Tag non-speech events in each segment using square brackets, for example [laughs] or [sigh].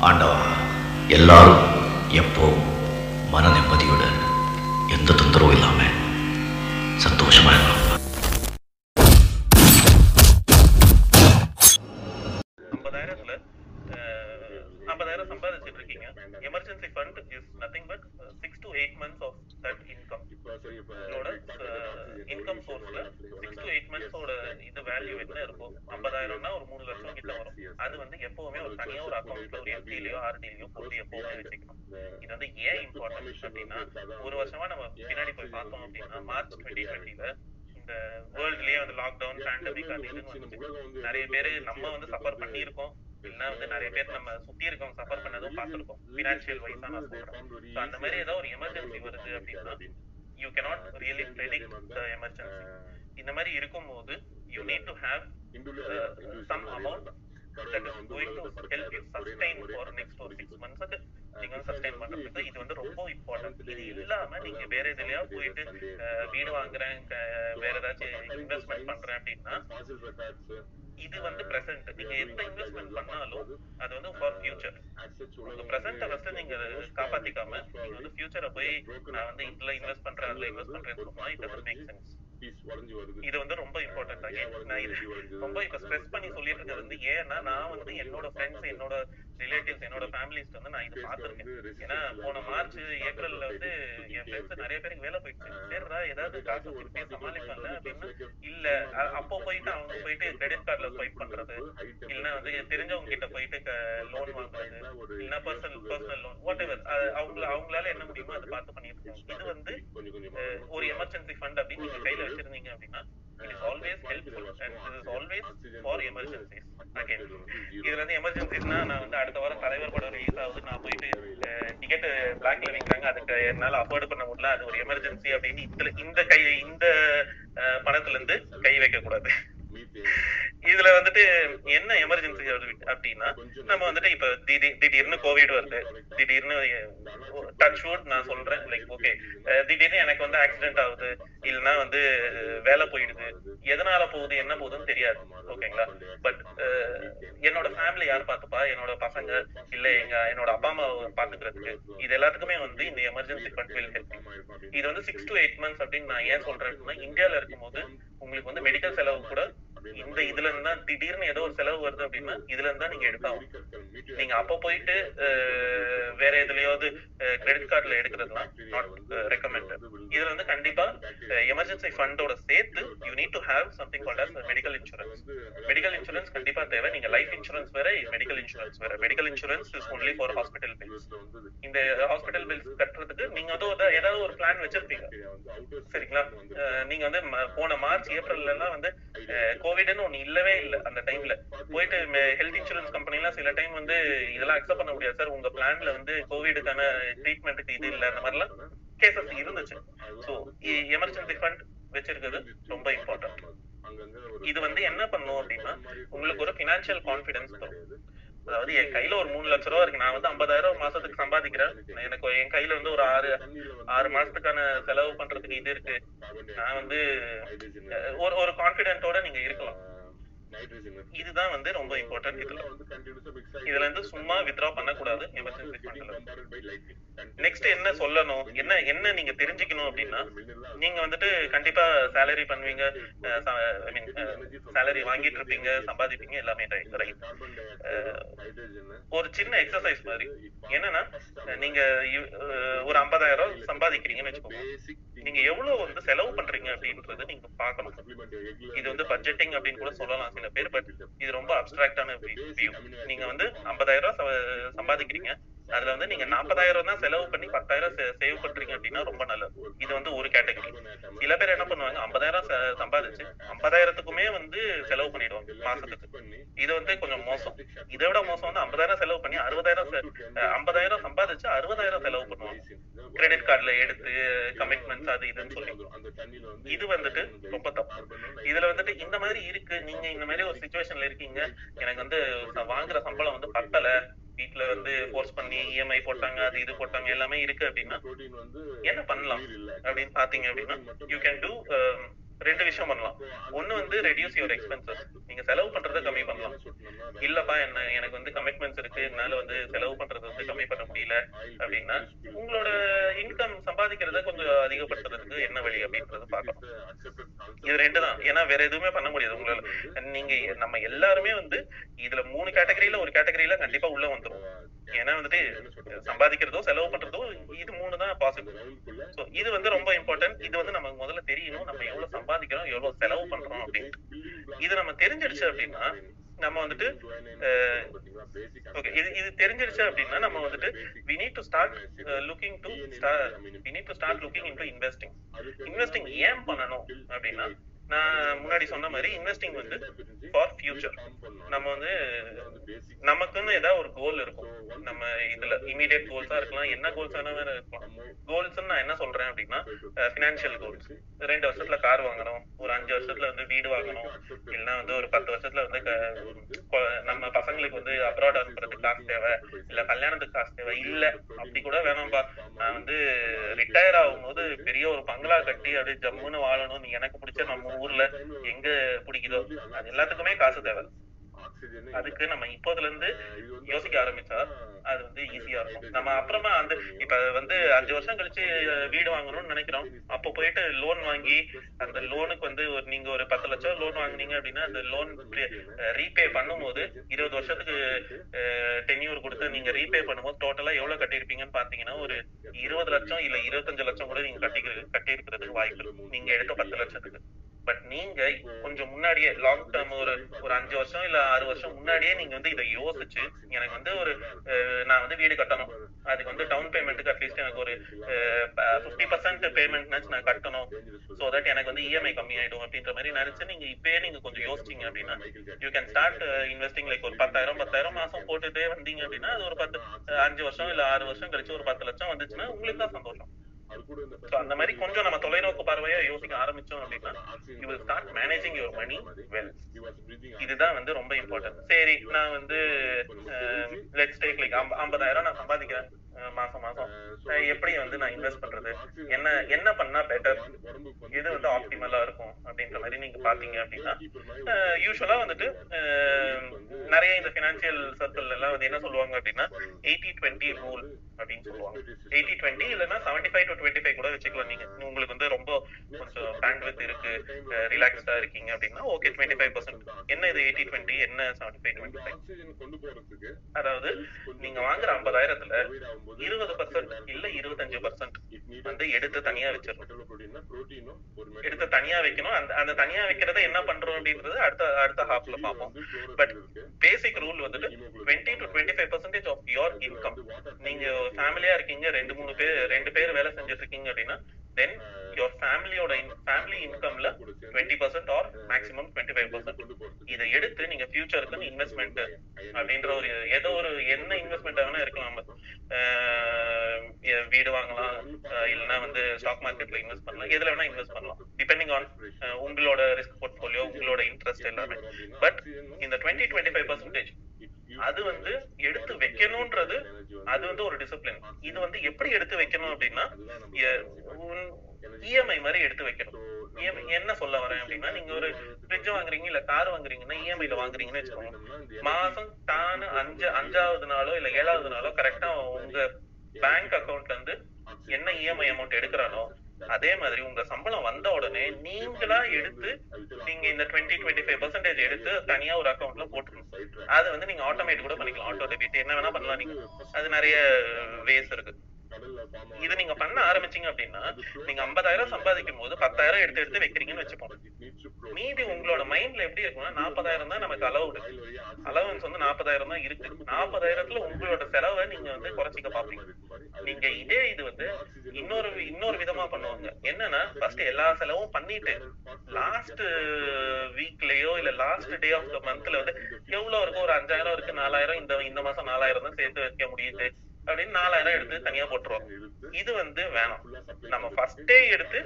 ஆண்டவா எல்லாரும் எப்போ மன நிம்மதியுடன் எந்த தொந்தரவும் இல்லாமல் சந்தோஷமாக இருக்கும் ஆகுது இல்லைன்னா வந்து வேலை போயிடுது. எதனால போகுது என்ன போகுதுன்னு தெரியாது. ஓகேங்களா? பட் என்னோட ஃபேமிலி யார் பார்த்துப்பா? என்னோட பசங்க இல்ல எங்க என்னோட அப்பா அம்மா பாத்துக்கிறதுக்கு இது எல்லாத்துக்குமே வந்து இந்த எமர்ஜென்சி ஃபண்ட் வில் ஹெல்ப் இது வந்து சிக்ஸ் டு எயிட் மந்த்ஸ் அப்படின்னு நான் ஏன் சொல்றேன் அப்படின்னா இந்தியால இருக்கும்போது உங்களுக்கு வந்து மெடிக்கல் செலவு கூட இந்த இதுல இருந்தா திடீர்னு ஏதோ ஒரு செலவு வருது அப்படின்னா இதுல இருந்தா நீங்க எடுத்தாகும் நீங்க அப்ப போயிட்டு வேற எதுலயாவது கிரெடிட் கார்டுல எடுக்கிறதுலாம் நாட் ரெக்கமெண்ட் இதுல வந்து கண்டிப்பா எமர்ஜென்சி ஃபண்டோட சேர்த்து you need to have something called as medical insurance medical insurance கண்டிப்பா தேவை. நீங்க லைஃப் இன்சூரன்ஸ் வேற மெடிக்கல் இன்சூரன்ஸ் வேற. Medical insurance is only for hospital bills இந்த ஹாஸ்பிட்டல் பில்ஸ் கட்டுறதுக்கு நீங்க வந்து ஏதாவது ஒரு பிளான் வச்சிருப்பீங்க. சரிங்களா? நீங்க வந்து போன மார்ச் ஏப்ரல்ல எல்லாம் வந்து கோவிட்னு ஒண்ணு இல்லவே இல்ல அந்த டைம்ல போயிட்டு ஹெல்த் இன்சூரன்ஸ் கம்பெனி எல்லாம் சில டைம் வந்து இதெல்லாம் அக்செப்ட் பண்ண முடியாது சார். உங்க பிளான்ல வந்து கோவிடுக்கான ட்ரீட்மெண்ட்டுக்கு இது இல்ல அந்த மாதிரிலாம் கேசஸ் இருந்துச்சு. சோ எமர்ஜென்சி ஃபண்ட் வச்சிருக்கிறது ரொம்ப இம்பார்ட்டன்ட் இது வந்து என்ன பண்ணும் அப்படின்னா உங்களுக்கு ஒரு பினான்சியல் கான்பிடன்ஸ் தரும். அதாவது என் கையில ஒரு மூணு லட்ச ரூபா இருக்கு. நான் வந்து ஐம்பதாயிரம் மாசத்துக்கு சம்பாதிக்கிறேன். எனக்கு என் கையில வந்து ஒரு ஆறு ஆறு மாசத்துக்கான செலவு பண்றதுக்கு இது இருக்கு. நான் வந்து ஒரு ஒரு கான்பிடென்ட்டோட நீங்க இருக்கலாம். இதுதான் வந்து ரொம்ப இம்பார்ட்டன்ட் இதுல இதுல. இருந்து சும்மா வித்ரா பண்ணக்கூடாது. எமர்ஜென்சி ஃபண்ட்ல நெக்ஸ்ட் என்ன சொல்லணும்? என்ன என்ன நீங்க தெரிஞ்சுக்கணும் அப்படின்னா நீங்க வந்துட்டு கண்டிப்பா சேலரி பண்ணுவீங்க. ஐ மீன் சேலரி வாங்கிட்டு இருப்பீங்க சம்பாதிப்பீங்க எல்லாமே ரைட் ஒரு சின்ன எக்ஸசைஸ் மாதிரி. என்னன்னா நீங்க ஒரு ஐம்பதாயிரம் சம்பாதிக்கிறீங்கன்னு வச்சுக்கோங்க. நீங்க எவ்வளவு வந்து செலவு பண்றீங்க அப்படின்றது நீங்க பாக்கணும் இது வந்து பட்ஜெட்டிங் அப்படின்னு கூட சொல்லலாம் சில பேர் பட் இது ரொம்ப அப்டிராக்டான வியூ நீங்க வந்து ஐம்பதாயிரம் ரூபாய் சம்பாதிக்கிறீங்க. அதுல வந்து நீங்க நாற்பதாயிரம் தான் செலவு பண்ணி பத்தாயிரம் சேவ் பண்றீங்க அப்படின்னா ரொம்ப நல்லது. இது வந்து ஒரு கேட்டகரி சில பேர் என்ன பண்ணுவாங்க ஐம்பதாயிரம் சம்பாதிச்சு ஐம்பதாயிரத்துக்குமே வந்து செலவு பண்ணிடுவாங்க மாசத்துக்கு. இது வந்து கொஞ்சம் மோசம். இதை விட மோசம் வந்து ஐம்பதாயிரம் செலவு பண்ணி அறுபதாயிரம் ஐம்பதாயிரம் சம்பாதிச்சு அறுபதாயிரம் செலவு பண்ணுவாங்க. கிரெடிட் கார்டுல எடுத்து அது இதுன்னு சொல்லி. இது வந்துட்டு ரொம்ப தப்பு இதுல வந்துட்டு இந்த மாதிரி இருக்கு. நீங்க இந்த மாதிரி ஒரு சுச்சுவேஷன்ல இருக்கீங்க. எனக்கு வந்து நான் வாங்குற சம்பளம் வந்து பத்தல. வீட்ல வந்து ஃபோர்ஸ் பண்ணி இஎம்ஐ போட்டாங்க அது இது போட்டாங்க எல்லாமே இருக்கு அப்படின்னா என்ன பண்ணலாம் அப்படின்னு பாத்தீங்க அப்படின்னா யூ கேன் டூ ரெண்டு விஷயம் பண்ணலாம். ஒண்ணு வந்து ரெடியூஸ் யுவர் எக்ஸ்பென்சஸ் நீங்க செலவு பண்றதை கம்மி பண்ணலாம். இல்லப்பா என்ன எனக்கு வந்து கமிட்மெண்ட்ஸ் இருக்கு. என்னால வந்து செலவு பண்றது வந்து கம்மி பண்ண முடியல அப்படின்னா உங்களோட இன்கம் சம்பாதிக்கிறத கொஞ்சம் அதிகப்படுத்துறதுக்கு என்ன வழி அப்படின்றத பாக்கலாம் இது ரெண்டு தான். ஏன்னா வேற எதுவுமே பண்ண முடியாது உங்களால. நீங்க நம்ம எல்லாருமே வந்து இதுல மூணு கேட்டகரியில ஒரு கேட்டகரியில கண்டிப்பா உள்ள வந்துரும். ஏன்னா வந்துட்டு சம்பாதிக்கிறதோ செலவு பண்றதோ இது மூணு தான் பாசிபிள் சோ இது வந்து ரொம்ப இம்பார்ட்டன்ட் இது வந்து நமக்கு முதல்ல தெரியணும். நம்ம எவ்வளவு சம்பாதிக்கிறோம் எவ்வளவு செலவு பண்றோம் அப்படின்னு. இது நம்ம தெரிஞ்சிடுச்சு அப்படின்னா நம்ம வந்துட்டு ஓகே இது இது தெரிஞ்சிருச்சு அப்படின்னா நம்ம வந்துட்டு we need to start looking to we need to start looking into investing investing ஏன் பண்ணணும் அப்படின்னா நான் முன்னாடி சொன்ன மாதிரி இன்வெஸ்டிங் வந்து ஃபார் ஃபியூச்சர் நம்ம வந்து நமக்குன்னு ஏதாவது ஒரு கோல் இருக்கும். நம்ம இதுல இமீடியட் கோல்ஸா இருக்கலாம். என்ன கோல்ஸ் வேணா இருக்கலாம். கோல்ஸ் நான் என்ன சொல்றேன் அப்படின்னா பினான்சியல் கோல்ஸ் ரெண்டு வருஷத்துல கார் வாங்கணும். ஒரு அஞ்சு வருஷத்துல வந்து வீடு வாங்கணும். இல்லைன்னா வந்து ஒரு பத்து வருஷத்துல வந்து க- நம்ம பசங்களுக்கு வந்து அப்ராட் அனுப்புறதுக்கு காசு தேவை. இல்ல கல்யாணத்துக்கு காசு தேவை. இல்ல அப்படி கூட வேணாம்பா. நான் வந்து ரிட்டையர் ஆகும்போது பெரிய ஒரு பங்களா கட்டி அப்படியே ஜம்முன்னு வாழணும். நீ எனக்கு பிடிச்ச நம்ம ஊர்ல எங்க பிடிக்குதோ அது எல்லாத்துக்குமே காசு தேவை. அதுக்கு நம்ம இப்போதுல இருந்து யோசிக்க ஆரம்பிச்சா அது வந்து ஈஸியா இருக்கும். நம்ம அப்புறமா அந்த இப்ப வந்து அஞ்சு வருஷம் கழிச்சு வீடு வாங்கணும்னு நினைக்கிறோம். அப்போ போயிட்டு லோன் வாங்கி அந்த லோனுக்கு வந்து ஒரு நீங்க ஒரு பத்து லட்சம் லோன் வாங்குனீங்க அப்படின்னா அந்த லோன் ரீபே பண்ணும்போது இருபது வருஷத்துக்கு டென்யூர் கொடுத்து நீங்க ரீபே பண்ணும்போது டோட்டலா எவ்வளவு கட்டியிருப்பீங்கன்னு பாத்தீங்கன்னா ஒரு இருபது லட்சம் இல்ல இருபத்தஞ்சு லட்சம் கூட நீங்க கட்டி கட்டி இருக்கிறதுக்கு வாய்ப்பு நீங்க எடுத்த பத்து லட்சத்துக்கு. பட் நீங்க கொஞ்சம் முன்னாடியே லாங் டேர்ம் ஒரு ஒரு அஞ்சு வருஷம் இல்ல ஆறு வருஷம் முன்னாடியே நீங்க வந்து இதை யோசிச்சு எனக்கு வந்து ஒரு நான் வந்து வீடு கட்டணும். அதுக்கு வந்து டவுன் பேமெண்ட்டுக்கு அட்லீஸ்ட் எனக்கு ஒரு ஃபிஃப்டி பர்சன்ட் பேமெண்ட்னாச்சும் நான் கட்டணும். ஸோ தட் எனக்கு வந்து இஎம்ஐ கம்மி ஆயிடும் அப்படின்ற மாதிரி நினைச்சு நீங்க இப்பயே நீங்க கொஞ்சம் யோசிச்சீங்க அப்படின்னா you can start investing like ஒரு பத்தாயிரம் பத்தாயிரம் மாசம் போட்டுட்டே வந்தீங்க அப்படின்னா அது ஒரு பத்து அஞ்சு வருஷம் இல்ல ஆறு வருஷம் கழிச்சு ஒரு பத்து லட்சம் வந்துச்சுன்னா உங்களுக்கு தான் சந்தோஷம். அந்த மாதிரி கொஞ்சம் நம்ம தொலைநோக்கு பார்வையா யோசிக்க ஆரம்பிச்சோம் அப்படின்னா start managing your money well இதுதான் வந்து ரொம்ப இம்பார்ட்டன்ட் சரி நான் வந்து லெட்ஸ் டேக் லைக் ஐம்பதாயிரம் நான் சம்பாதிக்கிறேன். மாசம் மாசம். எப்படி வந்து நான் இன்வெஸ்ட் பண்றது? என்ன என்ன பண்ணா பெட்டர் எது வந்து ஆப்டிமலா இருக்கும் அப்படின்ற மாதிரி நீங்க பாத்தீங்க அப்படின்னா. யூஸ்வலா வந்துட்டு நிறைய இந்த பினான்சியல் சர்க்கிள் எல்லாம் வந்து என்ன சொல்லுவாங்க அப்படின்னா எயிட்டி டுவெண்ட்டி ரூல் அப்படின்னு சொல்லுவாங்க. எயிட்டி டுவெண்ட்டி இல்லைன்னா seventy five to twenty five கூட வச்சுக்கலாம் நீங்க. உங்களுக்கு வந்து ரொம்ப கொஞ்சம் பேண்ட்வித் இருக்கு ரிலாக்ஸ்டா இருக்கீங்க அப்படின்னா ஓகே டுவெண்ட்டி ஃபைவ் பர்சன்ட் என்ன இது எயிட்டி டுவெண்ட்டி என்ன செவன்டி ஃபைவ் டுவெண்ட்டி ஃபைவ் அதாவது நீங்க வாங்குற ஐம்பதாயிரத்துல இருபது பர்சன்ட் இல்ல இருபத்தஞ்சு பர்சன்ட் வந்து எடுத்து தனியா வச்சிடணும். எடுத்து தனியா வைக்கணும். அந்த அந்த தனியா வைக்கிறத என்ன பண்றோம் அப்படின்றது அடுத்த அடுத்த ஹாஃப்ல பார்ப்போம். பட் பேசிக் ரூல் வந்துட்டு twenty to twenty five percentage of your income நீங்க ஃபேமிலியா இருக்கீங்க ரெண்டு மூணு பேர் ரெண்டு பேர் வேலை செஞ்சுட்டு இருக்கீங்க அப்படின்னா தென் யோர் ஃபேமிலியோட family இன்கம்ல twenty percent or maximum twenty five percent இதை எடுத்து நீங்க ஃபியூச்சருக்கு இன்வெஸ்ட்மெண்ட் அப்படின்ற ஒரு ஏதோ ஒரு என்ன இன்வெஸ்ட்மெண்ட் வேணா இருக்கலாம். வீடு வாங்கலாம் இல்லைன்னா வந்து ஸ்டாக் மார்க்கெட்ல இன்வெஸ்ட் பண்ணலாம். எதுல வேணா இன்வெஸ்ட் பண்ணலாம். டிபெண்டிங் ஆன் உங்களோட ரிஸ்க் போர்ட்ஃபோலியோ உங்களோட இன்ட்ரெஸ்ட் எல்லாமே. பட் இந்த டுவெண்ட்டி டுவெண்ட்டி ஃபைவ் பர்சன்டேஜ் அது வந்து எடுத்து வைக்கணும்ன்றது அது வந்து ஒரு டிசிப்ளின் இது வந்து எப்படி எடுத்து வைக்கணும் அப்படின்னா இஎம்ஐ மாதிரி எடுத்து வைக்கணும். என்ன சொல்ல வரேன் அப்படின்னா நீங்க ஒரு ஃப்ரிட்ஜ் வாங்குறீங்க இல்ல கார் வாங்குறீங்கன்னா இஎம்ஐல வாங்குறீங்கன்னு வச்சுக்கோங்க. மாசம் தானு அஞ்சு அஞ்சாவது நாளோ இல்ல ஏழாவது நாளோ கரெக்டா உங்க பேங்க் அக்கவுண்ட்ல இருந்து என்ன இஎம்ஐ அமௌண்ட் எடுக்கிறானோ அதே மாதிரி உங்க சம்பளம் வந்த உடனே நீங்களா எடுத்து நீங்க இந்த டுவெண்ட்டி டுவெண்ட்டி ஃபைவ் பர்சன்டேஜ் எடுத்து தனியா ஒரு அக்கௌண்ட்ல போட்டுருணும் அது வந்து நீங்க ஆட்டோமேட் கூட பண்ணிக்கலாம். ஆட்டோ டெபிட் என்ன வேணா பண்ணலாம் நீங்க. அது நிறைய வேஸ் இருக்கு. இது நீங்க பண்ண ஆரம்பிச்சீங்க அப்படின்னா நீங்க ஐம்பதாயிரம் சம்பாதிக்கும் போது பத்தாயிரம் எடுத்து எடுத்து வைக்கிறீங்கன்னு வச்சுப்போம் மீதி உங்களோட மைண்ட்ல எப்படி இருக்கும்னா நாற்பதாயிரம் தான் நமக்கு அலவுடு அலவன்ஸ் வந்து நாற்பதாயிரம் தான் இருக்கு. நாற்பதாயிரத்துல உங்களோட செலவை நீங்க வந்து குறைச்சிக்க பாப்பீங்க நீங்க இதே இது வந்து இன்னொரு இன்னொரு விதமா பண்ணுவாங்க. என்னன்னா ஃபர்ஸ்ட் எல்லா செலவும் பண்ணிட்டு லாஸ்ட் வீக்லயோ இல்ல லாஸ்ட் டே ஆஃப் த மந்த்ல வந்து எவ்வளவு இருக்கு ஒரு அஞ்சாயிரம் இருக்கு நாலாயிரம் இந்த இந்த மாசம் நாலாயிரம் தான் சேர்த்து வைக்க முடியுது. அப்படின்னு நாலாயிரம் எடுத்து தனியா போட்டுருவாங்க இது வந்து வேணாம். நம்ம ஃபர்ஸ்டே எடுத்து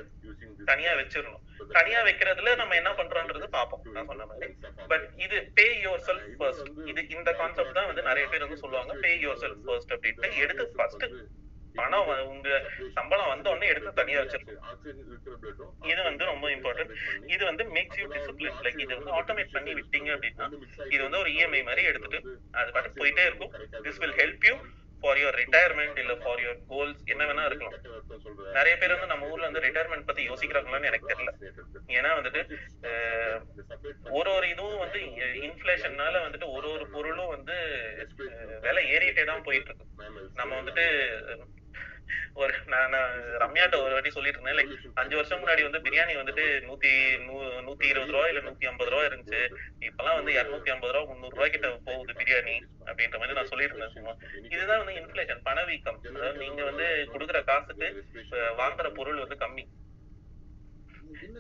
தனியா வச்சிடணும். தனியா வைக்கிறதுல நம்ம என்ன பண்றோம்ன்றது பாப்போம் நான் சொன்ன மாதிரி. பட் இது பே யோர் செல்ஃப் ஃபர்ஸ்ட் இது இந்த கான்செப்ட் தான் வந்து நிறைய பேர் வந்து சொல்லுவாங்க. பே யோர் செல்ஃப் ஃபர்ஸ்ட் அப்படின்ட்டு எடுத்து ஃபர்ஸ்ட் பணம் உங்க சம்பளம் வந்த உடனே எடுத்து தனியா வச்சிருக்கணும் இது வந்து ரொம்ப இம்பார்ட்டன்ட் இது வந்து மேக்ஸ் யூ டிசிப்ளின் லைக் இது வந்து ஆட்டோமேட் பண்ணி விட்டீங்க அப்படின்னா இது வந்து ஒரு இஎம்ஐ மாதிரி எடுத்துட்டு அது பாட்டு போயிட்டே இருக்கும். This will help you for your retirement இல்ல ஃபார் யுவர் கோல்ஸ் என்ன வேணா இருக்கலாம். நிறைய பேர் வந்து நம்ம ஊர்ல வந்து ரிட்டையர்மெண்ட் பத்தி யோசிக்கிறாங்களான்னு எனக்கு தெரியல. ஏன்னா வந்துட்டு ஒரு ஒரு இதுவும் வந்து இன்ஃபிளேஷன்னால வந்துட்டு ஒரு ஒரு பொருளும் வந்து விலை ஏறிட்டே தான் போயிட்டு இருக்கு. நம்ம வந்துட்டு ஒரு நான் ரம்யாட்ட ஒரு வாட்டி சொல்லிட்டு இருந்தேன் லைக் அஞ்சு வருஷம் முன்னாடி வந்து பிரியாணி வந்துட்டு நூத்தி நூத்தி இருபது ரூபா இல்ல நூத்தி ஐம்பது ரூபா இருந்துச்சு. இப்பெல்லாம் வந்து இருநூத்தி ஐம்பது ரூபா முந்நூறு ரூபாய் கிட்ட போகுது பிரியாணி அப்படின்ற மாதிரி நான் சொல்லிட்டு இருந்தேன் சும்மா. இதுதான் வந்து இன்ஃபிளேஷன் பணவீக்கம். அதாவது நீங்க வந்து கொடுக்குற காசுக்கு வாங்குற பொருள் வந்து கம்மி.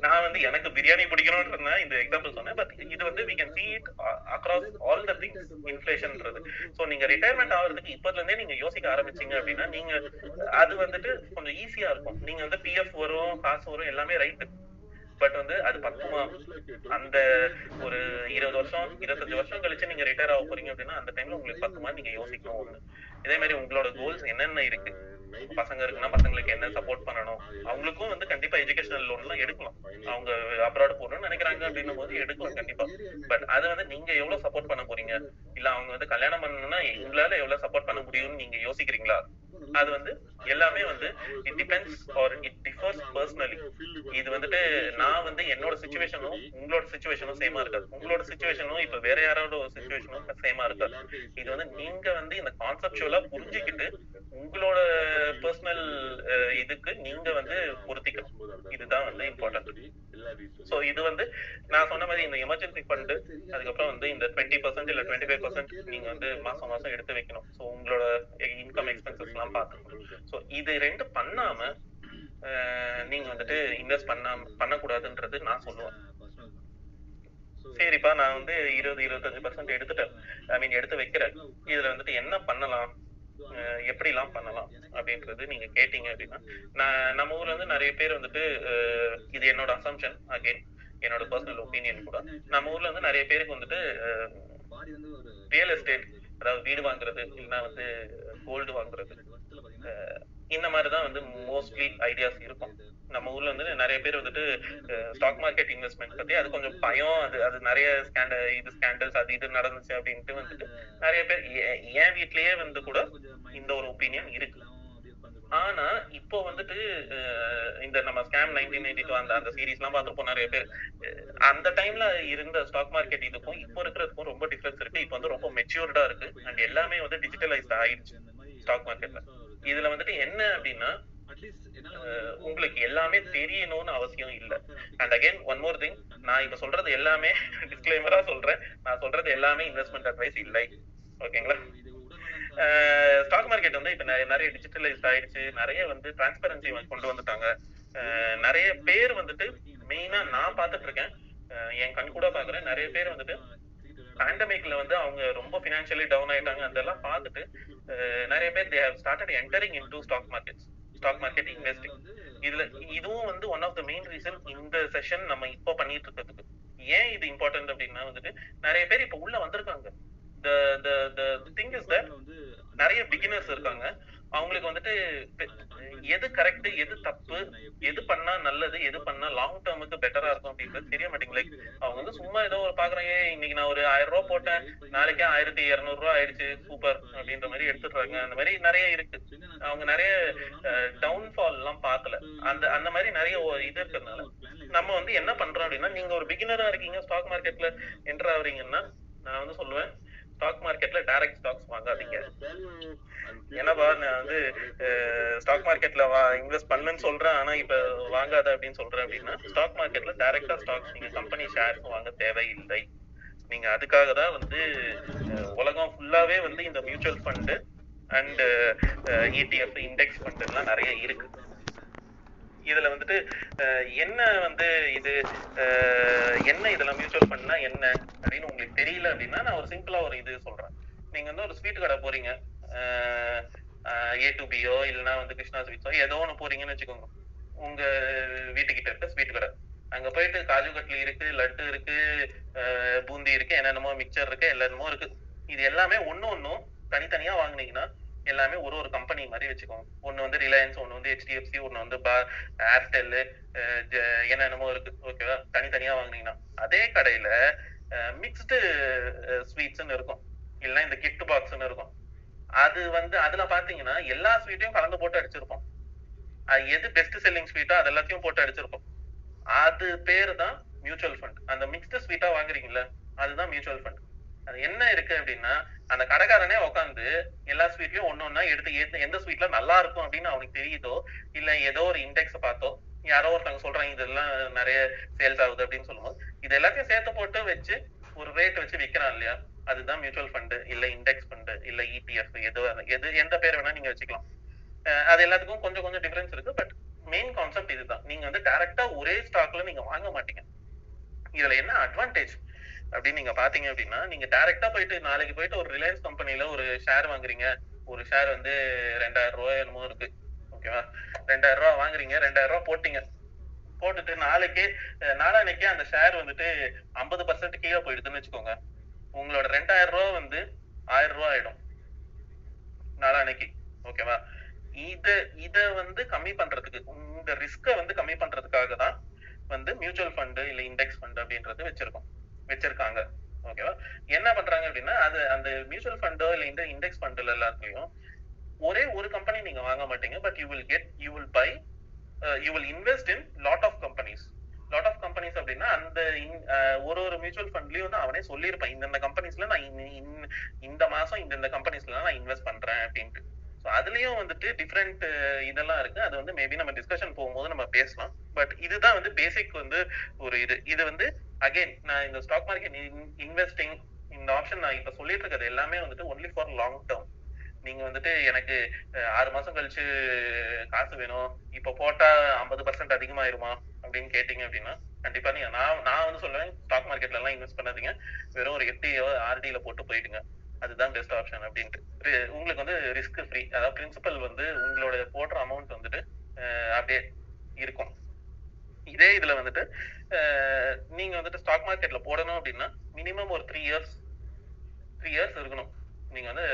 நான் வந்து எனக்கு பிரியாணி பிடிக்கணும்னு இருந்தேன் இந்த எக்ஸாம்பிள் சொன்னேன் பட் இது வந்து we can see it across all the things இன்ஃபிளேஷன்ன்றது so நீங்க ரிட்டையர்மெண்ட் ஆகிறதுக்கு இப்பதுல இருந்தே நீங்க யோசிக்க ஆரம்பிச்சீங்க அப்படின்னா நீங்க அது வந்துட்டு கொஞ்சம் ஈஸியா இருக்கும். நீங்க வந்து பிஎஃப் வரும் காசு வரும் எல்லாமே ரைட் பட் வந்து அது பத்துமா? அந்த ஒரு இருபது வருஷம் இருபத்தஞ்சு வருஷம் கழிச்சு நீங்க ரிட்டையர் ஆக போறீங்க அப்படின்னா அந்த டைம்ல உங்களுக்கு பத்துமா நீங்க யோசிக்கணும் ஒண்ணு. இதே மாதிரி உங்களோட கோல்ஸ் என்னென்ன இருக்கு? பசங்க இருக்குன்னா பசங்களுக்கு என்ன சப்போர்ட் பண்ணணும்? அவங்களுக்கும் வந்து கண்டிப்பா எஜுகேஷனல் லோன் எல்லாம் எடுக்கலாம். அவங்க அப்ராட் போகணும்னு நினைக்கிறாங்க அப்படின்னும் போது எடுக்கலாம் கண்டிப்பா. பட் அது வந்து நீங்க எவ்வளவு சப்போர்ட் பண்ண போறீங்க? இல்ல அவங்க வந்து கல்யாணம் பண்ணணும்னா எங்களால எவ்வளவு சப்போர்ட் பண்ண முடியும்னு நீங்க யோசிக்கிறீங்களா? அது வந்து எல்லாமே வந்து it depends or it differs personally இது வந்துட்டு நான் வந்து என்னோட சுச்சுவேஷனும் உங்களோட சுச்சுவேஷனும் சேமா இருக்காது. உங்களோட சுச்சுவேஷனும் இப்ப வேற யாரோட சுச்சுவேஷனும் சேமா இருக்காது. இது வந்து நீங்க வந்து இந்த கான்செப்டுவலா புரிஞ்சுக்கிட்டு உங்களோட பர்சனல் இதுக்கு நீங்க வந்து பொருத்திக்கணும். இதுதான் வந்து இம்பார்ட்டன்ட் சோ இது வந்து நான் சொன்ன மாதிரி இந்த எமர்ஜென்சி ஃபண்ட் அதுக்கப்புறம் வந்து இந்த டுவெண்ட்டி பர்சன்ட் இல்ல டுவெண்ட்டி ஃபைவ் பர்சன்ட் நீங்க வந்து மாசம் மாசம் எடுத்து வைக்கணும். சோ உங்களோட இன்கம் எக்ஸ்பென்சஸ் எல்லாம் பார்த்துக்கணும் ஸோ இது ரெண்டு பண்ணாம நீங்க வந்துட்டு இன்வெஸ்ட் பண்ணாம பண்ணக்கூடாதுன்றது நான் சொல்லுவேன். சரிப்பா நான் வந்து இருபது இருபத்தஞ்சு பர்சன்ட் எடுத்துட்டேன். ஐ மீன் எடுத்து வைக்கிறேன். இதுல வந்துட்டு என்ன பண்ணலாம்? எப்படி எப்படிலாம் பண்ணலாம்? அப்படின்றது நீங்க கேட்டீங்க அப்படின்னா நான் நம்ம ஊர்ல இருந்து நிறைய பேர் வந்துட்டு இது என்னோட அசம்ஷன் அகைன் என்னோட பர்சனல் ஒப்பீனியன் கூட. நம்ம ஊர்ல வந்து நிறைய பேருக்கு வந்துட்டு ரியல் எஸ்டேட் அதாவது வீடு வாங்குறது இல்லைன்னா வந்து கோல்டு வாங்குறது. இந்த மாதிரிதான் வந்து மோஸ்ட்லி ஐடியாஸ் இருக்கும். நம்ம ஊர்ல வந்து நிறைய பேர் வந்துட்டு ஸ்டாக் மார்க்கெட் இன்வெஸ்ட்மெண்ட் பத்தி அது கொஞ்சம் பயம். அது அது நிறைய ஸ்கேண்டல் இது ஸ்கேண்டல்ஸ் அது இது நடந்துச்சு அப்படின்ட்டு வந்துட்டு நிறைய பேர் என் வீட்லயே வந்து கூட இந்த ஒரு ஒப்பீனியன் இருக்கு. ஆனா இப்போ வந்துட்டு இந்த நம்ம ஸ்கேம் நைன்டீன் நைன்டி டூ அந்த அந்த சீரீஸ் எல்லாம் பார்த்துருப்போம் நிறைய பேர். அந்த டைம்ல இருந்த ஸ்டாக் மார்க்கெட் இதுக்கும் இப்போ இருக்கிறதுக்கும் ரொம்ப டிஃபரன்ஸ் இருக்கு. இப்போ வந்து ரொம்ப மெச்சூர்டா இருக்கு. அண்ட் எல்லாமே வந்து டிஜிட்டலைஸ்ட் ஆயிடுச்சு ஸ்டாக் மார்க்கெட்ல இதுல வந்துட்டு என்ன அப்படின்னா உங்களுக்கு எல்லாமே தெரியணும்னு அவசியம் இல்ல. And again one more thing நான் இப்ப சொல்றது எல்லாமே [laughs] டிஸ்க்ளைமரா சொல்றேன். நான் சொல்றது எல்லாமே இன்வெஸ்ட்மெண்ட் அட்வைஸ் இல்லை. ஓகேங்களா ஸ்டாக் மார்க்கெட் வந்து இப்ப நிறைய டிஜிட்டலைஸ்ட் ஆயிடுச்சு. நிறைய வந்து டிரான்ஸ்பரன்சி கொண்டு வந்துட்டாங்க. நிறைய பேர் வந்துட்டு மெயினா நான் பார்த்துட்டு இருக்கேன். என் கண் கூட பாக்குறேன் நிறைய பேர் வந்துட்டு பேண்டமிக்ல வந்து அவங்க ரொம்ப பினான்சியலி டவுன் ஆயிட்டாங்க. அதெல்லாம் பார்த்துட்டு நிறைய பேர் they have started entering into stock market stock market investing இதுல இதுவும் வந்து one of the main reason இந்த செஷன் நம்ம இப்போ பண்ணிட்டு இருக்கிறதுக்கு. ஏன் இது இம்பார்ட்டன்ட் அப்படின்னா வந்துட்டு நிறைய பேர் இப்ப உள்ள வந்திருக்காங்க. The the thing is that நிறைய பிகினர்ஸ் இருக்காங்க. அவங்களுக்கு வந்துட்டு பெ- எது கரெக்ட் எது தப்பு எது பண்ணா நல்லது எது பண்ணா லாங் டேர்முக்கு பெட்டரா இருக்கும் அப்படின்றது தெரிய மாட்டேங்குது. லைக் அவங்க வந்து சும்மா ஏதோ ஒரு பாக்குறாங்க இன்னைக்கு நான் ஒரு ஆயிரம் ரூபாய் போட்டேன் நாளைக்கே ஆயிரத்தி இருநூறு ரூபாய் ஆயிடுச்சு சூப்பர் அப்படின்ற மாதிரி எடுத்துடுறாங்க. அந்த மாதிரி நிறைய இருக்கு. அவங்க நிறைய டவுன்ஃபால் எல்லாம் பார்க்கல. அந்த அந்த மாதிரி நிறைய இது இருக்கிறதுனால. நம்ம வந்து என்ன பண்றோம் அப்படின்னா நீங்க ஒரு பிகினரா இருக்கீங்க ஸ்டாக் மார்க்கெட்ல என்டர் ஆகுறீங்கன்னா நான் வந்து சொல்லுவேன் ஸ்டாக் மார்க்கெட்ல டைரக்ட் ஸ்டாக்ஸ் வாங்காதீங்க. என்னப்பா நான் வந்து ஸ்டாக் மார்க்கெட்ல இன்வெஸ்ட் பண்ணுன்னு சொல்றேன். ஆனா இப்ப வாங்காத அப்படின்னு சொல்றேன் அப்படின்னா ஸ்டாக் மார்க்கெட்ல டைரக்டா ஸ்டாக்ஸ் நீங்க கம்பெனி ஷேர்ஸ் வாங்க தேவையில்லை. நீங்க அதுக்காக தான் வந்து உலகம் ஃபுல்லாவே வந்து இந்த mutual fund and ETF index fund எல்லாம் நிறைய இருக்கு. இதுல வந்துட்டு என்ன வந்து இது என்ன இதெல்லாம் மியூச்சுவல் ஃபண்ட்னா என்ன அப்படின்னு உங்களுக்கு தெரியல அப்படின்னா நான் ஒரு சிம்பிளா ஒரு இது சொல்றேன். நீங்க வந்து ஒரு ஸ்வீட் கடை போறீங்க ஏ டு பியோ இல்லைன்னா வந்து கிருஷ்ணா ஸ்வீட்ஸோ ஏதோ ஒன்று போறீங்கன்னு வச்சுக்கோங்க. உங்க வீட்டுக்கிட்ட இருக்க ஸ்வீட் கடை. அங்க போயிட்டு காஜு கட்லி இருக்கு லட்டு இருக்கு பூந்தி இருக்கு என்னென்னமோ மிக்சர் இருக்கு என்னென்னமோ இருக்கு. இது எல்லாமே ஒண்ணு ஒன்னும் தனித்தனியா வாங்குனீங்கன்னா எல்லாமே ஒரு ஒரு கம்பெனி மாதிரி வச்சுக்கோங்க. ஒன்னு வந்து ரிலையன்ஸ் ஒன்னு வந்து ஹெச்டிஎஃப்சி ஒன்னு வந்து பா ஏர்டெல் என்னென்னமோ இருக்கு. ஓகேவா தனித்தனியா வாங்குனீங்கன்னா அதே கடையில மிக்ஸ்டு ஸ்வீட்ஸ்ன்னு இருக்கும். இல்லைன்னா இந்த கிஃப்ட் பாக்ஸ்ன்னு இருக்கும். அது வந்து அதுல பாத்தீங்கன்னா எல்லா ஸ்வீட்டையும் கலந்து போட்டு அடிச்சிருப்போம். அது எது பெஸ்ட் செல்லிங் ஸ்வீட்டோ அது எல்லாத்தையும் போட்டு அடிச்சிருப்போம். அது பேரு தான் மியூச்சுவல் ஃபண்ட் அந்த மிக்ஸ்டு ஸ்வீட்டா வாங்குறீங்களா அதுதான் மியூச்சுவல் ஃபண்ட் அது என்ன இருக்கு அப்படின்னா அந்த கடைக்காரனே உட்காந்து எல்லா ஸ்வீட்லயும் ஒண்ணு ஒண்ணா எடுத்து எந்த- எந்த ஸ்வீட்ல நல்லா இருக்கும் அப்படின்னு அவனுக்கு தெரியுதோ இல்ல ஏதோ ஒரு இண்டெக்ஸ் பார்த்தோ யாரோ ஒருத்தவங்க சொல்றாங்க இதெல்லாம் நிறைய சேல்ஸ் ஆகுது அப்படின்னு சொல்லும்போது இது எல்லாத்தையும் சேர்த்து போட்டு வச்சு ஒரு ரேட் வச்சு விக்கிறான் இல்லையா? அதுதான் மியூச்சுவல் ஃபண்டு இல்ல இண்டெக்ஸ் ஃபண்டு இல்ல இபிஎஃப் எது எது எந்த பேர் வேணா நீங்க வச்சுக்கலாம். அஹ் அது எல்லாத்துக்கும் கொஞ்சம் கொஞ்சம் டிஃபரன்ஸ் இருக்கு பட் மெயின் கான்செப்ட் இதுதான். நீங்க வந்து டைரக்டா ஒரே ஸ்டாக்ல நீங்க வாங்க மாட்டீங்க. இதுல என்ன அட்வான்டேஜ் அப்படின்னு நீங்க பாத்தீங்க அப்படின்னா நீங்க டைரக்டா போயிட்டு நாளைக்கு போயிட்டு ஒரு ரிலையன்ஸ் கம்பெனில ஒரு ஷேர் வாங்குறீங்க. ஒரு ஷேர் வந்து ரெண்டாயிரம் ரூபாய் என்னமோ இருக்கு. ஓகேவா ரெண்டாயிரம் ரூபாய் வாங்குறீங்க. ரெண்டாயிரம் ரூபாய் போட்டீங்க. போட்டுட்டு நாளைக்கு அஹ் அந்த ஷேர் வந்துட்டு ஐம்பது பர்சன்ட் கீழே போயிடுதுன்னு வச்சுக்கோங்க. உங்களோட ரெண்டாயிரம் ரூபாய் வந்து ஆயிரம் ரூபாய் ஆயிடும். நாளான்னைக்கு ஓகேவா இத இத வந்து கம்மி பண்றதுக்கு இந்த ரிஸ்க வந்து கம்மி பண்றதுக்காக தான் வந்து மியூச்சுவல் ஃபண்டு இல்ல இண்டெக்ஸ் ஃபண்ட் அப்படின்றது வச்சிருக்கோம். வச்சிருக்காங்க. ஓகேவா என்ன பண்றாங்க அப்படின்னா அது அந்த மியூச்சுவல் ஃபண்டோ இல்ல இந்த இண்டெக்ஸ் ஃபண்டோ எல்லாத்துலயும் ஒரே ஒரு கம்பெனி நீங்க வாங்க மாட்டீங்க. But you will get you will buy you will invest in lot of companies lot of companies அப்படின்னா அந்த uh, ஒரு ஒரு மியூச்சுவல் ஃபண்ட்லயும் வந்து அவனே சொல்லியிருப்பான். இந்தந்த கம்பெனிஸ்ல நான் இந்த- இந்த- இந்த மாசம் இந்தந்த கம்பெனிஸ்ல நான் இன்வெஸ்ட் பண்றேன் அப்படின்ட்டு. ஸோ அதுலயும் வந்துட்டு டிஃப்ரெண்ட் இதெல்லாம் இருக்கு. அது வந்து மேபி நம்ம டிஸ்கஷன் போகும்போது நம்ம பேசலாம். பட் இதுதான் வந்து பேசிக் வந்து ஒரு இது. இது வந்து அகைன் நான் இந்த ஸ்டாக் மார்க்கெட் இன்வெஸ்டிங் இந்த ஆப்ஷன் நான் இப்ப சொல்லிட்டு இருக்கிறது எல்லாமே வந்துட்டு ஒன்லி ஃபார் லாங் டேர்ம் நீங்க வந்துட்டு எனக்கு ஆறு மாசம் கழிச்சு காசு வேணும். இப்ப போட்டா ஐம்பது பர்சன்ட் அதிகமாயிருமா? அப்படின்னு கேட்டீங்க அப்படின்னா கண்டிப்பா நீங்க நான் நான் வந்து சொல்லுவேன் ஸ்டாக் மார்க்கெட்ல எல்லாம் இன்வெஸ்ட் பண்ணாதீங்க. வெறும் ஒரு எஃப்டியோ ஆர்டியில போட்டு போயிடுங்க. அதுதான் பெஸ்ட் ஆப்ஷன் அப்படின்ட்டு. ரி- உங்களுக்கு வந்து ரிஸ்க் ஃப்ரீ அதாவது பிரின்சிபல் வந்து உங்களோட போடுற அமௌண்ட் வந்துட்டு அப்படியே இருக்கும். இதே இதுல வந்துட்டு நீங்க வந்துட்டு ஸ்டாக் மார்க்கெட்ல போடணும் அப்படின்னா மினிமம் ஒரு த்ரீ இயர்ஸ் த்ரீ இயர்ஸ் இருக்கணும். நீங்க வந்து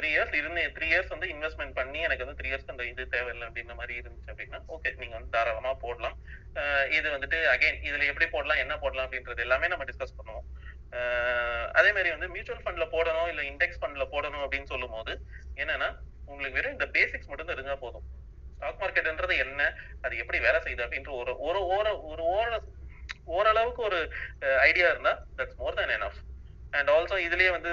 த்ரீ இயர்ஸ் இருந்து த்ரீ இயர்ஸ் வந்து இன்வெஸ்ட்மெண்ட் பண்ணி எனக்கு வந்து த்ரீ இயர்ஸ் அந்த இது தேவையில்லை அப்படின்ற மாதிரி இருந்துச்சு அப்படின்னா ஓகே நீங்க வந்து தாராளமா போடலாம். இது வந்துட்டு அகைன் இதுல எப்படி போடலாம் என்ன போடலாம் அப்படின்றது எல்லாமே நம்ம டிஸ்கஸ் பண்ணுவோம். அதே மாதிரி வந்து மியூச்சுவல் ஃபண்ட்ல போடணும் இல்ல இண்டெக்ஸ் ஃபண்ட்ல போடணும் அப்படின்னு சொல்லும் போது என்னன்னா உங்களுக்கு வெறும் இந்த பேசிக்ஸ் மட்டும் தெரிஞ்சா போதும். ஸ்டாக் மார்க்கெட்ன்றது என்ன அது எப்படி வேலை செய்யுது அப்படின்ற ஒரு ஒரு ஓர ஒரு ஓர ஓரளவுக்கு ஒரு ஐடியா இருந்தா that's more than enough and also இதுலயே வந்து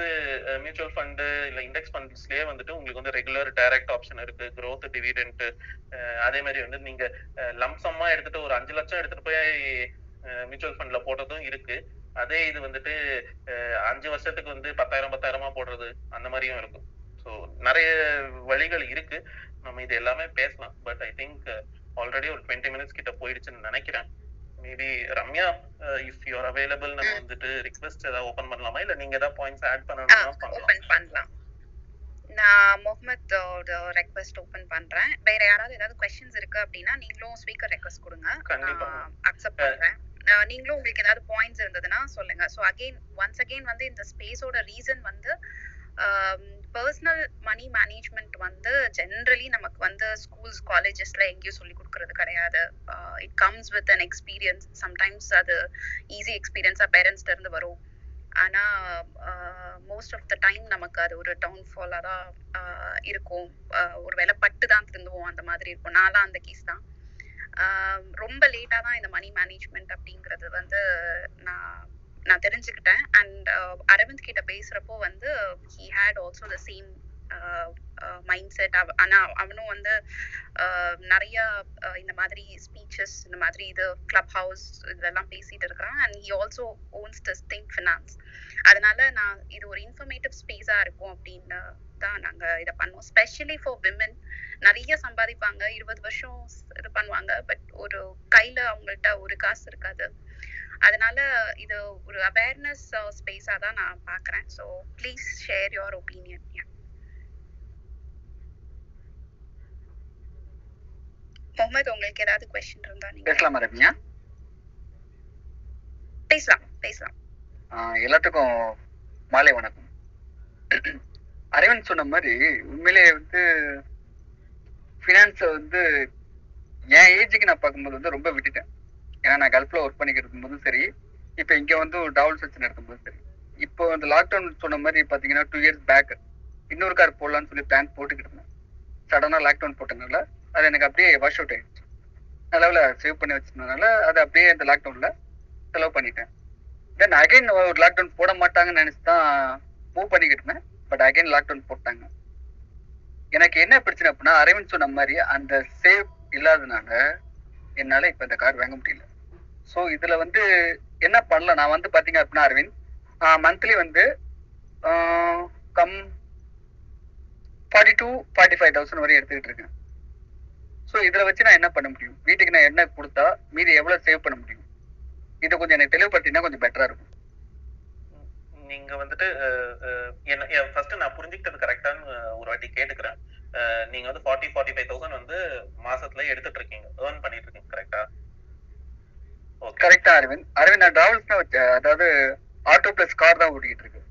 மியூச்சுவல் ஃபண்டு இல்ல இண்டெக்ஸ் ஃபண்ட்ஸ்லயே வந்துட்டு உங்களுக்கு வந்து ரெகுலர் டைரக்ட் ஆப்ஷன் இருக்கு க்ரோத் டிவிடெண்ட் அதே மாதிரி வந்து நீங்க லம்சம்மா எடுத்துட்டு ஒரு அஞ்சு லட்சம் எடுத்துட்டு போய் மியூச்சுவல் ஃபண்ட்ல போட்டதும் இருக்கு. அதே இது வந்துட்டு அஞ்சு வருஷத்துக்கு வந்து பத்தாயிரம் பத்தாயிரமா போடுறது அந்த மாதிரியும் இருக்கும். ஸோ நிறைய வழிகள் இருக்கு. நம்ம இது எல்லாமே பேசலாம். பட் ஐ திங்க் ஆல்ரெடி ஒரு டுவெண்ட்டி மினிட்ஸ் கிட்ட போயிடுச்சுன்னு நினைக்கிறேன். Maybe Ramya if you are available நம்ம. வந்துட்டு ரிக்வெஸ்ட் ஏதாவது ஓபன் பண்ணலாமா? இல்ல நீங்க ஏதாவது பாயிண்ட்ஸ் ஆட் பண்ணணும்னா பண்ணலாம். ஓபன் பண்ணலாம். நான் முகமதோட ரெக்வெஸ்ட் ஓபன் பண்றேன். வேற யாராவது ஏதாவது கொஸ்டின்ஸ் இருக்கு அப்படின்னா நீங்களும் ஸ்பீக்கர் ரெக்வெஸ்ட் கொடுங்க. கண்டிப்பா. அக்செப்ட் பண்றேன். நீங்களும் உங்களுக்கு ஏதாவது பாயிண்ட்ஸ் இருந்ததுன்னா சொல்லுங்க. ஸோ அகைன் ஒன்ஸ் அகைன் வந்து இந்த ஸ்பேஸோட ரீசன் வந்து பர்சனல் மணி மேனேஜ்மெண்ட் வந்து ஜென்ரலி நமக்கு வந்து ஸ்கூல்ஸ் காலேஜஸ்ல எங்கேயும் சொல்லி கொடுக்கறது கிடையாது. It comes with an experience sometimes அது ஈஸி எக்ஸ்பீரியன்ஸா பேரண்ட்ஸ்ல இருந்து வரும். ஆனா மோஸ்ட் ஆஃப் த டைம் நமக்கு அது ஒரு டவுன்ஃபாலா தான் இருக்கும். ஒரு வேலை பட்டு தான் திருந்துவோம் அந்த மாதிரி இருக்கும். நான்லாம் அந்த கேஸ் தான். ரொம்ப லேட்டா தான் இந்த மணி மேனேஜ்மெண்ட் அப்படிங்கிறது வந்து நான் நான் தெரிஞ்சுக்கிட்டேன். அண்ட் அரவிந்த் கிட்ட பேசுறப்போ வந்து he had also the same mindset ஆனா அவனும் வந்து நிறைய இந்த மாதிரி ஸ்பீச்சஸ் இந்த மாதிரி இது கிளப் ஹவுஸ் இதெல்லாம் பேசிட்டு இருக்கிறான். And he also owns this finance அதனால நான் இது ஒரு இன்ஃபர்மேட்டிவ் ஸ்பேஸா இருக்கும் அப்படின்னு தான் நாங்க இதை பண்ணுவோம் ஸ்பெஷலி ஃபார் விமன் நிறைய சம்பாதிப்பாங்க. இருபது வருஷம் இது பண்ணுவாங்க. பட் ஒரு கையில அவங்கள்ட்ட ஒரு காசு இருக்காது. அதனால இது ஒரு அவேர்னஸ் ஸ்பேஸா தான் நான் பாக்குறேன் so please share your opinion Mohammed உங்களுக்கு ஏதாவது கொஸ்டின் இருந்தா நீங்க பேசலாமா ரம்யா? பேசலாம் பேசலாம். எல்லாத்துக்கும் மாலை வணக்கம். அரவிந்த் சொன்ன மாதிரி உண்மையிலேயே வந்து ஃபினான்ஸை வந்து என் ஏஜுக்கு நான் பார்க்கும்போது வந்து ரொம்ப விட்டுட்டேன். ஏன்னா நான் கல்ஃபில் ஒர்க் பண்ணிக்கிட்டு இருக்கும்போதும் சரி இப்போ இங்கே வந்து ஒரு டபுள் செக்ஷன் எடுக்கும்போது சரி. இப்போ அந்த லாக்டவுன் சொன்ன மாதிரி பார்த்தீங்கன்னா டூ இயர்ஸ் பேக் இன்னொரு கார் போடலான்னு சொல்லி பிளான் போட்டுக்கிட்டு இருந்தேன். சடனாக லாக்டவுன் போட்டதுனால அது எனக்கு அப்படியே வாஷ் அவுட் ஆயிடுச்சு. நல்லவில் சேவ் பண்ணி வச்சிருந்தனால அதை அப்படியே இந்த லாக்டவுனில் செலவு பண்ணிட்டேன். தென் அகைன் ஒரு லாக்டவுன் போட மாட்டாங்கன்னு நினச்சி தான் மூவ் பண்ணிக்கிட்டு இருந்தேன். பட் அகைன் லாக்டவுன் போட்டாங்க. எனக்கு என்ன பிரச்சனை அப்படின்னா அரவிந்த் சொன்ன மாதிரி அந்த சேவ் இல்லாதனால என்னால இப்ப இந்த கார் வாங்க முடியல. ஸோ இதுல வந்து என்ன பண்ணல நான் வந்து பாத்தீங்க அப்படின்னா அரவிந்த் மந்த்லி வந்து ஆஹ், come forty two forty five thousand வரை எடுத்துக்கிட்டு இருக்கேன். ஸோ இதுல வச்சு நான் என்ன பண்ண முடியும்? வீட்டுக்கு நான் என்ன கொடுத்தா மீதி எவ்வளவு சேவ் பண்ண முடியும்? இதை கொஞ்சம் எனக்கு தெளிவுபடுத்தினா கொஞ்சம் பெட்டரா இருக்கும். நீங்க வந்துட்டு என்ன ஃபர்ஸ்ட் நான் புரிஞ்சுக்கிட்டது கரெக்டான்னு ஒரு வாட்டி கேட்டுக்கிறேன். நீங்க வந்து ஃபார்ட்டி ஃபார்ட்டி ஃபைவ் தௌசண்ட் வந்து மாசத்துல எடுத்துட்டு இருக்கீங்க. ஏர்ன் பண்ணிட்டு இருக்கீங்க கரெக்டா கரெக்டா அரவிந்த். அரவிந்த் நான் டிராவல்ஸ் தான் அதாவது ஆட்டோ பிளஸ் கார் தான் ஓட்டிக்கிட்டு இருக்கு.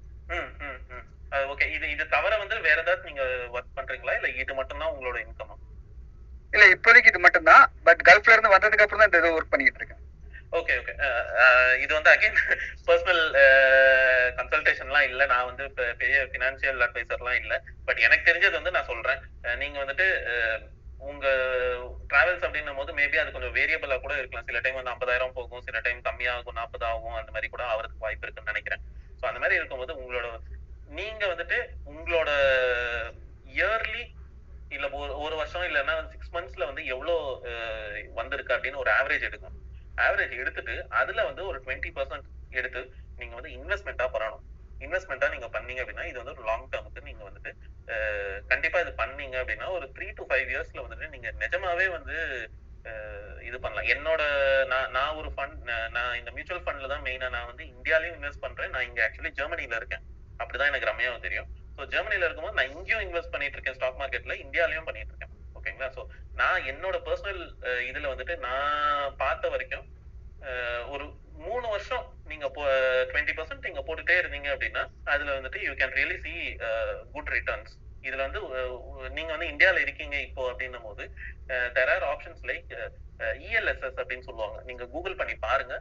ஓகே இது இது தவிர வந்து வேற ஏதாவது நீங்க ஒர்க் பண்றீங்களா? இல்ல இது மட்டும் தான் உங்களோட இன்கமா இல்ல இப்போதைக்கு இது மட்டும் தான் பட் கல்ஃப்ல இருந்து வந்ததுக்கு அப்புறம் தான் இந்த ஒர்க் பண்ணிக்கிட்டு இருக்கேன். ஓகே ஓகே uh, uh, இது வந்து அகைன் பர்சனல் கன்சல்டேஷன்லாம் இல்ல. நான் வந்து இப்போ பெரிய ஃபினான்சியல் அட்வைசர்லாம் இல்ல. பட் எனக்கு தெரிஞ்சது வந்து நான் சொல்றேன். நீங்க வந்துட்டு உங்க டிராவல்ஸ் அப்படின்னும் போது மேபி அது கொஞ்சம் வேரியபிளா கூட இருக்கலாம். சில டைம் வந்து ஐம்பதாயிரம் போகும் சில டைம் கம்மியாகும் நாற்பது ஆகும் அந்த மாதிரி கூட ஆகிறதுக்கு வாய்ப்பு இருக்குன்னு நினைக்கிறேன். ஸோ அந்த மாதிரி இருக்கும்போது உங்களோட நீங்க வந்துட்டு உங்களோட இயர்லி இல்ல ஒரு ஒரு வருஷம் இல்லைன்னா சிக்ஸ் மந்த்ஸ்ல வந்து எவ்வளவு வந்திருக்கு அப்படின்னு ஒரு ஆவரேஜ் எடுக்கணும். ஆவரேஜ் எடுத்துட்டு அதுல வந்து ஒரு டுவெண்ட்டி பர்சன்ட் எடுத்து நீங்க வந்து இன்வெஸ்ட்மெண்ட்டா பண்ணணும். இன்வெஸ்ட்மெண்ட்டா நீங்க பண்ணீங்க அப்படின்னா இது வந்து ஒரு லாங் டேர்முக்கு நீங்க வந்துட்டு கண்டிப்பா இது பண்ணீங்க அப்படின்னா ஒரு த்ரீ டு ஃபைவ் இயர்ஸ்ல வந்துட்டு நீங்க நிஜமாவே வந்து இது பண்ணலாம். என்னோட நான் நான் ஒரு ஃபண்ட் நான் இந்த மியூச்சுவல் ஃபண்ட்ல தான் மெயினா நான் வந்து இந்தியாலையும் இன்வெஸ்ட் பண்றேன். நான் இங்க ஆக்சுவலி ஜெர்மனில இருக்கேன். அப்படிதான் எனக்கு ரம்யாவும் தெரியும். ஸோ ஜெர்மனில இருக்கும்போது நான் இங்கேயும் இன்வெஸ்ட் பண்ணிட்டு இருக்கேன் ஸ்டாக் மார்க்கெட்ல இந்தியாலயும் பண்ணிட்டு இருக்கேன். ஓகேங்களா? ஸோ நான் என்னோட பர்சனல் இதுல வந்துட்டு நான் பார்த்த வரைக்கும் ஒரு மூணு வருஷம் நீங்க டுவெண்ட்டி பர்சன்ட் நீங்க போட்டுட்டே இருந்தீங்க அப்படின்னா அதுல வந்துட்டு you can really see good returns இதுல வந்து நீங்க வந்து இந்தியாவில இருக்கீங்க இப்போ அப்படின்னும் போது there are options like ELSS அப்படின்னு சொல்லுவாங்க. நீங்க கூகுள் பண்ணி பாருங்க.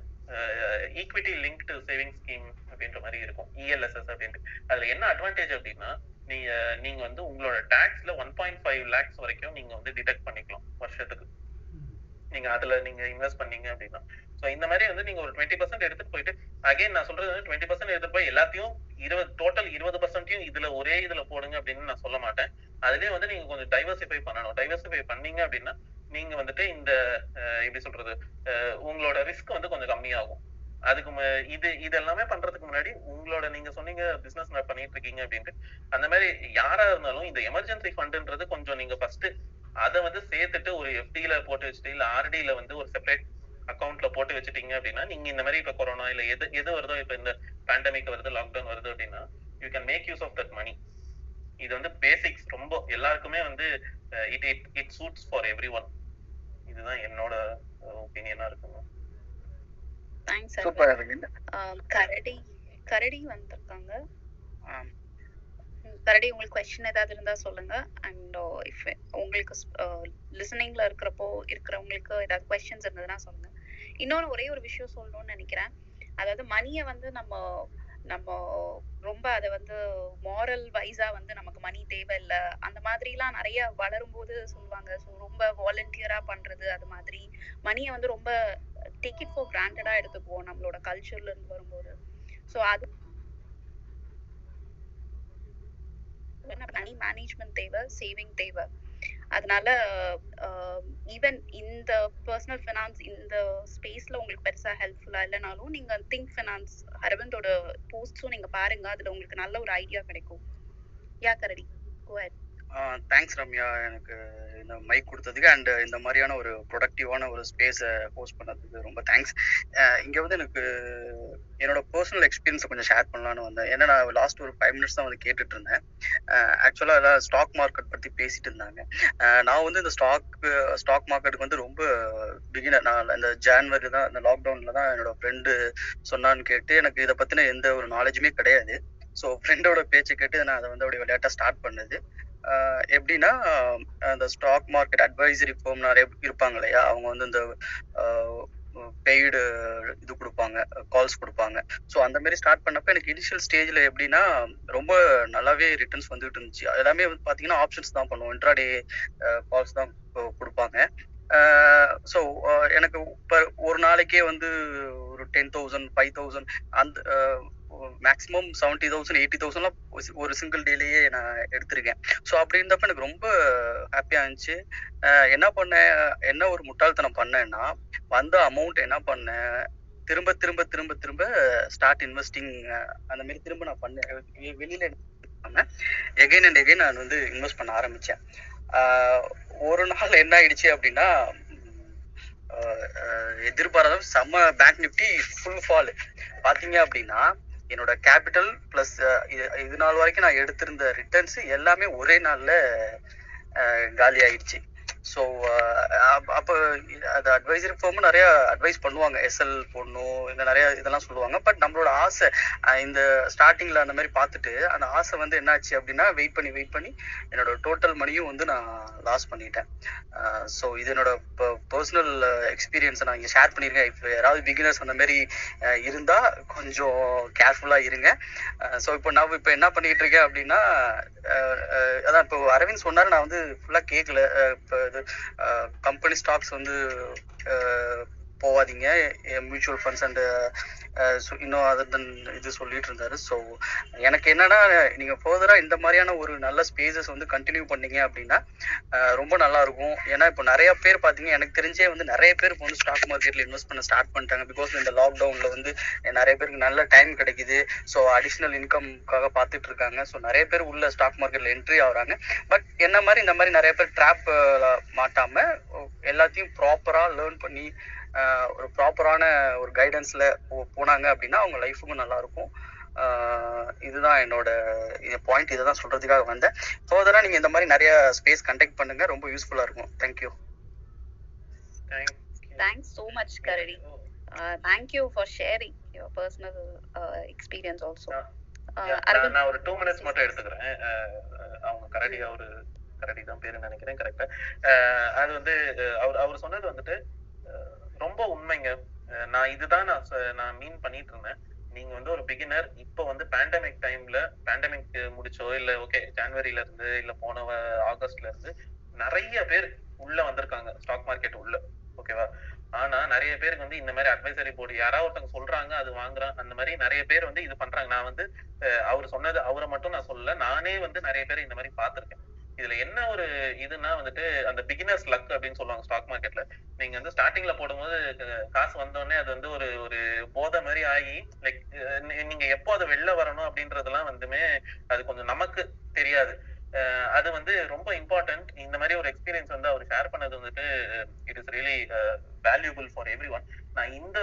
ஈக்விட்டி லிங்க்டு சேவிங் ஸ்கீம் அப்படின்ற மாதிரி இருக்கும். இஎல்எஸ்எஸ் அப்படின்ட்டு. அதுல என்ன அட்வான்டேஜ் அப்படின்னா நீங்க நீங்க வந்து உங்களோட டாக்ஸ்ல ஒன் பாயிண்ட் ஃபைவ் லேக்ஸ் வரைக்கும் நீங்க வந்து டிடெக்ட் பண்ணிக்கலாம் வருஷத்துக்கு. நீங்க அதுல நீங்க இன்வெஸ்ட் பண்ணீங்க அப்படின்னா. சோ இந்த மாதிரி வந்து நீங்க ஒரு டுவெண்ட்டி பர்சன்ட் எடுத்துட்டு போயிட்டு அகைன் நான் சொல்றது வந்து டுவெண்ட்டி பர்சன்ட் எடுத்துட்டு போய் எல்லாத்தையும் இருபது டோட்டல் இருபது பர்சன்ட்டையும் இதுல ஒரே இதுல போடுங்க அப்படின்னு நான் சொல்ல மாட்டேன். அதுலயே வந்து நீங்க கொஞ்சம் டைவர்சிஃபை பண்ணணும். டைவர்சிஃபை பண்ணீங்க அப்படின்னா நீங்க வந்துட்டு இந்த அஹ், எப்படி சொல்றது அஹ், உங்களோட ரிஸ்க் வந்து கொஞ்சம் கம்மியாகும். அதுக்கு இது இது எல்லாமே பண்றதுக்கு முன்னாடி உங்களோட நீங்க சொன்னீங்க பிசினஸ் பண்ணிட்டு இருக்கீங்க அப்படின்ட்டு. அந்த மாதிரி யாரா இருந்தாலும் இந்த எமர்ஜென்சி ஃபண்டுன்றது கொஞ்சம் நீங்க ஃபர்ஸ்ட் அதை வந்து சேர்த்துட்டு ஒரு எஃப்டியில போட்டு வச்சுட்டு இல்ல ஆர்டியில வந்து ஒரு செப்பரேட் அக்கௌண்ட்ல போட்டு வச்சுட்டீங்க அப்படின்னா நீங்க இந்த மாதிரி இப்ப கொரோனா இல்ல எது எது வருதோ இப்ப இந்த பேண்டமிக் வருது லாக்டவுன் வருது அப்படின்னா you can make use of that money இது வந்து பேசிக்ஸ் ரொம்ப எல்லாருக்குமே வந்து it it it suits for everyone இதுதான் என்னோட ஒப்பீனியனா இருக்குங்க. தேங்க்ஸ் சூப்பர் அரவிந்த் கரடி கரடி வந்திருக்காங்க. கரடி உங்களுக்கு கொஸ்டின் ஏதாவது இருந்தா சொல்லுங்க. அண்ட் இஃப் உங்களுக்கு லிசனிங்ல இருக்கிறப்போ இருக்கிறவங்களுக்கு ஏதாவது கொஸ்டின்ஸ் இருந்ததுன்னா சொல்லுங்க. இன்னொரு ஒரே ஒரு விஷயம் சொல்லணும்னு நினைக்கிறேன். அதாவது மணியை வந்து நம்ம நம்ம ரொம்ப அதை வந்து மாரல் வைஸா வந்து நமக்கு மணி தேவையில்லை. அந்த மாதிரிலாம் நிறைய வளரும்போது சொல்லுவாங்க. ஸோ ரொம்ப வாலண்டியரா பண்றது அது மாதிரி. மணியை வந்து ரொம்ப டிக்கெட் ஃபோர் ஃபார் கிராண்டடா எடுத்துக்குவோம் நம்மளோட கல்ச்சர்ல இருந்து வரும்போது. ஸோ அது மணி மேனேஜ்மெண்ட் தேவை சேவிங் தேவை. அதனால ஈவன் இந்த பர்சனல் ஃபினான்ஸ் இந்த ஸ்பேஸ்ல உங்களுக்கு பெருசா ஹெல்ப்ஃபுல்லா இல்லைனாலும் நீங்க திங்க் ஃபினான்ஸ் அரவிந்தோட போஸ்ட்ஸும் நீங்க பாருங்க. அதுல உங்களுக்கு நல்ல ஒரு ஐடியா கிடைக்கும். யா கரடி? Go ah thanks Ramya. எனக்கு இந்த மைக் கொடுத்ததுக்கு அண்ட் இந்த மாதிரியான ஒரு ப்ரொடக்டிவான ஒரு ஸ்பேஸை ஹோஸ்ட் பண்ணதுக்கு ரொம்ப தேங்க்ஸ் இங்கே வந்து எனக்கு என்னோட பர்சனல் எக்ஸ்பீரியன்ஸை கொஞ்சம் ஷேர் பண்ணலான்னு வந்தேன். ஏன்னா நான் லாஸ்ட் ஒரு ஃபைவ் மினிட்ஸ் தான் வந்து கேட்டுட்டு இருந்தேன் ஆக்சுவலாக எல்லாம் ஸ்டாக் மார்க்கெட் பற்றி பேசிட்டு இருந்தாங்க. நான் வந்து இந்த ஸ்டாக் ஸ்டாக் மார்க்கெட்டுக்கு வந்து ரொம்ப பிகினர் நான் இந்த ஜான்வரி தான் இந்த லாக்டவுனில் தான் என்னோட ஃப்ரெண்டு சொன்னான்னு கேட்டு எனக்கு இதை பற்றின எந்த ஒரு நாலேஜுமே கிடையாது. ஸோ ஃப்ரெண்டோட பேச்சு கேட்டு நான் அதை வந்து அப்படி விளையாட்டாக ஸ்டார்ட் பண்ணது. எப்படின்னா அந்த ஸ்டாக் மார்க்கெட் அட்வைசரி ஃபோம் நிறைய இருப்பாங்க இல்லையா? அவங்க வந்து இந்த பெய்டு இது கொடுப்பாங்க கால்ஸ் கொடுப்பாங்க. ஸோ அந்த மாதிரி ஸ்டார்ட் பண்ணப்ப எனக்கு இனிஷியல் ஸ்டேஜில் எப்படின்னா ரொம்ப நல்லாவே ரிட்டர்ன்ஸ் வந்துட்டு இருந்துச்சு. எல்லாமே வந்து பார்த்தீங்கன்னா ஆப்ஷன்ஸ் தான் பண்ணுவோம். இன்ட்ராடே கால்ஸ் தான் கொடுப்பாங்க. ஸோ எனக்கு இப்போ ஒரு நாளைக்கே வந்து ஒரு டென் தௌசண்ட் ஃபைவ் தௌசண்ட் அந்த மேக்ஸிமம் செவன்ட்டி தௌசண்ட் எயிட்டி தௌசண்ட்லாம் ஒரு சிங்கிள் டேலேயே நான் எடுத்திருக்கேன். ஸோ அப்படி இருந்தப்ப எனக்கு ரொம்ப ஹாப்பியாக இருந்துச்சு. என்ன பண்ணேன் என்ன ஒரு முட்டாள்தனம் பண்ணேன்னா வந்த அமௌண்ட் என்ன பண்ணேன் திரும்ப திரும்ப திரும்ப திரும்ப ஸ்டார்ட் இன்வெஸ்டிங் அந்த மாதிரி திரும்ப நான் பண்ணேன் வெ- வெளியில எகைன் அண்ட் எகைன் நான் வந்து இன்வெஸ்ட் பண்ண ஆரம்பிச்சேன். ஒரு நாள் என்ன ஆயிடுச்சு அப்படின்னா எதிர்பாராத செம்ம பேங்க் நிஃப்டி ஃபுல் ஃபால் பாத்தீங்க அப்படின்னா என்னோட கேபிட்டல் பிளஸ் இது நாள் வரைக்கும் நான் எடுத்திருந்த ரிட்டர்ன்ஸ் எல்லாமே ஒரே நாள்ல காலி ஆயிடுச்சு ஸோ அப்போ அது அட்வைசரி ஃபார்மும் நிறைய அட்வைஸ் பண்ணுவாங்க. எஸ்எல் போடணும் இந்த நிறைய இதெல்லாம் சொல்லுவாங்க. பட் நம்மளோட ஆசை இந்த ஸ்டார்டிங்ல அந்த மாதிரி பார்த்துட்டு அந்த ஆசை வந்து என்னாச்சு அப்படின்னா வெயிட் பண்ணி வெயிட் பண்ணி என்னோட டோட்டல் மணியும் வந்து நான் லாஸ் பண்ணிட்டேன். ஸோ இது என்னோட பர்சனல் எக்ஸ்பீரியன்ஸை நான் இங்கே ஷேர் பண்ணியிருக்கேன் இப்போ யாராவது பிகினர்ஸ் அந்த மாதிரி இருந்தால் கொஞ்சம் கேர்ஃபுல்லாக இருங்க. ஸோ இப்போ நான் இப்போ என்ன பண்ணிட்டு இருக்கேன் அப்படின்னா அதான் இப்போ அரவிந்த் சொன்னார் நான் வந்து ஃபுல்லாக கேட்கல இப்போ கம்பெனி ஸ்டாக்ஸ் வந்து போகாதீங்க மியூச்சுவல் ஃபண்ட்ஸ் அண்ட் இன்னும் அதர் தன் இது சொல்லிட்டு இருந்தாரு. ஸோ எனக்கு என்னன்னா நீங்க ஃபர்தரா இந்த மாதிரியான ஒரு நல்ல ஸ்பேசஸ் வந்து கண்டினியூ பண்ணீங்க அப்படின்னா ரொம்ப நல்லா இருக்கும். ஏன்னா இப்போ நிறைய பேர் பாத்தீங்க எனக்கு தெரிஞ்சே வந்து நிறைய பேர் இப்போ வந்து ஸ்டாக் மார்க்கெட்ல இன்வெஸ்ட் பண்ண ஸ்டார்ட் பண்ணிட்டாங்க. பிகாஸ் இந்த லாக்டவுன்ல வந்து நிறைய பேருக்கு நல்ல டைம் கிடைக்குது. ஸோ அடிஷ்னல் இன்கம்காக பார்த்துட்டு இருக்காங்க. ஸோ நிறைய பேர் உள்ள ஸ்டாக் மார்க்கெட்ல என்ட்ரி ஆகுறாங்க. பட் என்ன மாதிரி இந்த மாதிரி நிறைய பேர் ட்ராப் மாட்டாம எல்லாத்தையும் ப்ராப்பரா லேர்ன் பண்ணி ஒரு ப்ராப்பரான ஒரு கைடன்ஸ்ல போனாங்க அப்படின்னா அவங்க லைஃபுக்கும் நல்லா இருக்கும் ஆஹ் இதுதான் என்னோட பாயிண்ட் இதை தான் சொல்றதுக்காக வந்தேன். ஃபர்தரா நீங்க இந்த மாதிரி நிறைய ஸ்பேஸ் கண்டக்ட் பண்ணுங்க. ரொம்ப யூஸ்ஃபுல்லா இருக்கும். Thank you Thank you. Thanks so much, Karadi. Uh, thank you for sharing your personal uh, experience also. Yeah. Uh, Yeah, நான் ஒரு டூ மினிட்ஸ் மட்டும் எடுத்துக்கிறேன். அஹ் அஹ் அவங்க கரடி அவரு கரடி தான் பேரு நினைக்கிறேன். கரெக்டா அது வந்து அவர் அவர் சொன்னது வந்துட்டு ரொம்ப உண்மைங்க. நான் இதுதான் நான் நான் மீன் பண்ணிட்டு இருந்தேன் நீங்க வந்து ஒரு பிகினர் இப்போ வந்து பேண்டமிக் டைம்ல பேண்டமிக் முடிச்சோ இல்ல ஓகே ஜனவரில இருந்து இல்ல போன ஆகஸ்ட்ல இருந்து நிறைய பேர் உள்ள வந்திருக்காங்க. ஸ்டாக் மார்க்கெட் உள்ள ஓகேவா ஆனா நிறைய பேருக்கு வந்து இந்த மாதிரி அட்வைசரி போர்டு யாராவது ஒருத்தங்க சொல்றாங்க அது வாங்குறான் அந்த மாதிரி நிறைய பேர் வந்து இது பண்றாங்க. நான் வந்து அவர் சொன்னது அவரை மட்டும் நான் சொல்லல. நானே வந்து நிறைய பேர் இந்த மாதிரி பார்த்திருக்கேன். இதுல என்ன ஒரு இதுன்னா வந்துட்டு அந்த பிகினர்ஸ் லக் அப்படின்னு சொல்லுவாங்க ஸ்டாக் மார்க்கெட்ல நீங்க வந்து ஸ்டார்டிங்ல போடும்போது காசு வந்தோடனே அது வந்து ஒரு ஒரு போதை மாதிரி ஆகி லைக் நீங்க எப்போ அதை வெளில வரணும் அப்படின்றதெல்லாம் வந்துமே அது கொஞ்சம் நமக்கு தெரியாது. அது வந்து ரொம்ப இம்பார்ட்டன்ட் இந்த மாதிரி ஒரு எக்ஸ்பீரியன்ஸ் வந்து அவர் ஷேர் பண்ணது வந்துட்டு it is really valuable for everyone நான் இந்த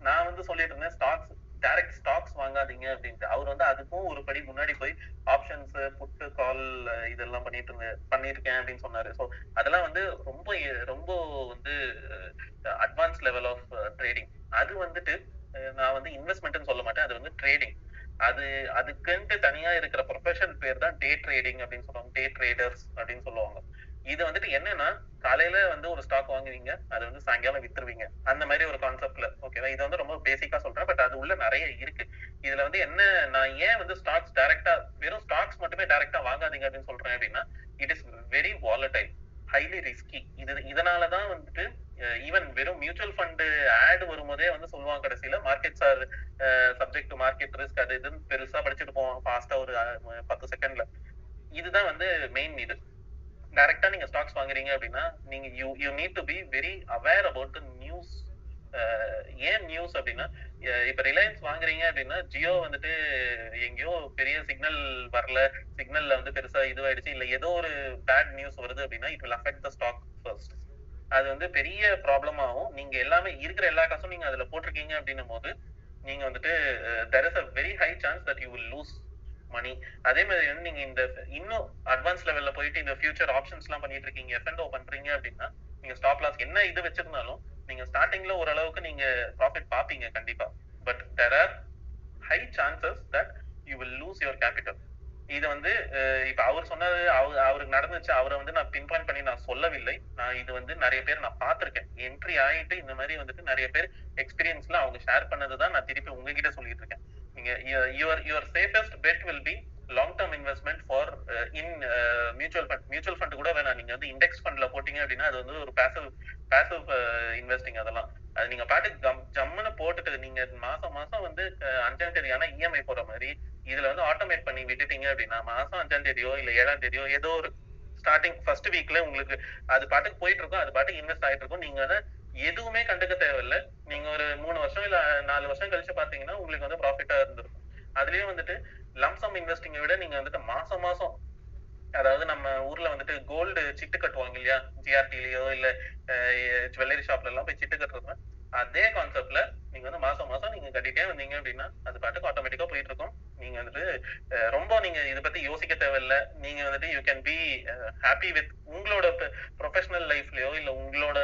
நான் வந்து சொல்லிட்டு இருந்தேன் ஸ்டாக்ஸ் டைரக்ட் ஸ்டாக்ஸ் வாங்காதீங்க அப்படின்ட்டு. அவர் வந்து அதுக்கும் ஒரு படி முன்னாடி போய் ஆப்ஷன்ஸ் புட்டு கால் இதெல்லாம் பண்ணிட்டு இருந்த பண்ணியிருக்கேன் அப்படின்னு சொன்னாரு. ஸோ அதெல்லாம் வந்து ரொம்ப ரொம்ப வந்து அட்வான்ஸ் லெவல் ஆஃப் ட்ரேடிங் அது வந்துட்டு நான் வந்து இன்வெஸ்ட்மெண்ட்னு சொல்ல மாட்டேன். அது வந்து ட்ரேடிங் அது அதுக்குன்ட்டு தனியா இருக்கிற ப்ரொஃபஷன் பேர் தான் டே ட்ரேடிங் அப்படின்னு சொல்லுவாங்க. டே ட்ரேடர்ஸ் அப்படின்னு சொல்லுவாங்க. இது வந்துட்டு என்னன்னா காலையில வந்து ஒரு ஸ்டாக் வாங்குவீங்க அது வந்து சாயங்காலம் வித்துருவீங்க. அந்த மாதிரி ஒரு கான்செப்ட்ல ஓகேவா இது வந்து ரொம்ப பேசிக்கா சொல்றேன் பட் அது உள்ள நிறைய இருக்கு. இதுல வந்து என்ன நான் ஏன் வந்து ஸ்டாக்ஸ் டைரக்டா வெறும் ஸ்டாக்ஸ் மட்டுமே டைரக்டா வாங்காதீங்க அப்படின்னு சொல்றேன் அப்படின்னா it is very volatile highly risky இது இதனாலதான் வந்துட்டு ஈவன் வெறும் மியூச்சுவல் ஃபண்டு ஆட் வரும்போதே வந்து சொல்லுவாங்க கடைசியில markets are subject to market risk அது இதுன்னு பெருசா படிச்சுட்டு போவோம் ஃபாஸ்டா ஒரு பத்து செகண்ட்ல இதுதான் வந்து மெயின் இது. டைரக்டா நீங்க ஸ்டாக்ஸ் வாங்குறீங்க அப்படின்னா நீங்க you you need to be very aware about news ஏன் நியூஸ் அப்படின்னா இப்ப ரிலையன்ஸ் வாங்குறீங்க அப்படின்னா ஜியோ வந்துட்டு எங்கேயோ பெரிய சிக்னல் வரல. சிக்னல்ல வந்து பெருசா இதுவாயிடுச்சு. இல்ல ஏதோ ஒரு பேட் நியூஸ் வருது அப்படின்னா it will affect the stock first அது வந்து பெரிய ப்ராப்ளம் ஆகும். நீங்க எல்லாமே இருக்கிற எல்லா காசும் நீங்க அதுல போட்டிருக்கீங்க அப்படின்னும் போது நீங்க வந்துட்டு there is a very high chance that you will lose money அதே மாதிரி வந்து நீங்க இந்த இன்னும் அட்வான்ஸ் லெவல்ல போயிட்டு இந்த ஃபியூச்சர் ஆப்ஷன்ஸ் எல்லாம் பண்ணிட்டு இருக்கீங்க எஃப் பண்றீங்க அப்படின்னா நீங்க ஸ்டாப் லாஸ் என்ன இது வச்சிருந்தாலும் நீங்க ஸ்டார்டிங்ல ஓரளவுக்கு நீங்க ப்ராஃபிட் பாப்பீங்க கண்டிப்பா. But there are high chances that you will lose your capital இது வந்து இப்ப அவர் சொன்னது அவர் அவருக்கு நடந்துச்சு அவரை வந்து நான் பின் பாயிண்ட் பண்ணி நான் சொல்லவில்லை. நான் இது வந்து நிறைய பேர் நான் பார்த்திருக்கேன். என்ட்ரி ஆயிட்டு இந்த மாதிரி வந்துட்டு நிறைய பேர் எக்ஸ்பீரியன்ஸ்ல அவங்க ஷேர் பண்ணதுதான் நான் திருப்பி உங்ககிட்ட சொல்லிட்டு இருக்கேன். நீங்க your your safest bet will be long term investment for in mutual fund mutual fund கூட வேணாம். நீங்க வந்து இண்டெக்ஸ் ஃபண்ட்ல போட்டீங்க அப்படின்னா அது வந்து ஒரு பேசிவ் பேசிவ் இன்வெஸ்டிங் அதெல்லாம். அது நீங்க பாட்டுக்கு ஜம் ஜம்முன்னு போட்டுட்டு நீங்க மாசம் மாசம் வந்து uh, அஞ்சாம் தேதியான இஎம்ஐ போற மாதிரி இதுல வந்து ஆட்டோமேட் பண்ணி விட்டுட்டீங்க அப்படின்னா மாசம் அஞ்சாம் தேதியோ இல்ல ஏழாம் தேதியோ ஏதோ ஒரு ஸ்டார்டிங் ஃபர்ஸ்ட் வீக்ல உங்களுக்கு அது பாட்டுக்கு போயிட்டு இருக்கும் அது பாட்டுக்கு இன்வெஸ்ட் ஆயிட்டு இருக்கும். நீங்க எதுவுமே கண்டுக்க தேவையில்ல. நீங்க ஒரு மூணு வருஷம் இல்ல நாலு வருஷம் கழிச்சு பாத்தீங்கன்னா உங்களுக்கு வந்து ப்ராஃபிட்டா இருந்திருக்கும். அதுலயே வந்துட்டு லம்சம் இன்வெஸ்டிங்கை விட நீங்க வந்துட்டு மாசம் மாசம் அதாவது நம்ம ஊர்ல வந்துட்டு கோல்டு சிட்டு கட்டுவாங்க இல்லையா? ஜிஆர்டிலயோ இல்ல ஜுவல்லரி ஷாப்ல எல்லாம் போய் சிட்டு கட்டுறது அதே கான்செப்ட்ல நீங்க வந்து மாசம் மாசம் நீங்க கட்டிட்டே வந்தீங்க அப்படின்னா அது பாட்டுக்கு ஆட்டோமேட்டிக்கா போயிட்டு இருக்கும் நீங்க வந்துட்டு ரொம்ப நீங்க இதை பத்தி யோசிக்க தேவையில்ல. நீங்க வந்துட்டு you can be happy with உங்களோட ப்ரொஃபஷனல் லைஃப்லயோ இல்ல உங்களோட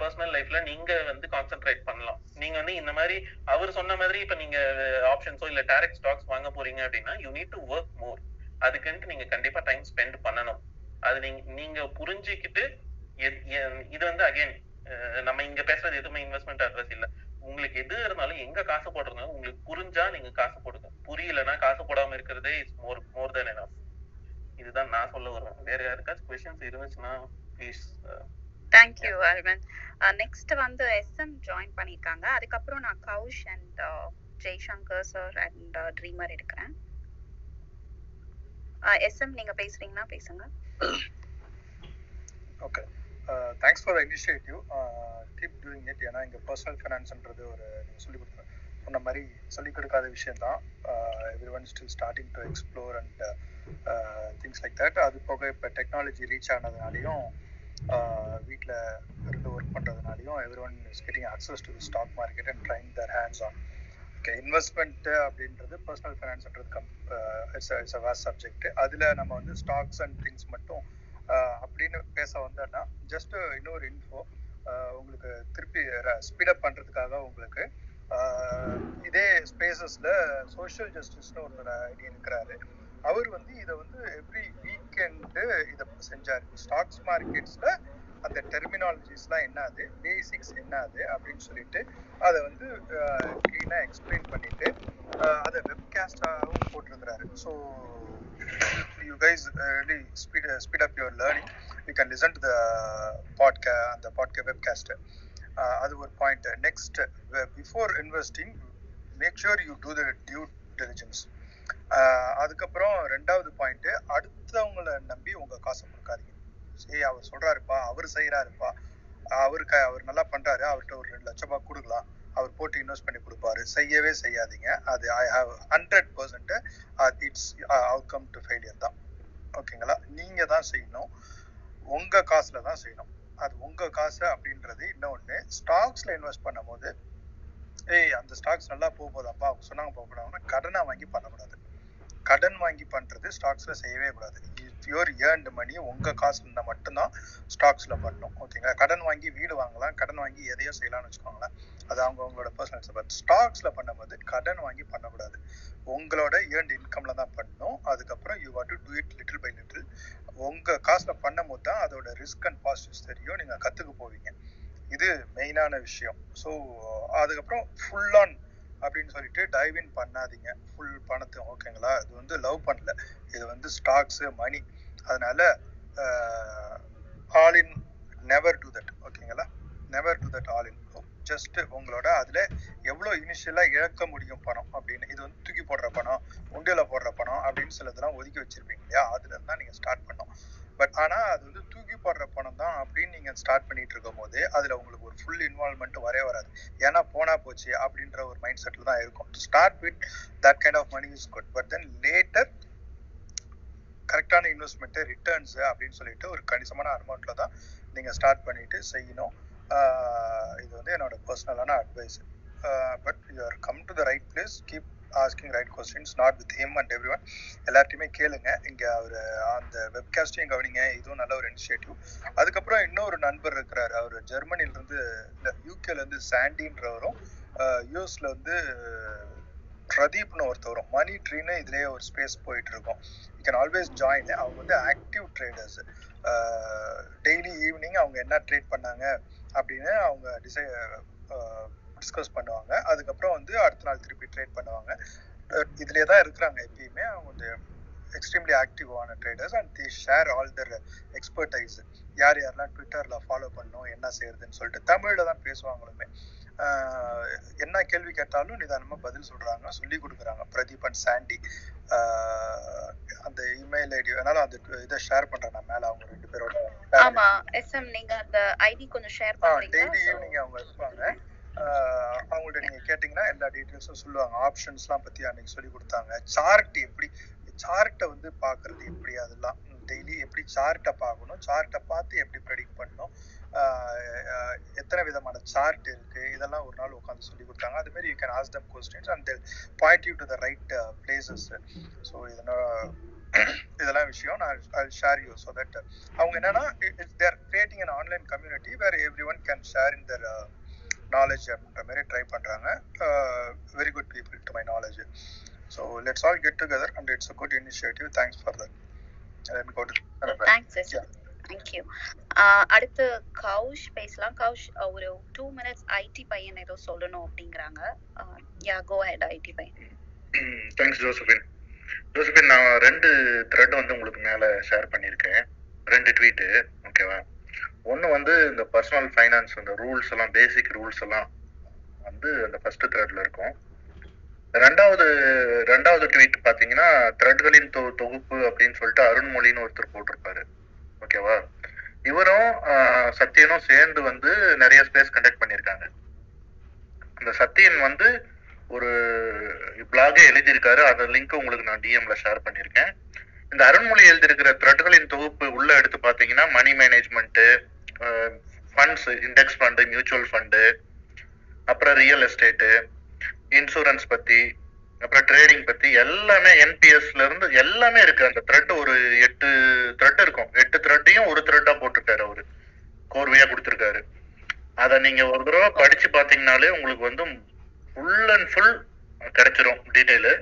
பர்சனல் லைஃப்ல நீங்க வந்து கான்சென்ட்ரேட் பண்ணலாம். நீங்க வந்து இந்த மாதிரி அவர் சொன்ன மாதிரி இப்ப நீங்க ஆப்ஷன்ஸோ இல்ல டைரக்ட் ஸ்டாக்ஸ் வாங்க போறீங்க அப்படின்னா you need to work more அதுக்குன்ட்டு நீங்க கண்டிப்பா டைம் ஸ்பெண்ட் பண்ணணும். அது நீங்க நீங்க புரிஞ்சுக்கிட்டு இது வந்து அகைன் நம்ம இங்க பேசுறது எதுவுமே இன்வெஸ்ட்மெண்ட் அட்ரஸ் இல்ல. உங்களுக்கு எது இருந்தாலும் எங்க காசு போடுறதுனால உங்களுக்கு புரிஞ்சா நீங்க காசு போடுங்க. புரியலன்னா காசு போடாம இருக்கிறதே is more more then enough. இதுதான் நான் சொல்ல வருவேன். வேற யாருக்காச்சும் கொஸ்டின்ஸ் இருந்துச்சுன்னா ப்ளீஸ் தேங்க்யூ அல்வன் நெக்ஸ்ட் வந்து எஸ்எம் ஜாயின் பண்ணியிருக்காங்க அதுக்கப்புறம் நான் Kaush and Jaishankar sir and dreamer எடுக்கிறேன். எஸ்எம் நீங்க பேசுறீங்கன்னா பேசுங்க. Okay thanks for initiative keep doing it ஏன்னா இங்கே பர்சனல் ஃபினான்ஸ்ன்றது ஒரு நீங்கள் சொல்லி கொடுத்த சொன்ன மாதிரி சொல்லிக் கொடுக்காத விஷயம் தான் everyone still starting to explore and things like that அது போக இப்போ டெக்னாலஜி ரீச் ஆனதுனாலையும் வீட்டில் இருந்து work பண்ணுறதுனாலையும் everyone is getting access to stock market and trying their hands on okay investment அப்படின்றது personal ஃபைனான்ஸ்ன்றது come it's it's a vast subject அதில் நம்ம வந்து ஸ்டாக்ஸ் அண்ட் திங்ஸ் மட்டும் அப்படின்னு பேச வந்தோம்னா ஜஸ்ட் இன்னொரு இன்ஃபோ உங்களுக்கு திருப்பி ஸ்பீடப் பண்ணுறதுக்காக உங்களுக்கு இதே ஸ்பேசஸில் சோஷியல் ஜஸ்டிஸ்னு ஒருத்தர் ஐடியா இருக்கிறாரு. அவர் வந்து இதை வந்து எவ்ரி வீக்கெண்டு இதை செஞ்சார். ஸ்டாக்ஸ் மார்க்கெட்ஸில் அந்த டெர்மினாலஜிஸ்லாம் என்னது? பேசிக்ஸ் என்னது? அப்படின்னு சொல்லிட்டு அதை வந்து க்ளீனாக எக்ஸ்பிளைன் பண்ணிட்டு அதை வெப்காஸ்டாகவும் போட்டிருக்கிறாரு. So you guys uh, speed speed up your learning you can listen to the to அந்த podcast and அது ஒரு point next before investing make sure you do the due diligence அதுக்கப்புறம் ரெண்டாவது பாயிண்ட் அடுத்தவங்களை நம்பி உங்க காசை கொடுக்காதீங்க. சரி அவர் சொல்றாருப்பா அவர் செய்யறாருப்பா அவருக்கு அவர் நல்லா பண்றாரு அவர்கிட்ட ஒரு ரெண்டு லட்சம் ரூபாய் கொடுக்கலாம். அவர் போட்டு இன்வெஸ்ட் பண்ணி கொடுப்பாரு. செய்யவே செய்யாதீங்க. அது I have hundred percent it's outcome to failure தான். ஓகேங்களா நீங்க தான் செய்யணும். உங்க காசுல தான் செய்யணும். அது உங்க காசு அப்படின்றது இன்னொன்னு. ஸ்டாக்ஸ்ல இன்வெஸ்ட் பண்ணும்போது ஏய் அந்த ஸ்டாக்ஸ் நல்லா போக போதாப்பா அவங்க சொன்னாங்க போக கூடாதுன்னா கடனை வாங்கி பண்ணக்கூடாது. கடன் வாங்கி பண்றது ஸ்டாக்ஸ்ல செய்யவே கூடாது. யோர் ஏர்ன்டு மணி உங்க காசு இருந்தால் மட்டும்தான் ஸ்டாக்ஸ்ல பண்ணணும் ஓகேங்களா கடன் வாங்கி வீடு வாங்கலாம். கடன் வாங்கி எதையோ செய்யலாம்னு வச்சுக்கோங்களேன். அது அவங்க அவங்களோட பர்சனல் பட் ஸ்டாக்ஸ்ல பண்ணும்போது கடன் வாங்கி பண்ணக்கூடாது. உங்களோட ஏர்ன்டு இன்கம்ல தான் பண்ணணும். அதுக்கப்புறம் you what to do it little by little உங்க காசுல பண்ணும் போது தான் அதோட ரிஸ்க் அண்ட் பாசிட்டிவ்ஸ் தெரியும். நீங்க கத்துக்க போவீங்க. இது மெயினான விஷயம். ஸோ அதுக்கப்புறம் ஃபுல் ஆன் அப்படின்னு சொல்லிட்டு டைவ் இன் பண்ணாதீங்க. ஃபுல் பணத்தை ஓகேங்களா இது வந்து லவ் பண்ணல. இது வந்து ஸ்டாக்ஸ் மணி அதனால all in never do that ஓகேங்களா never do that all in just உங்களோட அதுல எவ்வளவு இனிஷியலா இழக்க முடியும் பணம் அப்படின்னு. இது வந்து தூக்கி போடுற பணம் உண்டியல போடுற பணம் அப்படின்னு சிலதெல்லாம் ஒதுக்கி வச்சிருப்பீங்க இல்லையா? அதுல இருந்தா நீங்க ஸ்டார்ட் பண்ணோம் பட் ஆனா அது வந்து தூக்கி போடுற பணம் தான் அப்படின்னு நீங்க ஸ்டார்ட் பண்ணிட்டு இருக்கும் போது அதுல உங்களுக்கு ஒரு ஃபுல் இன்வால்மெண்ட் வரவே வராது. ஏன்னா போனா போச்சு அப்படின்ற ஒரு மைண்ட் செட்ல தான் இருக்கும். Start with that kind of money is good but then later கரெக்டான இன்வெஸ்ட்மெண்ட் ரிட்டர்ன்ஸ் அப்படின்னு சொல்லிட்டு ஒரு கணிசமான அமௌண்ட்ல தான் நீங்க ஸ்டார்ட் பண்ணிட்டு செய்யணும். இது வந்து என்னோட பர்சனலான advice but you are come to the right place keep asking right questions not with him and everyone எல்லார்ட்டையுமே கேளுங்க. இங்க அவர் அந்த வெப்காஸ்டையும் கவனிங்க. இதுவும் நல்ல ஒரு இனிஷியேட்டிவ் அதுக்கப்புறம் இன்னொரு நண்பர் இருக்கிறாரு. அவர் ஜெர்மனில இருந்து இல்ல யூகேல இருந்து சாண்டின்றவரும் யூஎஸ்ல வந்து பிரதீப்னு ஒருத்தர் வரும் மணி ட்ரீன்னு இதுலயே ஒரு ஸ்பேஸ் போயிட்டு இருக்கோம் யூ கேன் ஆல்வேஸ் ஜாயின் அவங்க வந்து ஆக்டிவ் ட்ரேடர்ஸ் டெய்லி ஈவினிங் அவங்க என்ன ட்ரேட் பண்ணாங்க அப்படின்னு அவங்க டிசை டிஸ்கஸ் பண்ணுவாங்க. அதுக்கப்புறம் வந்து அடுத்த நாள் திருப்பி ட்ரேட் பண்ணுவாங்க. இதுலேயே தான் இருக்கிறாங்க எப்பயுமே. அவங்க வந்து extremely ஆக்டிவான traders and the share all their expertise யார் யாரெல்லாம் ட்விட்டரில் ஃபாலோ பண்ணணும் என்ன செய்யறதுன்னு சொல்லிட்டு தமிழில் தான் பேசுவாங்களுமே. என்ன கேள்வி கேட்டாலும் நிதானமாக பதில் சொல்கிறாங்க சொல்லி கொடுக்குறாங்க. பிரதீப் அண்ட் சாண்டி அந்த இமெயில் ஐடி வேணாலும் அந்த இதை ஷேர் பண்ணுறேன் நான் மேலே அவங்க ரெண்டு பேரோட. ஆமா எஸ்எம் நீங்க அந்த ஐடி கொஞ்சம் ஷேர் டெய்லி பண்றீங்களா? ஈவினிங் அவங்க இருப்பாங்க. அவங்கள்ட்ட நீங்க கேட்டீங்கன்னா எல்லா டீட்டெயில்ஸும் சொல்லுவாங்க. ஆப்ஷன்ஸ்லாம் பத்தி அன்னைக்கு சொல்லி கொடுத்தாங்க. சார்ட் எப்படி சார்ட்டை வந்து பாக்குறது எப்படி அதெல்லாம்? டெய்லி எப்படி சார்ட்டை பார்க்கணும்? சார்ட்டை பார்த்து எப்படி ப்ரெடிக்ட் பண்ணணும்? எத்தனை விதமான சார்ட் இருக்கு? இதெல்லாம் ஒரு நாள் உட்காந்து சொல்லி கொடுத்தாங்க. அது மாதிரி you can ask them questions and tell point you to the right places so இதனால் இதெல்லாம் விஷயம் நான் ஷேர் யூ ஸோ தட் அவங்க என்னன்னா they're creating an online community where everyone can share in their knowledge அப்படின்ற மாதிரி ட்ரை பண்றாங்க. Very good people to my knowledge so let's all get together and it's a good initiative thanks for that thanks thank you அடுத்து கௌஷ் பேசலாம். Kaush uh, ஒரு two minutes IT பையன் ஏதோ சொல்லணும் அப்படிங்கிறாங்க. யா கோ ஹெட் ஐடி பையன். Thanks Josephine Josephine நான் ரெண்டு த்ரெட் வந்து உங்களுக்கு மேலே ஷேர் பண்ணியிருக்கேன். ரெண்டு ட்வீட்டு ஓகேவா ஒன்று வந்து இந்த பர்சனல் ஃபைனான்ஸ் அந்த ரூல்ஸ் எல்லாம் பேசிக் ரூல்ஸ் எல்லாம் வந்து அந்த ஃபர்ஸ்ட் த்ரெட்ல இருக்கும். ரெண்டாவது ரெண்டாவது ட்வீட் பார்த்தீங்கன்னா த்ரெட்களின் தொ தொகுப்பு அப்படின்னு சொல்லிட்டு அருண்மொழின்னு ஒருத்தர் போட்டிருப்பாரு. ஓகேவா இவரும் ஆஹ், சத்யனும் சேர்ந்து வந்து நிறைய ஸ்பேஸ் கண்டக்ட் பண்ணியிருக்காங்க. அந்த சத்யன் வந்து ஒரு பிளாகே எழுதியிருக்காரு. அந்த லிங்க் உங்களுக்கு நான் டிஎம்ல ஷேர் பண்ணியிருக்கேன். இந்த அருண்மொழி எழுதியிருக்கிற த்ரெட்களின் தொகுப்பு உள்ள எடுத்து பாத்தீங்கன்னா money management funds index fund mutual fund அப்புறம் ரியல் எஸ்டேட்டு இன்சூரன்ஸ் பத்தி அப்புறம் ட்ரேடிங் பத்தி எல்லாமே என்பிஎஸ்ல இருந்து எல்லாமே இருக்கு. அந்த த்ரெட் ஒரு எட்டு த்ரெட் இருக்கும். எட்டு த்ரெட்டையும் ஒரு த்ரெட்டா போட்டிருக்காரு அவரு. கோர்வையா கொடுத்துருக்காரு. அதை நீங்க ஒரு தடவை படிச்சு பாத்தீங்கன்னாலே உங்களுக்கு வந்து ஃபுல் அண்ட் ஃபுல் கிடைச்சிரும் டீட்டெயிலு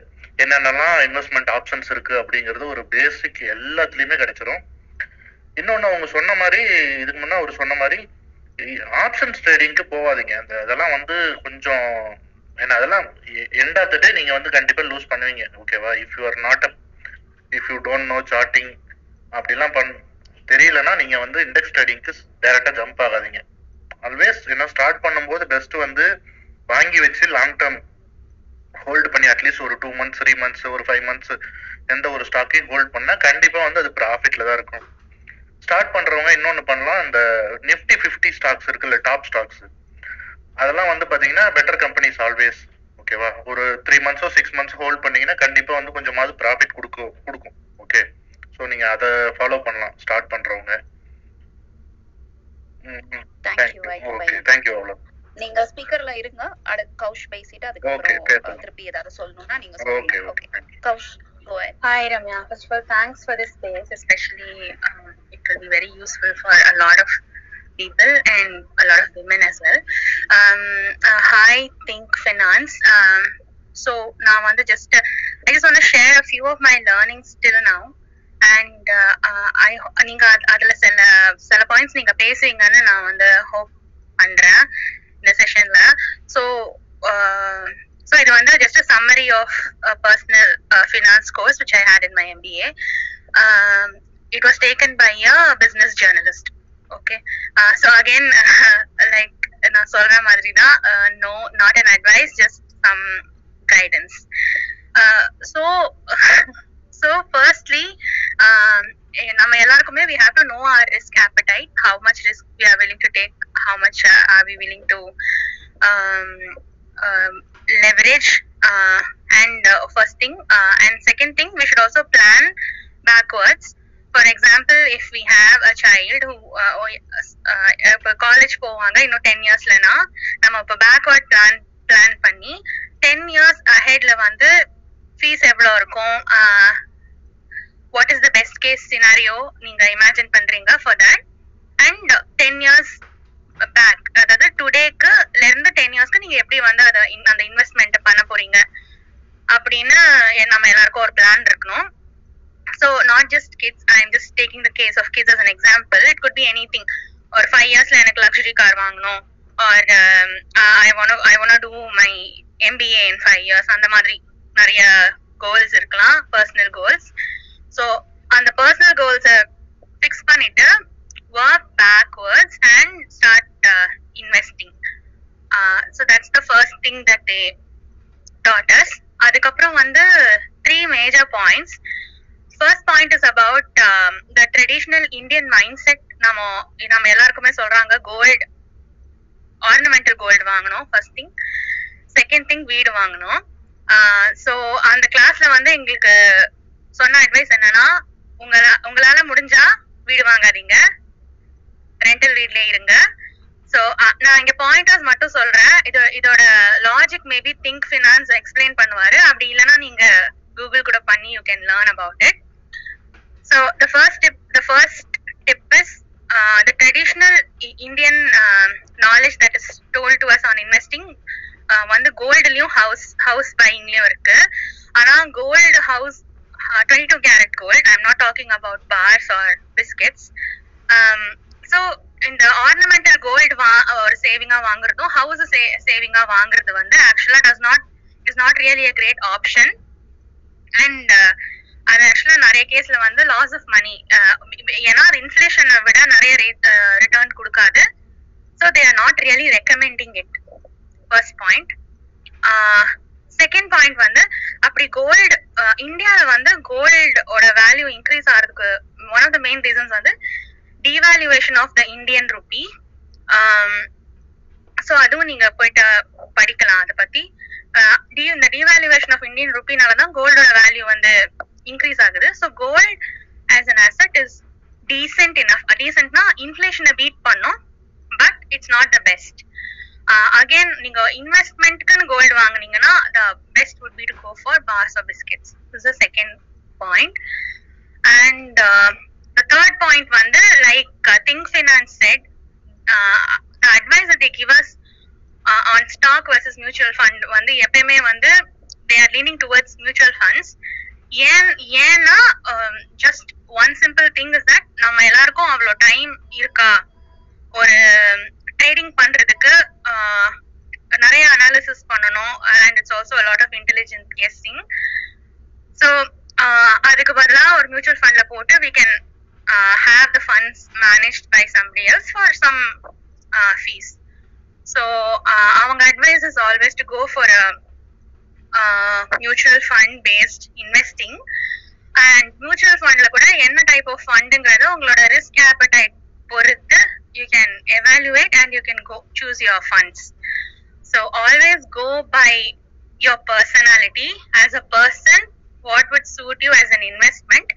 என்னென்னலாம் இன்வெஸ்ட்மெண்ட் ஆப்ஷன்ஸ் இருக்கு அப்படிங்கிறது ஒரு பேசிக் எல்லாத்துலயுமே கிடைச்சிரும். இன்னொன்னு அவங்க சொன்ன மாதிரி இதுக்கு முன்னே அவர் சொன்ன மாதிரி ஆப்ஷன்ஸ் ட்ரேடிங்க்கு போகாதீங்க. அந்த அதெல்லாம் வந்து கொஞ்சம் ஏன்னா அதெல்லாம் எண்ட் ஆஃப் த டே நீங்க வந்து கண்டிப்பா லூஸ் பண்ணுவீங்க. ஓகேவா if you are not if you don't know charting அப்படிலாம் பண் தெரியலன்னா நீங்க வந்து இண்டெக்ஸ் ட்ரேடிங்க்கு டைரக்டா ஜம்ப் ஆகாதீங்க. ஆல்வேஸ் ஏன்னா ஸ்டார்ட் பண்ணும்போது பெஸ்ட் வந்து வாங்கி வச்சு லாங் டேர்ம் ஹோல்டு பண்ணி அட்லீஸ்ட் ஒரு டூ மந்த்ஸ் த்ரீ மந்த்ஸ் ஒரு ஃபைவ் மந்த்ஸ் எந்த ஒரு ஸ்டாக்கையும் ஹோல்ட் பண்ணா கண்டிப்பா வந்து அது ப்ராஃபிட்ல தான் இருக்கும். ஸ்டார்ட் பண்றவங்க இன்னொன்னு பண்ணலாம். இந்த நிஃப்டி ஃபிஃப்டி ஸ்டாக்ஸ் இருக்குல்ல டாப் ஸ்டாக்ஸ் அதெல்லாம் வந்து பாத்தீங்கன்னா பெட்டர் கம்பெனிஸ் ஆல்வேஸ் ஓகேவா ஒரு த்ரீ மந்த்ஸோ சிக்ஸ் மந்த்ஸ் ஹோல்ட் பண்ணீங்கன்னா கண்டிப்பா வந்து கொஞ்சமாவது ப்ராஃபிட் கொடுக்கும் கொடுக்கும். ஓகே ஸோ நீங்க அதை ஃபாலோ பண்ணலாம் ஸ்டார்ட் பண்றவங்க. Thank you, ஐயா ஓகே. தேங்க்யூ அவ்வளோ நீங்க ஸ்பீக்கர்ல இருங்க அடுத்து கௌஷ் பேசிட்டு Okay, அதுக்கப்புறம் uh, திருப்பி ஏதாவது சொல்லணும்னா நீங்க ஓகே சொல்லுங்க okay okay Kaush go ahead Hi, Ramya. First of all, thanks for this space. Especially, um, it will be very useful for a lot of people and a lot of women as well. Um, uh, hi, Think Finance. Um, so now on the just, uh, I just want to share a few of my learnings till now. And uh, uh, I நீங்க அத- அதுல சில சில points நீங்க பேசுவீங்கன்னு நான் வந்து hope பண்றேன் இந்த செஷன்ல ஸோ ஸோ இது வந்து just a summary of a personal uh, finance course which I had in my MBA. Um, it was taken by a business journalist. Okay. Uh, so again, like நான் சொல்ற மாதிரி தான் no not an advice just some guidance. Uh, so so firstly um, eh, நம்ம எல்லாருக்குமே we have to know our risk appetite how much risk we are willing to take how much uh, are we willing to um, um, leverage uh, and uh, first thing uh, and second thing we should also plan backwards for example if we have a child who uh, oh, uh, இப்போ college போவாங்க இன்னும் ten இயர்ஸ்லனா நம்ம இப்போ backward plan plan பண்ணி ten years அஹெட்ல வந்து fees எவ்வளோ இருக்கும் what is the best case scenario நீங்க இமேஜின் பண்றீங்க for that and ten years back அதாவது டுடேக்கு இருந்து டென் இயர்ஸ்க்கு நீங்க எப்படி வந்து அதை அந்த இன்வெஸ்ட்மெண்ட் பண்ண போறீங்க? அப்படின்னு நம்ம எல்லாருக்கும் ஒரு பிளான் இருக்கணும். So not just kids i'm just taking the case of kids an example it could be anything ஒரு ஃபைவ் இயர்ஸ்ல எனக்கு லக்ஸரி கார் வாங்கணும். Or I want I want to my MBA in five years அந்த மாதிரி நிறைய goals இருக்கலாம் personal goals so அந்த personal கோல்ஸை ஃபிக்ஸ் பண்ணிட்டு work backwards and start investing so that's the first thing that they daughters அதுக்கப்புறம் வந்து three major points first point is about the traditional Indian mindset நம்ம நம்ம எல்லாருக்குமே சொல்றாங்க கோல்டு ஆர்னமெண்டல் கோல்டு வாங்கணும் ஃபர்ஸ்ட் திங் செகண்ட் திங் வீடு வாங்கணும். So அந்த கிளாஸ்ல வந்து எங்களுக்கு சொன்ன அட்வைஸ் என்னன்னா உங்கள உங்களால முடிஞ்சா வீடு வாங்காதீங்க. ரெண்டல் வீட்லயே இருங்க. ஸோ நான் இங்க பாயிண்டர்ஸ் மட்டும் சொல்றேன். இது இதோட logic maybe think finance explain பண்ணுவாரு. அப்படி இல்லைன்னா நீங்க கூகுள் கூட பண்ணி you can learn about it so the first tip the first tip is the traditional Indian knowledge that is told to us on investing வந்து கோல்டுலயும் ஹவுஸ் ஹவுஸ் பையிங்லயும் இருக்கு. ஆனா gold house twenty two carat gold not talking talking bars bars or biscuits so இந்த ornamental gold வா uh, ஒரு சேவிங்கா வாங்குறதும் house சேவிங்கா வாங்குறது வந்து ஆக்சுவலா does not is not really a great option and அது ஆக்சுவலா நிறைய கேஸ்ல வந்து லாஸ் ஆஃப் மணி ஏன்னா அது இன்ஃபிளேஷனை விட நிறைய ரேட் ரிட்டர்ன் uh, கொடுக்காது. So they are not really recommending it first point second point வந்து அப்படி கோல்டு இந்தியால வந்து கோல்டோட வேல்யூ இன்க்ரீஸ் ஆகிறதுக்கு one of the main reasons வந்து devaluation of the Indian rupee so அதுவும் நீங்க போயிட்டு படிக்கலாம் அதை பத்தி. இந்த டிவேல்யூவேஷன் ஆஃப் இந்தியன் ருபினால தான் கோல்டோட வேல்யூ வந்து இன்க்ரீஸ் ஆகுது. So gold as an asset is decent enough டீசென்ட்னா இன்ஃபிளேஷனை பீட் பண்ணும் but it's not the best again நீங்க இன்வெஸ்ட்மெண்ட்க்குன்னு கோல்டு வாங்குனீங்கன்னா the best would be to go for bars or biscuits is the second point and the third point வந்து like think finance said the advice they give us on stock versus mutual fund வந்து எப்பயுமே வந்து they are leaning towards mutual funds ஏன் ஏன்னா just one simple thing is that நம்ம எல்லாருக்கும் அவ்வளோ time இருக்கா? ஒரு ட்ரேடிங் பண்றதுக்கு நிறைய அனாலிசிஸ் பண்ணணும். And it's also lot of intelligent guessing so அதுக்கு பதிலா ஒரு மியூச்சுவல் ஃபண்ட்ல போட்டு we can have the funds managed by somebody else for some fees so அவங்க advice is always to go for mutual fund based investing and mutual ஃபண்ட்ல கூட என்ன type of ஃபண்டுங்கிறது உங்களோட ரிஸ்க் ஆப்படைட் பொறுத்து you can evaluate and you can go choose your funds so always go by your personality. As a person what would suit you as an investment?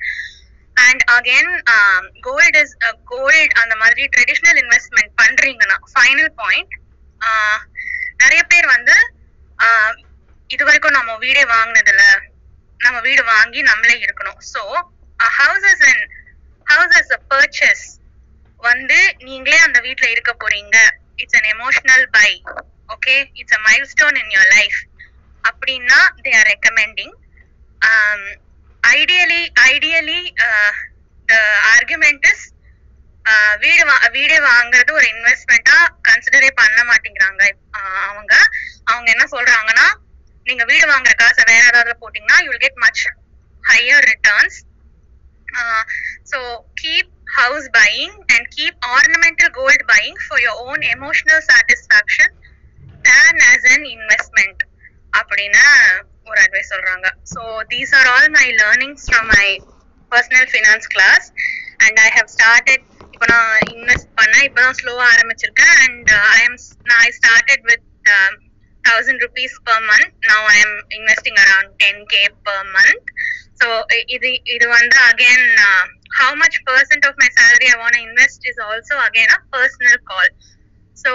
And again um, gold is is uh, அந்த மாதிரி traditional investment பண்றீங்கன்னா final point uh, நிறைய பேர் வந்து ஆஹ், இது வரைக்கும் நம்ம வீடே வாங்கினதுல நம்ம வீடு வாங்கி நம்மளே இருக்கணும். So houses and houses purchase வந்து நீங்களே அந்த வீட்ல இருக்க போறீங்க. It's an emotional buy okay it's a milestone in your life அப்படின்னா they are recommending ideally ideally the argument is வீடு வா- வீடு வாங்குறது ஒரு இன்வெஸ்ட்மெண்ட்டா கன்சிடரே பண்ண மாட்டேங்கிறாங்க. அவங்க அவங்க என்ன சொல்றாங்கன்னா நீங்க வீடு வாங்குற காசை வேற ஏதாவது போட்டீங்கன்னா you get much higher returns Uh, so keep house buying and keep ornamental gold buying for your own emotional satisfaction than as an investment. அப்படின்னு ஒரு அட்வைஸ் சொல்றாங்க. So these are all my learnings from my personal finance class and I have started இப்போ நான் invest பண்ண இப்போ தான் ஸ்லோவாக ஆரம்பிச்சிருக்கேன் அண்ட் ஐ எம் நான் I started with Thousand rupees per month now I am investing around ten K per month so இது இது வந்து again how much percent of my salary I want invest is also again a personal goal so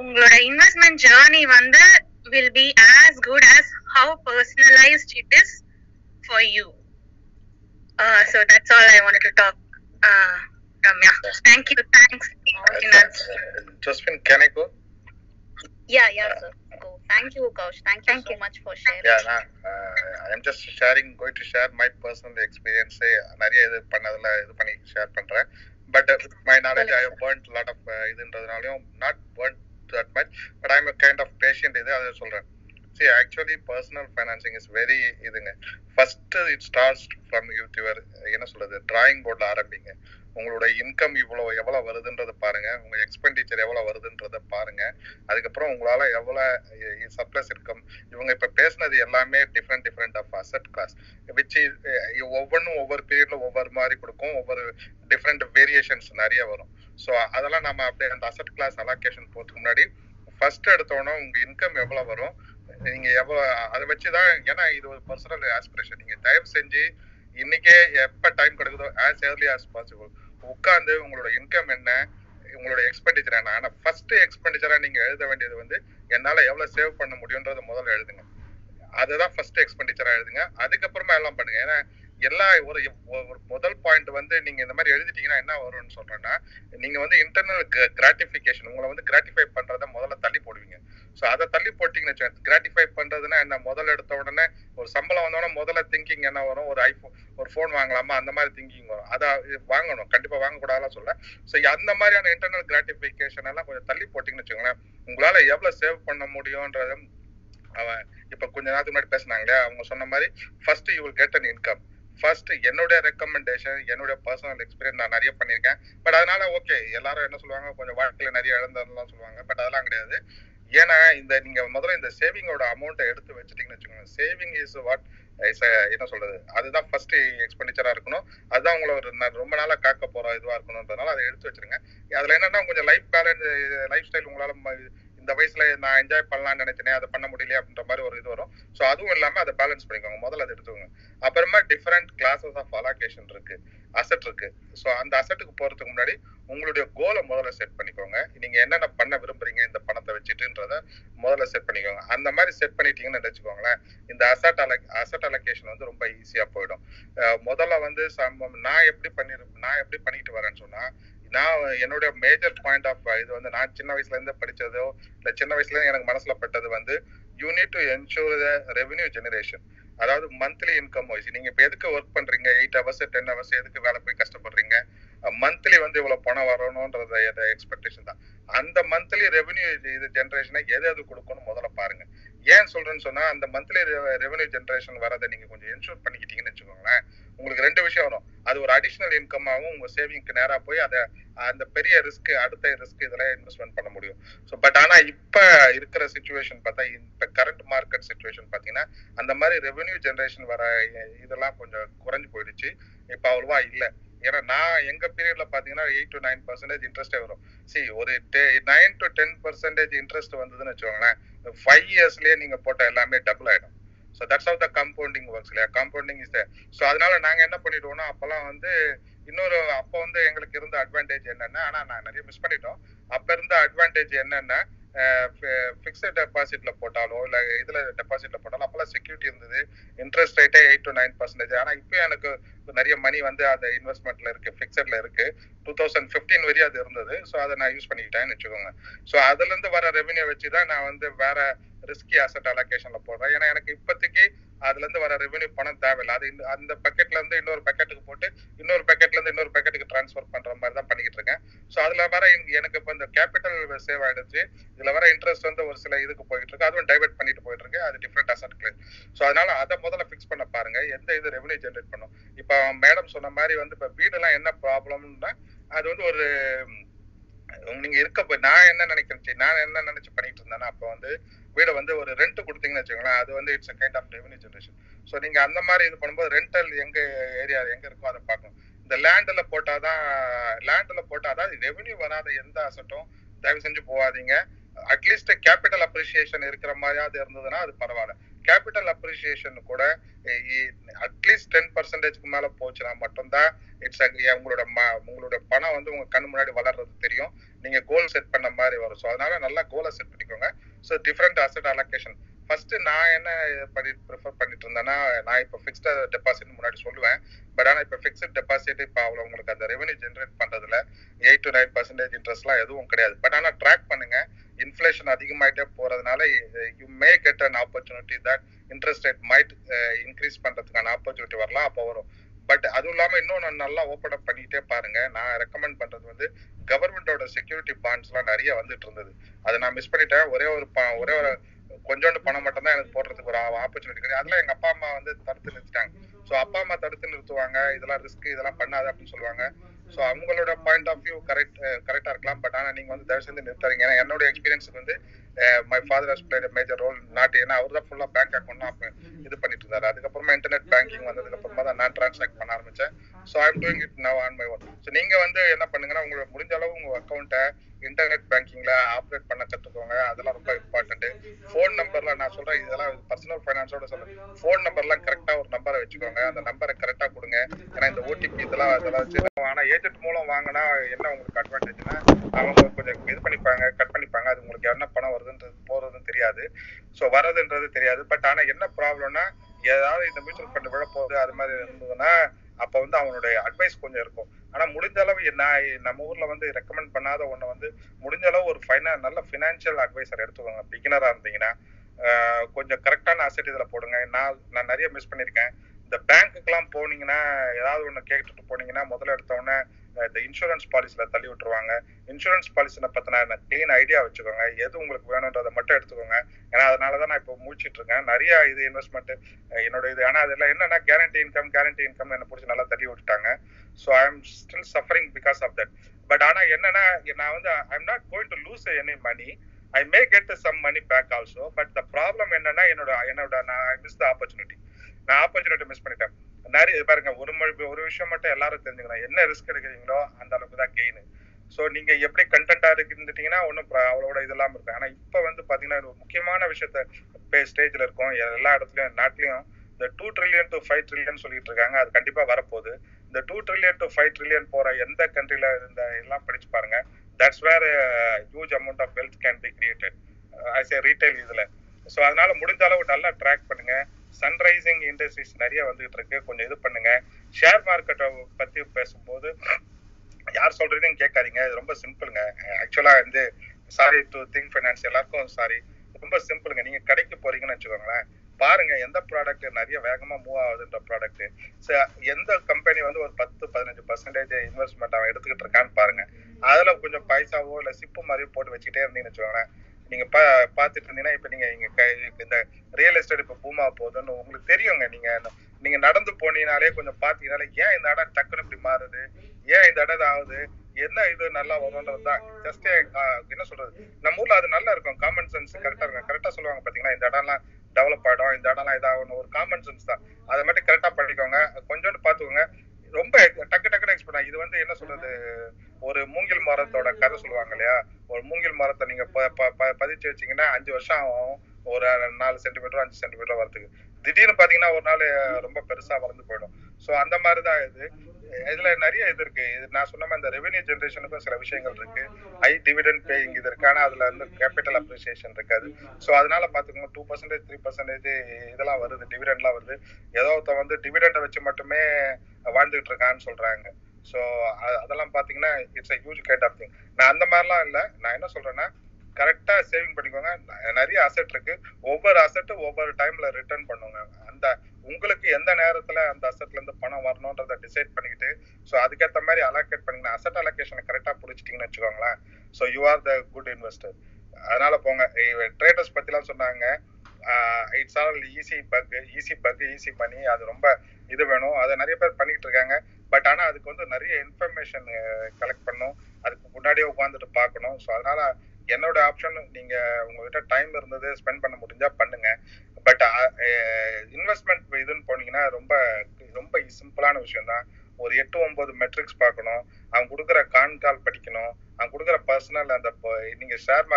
உங்களோட investment journey வந்து will be as good as how personalised it is for you so that's all I want to talk Ramya thank you thanks Josephine, can I go? Yeah, yeah, sir. Go. Thank you, Kaush. Thank you Thank so you. much for sharing. Yeah, நான் I'm just sharing going to share my personal experience நிறைய இது பண்ணதுல இது பண்ணி share பண்றேன் but my knowledge I burnt lot of இதுன்றதுனாலையும் not burnt that much but I'm kind of patient இது அதை சொல்றேன் see actually personal financing is very இதுங்க first it starts from youth your என்ன சொல்றது டிராயிங் போர்டில் ஆரம்பிங்க உங்களோட இன்கம் இவ்வளவு எவ்வளவு வருதுன்றத பாருங்க. உங்க எக்ஸ்பெண்டிச்சர் எவ்வளவு வருதுன்றத பாருங்க. அதுக்கப்புறம் உங்களால எவ்வளவு சர்ப்ளஸ் இன்கம் இவங்க இப்ப பேசினது எல்லாமே different different of asset class which ஒவ்வொன்றும் ஒவ்வொரு பீரியட்ல ஒவ்வொரு மாதிரி கொடுக்கும். ஒவ்வொரு டிஃப்ரெண்ட் வேரியேஷன்ஸ் நிறைய வரும். ஸோ அதெல்லாம் நம்ம அப்படியே அந்த அசட் கிளாஸ் அலோகேஷன் போறதுக்கு முன்னாடி ஃபர்ஸ்ட் எடுத்தோன்னா உங்க இன்கம் எவ்வளவு வரும்? நீங்க எவ்வளவு அதை வச்சுதான் ஏன்னா இது ஒரு பர்சனல் ஆஸ்பிரேஷன் நீங்க தயவு செஞ்சு இன்னைக்கே எப்ப டைம் கிடைக்குதோ ஆஸ் ஏர்லி ஆஸ் பாசிபிள் உட்காந்து உங்களோட இன்கம் என்ன உங்களோட எக்ஸ்பெண்டிச்சர் என்ன. ஆனா ஃபர்ஸ்ட் எக்ஸ்பெண்டிச்சரா நீங்க எழுத வேண்டியது வந்து என்னால எவ்வளவு சேவ் பண்ண முடியும்ன்றத முதல்ல எழுதுங்க. அதுதான் ஃபர்ஸ்ட் எக்ஸ்பெண்டிச்சரா எழுதுங்க. அதுக்கப்புறமா எல்லாம் பண்ணுங்க. ஏன்னா எல்லா ஒரு ஒரு முதல் பாயிண்ட் வந்து நீங்க இந்த மாதிரி எழுதிட்டீங்கன்னா என்ன வரும்னு சொல்றேன்னா நீங்க வந்து இன்டர்னல் கிராட்டிபிகேஷன் உங்களை வந்து கிராட்டிஃபை பண்றத முதல்ல தள்ளி போடுவீங்க. ஸோ அதை தள்ளி போட்டிங்கன்னு வச்சுக்கோங்க. கிராட்டிஃபை பண்றதுன்னா என்ன? முதல்ல எடுத்த உடனே ஒரு சம்பளம் வந்தோடனே முதல்ல திங்கிங் என்ன வரும்? ஒரு ஐஃபோன் ஒரு ஃபோன் வாங்கலாமா? அந்த மாதிரி திங்கிங் வரும். அதை வாங்கணும். கண்டிப்பா வாங்கக்கூடாதுலாம் சொல்ல. ஸோ அந்த மாதிரியான இன்டர்னல் கிராட்டிஃபிகேஷன் எல்லாம் கொஞ்சம் தள்ளி போட்டிங்கன்னு வச்சுக்கோங்களேன். உங்களால எவ்வளவு சேவ் பண்ண முடியும்ன்றது அவன் இப்ப கொஞ்ச நேரத்துக்கு முன்னாடி பேசினாங்களே அவங்க சொன்ன மாதிரி first you will get an income first என்னுடைய ரெக்கமெண்டேஷன் என்னுடைய பர்சனல் எக்ஸ்பீரியன்ஸ் நான் நிறைய பண்ணியிருக்கேன். பட் அதனால ஓகே எல்லாரும் என்ன சொல்லுவாங்க? கொஞ்சம் வாழ்க்கையில நிறைய இழந்ததுலாம் சொல்லுவாங்க. பட் அதெல்லாம் கிடையாது. ஏன்னா இந்த நீங்க முதல்ல இந்த சேவிங்கோட அமௌண்ட்டை எடுத்து வச்சுட்டீங்கன்னு வச்சுக்கோங்க. சேவிங் இஸ் வாட் இஸ் என்ன சொல்றது? அதுதான் ஃபர்ஸ்ட் எக்ஸ்பெண்டிச்சரா இருக்கணும். அதுதான் உங்களை ஒரு ரொம்ப நாளா காக்க போற இதுவா இருக்கணும்ன்றதுனால அதை எடுத்து வச்சிருங்க. அதுல என்னன்னா கொஞ்சம் லைஃப் பேலன்ஸ் லைஃப் ஸ்டைல் உங்களால இந்த வயசுல நான் என்ஜாய் பண்ணலாம்னு நினைச்சேனே அதை பண்ண முடியல அப்படின்ற மாதிரி ஒரு இது வரும். ஸோ அதுவும் இல்லாம அதை பேலன்ஸ் பண்ணிக்கோங்க. முதல்ல அதை எடுத்துக்கோங்க. அப்புறமா டிஃப்ரெண்ட் கிளாஸஸ் ஆஃப் அலாகேஷன் இருக்கு. அசட் இருக்கு. ஸோ அந்த அசட்டுக்கு போறதுக்கு முன்னாடி உங்களுடைய கோலை முதல்ல செட் பண்ணிக்கோங்க. நீங்க என்னென்ன பண்ண விரும்புறீங்க இந்த பணத்தை வச்சுட்டுன்றத முதல்ல செட் பண்ணிக்கோங்க. அந்த மாதிரி செட் பண்ணிட்டீங்கன்னு நினைச்சுக்கோங்களேன் இந்த அசட் அலக் அசட் அலோகேஷன் வந்து ரொம்ப ஈஸியா போயிடும். முதல்ல வந்து நான் எப்படி பண்ணி நான் எப்படி பண்ணிட்டு வரேன்னு சொன்னா நான் என்னுடைய மேஜர் பாயிண்ட் ஆஃப் இது வந்து நான் சின்ன வயசுல இருந்து படிச்சதோ இல்ல சின்ன வயசுல இருந்து எனக்கு மனசுல பட்டது வந்து you need to ensure the revenue generation அதாவது மந்த்லி இன்கம் வைஸ் நீங்க இப்ப எதுக்கு ஒர்க் பண்றீங்க? எயிட் ஹவர்ஸ் டென் ஹவர்ஸ் எதுக்கு வேலை போய் கஷ்டப்படுறீங்க? மந்த்லி வந்து இவ்வளவு பணம் வரணும்ன்றது எக்ஸ்பெக்டேஷன் தான். அந்த மந்த்லி ரெவன்யூ இது ஜென்ரேஷனை எது எது கொடுக்கணும் முதல்ல பாருங்க. ஏன் சொல்றேன்னு சொன்னா அந்த மந்த்லி ரெவன்யூ ஜென்ரேஷன் வரதை நீங்க கொஞ்சம் என்ஷூர் பண்ணிக்கிட்டீங்கன்னு வச்சுக்கோங்களேன். உங்களுக்கு ரெண்டு விஷயம் வரும். அது ஒரு அடிஷனல் இன்கமாவும் உங்க சேவிங்க்கு நேரா போய் அதை அந்த பெரிய ரிஸ்க் அடுத்த ரிஸ்க் இதெல்லாம் இன்வெஸ்ட்மெண்ட் பண்ண முடியும். ஸோ பட் ஆனா இப்ப இருக்கிற சுச்சுவேஷன் பார்த்தா இப்ப கரண்ட் மார்க்கெட் சுச்சுவேஷன் பாத்தீங்கன்னா அந்த மாதிரி ரெவென்யூ ஜென்ரேஷன் வர இதெல்லாம் கொஞ்சம் குறைஞ்சு போயிடுச்சு. இப்ப அவ்வளவா இல்ல. ஏன்னா நான் எங்க பீரியட்ல பாத்தீங்கன்னா எயிட் டு நைன் பர்சன்டேஜ் இன்ட்ரெஸ்டே வரும். சி ஒரு nine to ten percentage interest வந்ததுன்னு வச்சுக்கோங்களேன் ஃபைவ் இயர்ஸ்லயே நீங்க போட்ட எல்லாமே டபுள் ஆயிடும். So that's of the compounding works இல்லையா? காம்பவுண்டிங் இஸ் ஸோ அதனால நாங்க என்ன பண்ணிடுவோம்னா அப்பெல்லாம் வந்து இன்னொரு அப்போ வந்து எங்களுக்கு இருந்த அட்வான்டேஜ் என்னன்னா ஆனா நான் நிறைய மிஸ் பண்ணிட்டோம். அப்ப இருந்த அட்வான்டேஜ் என்னன்னா ஃபிக்ஸட் டெபாசிட்ல போட்டாலோ இல்ல இதுல டெபாசிட்ல போட்டாலும் அப்பெல்லாம் செக்யூரிட்டி இருந்தது. இன்ட்ரெஸ்ட் ரேட்டே எயிட் டு நைன் பர்சன்டேஜ் ஆனா இப்போ எனக்கு நிறைய மணி வந்து அந்த இன்வெஸ்ட்மெண்ட்ல இருக்கு ஃபிக்ஸட்ல இருக்கு. டூ தௌசண்ட் ஃபிஃப்டீன் வரையும் அது இருந்தது. ஸோ அதை நான் யூஸ் பண்ணிக்கிட்டேன்னு வச்சுக்கோங்க. ஸோ அதுல இருந்து வர ரெவன்யூ வச்சு தான் நான் வந்து வேற ரிஸ்கி அசட் அலோகேஷன்ல போடுறேன். ஏன்னா எனக்கு இப்போதைக்கு அதுல இருந்து வர ரெவென்யூ பணம் தேவையில்லை. அது இந்த- அந்த பக்கெட்ல இருந்து இன்னொரு பக்கெட்டுக்கு போட்டு இன்னொரு பக்கெட்ல இருந்து இன்னொரு பக்கெட்டுக்கு ட்ரான்ஸ்ஃபர் பண்ற மாதிரி தான் பண்ணிக்கிட்டு இருக்கேன். ஸோ அதுல வர எனக்கு- எனக்கு இப்போ இந்த கேபிட்டல் சேவ் ஆயிடுச்சு. இதுல வர இன்ட்ரெஸ்ட் வந்து ஒரு சில இதுக்கு போயிட்டு இருக்கு. அதுவும் டைவெர்ட் பண்ணிட்டு போயிட்டு இருக்கு. அது டிஃப்ரெண்ட் அசட் கிளேஸ் ஸோ அதனால அதை முதல்ல ஃபிக்ஸ் பண்ண பாருங்க. எந்த இது ரெவென்யூ ஜென்ரேட் பண்ணும்? இப்போ மேடம் சொன்ன மாதிரி வந்து இப்போ வீடெல்லாம் என்ன ப்ராப்ளம்னா அது வந்து ஒரு நீங்க இருக்க போய் நான் என்ன நினைக்கிறேன் சரி, நான் என்ன நினைச்சு பண்ணிட்டு இருந்தேன்னா அப்போ வந்து வீடை வந்து ஒரு ரெண்ட் கொடுத்தீங்கன்னு வச்சுக்கோங்களேன் அது வந்து it's kind of revenue generation so நீங்க அந்த மாதிரி இது பண்ணும்போது ரெண்டல் எங்க ஏரியா எங்க இருக்கோ அதை பார்க்கணும். இந்த லேண்ட்ல போட்டாதான் லேண்ட்ல போட்டாதான் ரெவன்யூ வராத எந்த அசட்டும் தயவு செஞ்சு போகாதீங்க. அட்லீஸ்ட் கேபிட்டல் அப்ரிசியேஷன் இருக்கிற மாதிரியாவது இருந்ததுன்னா அது பரவாயில்ல. கேபிட்டல் அப்ரிசியேஷன் கூட அட்லீஸ்ட் டென் பர்சன்டேஜ்க்கு மேல போச்சுன்னா மட்டும்தான் இட்ஸ் உங்களோட உங்களோட பணம் வந்து உங்க கண் முன்னாடி வளர்றது தெரியும். நீங்க கோல் செட் பண்ண மாதிரி வரும். ஸோ அதனால நல்லா கோலை செட் பண்ணிக்கோங்க. So different asset allocation first நான் என்ன பண்ணி ப்ரிஃபர் பண்ணிட்டு இருந்தேன்னா நான் இப்போ ஃபிக்ஸ்ட் டெபாசிட் முன்னாடி சொல்லுவேன். பட் ஆனால் இப்போ ஃபிக்ஸ்ட் டெபாசிட் இப்போ அவ்வளோ உங்களுக்கு அந்த ரெவன்யூ ஜென்ரேட் பண்ணுறதுல எயிட் டு நைன் பர்சன்டேஜ் இன்ட்ரெஸ்ட்லாம் எதுவும் கிடையாது. பட் ஆனால் ட்ராக் பண்ணுங்க. இன்ஃப்ளேஷன் அதிகமாயிட்டே போறதுனால you may get an opportunity that interest rate might increase பண்றதுக்கான ஆப்பர்ச்சுனிட்டி வரலாம் அப்போ வரும். பட் அதுவும் இல்லாமல் இன்னும் நான் நல்லா ஓப்பன் அப் பண்ணிட்டே பாருங்க. நான் ரெக்கமெண்ட் பண்றது வந்து கவர்மெண்டோட செக்யூரிட்டி பாண்ட்ஸ்லாம் நிறைய வந்துட்டு இருந்தது. அதை நான் மிஸ் பண்ணிட்டேன். ஒரே ஒரு ஒரே ஒரு கொஞ்சோண்டு பணம் மட்டும் தான் எனக்கு போடுறதுக்கு ஒரு ஆப்பர்ச்சுனிட்டி கிடையாது. அதெல்லாம் எங்க அப்பா அம்மா வந்து தடுத்து நிறுத்திட்டாங்க. ஸோ அப்பா அம்மா தடுத்து நிறுத்துவாங்க. இதெல்லாம் ரிஸ்க் இதெல்லாம் பண்ணாது அப்படின்னு சொல்லுவாங்க. ஸோ அவங்களோட பாயிண்ட் ஆஃப் வியூ கரெக்ட் கரெக்டா இருக்கலாம். பட் ஆனா நீங்க வந்து தயவு செஞ்சு நிறுத்தாதீங்க. ஏன்னா என்னோட எக்ஸ்பீரியன்ஸுக்கு வந்து my father has played major role not ஏன்னா அவர் தான் ஃபுல்லா பேங்க் அக்கௌண்ட் இது பண்ணிட்டு இருந்தாரு. அதுக்கப்புறமா இன்டர்நெட் பேங்கிங் வந்ததுக்கு அப்புறமா தான் நான் டிரான்சாக்ட் பண்ண ஆரம்பிச்சேன். So I'm doing it now on my own so நீங்கள் வந்து என்ன பண்ணுங்கன்னா உங்களை முடிஞ்ச அளவு உங்கள் அக்கௌண்ட்டை இன்டர்நெட் பேங்கிங்கில் ஆப்ரேட் பண்ண கற்றுக்கோங்க அதெல்லாம் ரொம்ப இம்பார்ட்டன்ட்டு ஃபோன் நம்பர்ல நான் சொல்றேன் இதெல்லாம் பர்சனல் ஃபைனான்ஸோட சொல்கிறேன் ஃபோன் நம்பர்லாம் கரெக்டாக ஒரு நம்பரை வச்சுக்கோங்க. அந்த நம்பரை கரெக்டா கொடுங்க. ஏன்னா இந்த ஓடிபி இதெல்லாம் அதெல்லாம் வச்சு ஆனால் ஏஜென்ட் மூலம் வாங்கினா என்ன உங்களுக்கு அட்வான்டேஜ்னா அவங்க கொஞ்சம் இது பண்ணிப்பாங்க கட் பண்ணிப்பாங்க. அது உங்களுக்கு என்ன பணம் வருதுன்றது போகிறதுன்னு தெரியாது. ஸோ வர்றதுன்றது தெரியாது. பட் ஆனா என்ன ப்ராப்ளம்னா ஏதாவது இந்த மியூச்சுவல் ஃபண்ட் விழ போகுது அது மாதிரி இருந்ததுன்னா அப்ப வந்து அவனுடைய அட்வைஸ் கொஞ்சம் இருக்கும். ஆனா முடிஞ்ச அளவு நான் நம்ம ஊர்ல வந்து ரெக்கமெண்ட் பண்ணாத ஒண்ணு வந்து முடிஞ்ச அளவு ஒரு ஃபைனா நல்ல ஃபினான்ஷியல் அட்வைசர் எடுத்துக்கோங்க. பிகினரா இருந்தீங்கன்னா கொஞ்சம் கரெக்டான அசெட் இதுல போடுங்க. நான் நான் நிறைய மிஸ் பண்ணிருக்கேன் இந்த பேங்க்குக்கெல்லாம் போனீங்கன்னா ஏதாவது ஒண்ணு கேட்டுட்டு போனீங்கன்னா முதல்ல எடுத்த உடனே இந்த இன்சூரன்ஸ் பாலிசில தள்ளி விட்டுருவாங்க. இன்சூரன்ஸ் பாலிசில பத்தின கிளீன் ஐடியா வச்சுக்கோங்க. எது உங்களுக்கு வேணுன்றதை மட்டும் எடுத்துக்கோங்க. ஏன்னா அதனாலதான் நான் இப்போ முடிச்சிட்டு இருக்கேன் நிறைய இது இன்வெஸ்ட்மெண்ட் என்னோட இது. ஆனா அதுல என்னன்னா கேரண்டி இன்கம் கேரண்டி இன்கம் என்ன பிடிச்சி நல்லா தள்ளி விட்டுட்டாங்க. So I am still suffering because of that but ஆனா என்னன்னா நான் வந்து I am not going to lose any money I may get some money back also but the problem என்னன்னா என்னோட என்னோட நான் மிஸ் த ஆப்பர்ச்சுனிட்டி நான் ஆப்பர்ச்சுனிட்டி மிஸ் பண்ணிட்டேன். நிறைய பாருங்க ஒரு மொழி ஒரு விஷயம் மட்டும் எல்லாரும் தெரிஞ்சுக்கணும். என்ன ரிஸ்க் எடுக்கிறீங்களோ அந்த அளவுக்கு தான் கெயின் ஸோ நீங்க எப்படி கண்டென்ட்டா இருந்துட்டீங்கன்னா ஒன்றும் அவளோட இதெல்லாம் இருக்கு ஆனா இப்ப வந்து பாத்தீங்கன்னா ஒரு முக்கியமான விஷயத்த ஸ்டேஜ்ல இருக்கும். எல்லா இடத்துலயும் நாட்டிலையும் இந்த two trillion to five trillion சொல்லிட்டு இருக்காங்க. அது கண்டிப்பா வரப்போகுது. இந்த two trillion to five trillion போற எந்த கண்ட்ரில இருந்த எல்லாம் படிச்சு பாருங்க. That's where huge amount of wealth can be created as a retail இதுல. ஸோ அதனால முடிஞ்ச அளவு நல்லா ட்ராக் பண்ணுங்க. சன்ரைசிங் இண்டஸ்ட்ரீஸ் நிறைய வந்துகிட்டு இருக்கு. கொஞ்சம் இது பண்ணுங்க. ஷேர் மார்க்கெட்டை பத்தி பேசும்போது யார் சொல்றதையும் கேட்காதீங்க. இது ரொம்ப சிம்பிளுங்க ஆக்சுவலா வந்து சாரி டு திங்க் ஃபைனான்ஸ் எல்லாருக்கும் சாரி ரொம்ப சிம்பிளுங்க நீங்க கடைக்கு போறீங்கன்னு வச்சுக்கோங்களேன். பாருங்க எந்த ப்ராடக்ட் நிறைய வேகமா மூவ் ஆகுதுன்ற ப்ராடக்ட் எந்த கம்பெனி வந்து ஒரு பத்து பதினஞ்சு பர்சன்டேஜ் இன்வெஸ்ட்மெண்ட் அவன் எடுத்துக்கிட்டு இருக்கான்னு பாருங்க. அதுல கொஞ்சம் பைசாவோ இல்ல சிப்பு மாதிரியோ போட்டு வச்சுட்டே இருந்தீங்கன்னு வச்சுக்கோங்களேன். நீங்க பா பாத்துட்டு இருந்தீங்கன்னா இப்ப நீங்க இங்க கை- இந்த ரியல் எஸ்டேட் இப்ப பூமா போகுதுன்னு உங்களுக்கு தெரியுங்க. நீங்க நீங்க நடந்து போனீங்கனாலே கொஞ்சம் பாத்தீங்கனாலே ஏன் இந்த இடம் டக்குன்னு இப்படி மாறுது? ஏன் இந்த இடம் இது ஆகுது என்ன இது நல்லா வரும்ன்றது தான். ஜஸ்ட் என்ன சொல்றது? நம்ம ஊர்ல அது நல்லா இருக்கும். காமன் சென்ஸ் கரெக்டா இருக்கும். கரெக்டா சொல்லுவாங்க பாத்தீங்கன்னா இந்த இடம்லாம் டெவலப் ஆயிடும். இந்த இடம்லாம் இதாகணும் ஒரு காமன் சென்ஸ் தான். அதை மட்டும் கரெக்டா பண்ணிக்கோங்க கொஞ்சோண்டு பாத்துக்கோங்க. ரொம்ப டக்கு டக்குனு எக்ஸ்பெக்ட் இது வந்து என்ன சொல்றது? ஒரு மூங்கில் மரத்தோட கதை சொல்லுவாங்க இல்லையா? ஒரு மூங்கில் மரத்தை நீங்க ப- ப- ப- பதிச்சு வச்சீங்கன்னா அஞ்சு வருஷம் ஆகும். ஒரு நாலு சென்டிமீட்டர் அஞ்சு சென்டிமீட்டர் வரதுக்கு திடீர்னு பாத்தீங்கன்னா ஒரு நாள் ரொம்ப பெருசா வளர்ந்து போயிடும். சோ அந்த மாதிரிதான் இது. இதுல நிறைய இது இருக்கு. இது நான் சொன்ன மாதிரி இந்த ரெவென்யூ ஜென்ரேஷனுக்கும் சில விஷயங்கள் இருக்கு. ஹை டிவிடெண்ட் பேயிங் இது இருக்கு. ஆனா அதுல வந்து கேபிட்டல் அப்ரிசியேஷன் இருக்காது. சோ அதனால பாத்துக்கோங்க டூ பர்சன்டேஜ் த்ரீ பர்சன்டேஜ் இதெல்லாம் வருது. டிவிடெண்ட்லாம் வருது. ஏதோ ஒருத்தன் வந்து டிவிடெண்டை வச்சு மட்டுமே வாழ்ந்துகிட்டு இருக்கான்னு சொல்றாங்க. ஸோ அதெல்லாம் பாத்தீங்கன்னா it's a huge kind of thing நான் அந்த மாதிரிலாம் இல்லை. நான் என்ன சொல்றேன்னா கரெக்டா சேவிங் பண்ணிக்கோங்க. நிறைய அசெட் இருக்கு. ஒவ்வொரு அசெட்டும் ஒவ்வொரு டைம்ல ரிட்டர்ன் பண்ணுவாங்க அந்த உங்களுக்கு எந்த நேரத்துல அந்த அசெட்ல இருந்து பணம் வரணும்ன்றத டிசைட் பண்ணிக்கிட்டு ஸோ அதுக்கேற்ற மாதிரி அலோகேட் பண்ணுங்க அசெட் அலோகேஷனை கரெக்டா பிடிச்சிட்டீங்கன்னு வச்சுக்கோங்களேன். So you are the good investor அதனால போங்க. ட்ரேடர்ஸ் பத்திலாம் சொன்னாங்க. It's all easy buck easy buck easy money அது ரொம்ப இது வேணும். அதை நிறைய பேர் பண்ணிட்டு இருக்காங்க. பட் ஆனா அதுக்கு வந்து நிறைய இன்ஃபர்மேஷன் கலெக்ட் பண்ணும் அதுக்கு முன்னாடியே உட்காந்துட்டு பார்க்கணும். ஸோ அதனால என்னோட ஆப்ஷன் நீங்க உங்ககிட்ட டைம் இருந்தது ஸ்பெண்ட் பண்ண முடிஞ்சா பண்ணுங்க. பட் இன்வெஸ்ட்மெண்ட் இதுன்னு போனீங்கன்னா ரொம்ப ரொம்ப சிம்பிளான விஷயம் தான் ஒரு எட்டு ஒன்பது மெட்ரிக்ஸ் பார்க்கணும். அவன் கொடுக்குற கான் கால் படிக்கணும். அவன் கொடுக்குற பர்சனல் அந்த நீங்க ஷேர்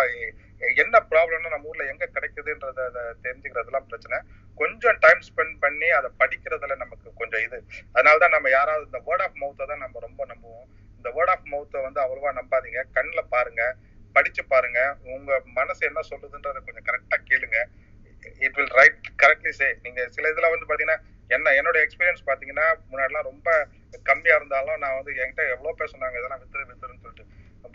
என்ன ப்ராப்ளம்னு நம்ம ஊர்ல எங்க கிடைக்குதுன்றத அதை தெரிஞ்சுக்கிறதுலாம் பிரச்சனை. கொஞ்சம் டைம் ஸ்பெண்ட் பண்ணி அதை படிக்கிறதுல நமக்கு கொஞ்சம் இது. அதனாலதான் நம்ம யாராவது இந்த வேர்ட் ஆஃப் மவுத்தை தான் நம்ம ரொம்ப நம்புவோம். இந்த வேர்ட் ஆஃப் மவுத்தை வந்து அவ்வளவா நம்பாதீங்க. கண்ணில் பாருங்க. படிச்சு பாருங்க. உங்க மனசு என்ன சொல்லுதுன்றத கொஞ்சம் கரெக்டா கேளுங்க. It will right correctly say நீங்க சில இதுல வந்து பாத்தீங்கன்னா என்ன என்னோட எக்ஸ்பீரியன்ஸ் பாத்தீங்கன்னா முன்னாடிலாம் ரொம்ப கம்மியா இருந்தாலும் நான் வந்து என்கிட்ட எவ்வளவு பேர் சொன்னாங்க இதெல்லாம் வித்துரு வித்துருன்னு சொல்லிட்டு.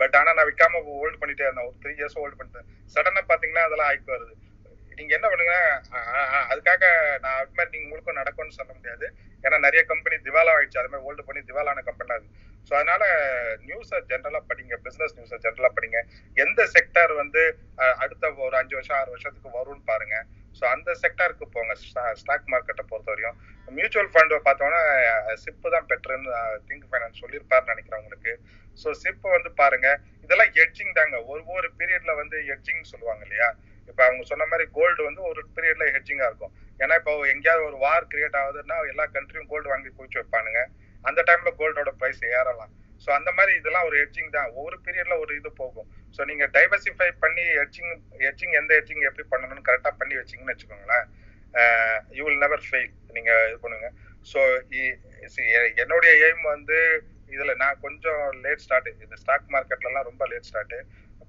பட் ஆனா நான் விற்காம ஹோல்ட் பண்ணிட்டே இருந்தேன். ஒரு த்ரீ இயர்ஸ் ஹோல்ட் பண்ணிட்டேன். சடனா பாத்தீங்கன்னா அதெல்லாம் ஆயிட்டு வருது. நீங்க என்ன பண்ணுங்க? அதுக்காக நான் அது மாதிரி நீங்க உங்களுக்கும் நடக்கும்னு சொல்ல முடியாது. ஏன்னா நிறைய கம்பெனி திவாலா ஆயிடுச்சு. அது மாதிரி ஹோல்டு பண்ணி திவாலான கம்பெனி அது. ஸோ அதனால நியூஸை ஜென்ரலா படிங்க. பிசினஸ் நியூஸை ஜென்ரலா படிங்க. எந்த செக்டார் வந்து அடுத்த ஒரு அஞ்சு வருஷம் ஆறு வருஷத்துக்கு வரும்னு பாருங்க. ஸோ அந்த செக்டாருக்கு போங்க. ஸ்டாக் மார்க்கெட்டை பொறுத்த வரையும் மியூச்சுவல் ஃபண்ட் பார்த்தோன்னா சிப்பு தான் பெட்டர்ன்னு திங்க் ஃபைனான்ஸ் சொல்லியிருப்பாருன்னு நினைக்கிறேன் உங்களுக்கு. ஸோ சிப்பு வந்து பாருங்க இதெல்லாம் ஹெட்ஜிங் தாங்க. ஒரு ஒரு பீரியட்ல வந்து ஹெட்ஜிங் சொல்லுவாங்க இல்லையா? இப்போ அவங்க சொன்ன மாதிரி கோல்டு வந்து ஒரு பீரியட்ல ஹெட்ஜிங்காக இருக்கும். ஏன்னா இப்போ எங்கேயாவது ஒரு வார் கிரியேட் ஆகுதுன்னா எல்லா கண்ட்ரியும் கோல்டு வாங்கி குவிச்சு வைப்பானுங்க. அந்த டைம்ல கோல்டோட ப்ரைஸ் ஏறலாம். ஸோ அந்த மாதிரி இதெல்லாம் ஒரு ஹெட்ஜிங் தான். ஒவ்வொரு பீரியட்ல ஒரு இது போகும். ஸோ நீங்க டைவர்சிஃபை பண்ணி ஹெட்ஜிங் ஹெட்ஜிங் எந்த ஹெட்ஜிங் எப்படி பண்ணணும்னு கரெக்டாக பண்ணி வச்சீங்கன்னு வச்சுக்கோங்களேன். யூ வில் நெவர் ஃபெயில் நீங்க இது பண்ணுங்க. ஸோ e- என்னுடைய எய்ம் வந்து இதுல நான் கொஞ்சம் லேட் ஸ்டார்ட் இந்த ஸ்டாக் மார்க்கெட்லலாம் ரொம்ப late start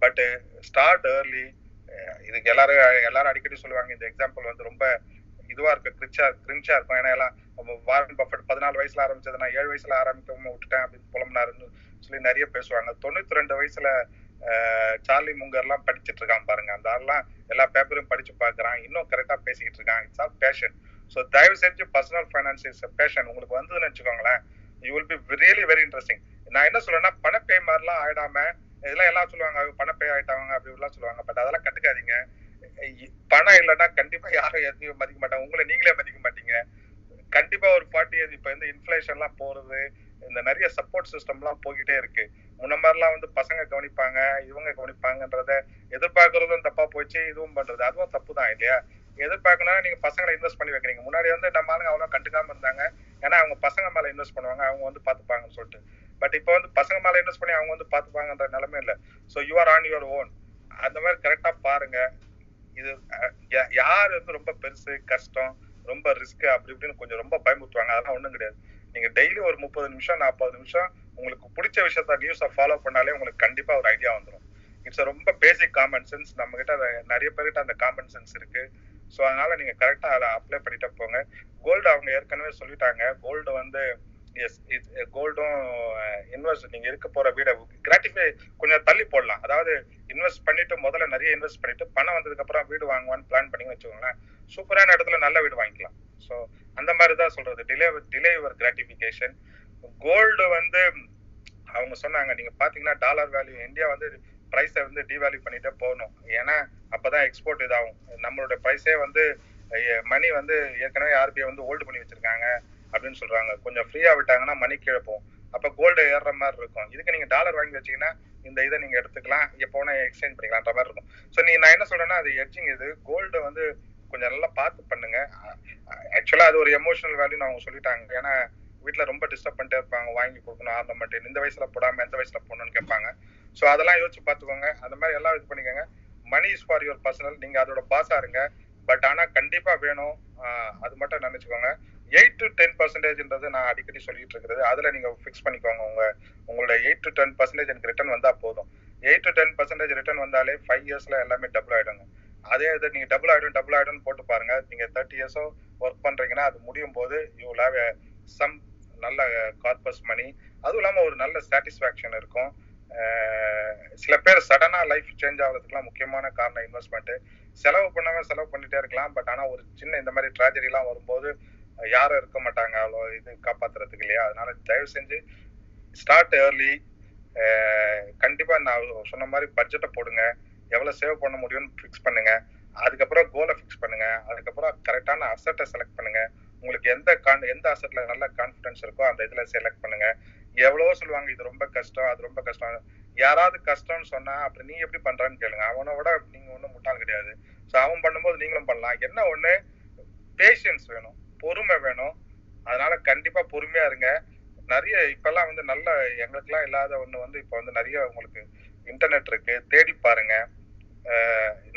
but start early இதுக்கு எல்லாரும் எல்லாரும் அடிக்கடி சொல்லுவாங்க இந்த எக்ஸாம்பிள் வந்து ரொம்ப இதுவா இருக்கு கிரிச்சா கிரிஞ்சா இருக்கும். ஏன்னா எல்லாம் வாரன் பஃபட் பதினாலு வயசுல ஆரம்பிச்சது நான் ஏழு வயசுல ஆரம்பிக்காம விட்டுட்டேன் அப்படின்னு புலம்புனாருன்னு சொல்லி நிறைய பேசுவாங்க. தொண்ணூத்தி ரெண்டு வயசுல சார்லி முங்கர்லாம் படிச்சிட்டு இருக்கான் பாருங்க. அந்த ஆள்லாம் எல்லா பேப்பரும் படிச்சு பாக்குறான் இன்னும் கரெக்டா பேசிக்கிட்டு இருக்கான். இட்ஸ் ஆல் பேஷன் ஸோ தயவு செஞ்சு பர்சனல் ஃபைனான்ஸ் இஸ் பேஷன் உங்களுக்கு வந்ததுன்னு வச்சுக்கோங்களேன் you will be really very interesting நான் என்ன சொல்றேன்னா பணப்பே மாதிரிலாம் ஆயிடாம இதெல்லாம் எல்லாம் சொல்லுவாங்க அவங்க பணப்பேய் ஆயிட்டாங்க அப்படி இப்படிலாம் சொல்லுவாங்க. பட் அதெல்லாம் கண்டுக்காதீங்க. பணம் இல்லைன்னா கண்டிப்பா யாரும் எதையும் மதிக்க மாட்டாங்க. உங்களை நீங்களே மதிக்க மாட்டீங்க. கண்டிப்பா ஒரு பார்ட்டி இப்ப வந்து இந்த இன்ஃபிளேஷன்லாம் போறது இந்த நிறைய சப்போர்ட் சிஸ்டம்லாம் போய்கிட்டே இருக்கு. முன்ன மாதிரிலாம் வந்து பசங்க கவனிப்பாங்க இவங்க கவனிப்பாங்கன்றத எதிர்பார்க்கறதும் தப்பா போச்சு இதுவும் பண்றது. அதுவும் தப்பு தான் இல்லையா? எதிர்பார்க்கணும்னா நீங்க பசங்களை இன்வெஸ்ட் பண்ணி வைக்கிறீங்க. முன்னாடி வந்து நம்ம ஆளுங்க அவ்வளவு கண்டுக்காம இருந்தாங்க. ஏன்னா அவங்க பசங்க மேல இன்வெஸ்ட் பண்ணுவாங்க அவங்க வந்து பாத்துப்பாங்கன்னு சொல்லிட்டு. பட் இப்போ வந்து பசங்க மேல இன்வெஸ்ட் பண்ணி அவங்க வந்து பாத்துப்பாங்கன்ற நிலைமை இல்ல. So you are on your own அந்த மாதிரி கரெக்டா பாருங்க. இது யா- யார் வந்து ரொம்ப பெருசு கஷ்டம் ரொம்ப ரிஸ்க் அப்படி இப்படின்னு கொஞ்சம் ரொம்ப பயமுறுத்துவாங்க. அதெல்லாம் ஒண்ணும் கிடையாது. நீங்க டெய்லி ஒரு முப்பது நிமிஷம் நாற்பது நிமிஷம் உங்களுக்கு பிடிச்ச விஷயத்த நியூஸை ஃபாலோ பண்ணாலே உங்களுக்கு கண்டிப்பா ஒரு ஐடியா வந்துடும் இட்ஸ் ரொம்ப பேசிக் காமன் சென்ஸ் நம்ம கிட்ட நிறைய பேர்கிட்ட அந்த காமன் சென்ஸ் இருக்கு. ஸோ அதனால நீங்க கரெக்டா அதை அப்ளை பண்ணிட்டு போங்க. கோல்டு அவங்க ஏற்கனவே சொல்லிட்டாங்க. கோல்டு வந்து எஸ் கோல்டும் இன்வெஸ்ட் நீங்க இருக்க போற வீடை கிராட்டிஃபை கொஞ்சம் தள்ளி போடலாம். அதாவது இன்வெஸ்ட் பண்ணிட்டு முதல்ல நிறைய இன்வெஸ்ட் பண்ணிட்டு பணம் வந்ததுக்கு அப்புறம் வீடு வாங்குவான்னு பிளான் பண்ணி வச்சுக்கோங்களேன் சூப்பரான இடத்துல நல்ல வீடு வாங்கிக்கலாம். ஸோ அந்த மாதிரி தான் சொல்றது. Delay delay your gratification gold வந்து அவங்க சொன்னாங்க நீங்க பாத்தீங்கன்னா டாலர் வேல்யூ இந்தியா வந்து பிரைஸை வந்து டிவேல்யூ பண்ணிட்டே போகணும். ஏன்னா அப்பதான் எக்ஸ்போர்ட் இதாகும். நம்மளோட பிரைஸே வந்து மணி வந்து ஏற்கனவே ஆர்பிஐ வந்து ஹோல்டு பண்ணி வச்சிருக்காங்க. அப்படின்னு சொல்றாங்க. கொஞ்சம் ஃப்ரீயா விட்டாங்கன்னா மணி கிழப்போம் அப்ப கோல்டு ஏறுற மாதிரி இருக்கும். இதுக்கு நீங்க டாலர் வாங்கி வச்சீங்கன்னா இந்த இதை நீங்க எடுத்துக்கலாம். எப்போ எக்ஸ்சேஞ்ச் பண்ணிக்கலாம்ன்ற மாதிரி இருக்கும். ஸோ நீ நான் என்ன சொல்றேன்னா அது எட்ஜிங் இது. கோல்டு வந்து கொஞ்சம் நல்லா பார்த்து பண்ணுங்க. ஆக்சுவலா அது ஒரு எமோஷனல் வேல்யூன்னு அவங்க சொல்லிட்டாங்க. ஏன்னா வீட்டுல ரொம்ப டிஸ்டர்ப் பண்ணிட்டே இருப்பாங்க. வாங்கி கொடுக்கணும் ஆர்னமெண்ட் இந்த வயசுல போடாம எந்த வயசுல போடணும்னு கேட்பாங்க. ஸோ அதெல்லாம் யோசிச்சு பார்த்துக்கோங்க. அந்த மாதிரி எல்லாம் இது பண்ணிக்கோங்க. Money is for your personal நீங்க அதோட பாஸா இருங்க. பட் ஆனா கண்டிப்பா வேணும். அது மட்டும் நினைச்சுக்கோங்க. எயிட் டு டென் பர்சன்டேஜ்ன்றது நான் அடிக்கடி சொல்லிட்டு இருக்கிறது. அதுல நீங்க ஃபிக்ஸ் பண்ணிக்கோங்க. உங்க உங்களோட எயிட் டு டென் பர்சன்டேஜ் எனக்கு ரிட்டர்ன் வந்தா போதும். Eight to ten percentage return வந்தாலே ஃபைவ் இயர்ஸ்ல எல்லாமே டபுள் ஆயிடுங்க. அதே இது நீங்க டபுள் ஆயிடும் டபுள் ஆயிடும்னு போட்டு பாருங்க. நீங்க தேர்ட்டி இயர்ஸோ ஒர்க் பண்றீங்கன்னா அது முடியும் போது யூ ஹேவ் சம் நல்ல uh, கார்பஸ் மணி அதுவும் இல்லாம ஒரு நல்ல சாட்டிஸ்பாக்சன் இருக்கும். Uh, சில பேர் சடனா லைஃப் சேஞ்ச் ஆகுறதுக்குலாம் முக்கியமான காரணம் இன்வெஸ்ட்மெண்ட் செலவு பண்ணாம செலவு பண்ணிட்டே இருக்கலாம். பட் ஆனா ஒரு சின்ன இந்த மாதிரி ட்ராஜடி எல்லாம் வரும்போது யாரும் இருக்க மாட்டாங்க அவ்வளோ இது காப்பாத்துறதுக்கு இல்லையா? அதனால தயவு செஞ்சு ஸ்டார்ட் ஏர்லி கண்டிப்பா நான் சொன்ன மாதிரி பட்ஜெட்டை போடுங்க. எவ்வளவு சேவ் பண்ண முடியும்னு ஃபிக்ஸ் பண்ணுங்க. அதுக்கப்புறம் கோலை ஃபிக்ஸ் பண்ணுங்க. அதுக்கப்புறம் கரெக்டான அசட்டை செலக்ட் பண்ணுங்க. உங்களுக்கு எந்த கான் எந்த அசட்ல நல்ல கான்ஃபிடன்ஸ் இருக்கோ அந்த இதுல செலக்ட் பண்ணுங்க. எவ்வளவோ சொல்லுவாங்க இது ரொம்ப கஷ்டம் அது ரொம்ப கஷ்டம். யாராவது கஷ்டம்னு சொன்னா அப்புறம் நீ எப்படி பண்றான்னு கேளுங்க. அவனை விட நீங்க ஒன்றும் முட்டாள் கிடையாது. ஸோ அவன் பண்ணும்போது நீங்களும் பண்ணலாம். என்ன ஒண்ணு? பேஷன்ஸ் வேணும். பொறுமை வேணும். அதனால கண்டிப்பா பொறுமையா இருங்க. நிறைய இப்பெல்லாம் வந்து நல்ல எங்களுக்கெல்லாம் இல்லாத ஒண்ணு வந்து இப்போ வந்து நிறைய உங்களுக்கு இன்டர்நெட் இருக்கு. தேடி பாருங்க.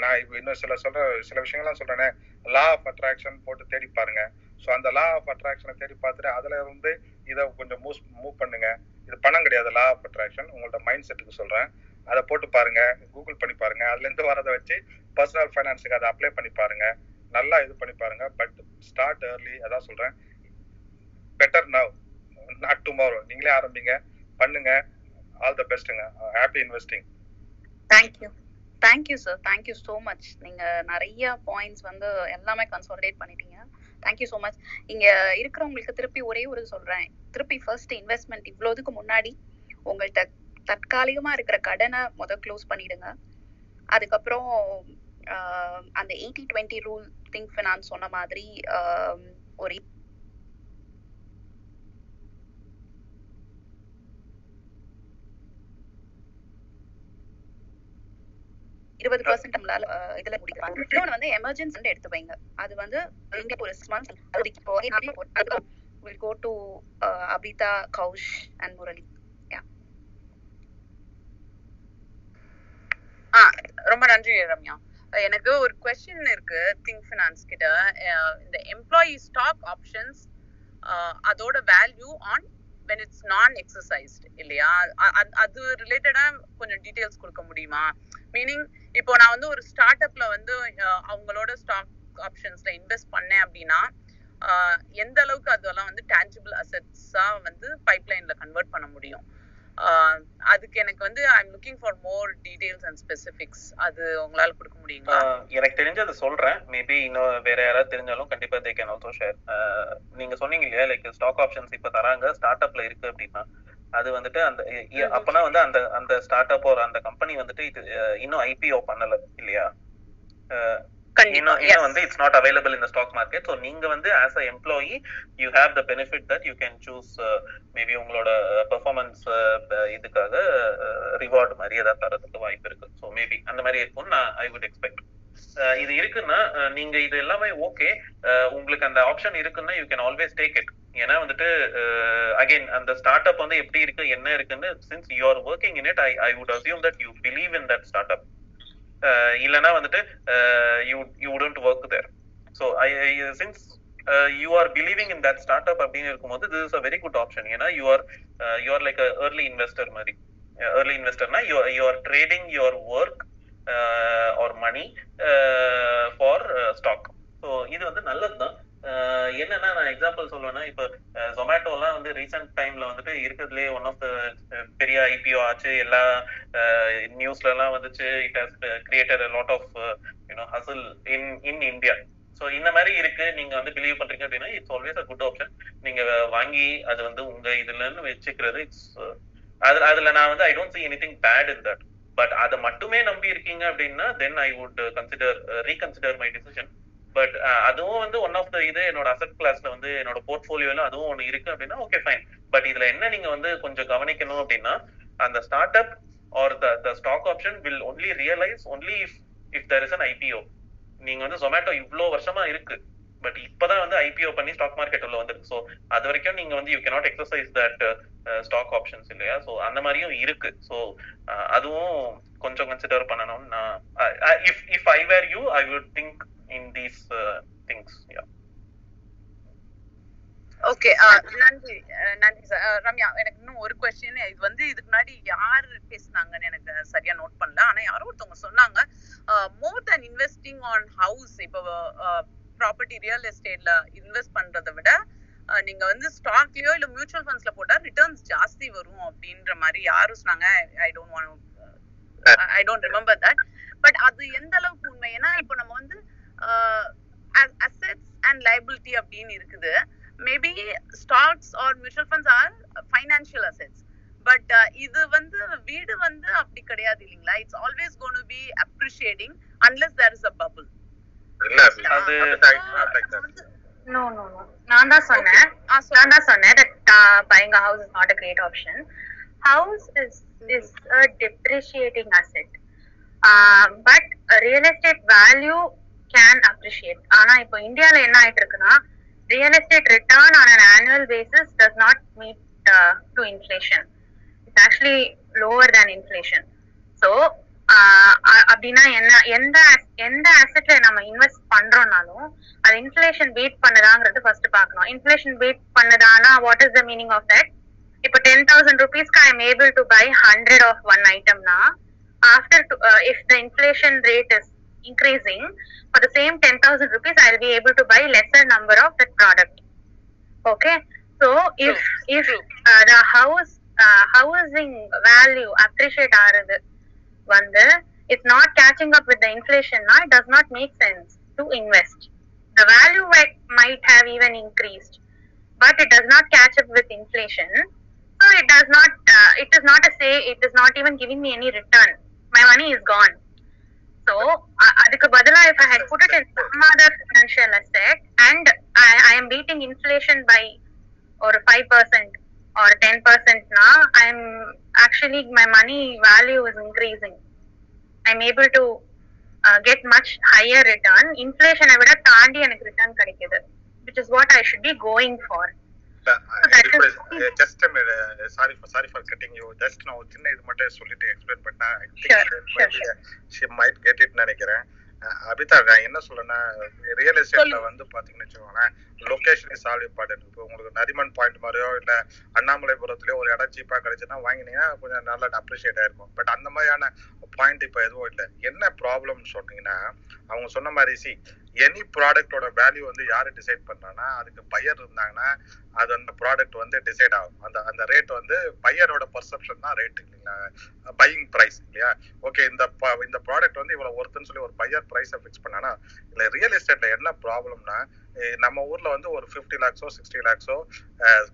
நான் இப்போ இன்னும் சில சொல்ற சில விஷயங்கள்லாம் சொல்றேனே. லா ஆஃப் அட்ராக்ஷன் போட்டு தேடி பாருங்க. ஸோ அந்த லா ஆஃப் அட்ராக்ஷனை தேடி பார்த்துட்டு அதுல இருந்து இதை கொஞ்சம் மூவ் மூவ் பண்ணுங்க. இது பணம் கிடையாது. லா ஆஃப் அட்ராக்ஷன் உங்களோட மைண்ட் செட்டுக்கு சொல்றேன். அதை போட்டு பாருங்க. கூகுள் பண்ணி பாருங்க. அதுல இருந்து வரதை வச்சு பர்சனல் ஃபைனான்ஸுக்கு அதை அப்ளை பண்ணி பாருங்க. நல்லா இது பண்ணி பாருங்க. பட் ஸ்டார்ட் ஏர்லி அதான் சொல்றேன். பெட்டர் நவ் நாட் டுமாரோ நீங்களே ஆரம்பிங்க பண்ணுங்க. All the பெஸ்ட்டுங்க happy investing thank you thank you sir thank you so much நீங்க நிறைய பாயிண்ட்ஸ் வந்து எல்லாமே கன்சாலிடேட் பண்ணிட்டீங்க. தேங்க்யூ ஸோ மச் இங்க இருக்கிறவங்களுக்கு திருப்பி ஒரே ஒரு சொல்றேன். திருப்பி ஃபர்ஸ்ட் இன்வெஸ்ட்மெண்ட் இவ்வளோதுக்கு முன்னாடி உங்கள்கிட்ட தற்காலிகமா இருக்கிற கடனை முத க்ளோஸ் பண்ணிடுங்க. அதுக்கப்புறம் அந்த எயிட்டி டுவெண்ட்டி ரூல் திங்க் நான் சொன்ன மாதிரி ஆஹ், ஒரு இருபது பர்சன்ட் நம்மளால இதுல முடிக்கிறாங்க இன்னொன்னு வந்து எமர்ஜென்சி வந்து எடுத்து வைங்க. அது வந்து இந்தியா ஒரு ரெஸ்பான்ஸ் அதுக்கு இப்போ will go to Abitha Kaush and Murali. ரொம்ப நன்றி ரம்யா. எனக்கு ஒரு கொஸ்டின் இருக்கு திங்க் ஃபினான்ஸ் கிட்ட. இந்த எம்ப்ளாயி ஸ்டாக் ஆப்ஷன்ஸ் அதோட value on when it's not exercised இல்லையா அது ரிலேட்டடா கொஞ்சம் டீடைல்ஸ் கொடுக்க முடியுமா? மீனிங் இப்போ நான் வந்து ஒரு ஸ்டார்ட் அப்ல வந்து அவங்களோட ஸ்டாக் ஆப்ஷன்ஸ்ல இன்வெஸ்ட் பண்ணேன் அப்படின்னா எந்த அளவுக்கு அதெல்லாம் வந்து டேஞ்சிபிள் அசட்ஸா வந்து பைப்லைன்ல கன்வெர்ட் பண்ண முடியும்? அதுக்கு எனக்கு வந்து I am looking for more details and specifics அது உங்களால கொடுக்க முடியுங்களா? எனக்கு தெரிஞ்சது சொல்றேன். மேபி இன்னும் வேற யாராவது தெரிஞ்சாலும் கண்டிப்பா தே கேன் ஆல்சோ ஷேர் நீங்க சொன்னீங்க இல்லையா லைக் ஸ்டாக் ஆப்ஷன்ஸ் இப்ப தராங்க ஸ்டார்ட் அப்ல இருக்கு அப்படின்னா. அது வந்துட்டு அந்த அப்பனா வந்து அந்த அந்த ஸ்டார்ட் அப் ஒரு அந்த கம்பெனி வந்துட்டு இது இன்னும் ஐபிஓ பண்ணல இல்லையா? இன்னும் வந்து it's not available in stock market so நீங்க வந்து as a employee you have the benefit that you can choose maybe உங்களோட பெர்ஃபார்மன்ஸ் இதுக்காக ரிவார்டு மாதிரி ஏதாவது தரதுக்கு வாய்ப்பு இருக்கு. ஸோ மேபி அந்த மாதிரி இருக்கும்னு நான் ஐ வுட் எக்ஸ்பெக்ட் இது இருக்குன்னா நீங்க இது எல்லாமே ஓகே உங்களுக்கு அந்த ஆப்ஷன் இருக்குன்னா you can always take it ஏன்னா வந்துட்டு அகைன் அந்த ஸ்டார்ட் அப் வந்து எப்படி இருக்கு என்ன இருக்குன்னு since you are working in it I I would assume that you believe in that start up இல்லைன்னா வந்துட்டு you you wouldn't work there so I since you are believing in that start up அப்படின்னு இருக்கும்போது this is a very good option ஏன்னா you are you are like early investor மாதிரி. Early இன்வெஸ்டர்னா you you are trading your work or money for stock so இது வந்து நல்லது தான் என்னன்னா நான் எக்ஸாம்பிள் சொல்லுவேன்னா இப்போ ஜொமேட்டோலாம் வந்து ரீசெண்ட் டைம்ல வந்துட்டு இருக்கிறதுலே ஒன் ஆஃப் த பெரிய ஐபிஓ ஆச்சு. எல்லா நியூஸ்ல எல்லாம் வந்துச்சு. It has created lot of you know hassle in in India so இந்த மாதிரி இருக்கு. நீங்க வந்து பிலீவ் பண்றீங்க அப்படின்னா it's always a good option நீங்க வாங்கி அது வந்து உங்க இதுலன்னு வச்சுக்கிறது இட்ஸ் அதுல அதுல நான் வந்து I don't see anything bad in that but அதை மட்டுமே நம்பி இருக்கீங்க அப்படின்னா then I would consider reconsider my decision but uh, அதுவும் வந்து ஒன் ஆஃப் த இது என்னோட அசட் கிளாஸ்ல வந்து என்னோட போர்ட்ஃபோலியோல அதுவும் ஒன்று இருக்கு அப்படின்னா ஓகே ஃபைன் பட் இதுல என்ன நீங்க வந்து கொஞ்சம் கவனிக்கணும் அப்படின்னா அந்த start up or the the stock option will only realise only if if there is an IPO நீங்க வந்து ஜொமேட்டோ இவ்வளோ வருஷமா இருக்கு பட் இப்பதான் வந்து ஐபிஓ பண்ணி ஸ்டாக் மார்க்கெட் உள்ள வந்திருக்கு. ஸோ அது வரைக்கும் நீங்க வந்து you cannot exercise that stock options இல்லையா? ஸோ அந்த மாதிரியும் இருக்கு. ஸோ uh, அதுவும் கொஞ்சம் கன்சிடர் பண்ணணும்னு நான் if if I were you I would think in these uh, things yeah. Okay uh, நன்றி நன்றி சார் ரம்யா எனக்கு இன்னும் ஒரு கொஸ்டின் இது வந்து இதுக்கு முன்னாடி யார் பேசுனாங்கன்னு எனக்கு சரியா நோட் பண்ணல. ஆனா யாரோ ஒருத்தவங்க சொன்னாங்க more than investing on house இப்போ ப்ராப்பர்ட்டி ரியல் எஸ்டேட்ல இன்வெஸ்ட் பண்றதை விட நீங்க வந்து ஸ்டாக்லயோ இல்ல மியூச்சுவல் ஃபண்ட்ஸ்ல போட்டா ரிட்டர்ன்ஸ் ஜாஸ்தி வரும் அப்படின்ற மாதிரி யாரும் சொன்னாங்க. I don't want I don't remember that but அது எந்த அளவுக்கு உண்மை? ஏன்னா இப்போ நம்ம வந்து அசெட்ஸ் அண்ட் லைபிலிட்டி அப்படின்னு இருக்குது. Maybe stocks or mutual funds or financial assets but இது வந்து வீடு வந்து அப்படி கிடையாது இல்லைங்களா? It's always gonna be appreciating unless there is a bubble இல்ல அது No, no, no. நான் தான் சொன்னேன். நான் தான் சொன்னேன் that buying a house is not a great option. House is is a depreciating asset. Uh, can appreciate ஆனா இப்போ இந்தியால என்ன ஆயிட்டு இருக்குன்னா real estate return on an annual basis does not meet to inflation it's actually lower than inflation so அப்படின்னா என்ன எந்த எந்த அசெட்ல நம்ம இன்வெஸ்ட் பண்றோம்னாலும் அது இன்ஃபிளேஷன் பீட் பண்ணுதாங்கிறது ஃபர்ஸ்ட் பார்க்கணும். Inflation beat பண்ணுதானா what is the meaning of that இப்போ டென் தௌசண்ட் ருபீஸ்க்கு I am able to buy hundred of one ஐட்டம்னா after if the inflation rate is increasing for the same 10000 rupees i'll be able to buy lesser number of that product okay so if if uh, the house uh, housing value appreciate ஆறுது வந்து it's not catching up with the inflation now it does not make sense to invest the value might, might have even increased but it does not catch up with inflation so it does not uh, it is not a say it is not even giving me any return my money is gone So அதுக்கு பதிலா if I had put it in some other financial asset and I, I am beating ஒரு five percent ஒரு ten பர்சன்ட்னா I am actually my money value is increasing I am able to get much higher return இன்ஃபிளேஷனை விட தாண்டி எனக்கு return கிடைக்குது which is what I should be going for just sorry for sorry for cutting you just நான் சின்ன இது மட்டும் சொல்லிட்டு explain பண்ணா Sure, sure, sure. She might get நினைக்கிறேன். அபிதா நான் என்ன சொல்றேன்னா ரியல் எஸ்டேட்ல வந்து பாத்தீங்கன்னு வச்சுக்கோங்களேன் லொகேஷன் இஸ் ஆல் இம்பார்ட்டன்ட் இப்போ உங்களுக்கு நரிமன் பாயிண்ட் மாதிரியோ இல்ல அண்ணாமலைபுரத்துலயோ ஒரு இடம் சீப்பா கிடைச்சுன்னா வாங்கினீங்கன்னா கொஞ்சம் நல்லா அப்ரிஷியேட் ஆயிருக்கும் பட் அந்த மாதிரியான பாயிண்ட் இப்போ எதுவும் இல்லை. என்ன ப்ராப்ளம்னு சொன்னீங்கன்னா அவங்க சொன்ன மாதிரி சி எனி ப்ராடக்டோட வேல்யூ வந்து யாரு டிசைட் பண்றாங்கன்னா அதுக்கு பையர் இருந்தாங்கன்னா அது அந்த ப்ராடக்ட் வந்து டிசைட் ஆகும். அந்த அந்த ரேட் வந்து பையரோட பர்செப்ஷன் தான் ரேட் இல்லைங்களா? பையிங் பிரைஸ் இல்லையா? ஓகே இந்த ப- இந்த ப்ராடக்ட் வந்து இவ்வளவு ஒருத்தன்னு சொல்லி ஒரு பையர் பிரைஸை ஃபிக்ஸ் பண்ணானா இல்ல ரியல் எஸ்டேட்ல என்ன ப்ராப்ளம்னா நம்ம ஊர்ல வந்து ஒரு ஃபிஃப்டி லேக்ஸோ சிக்ஸ்டி லேக்ஸோ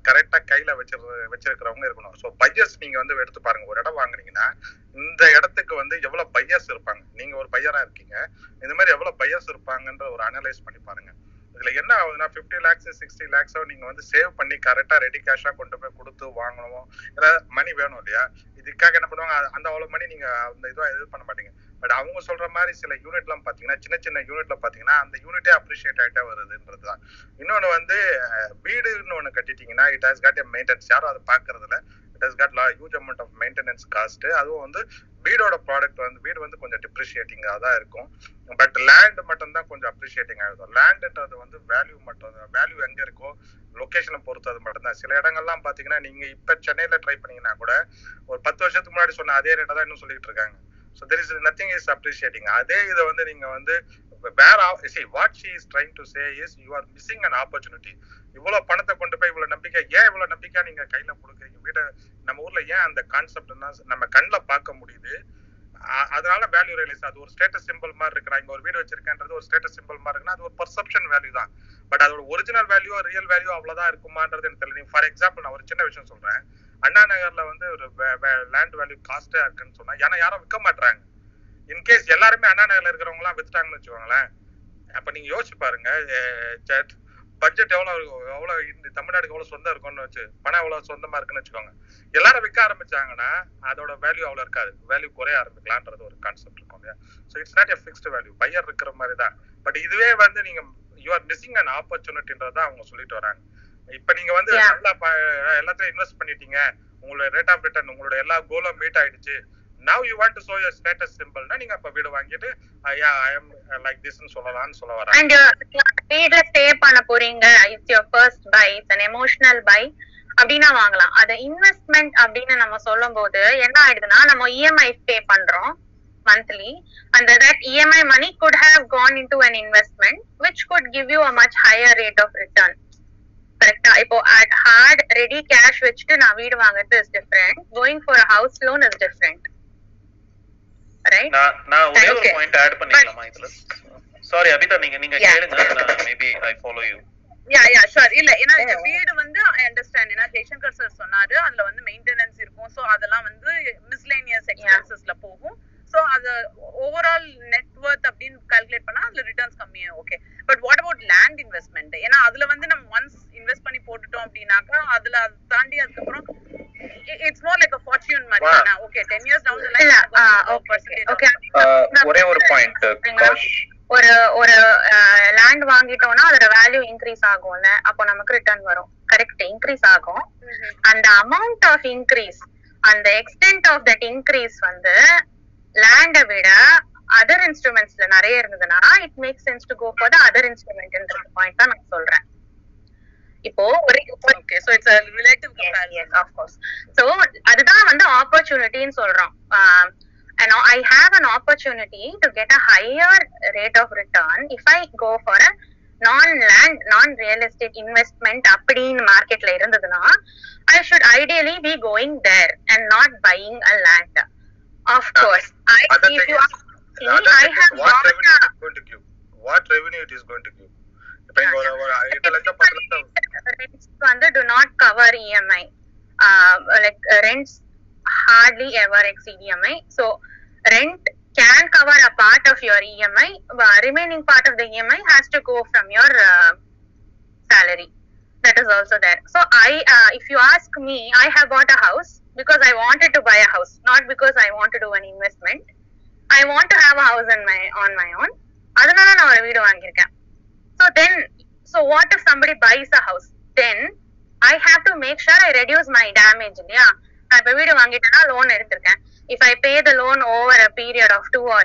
கரெக்டா கையில வச்சிரு வச்சிருக்கிறவங்க இருக்கணும். ஸோ பையர்ஸ் நீங்க வந்து எடுத்து பாருங்க. ஒரு இடம் வாங்குனீங்கன்னா இந்த இடத்துக்கு வந்து எவ்வளவு பையர்ஸ் இருப்பாங்க? நீங்க ஒரு பையரா இருக்கீங்க. இந்த மாதிரி எவ்வளவு பையர்ஸ் இருப்பாங்கன்ற ஒரு அனலைஸ் பண்ணி பாருங்க. இதுல என்ன ஆகுதுன்னா பிப்டி லேக்ஸ் சிக்ஸ்டி லேக்ஸோ நீங்க வந்து சேவ் பண்ணி கரெக்டா ரெடி கேஷா கொண்டு போய் கொடுத்து வாங்கணும்? ஏதாவது மணி வேணும் இல்லையா? இதுக்காக என்ன பண்ணுவாங்க? அந்த அவ்வளவு மணி நீங்க அந்த இதுவா இது பண்ண மாட்டீங்க. பட் அவங்க சொல்ற மாதிரி சில யூனிட் எல்லாம் பாத்தீங்கன்னா சின்ன சின்ன யூனிட்ல பாத்தீங்கன்னா அந்த யூனிட்டே அப்ரிஷியேட் ஆயிட்டே வருதுன்றதுதான் இன்னொன்னு வந்து வீடுன்னு ஒண்ணு கட்டிட்டீங்கன்னா it has got a maintenance யாரும் அதை பாக்குறது it has got huge amount of maintenance cost அதுவும் வந்து வீடோட ப்ராடக்ட் வந்து வீடு வந்து கொஞ்சம் டிப்ரிஷியேட்டிங்காக தான் இருக்கும். பட் லேண்ட் மட்டும் தான் கொஞ்சம் அப்ரிஷியேட்டிங் ஆகுது. லேண்டுன்றது வந்து வேல்யூ மட்டும் வேல்யூ எங்க இருக்கோ லொக்கேஷனை பொறுத்தது மட்டும்தான் சில இடங்கள்லாம் பாத்தீங்கன்னா நீங்க இப்ப சென்னையில ட்ரை பண்ணீங்கன்னா கூட ஒரு பத்து வருஷத்துக்கு முன்னாடி சொன்ன அதே ரேட்டை தான் இன்னும் சொல்லிட்டு இருக்காங்க. So there is nothing is appreciating அதே இதை வந்து நீங்க வந்து வேற see what she is trying to say is you are missing an opportunity இவ்வளவு பணத்தை கொண்டு போய் இவ்வளவு நம்பிக்கை ஏன் இவ்வளவு நம்பிக்கை நீங்க கையில கொடுக்குறீங்க? வீட நம்ம ஊர்ல ஏன் அந்த கான்செப்ட் நம்ம கண்ணில் பார்க்க முடியுது? அதனால வேல்யூ ரியலைஸ் அது ஒரு ஸ்டேட்டஸ் சிம்பிள் மாதிரி இருக்கு நான் இங்க ஒரு வீடு வச்சிருக்கேன்றது ஒரு ஸ்டேட்டஸ் சிம்பிள் மாதிரி இருக்குன்னா அது ஒரு பர்செப்ஷன் வேல்யூ தான். பட் அதோட ஒரிஜினல் வேல்யூ ரியல் வேல்யூ அவ்வளவுதான் இருக்குமான்றது எனக்கு தெரியல. ஃபார் எக்ஸாம்பிள் நான் ஒரு சின்ன விஷயம் சொல்றேன். அண்ணா நகர்ல வந்து ஒரு லேண்ட் வேல்யூ காஸ்டா இருக்குன்னு சொன்னா ஏன்னா யாரும் விற்க மாட்டாங்க இன்கேஸ் எல்லாருமே அண்ணா நகர்ல இருக்கிறவங்க எல்லாம் வித்துட்டாங்கன்னு வச்சுக்கோங்களேன். அப்ப நீங்க யோசிச்சு பாருங்க பட்ஜெட் எவ்வளவு இருக்கும்? எவ்வளவு இந்த தமிழ்நாடுக்கு எவ்வளவு சொந்தம் இருக்கும்னு வச்சு பணம் எவ்வளவு சொந்தமா இருக்குன்னு வச்சுக்கோங்க. எல்லாரும் விற்க ஆரம்பிச்சாங்கன்னா அதோட வேல்யூ அவ்வளவு இருக்காது. வேல்யூ குறைய ஆரம்பிக்கலான்றது ஒரு கான்செப்ட் இருக்கும் இல்லையா? So it's not a fixed value buyer இருக்கிற மாதிரி தான் பட் இதுவே வந்து நீங்க யூ ஆர் மிஸ்ஸிங் அண்ட் ஆப்பர்ச்சுனிட்டின்றத அவங்க சொல்லிட்டு வராங்க. இப்ப நீங்க வந்து. நல்லா எல்லாத்தையும் இன்வெஸ்ட் பண்ணிட்டீங்க. உங்களோட ரேட் ஆஃப் ரிட்டர்ன் உங்களோட எல்லா கோலும் மீட் ஆயிடுச்சு. Now you want to show your status சிம்பிள்னா நீங்க அப்ப வீடு வாங்கிட்டு ஐயா ஐ எம் லைக் திஸ்னு சொல்லலாம்னு சொல்ல வராங்க அண்ட் வீட்ல ஸ்டே பண்ண போறீங்க. It's your first buy it's an emotional buy அப்படின்னா வாங்கலாம். அது இன்வெஸ்ட்மெண்ட் அப்படின்னு நம்ம சொல்லும் போது என்ன ஆயிடுதுன்னா நம்ம இஎம்ஐ பே பண்றோம் monthly. And that EMI money could have gone into an investment which could give you a much higher rate of return. கரெக்டா இப்போ hard ready cash வச்சுட்டு நான் வீடு வாங்குறது different. Going for a house loan is different. Right? நான் நான் ஒரே ஒரு. பாயிண்ட் ஆட் பண்ணிக்கலாமா இதுல? சாரி அபிதா நீங்க நீங்க Yeah. கேளுங்க. Maybe I follow you yeah yeah sure இல்ல ஏன்னா இந்த வீடு வந்து ஐ அண்டர்ஸ்டாண்ட் ஏன்னா ஜெய்சங்கர் சார் சொன்னாரு அதுல வந்து மெயின்டெனன்ஸ் இருக்கும். சோ அதெல்லாம் வந்து மிஸ்லேனியஸ் எக்ஸ்பென்சஸ்ல போகும். சோ அது ஓவரால் நெட்வொர்த் அப்படின்னு கால்குலேட் பண்ணா அதுல ரிட்டர்ன்ஸ் கம்மியா okay but what about land investment ஏன்னா அதுல வந்து நம்ம ஒன்ஸ் இன்வெஸ்ட் பண்ணி போட்டுட்டோம் அப்படின்னாக்கா அதுல அது தாண்டி அதுக்கப்புறம் it's more like a fortune மாதிரி okay ten years down the line okay ஒரே ஒரு பாயிண்ட் காஷ் ஒரு ஒரு லேண்ட் வாங்கிட்டோம்னா அதோட வேல்யூ இன்க்ரீஸ் ஆகும்ல. அப்போ நமக்கு ரிட்டர்ன் வரும். கரெக்ட் இன்க்ரீஸ் ஆகும். அந்த அமௌண்ட் ஆஃப் இன்க்ரீஸ் அந்த எக்ஸ்டென்ட் ஆஃப் தட் இன்க்ரீஸ் வந்து லேண்டை விட அதர் இன்ஸ்ட்ருமெண்ட்ஸ்ல நிறைய இருந்ததுன்னா it make sense to go for the other இன்ஸ்ட்ருமெண்ட்ன்ற point தான் நான் சொல்றேன் இப்போ ஒரு okay so it's a relative yes, yes, of course. So, அதுதான் வந்து ஆப்பர்ச்சுனிட்டின்னு சொல்றோம் and an I have an opportunity to get a higher rate of return if I go for a non-land, non-real estate investment அப்படின்னு மார்க்கெட்ல இருந்ததுன்னா I should ideally be going there and not buying a land. Of now, course. I, other if thing you is, ask I have what revenue a... it's going to give. What revenue it is going to give. Depending on our rents do not cover EMI. Uh, like uh, rents hardly ever exceed EMI. So rent can cover a part of your EMI. But remaining part of the EMI has to go from your uh, salary. That is also there. So I, uh, if you ask me, I have bought a house because I wanted to buy a house, not because I want to do an investment. I want to have a house on my on my own. அதனால நான் ஒரு வீடு வாங்கியிருக்கேன் so then so what if somebody buys a house then i have to make sure i reduce my damage இல்லையா நான் இப்ப வீடு வாங்கிட்டேன்னா லோன் எடுத்திருக்கேன் if i pay the loan over a period of two or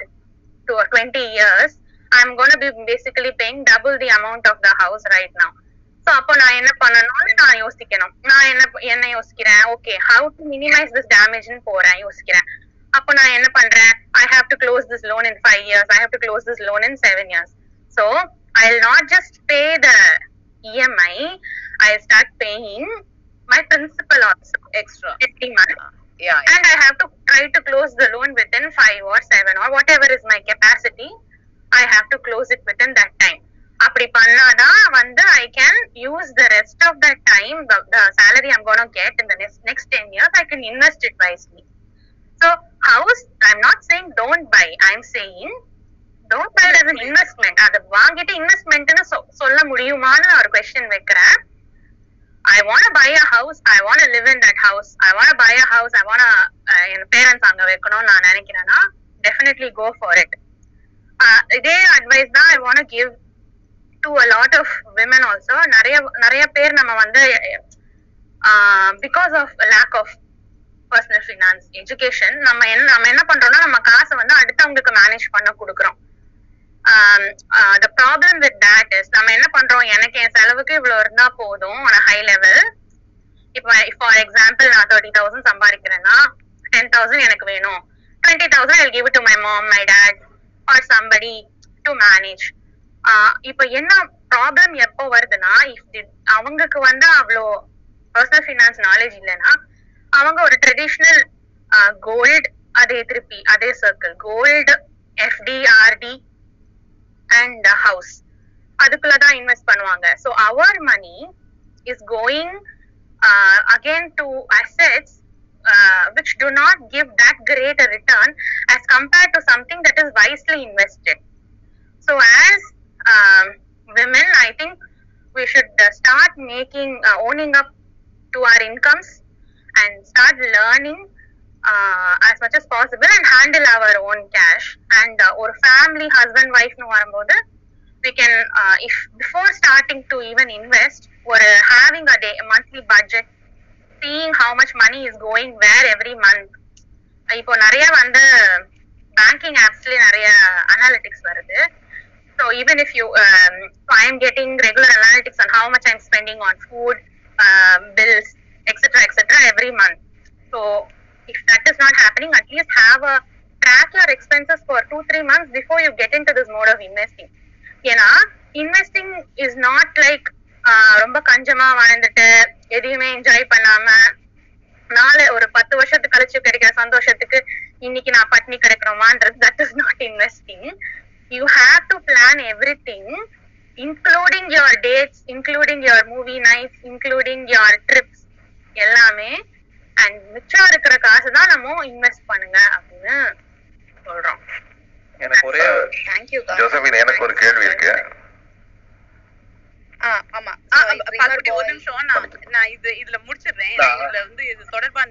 two or 20 years i'm going to be basically paying double the amount of the house right now so அப்போ நான் என்ன பண்ணணும்னு நான் யோசிக்கணும் நான் என்ன என்ன யோசிக்கிறேன் okay how to minimize this damage ன்னு போறேன் யோசிக்கிறேன் அப்போ நான் என்ன பண்றேன் i have to close this loan in five years i have to close this loan in seven years so I'll not just pay the EMI, I'll start paying my principal also Extra. every month. Yeah. And I have to try to close the loan within five or seven or whatever is my capacity. I have to close it within that time. அப்படி பண்ணாதான் வந்து I can use the rest of the time salary I'm gonna இந்த next ten years I can invest it wisely so house I'm not saying don't buy I'm saying don't buy as investment அதை வாங்கிட்டு இன்வெஸ்ட்மெண்ட்னு சொல்ல முடியுமான்னு ஒரு question வைக்கிறேன் I want buy a house I want live in that house I want buy a house I want N parents அங்க வைக்கணும்னு நான் நினைக்கிறேன்னா டெஃபினெட்லி கோ ஃபார் இட் இதே அட்வைஸ் தான் I want give to a lot of women also நிறைய நிறைய பேர் நம்ம வந்து because of lack of personal finance education நம்ம என்ன நம்ம என்ன பண்றோம்னா நம்ம காசை வந்து அடுத்தவங்களுக்கு மேனேஜ் பண்ண கொடுக்குறோம். The problem with that is நம்ம என்ன பண்றோம்? எனக்கு என் செலவுக்கு இவ்வளவு இருந்தா போதும் ஆன் ஹை லெவல் இப்போ ஃபார் எக்ஸாம்பிள் நான் தேர்ட்டி தௌசண்ட் சம்பாதிக்கிறேன்னா டென் தௌசண்ட் எனக்கு வேணும். Twenty thousand I give to my mom my dad or somebody to manage இப்ப என்ன ப்ராப்ளம் எப்போ வருதுன்னா இஃப் அவங்களுக்கு வந்து அவ்வளோ பர்சனல் ஃபினான்ஸ் நாலேஜ் இல்லைன்னா அவங்க ஒரு ட்ரெடிஷ்னல் கோல்டு அதே திருப்பி அதே circle gold FD RD and house அதுக்குள்ளதான் invest பண்ணுவாங்க. So our money is going again to assets which do not give that great return as compared to something that is wisely invested so as um, women, I think we should uh, start making, uh, owning up to our incomes and start learning uh, as much as possible and handle our own cash. And uh, or family, husband, wife, no வரும்போது we can, uh, if before starting to even invest, or uh, having a day, a monthly budget, seeing how much money is going where every month. இப்போ நிறைய வந்து banking ஆப்ஸ்லயே நிறைய analytics வருது so even if you I am getting regular analytics on how much I'm spending on food bills etcetera etcetera every month so if that is not happening at least have a track your expenses for two three months before you get into this mode of investing ஏன்னா investing is not like ரொம்ப கஞ்சமா வாழ்ந்துட்டு எதையுமே enjoy பண்ணாம நாளை ஒரு பத்து வருஷத்துக்கு கழிச்சு கிடைக்கிற சந்தோஷத்துக்கு இன்னைக்கு நான் பட்னி கிடைக்கிறோமான்றது that is not investing you have to plan everything including your dates including your movie nights including your trips எல்லாமே. அண்ட் மிச்சம் இருக்கிற காசு தான் நம்ம இன்வெஸ்ட் பண்ணுங்க அப்படின்னு சொல்றோம். எனக்கு ஒரே தேங்க்யூ ஜோசபின் எனக்கு ஒரு கேள்வி இருக்கு. ஆமா. ஒரு நிமிஷம் நான் நான் இது இதுல முடிச்சிடுறேன். இதுல வந்து இது தொடர்பா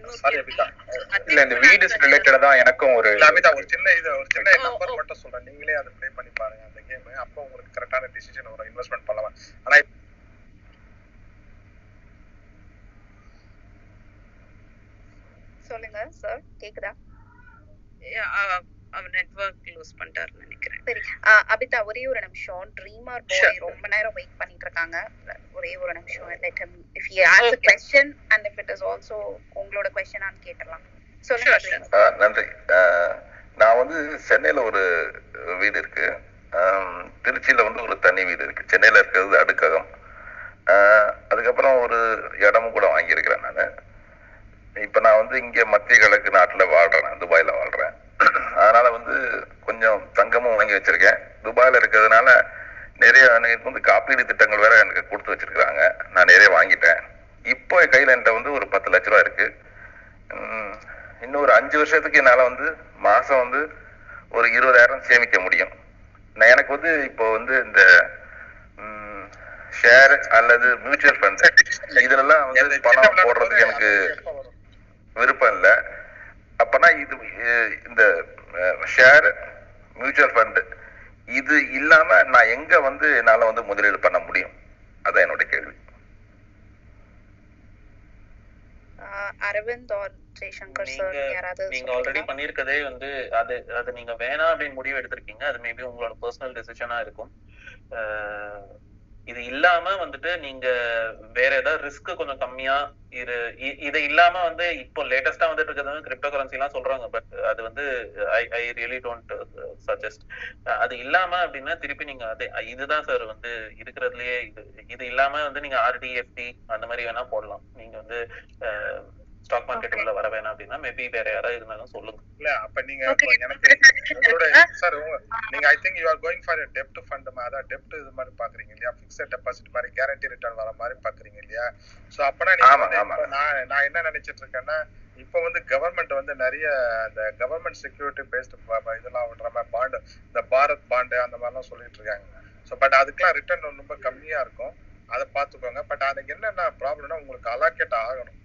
இல்ல இந்த வீடு ரிலேட்டடா தான் எனக்கும் ஒரு அபிதா ஒரு சின்ன இது ஒரு சின்ன நம்பர். மட்டும் சொல்றேன். நீங்களே அதை ப்ளே பண்ணி பாருங்க அந்த கேம் அப்போ உங்களுக்கு கரெக்டான டிசிஷன் வரும். இன்வெஸ்ட்மெண்ட் பண்ணலாம். ஆனா சொல்லுங்க சார் கேக்குதா? Yeah, அவ- அவ நெட்வொர்க் லூஸ் பண்ணிட்டாருன்னு நினைக்கிறேன். சரி ஆஹ் அபிதா ஒரே ஒரு நிமிஷம். ட்ரீமர். பாய் ரொம்ப நேரம் வெயிட் பண்ணிட்டு இருக்காங்க ஒரே ஒரு நிமிஷம் let him if he ask Okay. question and if it is also உங்களோட கொஸ்டினான்னு கேட்டலாம் சொல்லுங்க நன்றி. நான் வந்து சென்னையில ஒரு வீடு இருக்கு. திருச்சியில வந்து ஒரு தனி வீடு இருக்கு. சென்னையில இருக்கிறது அடுக்ககம். ஆஹ், அதுக்கப்புறம் ஒரு இடமும் கூட வாங்கியிருக்கிறேன் நான். இப்ப நான் வந்து இங்க மத்திய கிழக்கு நாட்டுல வாழ்றேன் துபாயில வாழ்றேன். அதனால வந்து கொஞ்சம் தங்கமும் வாங்கி வச்சிருக்கேன். துபாயில இருக்கிறதுனால நிறைய எனக்கு வந்து காப்பீடு திட்டங்கள் வேற எனக்கு கொடுத்து வச்சிருக்காங்க நான் நிறைய வாங்கிட்டேன். இப்போ கையில என்கிட்ட வந்து ஒரு பத்து லட்ச ரூபா இருக்கு. இன்னும் ஒரு அஞ்சு வருஷத்துக்கு என்னால வந்து மாசம் வந்து ஒரு இருபதாயிரம் சேமிக்க முடியும். நான் எனக்கு வந்து இப்போ வந்து இந்த ஷேர் அல்லது மியூச்சுவல் ஃபண்ட் இதுலலாம் வந்து பணம் போடுறதுக்கு எனக்கு விருப்பம் இல்லை. அப்பனா இது இந்த ஷேர் மியூச்சுவல் ஃபண்ட் இது இல்லாம நான் எங்க வந்து என்னால வந்து முதலீடு பண்ண முடியும்? அதான் என்னோட கேள்வி. ஆஹ் அரவிந்த் ஆர் ஜெய்சங்கர் சார் நீங்க யாராவது நீங்க ஆல்ரெடி? பண்ணிருக்கதே வந்து அது அது நீங்க வேணாம் அப்படின்னு முடிவு எடுத்திருக்கீங்க. அது மேபி உங்களோட பர்சனல் டெசிஷனா இருக்கும். இது இல்லாம வந்துட்டு நீங்க வேற ஏதாவது ரிஸ்க் கொஞ்சம் கம்மியா இது இது இல்லாம வந்து இப்போ லேட்டஸ்டா வந்துட்டு இருக்கிறது கிரிப்டோ கரன்சி எல்லாம் சொல்றாங்க. பட் அது வந்து I I really don't suggest அது இல்லாம அப்படின்னா திருப்பி நீங்க அதே இதுதான் சார் வந்து இருக்கிறதுலயே இது இது இல்லாம வந்து நீங்க ஆர்டிஎஃப்டி அந்த மாதிரி வேணா போடலாம். நீங்க வந்து ஸ்டாக் மார்க்கெட் உள்ள வர வேணாம் அப்படின்னா மேபி வேற யாராவது இருந்தாலும் சொல்லுங்க. இல்ல அப்ப நீங்க உங்களோட சார் நீங்க I think you are going for dept fund அதான் டெப்ட் இது மாதிரி பாக்குறீங்க இல்லையா? பிக்ஸட் டெபாசிட் மாதிரி கேரண்டி ரிட்டர்ன் வர மாதிரி பாக்குறீங்க இல்லையா? சோ அப்பனா நீங்க நான் நான் என்ன நினைச்சிட்டு இருக்கேன்னா இப்ப வந்து கவர்மெண்ட் வந்து நிறைய அந்த கவர்மெண்ட் செக்யூரிட்டி பேஸ்டு இதெல்லாம் விடுற மாதிரி பாண்டு இந்த பாரத் பாண்டு அந்த மாதிரிலாம் சொல்லிட்டு இருக்காங்க. ஸோ பட் அதுக்கெல்லாம் ரிட்டர்ன் ரொம்ப கம்மியா இருக்கும். அதை பார்த்துக்கோங்க பட் அதுக்கு என்னென்ன ப்ராப்ளம்னா உங்களுக்கு அலாக்கேட் ஆகணும்.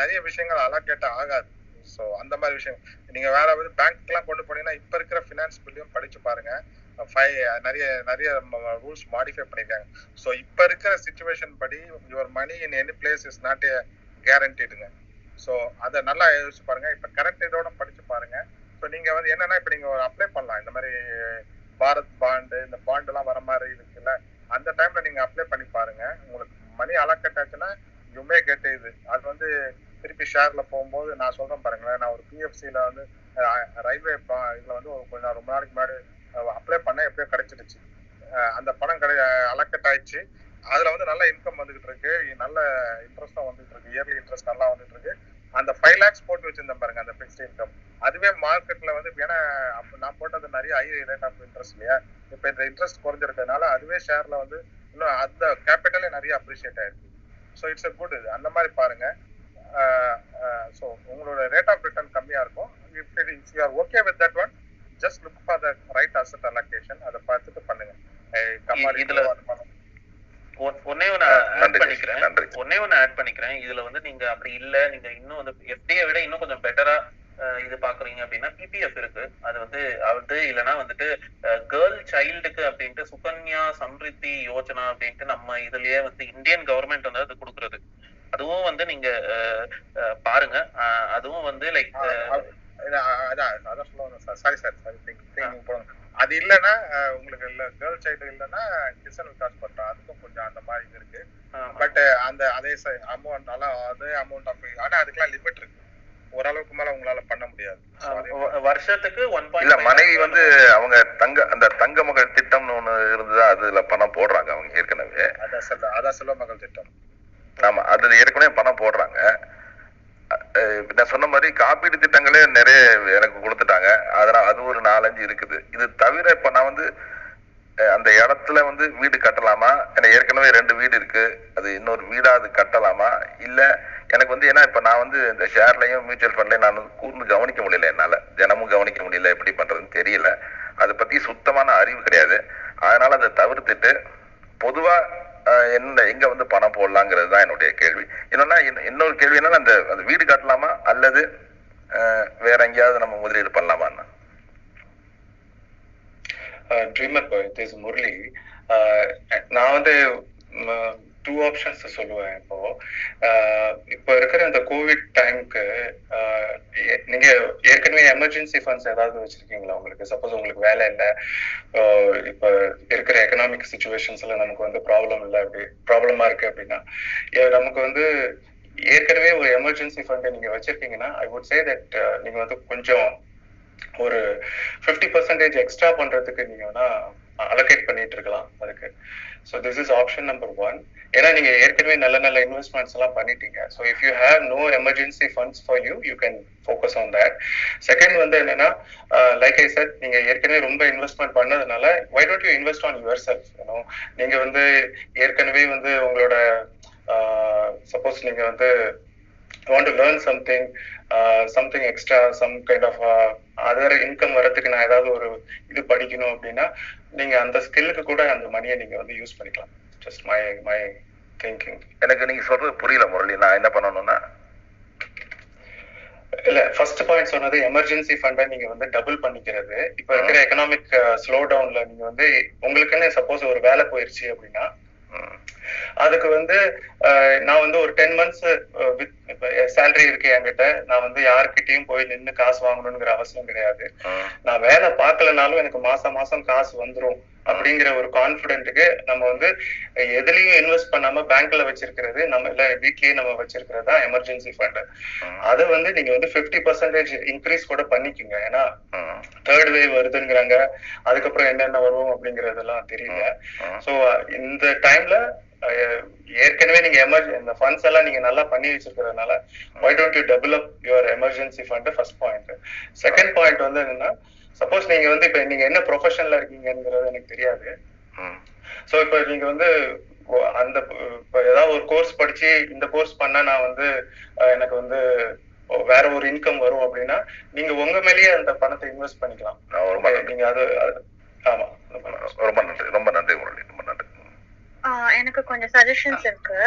நிறைய விஷயங்கள் அலாக்கேட் ஆகாது. ஸோ அந்த மாதிரி விஷயம். நீங்க வேற வந்து பேங்க்லாம் கொண்டு போனீங்கன்னா இப்ப இருக்கிற ஃபினான்ஸ் பில்லையும் படிச்சு பாருங்க. ஃபைவ் நிறைய நிறைய ரூல்ஸ் மாடிஃபை பண்ணிருக்காங்க ஸோ இப்ப இருக்கிற சுச்சுவேஷன் படி your money in any place is not a கேரண்டிடுங்க so அதை நல்லா யோசிச்சு பாருங்க. இப்ப கரண்ட் இதோட படிச்சு பாருங்க. ஸோ நீங்க வந்து என்னன்னா இப்ப நீங்க ஒரு அப்ளை பண்ணலாம். இந்த மாதிரி பாரத் பாண்டு இந்த பாண்டு எல்லாம் வர மாதிரி இருக்குல்ல அந்த டைம்ல நீங்க அப்ளை பண்ணி பாருங்க. உங்களுக்கு மணி அலக்கட் ஆச்சுன்னா யுமே கெட் இது. அது வந்து திருப்பி ஷேர்ல போகும்போது நான் சொல்றேன் பாருங்களேன் நான் ஒரு பிஎஃப்சியில வந்து ரயில்வே இதுல வந்து ஒரு கொஞ்சம் ரொம்ப நாளைக்கு முன்னாடி அப்ளை பண்ண எப்படியோ கிடைச்சிடுச்சு. அந்த பணம் கிடை அலக்கட் ஆயிடுச்சு. அதுல வந்து நல்ல இன்கம் வந்துகிட்டு இருக்கு. நல்ல இன்ட்ரெஸ்டும் வந்துட்டு இருக்கு. இயர்லி இன்ட்ரெஸ்ட் நல்லா வந்துட்டு இருக்கு. அந்த ஃபைவ் லேக்ஸ் போட்டு வச்சிருந்தேன் பாருங்க அந்த பிக்ஸ்ட் இன்கம் அதுவே மார்க்கெட்ல வந்து ஏன்னா நான் போட்டது நிறைய ஹை ரேட் ஆஃப் இன்ட்ரெஸ்ட் இல்லையா? இப்ப இந்த இன்ட்ரெஸ்ட் குறைஞ்சிருக்கிறதுனால அதுவே ஷேர்ல வந்து இன்னும் அந்த கேபிட்டலே நிறைய அப்ரிஷியேட் ஆயிருக்கு. ஸோ இட்ஸ் அ குட் இது. அந்த மாதிரி பாருங்க. ஸோ உங்களோட ரேட் ஆஃப் ரிட்டர்ன் கம்மியா இருக்கும். If if you are okay with that one just look for the right asset allocation அதை பார்த்துட்டு பண்ணுங்க. இதுல- ஒன்னே ஒன்னு ஆட் பண்ணிக்கிறேன். ஒன்னே ஒன்னு ஆட் பண்ணிக்கிறேன். இதுல வந்து நீங்க அப்படி இல்ல. நீங்க இன்னும் வந்து எஃப்டியை விட இன்னும் கொஞ்சம் பெட்டரா இது பாக்குறீங்க அப்படின்னா பிபிஎஃப் இருக்கு. அது வந்து அது இல்லைன்னா வந்துட்டு கேர்ள் சைல்டுக்கு அப்படின்ட்டு சுகன்யா சம்ரித்தி யோஜனா அப்படின்ட்டு நம்ம இதுலயே வந்து இந்தியன் கவர்மெண்ட் வந்து அது கொடுக்குறது. அதுவும் வந்து நீங்க பாருங்க. அதுவும் வந்து லைக் அதான் சொல்ல வந்தேன் சார். சாரி சார் சாரி போடுங்க. அது இல்லைன்னா உங்களுக்கு இல்ல கேர்ள் சைல்டு இல்லைன்னா கிசன் விகாஸ் பண்றோம் அதுக்கும் கொஞ்சம் அந்த மாதிரி இது இருக்கு. பட் அந்த அதே அமௌண்ட் அதே அமௌண்ட் ஆஃப் ஆனா அதுக்கெல்லாம் லிமிட் இருக்கு. ஓரளவுக்கு மேல உங்களால பண்ண முடியாது. வருஷத்துக்கு ஒன் இல்ல மனைவி வந்து அவங்க தங்க அந்த தங்க மகள் திட்டம்னு ஒண்ணு இருந்துதான் அதுல பணம் போடுறாங்க அவங்க ஏற்கனவே. அதான் செல்வ அதான் செல்வ மகள் திட்டம். ஆமா அதுல ஏற்கனவே பணம் போடுறாங்க. நான் சொன்ன மாதிரி காப்பீடு திட்டங்களே நிறைய எனக்கு கொடுத்துட்டாங்க. அதனால அது ஒரு நாலஞ்சு இருக்குது. இது தவிர இப்ப நான் வந்து அந்த இடத்துல வந்து வீடு கட்டலாமா? எனக்கு ஏற்கனவே ரெண்டு வீடு இருக்கு. அது இன்னொரு வீடா அது கட்டலாமா? இல்ல எனக்கு வந்து ஏன்னா இப்ப நான் வந்து இந்த ஷேர்லயும் மியூச்சுவல் ஃபண்ட்லயும் நான் கூர்ந்து கவனிக்க முடியல என்னால. தினமும் கவனிக்க முடியல எப்படி பண்றதுன்னு தெரியல அதை பத்தி சுத்தமான அறிவு கிடையாது அதனால அதை தவிர்த்துட்டு பொதுவா அஹ், என்ன எங்க வந்து பணம் போடலாங்கிறது தான் என்னுடைய கேள்வி என்னன்னா இன்ன- இன்னொரு கேள்வி என்னன்னா அந்த அந்த வீடு கட்டலாமா அல்லது அஹ், வேற எங்கேயாவது நம்ம முதலீடு பண்ணலாமான்னு ட்ரீமர் பாய் திஸ் முரளி ஆஹ் நான் வந்து டூ ஆப்ஷன்ஸ் சொல்லுவேன் இப்போ ஆஹ் இப்போ இருக்கிற இந்த கோவிட் டைம்க்கு நீங்க ஏற்கனவே எமர்ஜென்சி ஃபண்ட்ஸ் ஏதாவது வச்சிருக்கீங்களா? உங்களுக்கு சப்போஸ் உங்களுக்கு வேலை இல்லை இப்போ இருக்கிற எக்கனாமிக் சுச்சுவேஷன்ஸ்ல நமக்கு வந்து ப்ராப்ளம் இல்லை அப்படி ப்ராப்ளமா இருக்கு அப்படின்னா நமக்கு வந்து ஏற்கனவே ஒரு எமர்ஜென்சி ஃபண்ட் நீங்க வச்சிருக்கீங்கன்னா ஐ வுட் சே தட் நீங்க வந்து கொஞ்சம் ஒரு ஃபிஃப்டி பர்சன்டேஜ் எக்ஸ்ட்ரா பண்றதுக்கு நீங்க வேணா அலோகேட் பண்ணிட்டு இருக்கலாம் அதுக்கு. So this is option number one ஏன்னா நீங்க ஏற்கனவே நல்ல நல்ல இன்வெஸ்ட்மெண்ட்ஸ் எல்லாம் பண்ணிட்டீங்க. So if you have no emergency funds for you you can focus on that second வந்து என்னன்னா லைக் ஐ சார் நீங்க ஏற்கனவே ரொம்ப இன்வெஸ்ட்மெண்ட் பண்ணதுனால why don't you invest on yourself you know நீங்க வந்து ஏற்கனவே வந்து உங்களோட uh, சப்போஸ் நீங்க வந்து want to learn something something extra some kind of other income வரத்துக்கு நான் ஏதாவது ஒரு இது படிக்கணும் அப்படின்னா நீங்க அந்த ஸ்கில்லுக்கு கூட அந்த மணியை நீங்க வந்து யூஸ் பண்ணிக்கலாம். ஜஸ்ட் மை மை திங்கிங் எனக்கு நீங்க சொல்றது புரியல முரளி. நான் என்ன பண்ணணும்னா? இல்ல ஃபர்ஸ்ட் பாயிண்ட் சொன்னது எமர்ஜென்சி ஃபண்டை நீங்க வந்து டபுள் பண்ணிக்கிறது. இப்ப இருக்கிற எக்கனாமிக் ஸ்லோ டவுன்ல நீங்க வந்து உங்களுக்குன்னு சப்போஸ் ஒரு வேலை போயிருச்சு அப்படின்னா அதுக்கு வந்து நான் வந்து ஒரு டென் மந்த்ஸ் சேலரி இருக்கு என்கிட்ட. நான் வந்து யாருக்கிட்டயும் போய் நின்னு காசு வாங்கணுங்கிற அவசியம் கிடையாது. நான் வேலை பார்க்கலனாலும் எனக்கு மாசம் மாசம் காசு வந்துரும் அப்படிங்கிற ஒரு கான்பிடென்ட்டுக்கு நம்ம வந்து எதுலயும் இன்வெஸ்ட் பண்ணாம பேங்க்ல வச்சிருக்கிறது நம்ம இல்ல வீட்லயே நம்ம வச்சிருக்கிறது தான் எமர்ஜென்சி ஃபண்ட் அதை வந்து நீங்க வந்து 50% பர்சன்டேஜ் இன்க்ரீஸ் கூட பண்ணிக்கோங்க. ஏன்னா தேர்ட் வேவ் வருதுங்கிறாங்க. அதுக்கப்புறம் என்னென்ன வரும் அப்படிங்கறதெல்லாம் தெரியல. சோ இந்த டைம்ல ஏற்கனவே நீங்க எமர்ஜ் இந்த ஃபண்ட்ஸ் எல்லாம் நீங்க நல்லா பண்ணி வச்சிருக்கிறதுனால why don't you develop your emergency fund first point second point வந்து என்னன்னா சப்போஸ் நீங்க வந்து இப்ப நீங்க என்ன ப்ரொஃபஷன்ல இருக்கீங்கங்கிறது எனக்கு தெரியாது. சோ இப்ப நீங்க வந்து அந்த இப்ப ஏதாவது ஒரு கோர்ஸ் படிச்சு இந்த கோர்ஸ் பண்ணா நான் வந்து எனக்கு வந்து வேற ஒரு இன்கம் வரும் அப்படின்னா நீங்க உங்க மேலேயே அந்த பணத்தை இன்வெஸ்ட் பண்ணிக்கலாம். நீங்க அது ஆமா ரொம்ப நன்றி. ரொம்ப நன்றி. முரளி ரொம்ப நன்றி ஆஹ் எனக்கு கொஞ்சம் சஜஷன்ஸ் இருக்கு.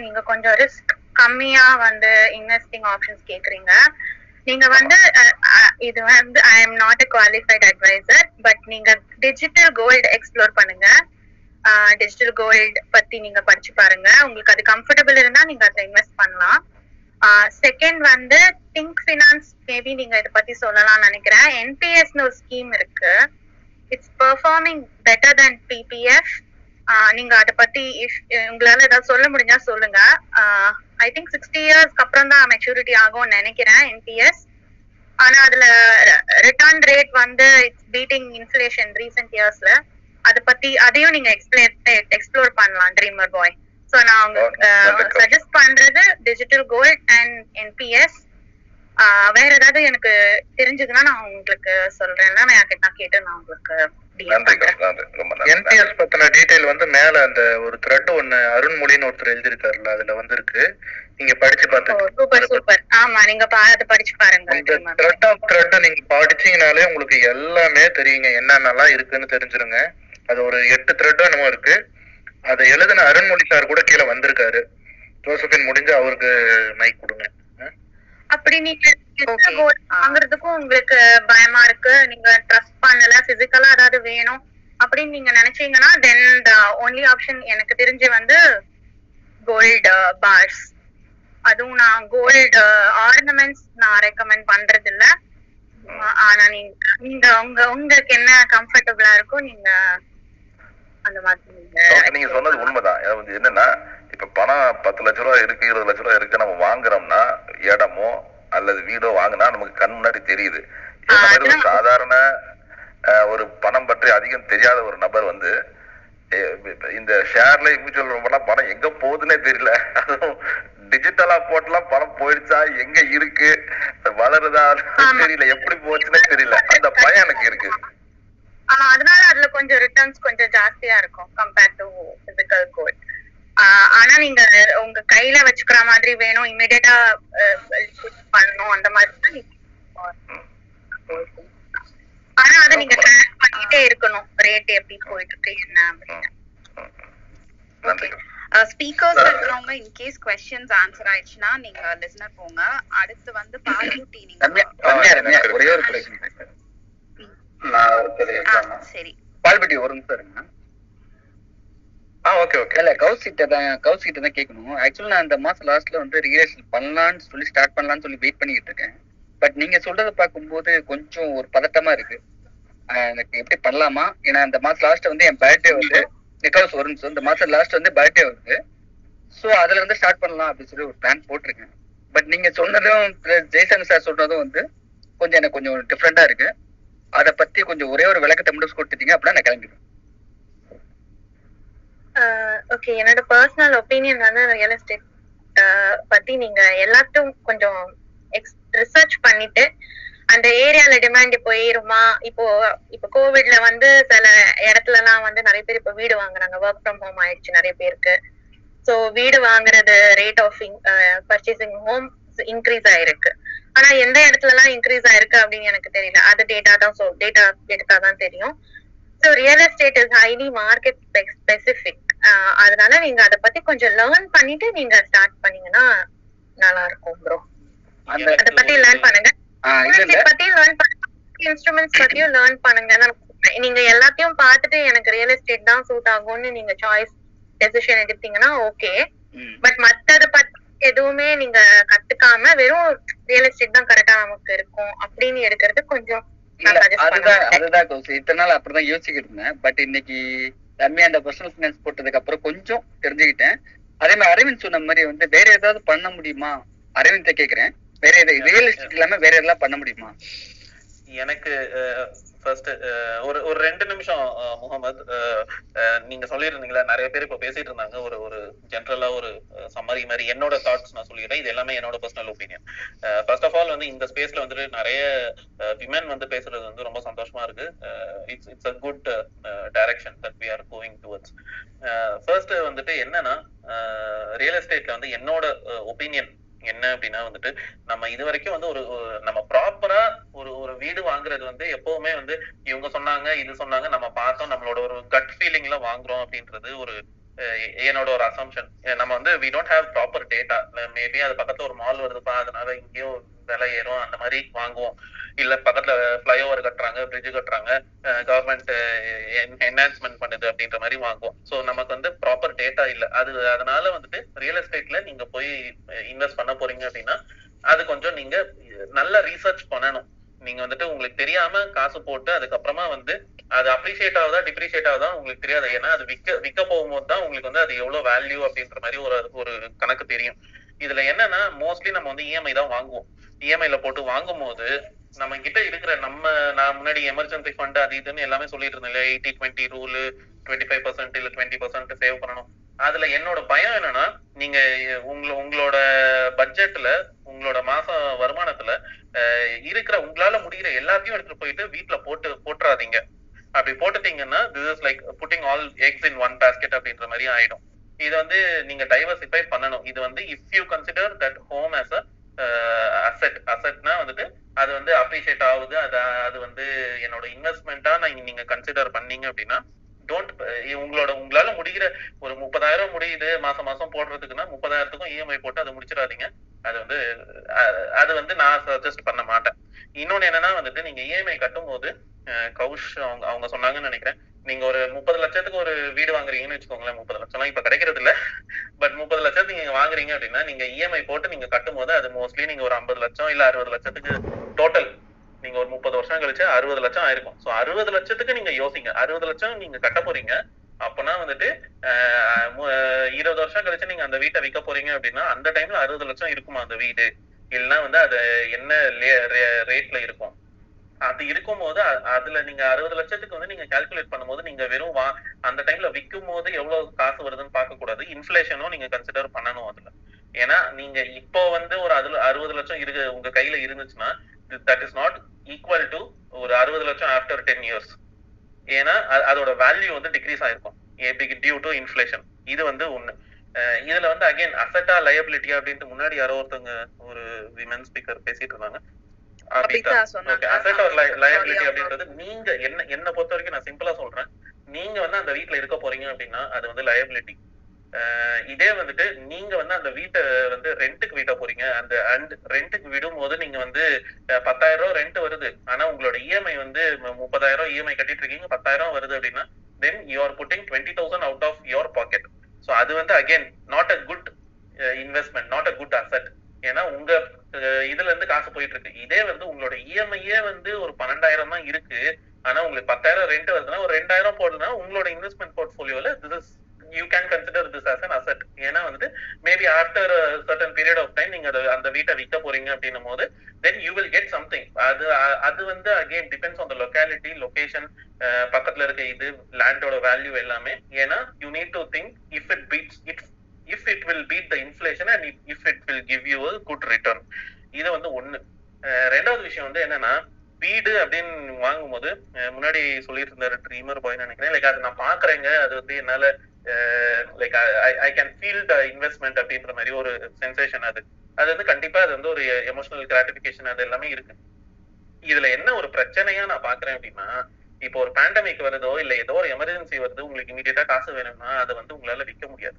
நீங்க கொஞ்சம் ரிஸ்க் கம்மியா வந்து இன்வெஸ்டிங் ஆப்ஷன்ஸ் கேக்குறீங்க. நீங்க வந்து இது வந்து I am not a qualified advisor but நீங்க டிஜிட்டல் கோல்டு எக்ஸ்ப்ளோர் பண்ணுங்க. டிஜிட்டல் கோல்டு பத்தி நீங்க படிச்சு பாருங்க. உங்களுக்கு அது கம்ஃபர்டபுள் இருந்தா நீங்க அதை இன்வெஸ்ட் பண்ணலாம். செகண்ட் வந்து திங்க் ஃபினான்ஸ் மேபி நீங்க இதை பத்தி சொல்லலாம்னு நினைக்கிறேன். என்பிஎஸ்னு ஒரு ஸ்கீம் இருக்கு. It's performing better than PPF நீங்க அதை பத்தி உங்களால ஏதாவது சொல்ல முடிஞ்சா சொல்லுங்க. ஐ திங்க் சிக்ஸ்டி இயர்ஸ்க்கு அப்புறம் தான் மெச்சூரிட்டி ஆகும்னு நினைக்கிறேன் என்பிஎஸ் ஆனா அதுல ரிட்டர்ன் ரேட் வந்து இட்ஸ் பீட்டிங் இன்ஃபிளேஷன் ரீசெண்ட் இயர்ஸ்ல அதை பத்தி அதையும் நீங்க எக்ஸ்பிளேர் எக்ஸ்ப்ளோர் பண்ணலாம் ட்ரீமர் பாய் ஸோ நான் உங்களுக்கு சஜஸ்ட் பண்றது டிஜிட்டல் கோல்ட் அண்ட் என்பிஎஸ் வேற ஏதாவது எனக்கு தெரிஞ்சதுன்னா நான் உங்களுக்கு சொல்றேன். நான் கேட்டு நான் உங்களுக்கு என்பிஎஸ் பத்தின டீடைல் வந்து மேல அந்த ஒரு த்ரெட் ஒண்ணு அருண்மொழின்னு ஒருத்தர் எழுதியிருக்காருல்ல அதுல வந்திருக்கு. நீங்க படிச்சு ஆமா நீங்க படிச்சு படிச்சீங்கனாலே உங்களுக்கு எல்லாமே தெரியுங்க. என்னென்னலாம் இருக்குன்னு தெரிஞ்சிருங்க. அது ஒரு எட்டு த்ரெட் என்னமோ இருக்கு. அதை எழுதின அருண்மொழி சார் கூட கீழே வந்திருக்காரு. ஜோசபின் முடிஞ்சு அவருக்கு மைக் கொடுங்க. அப்படி நீங்க வாங்குறதுக்கும் உங்களுக்கு பயமா இருக்கு. நீங்க ட்ரஸ்ட் பண்ணல பிசிக்கலா ஏதாவது வேணும் அப்படின்னு நீங்க நினைச்சீங்கன்னா தென் த ஒன்லி ஆப்ஷன் எனக்கு தெரிஞ்சு வந்து கோல்டு பார்ஸ் அதுவும் நான் கோல்டு ஆர்னமெண்ட்ஸ் நான் ரெக்கமெண்ட் பண்றது இல்ல ஆனா நீங்க நீங்க உங்க உங்களுக்கு என்ன கம்ஃபர்டபுளா இருக்கோ நீங்க அந்த மாதிரி நீங்க சொன்னது உண்மைதான். என்னன்னா இப்ப பணம் பத்து லட்ச ரூபா இருக்கு இருபது லட்ச ரூபா இருக்கு நம்ம வாங்குறோம்னா இடமோ அல்லது வீடோ வாங்கினா நமக்கு கண் முன்னாடி தெரியுது. ஒரு சாதாரண ஒரு பணம் பற்றி அதிகம் தெரியாத ஒரு நபர் வந்து இந்த ஷேர்ல மியூச்சுவல் ரொம்பலாம் பணம் எங்க போகுதுன்னே தெரியல. அதுவும் டிஜிட்டலா போட்டுலாம் பணம் போயிடுச்சா எங்க இருக்கு வளருதா தெரியல. எப்படி போச்சுன்னே தெரியல. அந்த பயம் எனக்கு இருக்கு. ஆமா அதனால அதுல கொஞ்சம் ரிட்டர்ன்ஸ் கொஞ்சம் ஜாஸ்தியா இருக்கும் கம்பேர்ட் டு பிசிக்கல் கோல்ட் ஆனா நீங்க உங்க கையில வச்சுக்கிற மாதிரி வேணும். இமிடியட்டா பண்ணணும். அந்த மாதிரி ஆனா அதை நீங்க ட்ராக் பண்ணிட்டே இருக்கணும். ரேட் எப்படி போயிட்டு இருக்கு என்ன அப்படின்னு. ஸ்பீக்கர்ஸ் இருக்கிறவங்க இன் கேஸ் கொஸ்டின்ஸ் ஆன்சர் ஆயிடுச்சுன்னா நீங்க லிசனர் போங்க. அடுத்து வந்து பால்குட்டி நீங்க சரி. பால்பட்டி ஒரு நிமிஷம் இருங்க ஆ ஓகே ஓகே இல்ல கவுஸ் கிட்ட தான் கவுஸ் கிட்ட தான் கேட்கணும் ஆக்சுவலா நான் அந்த மாசம் லாஸ்ட்ல வந்து ரியலேஷன் பண்ணலாம்னு சொல்லி ஸ்டார்ட் பண்ணலாம்னு சொல்லி வெயிட் பண்ணிட்டு இருக்கேன். பட் நீங்க சொல்றதை பார்க்கும்போது கொஞ்சம் ஒரு பதட்டமா இருக்கு. எனக்கு எப்படி பண்ணலாமா? ஏன்னா இந்த மாசம் லாஸ்ட் வந்து என் பர்த்டே வந்து நிக்கவுஸ் ஒரு நிமிஷம் இந்த மாசம் லாஸ்ட் வந்து பர்த்டே வருது. ஸோ அதுல இருந்து ஸ்டார்ட் பண்ணலாம் அப்படின்னு சொல்லி ஒரு பிளான் போட்டிருக்கேன். பட் நீங்க சொன்னதும் plus ஜெய்சங்கர் சார் சொல்றதும் வந்து கொஞ்சம் எனக்கு கொஞ்சம் டிஃப்ரெண்டா இருக்கு. அதை பத்தி கொஞ்சம் ஒரே ஒரு விளக்கத்தை மட்டும் கொடுத்துட்டீங்க அப்படின்னா நான் கிளம்பிடுவேன். ஓகே என்னோட பர்சனல் ஒப்பீனியன் வந்து ரியல் எஸ்டேட் பத்தி நீங்க எல்லாத்தையும் கொஞ்சம் ரிசர்ச் பண்ணிட்டு அந்த ஏரியால டிமாண்ட் இப்போ ஏறுமா இப்போ இப்போ கோவிட்ல வந்து சில இடத்துல எல்லாம் வந்து நிறைய பேர் இப்போ வீடு வாங்குறாங்க. ஒர்க் ஃப்ரம் ஹோம் ஆயிடுச்சு நிறைய பேருக்கு. ஸோ வீடு வாங்குறது rate of purchasing home increase ஆயிருக்கு. ஆனா எந்த இடத்துல எல்லாம் இன்க்ரீஸ் ஆயிருக்கு அப்படின்னு எனக்கு தெரியல. அது டேட்டா தான் ஸோ டேட்டா எடுத்தாதான் தெரியும். So real estate is highly market specific அதனால நீங்க அதை பத்தி கொஞ்சம் லேர்ன் பண்ணிட்டு நீங்க ஸ்டார்ட் பண்ணீங்கன்னா நல்லா இருக்கும் ப்ரோ அதை பத்தி லேர்ன் பண்ணுங்க. பத்தி லேர்ன் பண்ணுங்க இன்ஸ்ட்ருமெண்ட்ஸ் பத்தியும் லேர்ன் பண்ணுங்க நீங்க எல்லாத்தையும் பார்த்துட்டு எனக்கு ரியல் எஸ்டேட் தான் சூட் ஆகும்னு நீங்க சாய்ஸ் டெசிஷன் எடுத்தீங்கன்னா ஓகே. பட் மத்தத பத்தி எதுவுமே நீங்க கத்துக்காம வெறும் ரியல் எஸ்டேட் தான் கரெக்டா நமக்கு இருக்கும் அப்படின்னு எடுக்கிறது கொஞ்சம் அதுதான். அதுதான் இத்தனை நாள் அப்படிதான் யோசிச்சுக்கிட்டு இருந்தேன். பட் இன்னைக்கு ரம்யா அந்த பர்சனல் ஃபினான்ஸ் போட்டதுக்கு அப்புறம் கொஞ்சம் தெரிஞ்சுக்கிட்டேன். அதே மாதிரி அரவிந்த் சொன்ன மாதிரி வந்து வேற ஏதாவது பண்ண முடியுமா? அரவிந்த் கேக்குறேன். வேற எதாவது ரியல் எஸ்டேட் இல்லாம வேற எதாவது பண்ண முடியுமா? எனக்கு ஃபர்ஸ்ட் ஒரு ஒரு ரெண்டு நிமிஷம் முகமது நீங்க சொல்லியிருந்தீங்களா நிறைய பேர் இப்ப பேசிட்டு இருந்தாங்க. ஒரு ஒரு ஜென்ரலா ஒரு சம்மரி மாதிரி. என்னோட தாட்ஸ் நான் சொல்லிடுறேன். இது எல்லாமே என்னோட personal opinion first of all வந்து இந்த ஸ்பேஸ்ல வந்துட்டு நிறைய விமன் வந்து பேசுறது வந்து ரொம்ப சந்தோஷமா இருக்கு. It's it's a good direction that we are going towards first வந்துட்டு என்னன்னா ரியல் எஸ்டேட்ல வந்து என்னோட ஒப்பீனியன் என்ன அப்படின்னா வந்துட்டு நம்ம இது வரைக்கும் வந்து ஒரு நம்ம ப்ராப்பரா ஒரு ஒரு வீடு வாங்குறது வந்து எப்பவுமே வந்து இவங்க சொன்னாங்க இது சொன்னாங்க நம்ம பார்த்தோம் நம்மளோட ஒரு கட் ஃபீலிங்ல வாங்குறோம் அப்படின்றது ஒரு என்னோட ஒரு அசம்ஷன் நம்ம வந்து we don't have proper data maybe அது பக்கத்துல ஒரு மால் வருதுப்பா அதனால இங்கேயும் விலை ஏறும் அந்த மாதிரி வாங்குவோம். இல்ல பக்கத்துல ஃபிளைஓவர் கட்டுறாங்க பிரிட்ஜ் கட்டுறாங்க கவர்மெண்ட் என்ஹான்ஸ்மெண்ட் பண்ணுது அப்படின்ற மாதிரி வாங்குவோம். ஸோ நமக்கு வந்து ப்ராப்பர் டேட்டா இல்ல. அது அதனால வந்துட்டு ரியல் எஸ்டேட்ல நீங்க போய் இன்வெஸ்ட் பண்ண போறீங்க அப்படின்னா அது கொஞ்சம் நீங்க நல்ல ரீசர்ச் பண்ணணும். நீங்க வந்துட்டு உங்களுக்கு தெரியாம காசு போட்டு அதுக்கப்புறமா வந்து அது அப்ரிஷியேட் ஆகுதா டிப்ரிஷியேட் ஆகுதா உங்களுக்கு தெரியாது. ஏன்னா அது விற்க விற்க போகும்போது தான் உங்களுக்கு வந்து அது எவ்வளவு வேல்யூ அப்படின்ற மாதிரி ஒரு ஒரு கணக்கு தெரியும். இதுல என்னன்னா மோஸ்ட்லி நம்ம வந்து இஎம்ஐ தான் வாங்குவோம். இஎம்ஐல போட்டு வாங்கும்போது நம்ம கிட்ட இருக்கிற நம்ம நான் முன்னாடி எமர்ஜென்சி ஃபண்ட் அது இதுன்னு எல்லாமே சொல்லிட்டு இருந்தேன் இல்லையா? Eighty twenty rule twenty five percent இல்ல டுவெண்ட்டி பர்சன்ட் சேவ் பண்ணணும். அதுல என்னோட பயம் என்னன்னா நீங்க உங்கள உங்களோட பட்ஜெட்ல உங்களோட மாச வருமானத்துல இருக்கிற உங்களால முடிகிற எல்லாத்தையும் எடுத்துட்டு போயிட்டு வீட்டுல போட்டு போட்டுறாதீங்க. அப்படி போட்டுட்டீங்கன்னா this is like putting all eggs in one basket அப்படின்ற மாதிரி ஆயிடும். இது வந்து நீங்க டைவர்சிஃபை பண்ணணும். இது வந்து if you consider that home as a asset அசெட்னா வந்துட்டு அது வந்து அப்ரிஷியேட் ஆகுது. அது அது வந்து என்னோட இன்வெஸ்ட்மெண்ட்டா நான் நீங்க கன்சிடர் பண்ணீங்க அப்படின்னா டோன்ட் உங்களோட உங்களால முடிகிற ஒரு முப்பதாயிரம் முடியுது மாசம் மாசம் போடுறதுக்குன்னா முப்பதாயிரத்துக்கும் இஎம்ஐ போட்டு அதை முடிச்சிடாதீங்க. அது வந்து அது வந்து நான் சஜஸ்ட் பண்ண மாட்டேன். இன்னொன்னு என்னன்னா வந்துட்டு நீங்க இஎம்ஐ கட்டும் போது கௌஷ் அவங்க அவங்க சொன்னாங்கன்னு நினைக்கிறேன். நீங்க ஒரு முப்பது லட்சத்துக்கு ஒரு வீடு வாங்குறீங்கன்னு வச்சுக்கோங்களேன் முப்பது லட்சம்லாம் இப்ப கிடைக்கிறது இல்ல. பட் முப்பது லட்சத்துக்கு நீங்க வாங்குறீங்க அப்படின்னா நீங்க இஎம்ஐ போட்டு நீங்க கட்டும் போது அது மோஸ்ட்லி நீங்க ஒரு ஐம்பது லட்சம் இல்ல அறுபது லட்சத்துக்கு டோட்டல் நீங்க ஒரு முப்பது வருஷம் கழிச்சு அறுபது லட்சம் ஆயிருக்கும். சோ அறுபது லட்சத்துக்கு நீங்க யோசிங்க. அறுபது லட்சம் நீங்க கட்ட போறீங்க. அப்பனா வந்துட்டு இருபது வருஷம் கழிச்சு நீங்க அந்த வீட்டை விற்க போறீங்க அப்படின்னா அந்த டைம்ல அறுபது லட்சம் இருக்குமா அந்த வீடு? இல்லைன்னா வந்து அது என்ன ரேட்ல இருக்கும்? அது இருக்கும்போது அதுல நீங்க அறுபது லட்சத்துக்கு வந்து நீங்க கால்குலேட் பண்ணும்போது நீங்க வெறும் வா அந்த டைம்ல விற்கும் போது எவ்வளவு காசு வருதுன்னு பார்க்க கூடாது இன்ஃபிளேஷனும் நீங்க கன்சிடர் பண்ணணும் அதுல. ஏன்னா நீங்க இப்போ வந்து ஒரு அதுல அறுபது லட்சம் இருக்கு உங்க கையில இருந்துச்சுன்னா that is not equal to ஒரு அறுபது லட்சம் ஆஃப்டர் டென் இயர்ஸ் ஏன்னா அதோட வேல்யூ வந்து டிக்ரீஸ் ஆயிருக்கும். டியூ டு இன்ஃபிளேஷன் இது வந்து ஒண்ணு. இதுல வந்து அகைன் அசட்டா லயபிலிட்டி அப்படின்ட்டு முன்னாடி யாரோ ஒருத்தவங்க ஒரு விமன் ஸ்பீக்கர் பேசிட்டு இருந்தாங்க. அசட் ஒரு லயபிலிட்டி அப்படின்றது நீங்க என்ன என்ன பொறுத்த வரைக்கும் நான் சிம்பிளா சொல்றேன். நீங்க வந்து அந்த வீட்ல இருக்க போறீங்க அப்படின்னா அது வந்து லயபிலிட்டி இதே வந்துட்டு நீங்க வந்து அந்த வீட்டை வந்து ரெண்ட்டுக்கு வீட்டை போறீங்க. அந்த அண்ட் ரெண்ட்டுக்கு விடும்போது நீங்க வந்து பத்தாயிரம் ரூபா ரெண்ட் வருது. ஆனா உங்களோட இஎம்ஐ வந்து முப்பதாயிரம் இஎம்ஐ கட்டிட்டு இருக்கீங்க. பத்தாயிரம் வருது அப்படின்னா then you are putting twenty thousand out of your pocket so அது வந்து again not a good investment not a good asset ஏன்னா உங்க இதுல இருந்து காசு போயிட்டு இருக்கு. இதே வந்து உங்களோட இஎம்ஐயே வந்து ஒரு பன்னெண்டாயிரம் தான் இருக்கு. ஆனா உங்களுக்கு பத்தாயிரம் ரெண்ட் வருதுன்னா ஒரு ரெண்டாயிரம் போடுதுன்னா உங்களோட investment போர்ட்ஃபோலியோல this is you can consider this as an asset ஏன்னா வந்து maybe after certain period of time நீங்க அந்த வீட்டை விற்க போறீங்க அப்படின்னும் போது then you will get something அது அது வந்து again depends on the locality location பக்கத்துல இருக்க இது லேண்டோட வேல்யூ எல்லாமே. ஏன்னா you need to think if it beats it if it will beat the inflation and if it will give you good return இது வந்து ஒண்ணு. ரெண்டாவது விஷயம் வந்து என்னன்னா வீடு அப்படின்னு வாங்கும்போது முன்னாடி சொல்லிட்டு இருந்தாரு ட்ரீமர் பாய் நினைக்கிறேன். லைக் அது நான் பாக்குறேங்க அது வந்து என்னால like I can feel the investment அப்படின்ற மாதிரி ஒரு சென்சேஷன் அது. அது வந்து கண்டிப்பா அது வந்து ஒரு எமோஷனல் கிராட்டிபிகேஷன் அது எல்லாமே இருக்கு. இதுல என்ன ஒரு பிரச்சனையா நான் பாக்குறேன் அப்படின்னா இப்போ ஒரு பேண்டமிக் வருதோ இல்ல ஏதோ ஒரு எமர்ஜென்சி வருது உங்களுக்கு இமீடியட்டா காசு வேணும்னா அதை வந்து உங்களால விற்க முடியாது.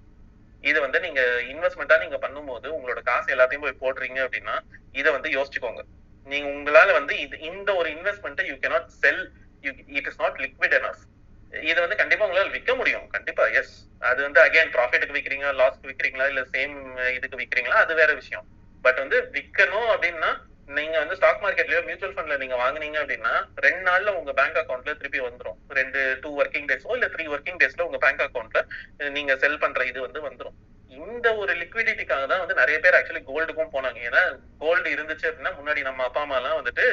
இது வந்து நீங்க இன்வெஸ்ட்மெண்டா நீங்க பண்ணும்போது உங்களோட காசு எல்லாத்தையும் போய் போடுறீங்க அப்படின்னா இதை வந்து யோசிச்சுக்கோங்க. நீங்க உங்களால வந்து இது இந்த ஒரு இன்வெஸ்ட்மெண்ட்டை you cannot sell it is not liquid enough இது வந்து கண்டிப்பா உங்களால விற்க முடியும். கண்டிப்பா எஸ் அது வந்து அகைன் ப்ராஃபிட்டுக்கு விற்கிறீங்களா லாஸ்க்கு விற்கிறீங்களா இல்ல சேம் இதுக்கு விற்கிறீங்களா அது வேற விஷயம். பட் வந்து விற்கணும் அப்படின்னா நீங்க வந்து ஸ்டாக் மார்க்கெட்லயோ மியூச்சுவல் ஃபண்ட்ல நீங்க வாங்குனீங்க அப்படின்னா ரெண்டு நாள்ல உங்க பேங்க் அக்கௌண்ட்ல திருப்பி வந்துடும் ரெண்டு டூ ஒர்க்கிங் டேஸோ இல்ல த்ரீ ஒர்க்கிங் டேஸ்ல உங்க பேங்க் அக்கௌண்ட்ல நீங்க செல் பண்ற இது வந்து வந்துடும் இந்த ஒரு லிக்விடிட்டிக்காக தான் வந்து நிறைய பேர் ஆக்சுவலி கோல்டுக்கும் போனாங்க. ஏன்னா கோல்டு இருந்துச்சு அப்படின்னா முன்னாடி நம்ம அப்பா அம்மா எல்லாம் வந்துட்டு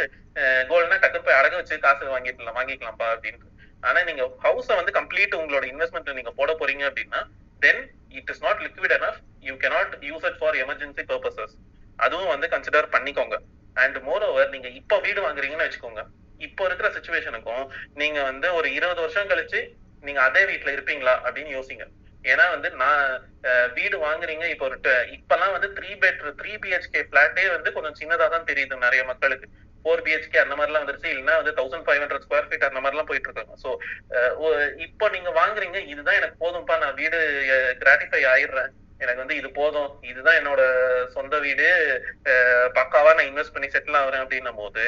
கோல்டுனா டக்குனு போய் அடகு வச்சு காசு வாங்கிக்கலாம் வாங்கிக்கலாம்ப்பா அப்படின்ட்டு. ஆனா நீங்க ஹவுஸ வந்து கம்ப்ளீட் உங்களோட இன்வெஸ்ட்மெண்ட் நீங்க போட போறீங்க அப்படின்னா then it is not liquid enough you cannot use it for emergency purposes அதுவும் வந்து கன்சிடர் பண்ணிக்கோங்க. அண்ட் மோர் ஓவர் நீங்க இப்போ வீடு வாங்குறீங்கன்னு வச்சுக்கோங்க. இப்போ இருக்கிற சுச்சுவேஷனுக்கும் நீங்க வந்து ஒரு இருபது வருஷம் கழிச்சு நீங்க அதே வீட்டுல இருப்பீங்களா அப்படின்னு யோசிங்க. ஏன்னா வந்து நான் வீடு வாங்குறீங்க இப்போ ஒரு ட- இப்பெல்லாம் வந்து த்ரீ பெட் த்ரீ பிஹெச்கே பிளாட்டே வந்து கொஞ்சம் சின்னதா தான் தெரியுது நிறைய மக்களுக்கு. ஃபோர் பிஹெச்கே அந்த மாதிரிலாம் வந்துருச்சு. இல்லைன்னா வந்து thousand five hundred square feet அந்த மாதிரிலாம் போயிட்டு இருக்காங்க ஸோ இப்போ நீங்க வாங்குறீங்க இதுதான் எனக்கு போதும்ப்பா நான் வீடு கிராட்டிஃபை ஆயிடுறேன். எனக்கு வந்து இது போதும். இதுதான் என்னோட சொந்த வீடு. பக்காவா நான் இன்வெஸ்ட் பண்ணி செட்டில் ஆகுறேன் அப்படின்னும் போது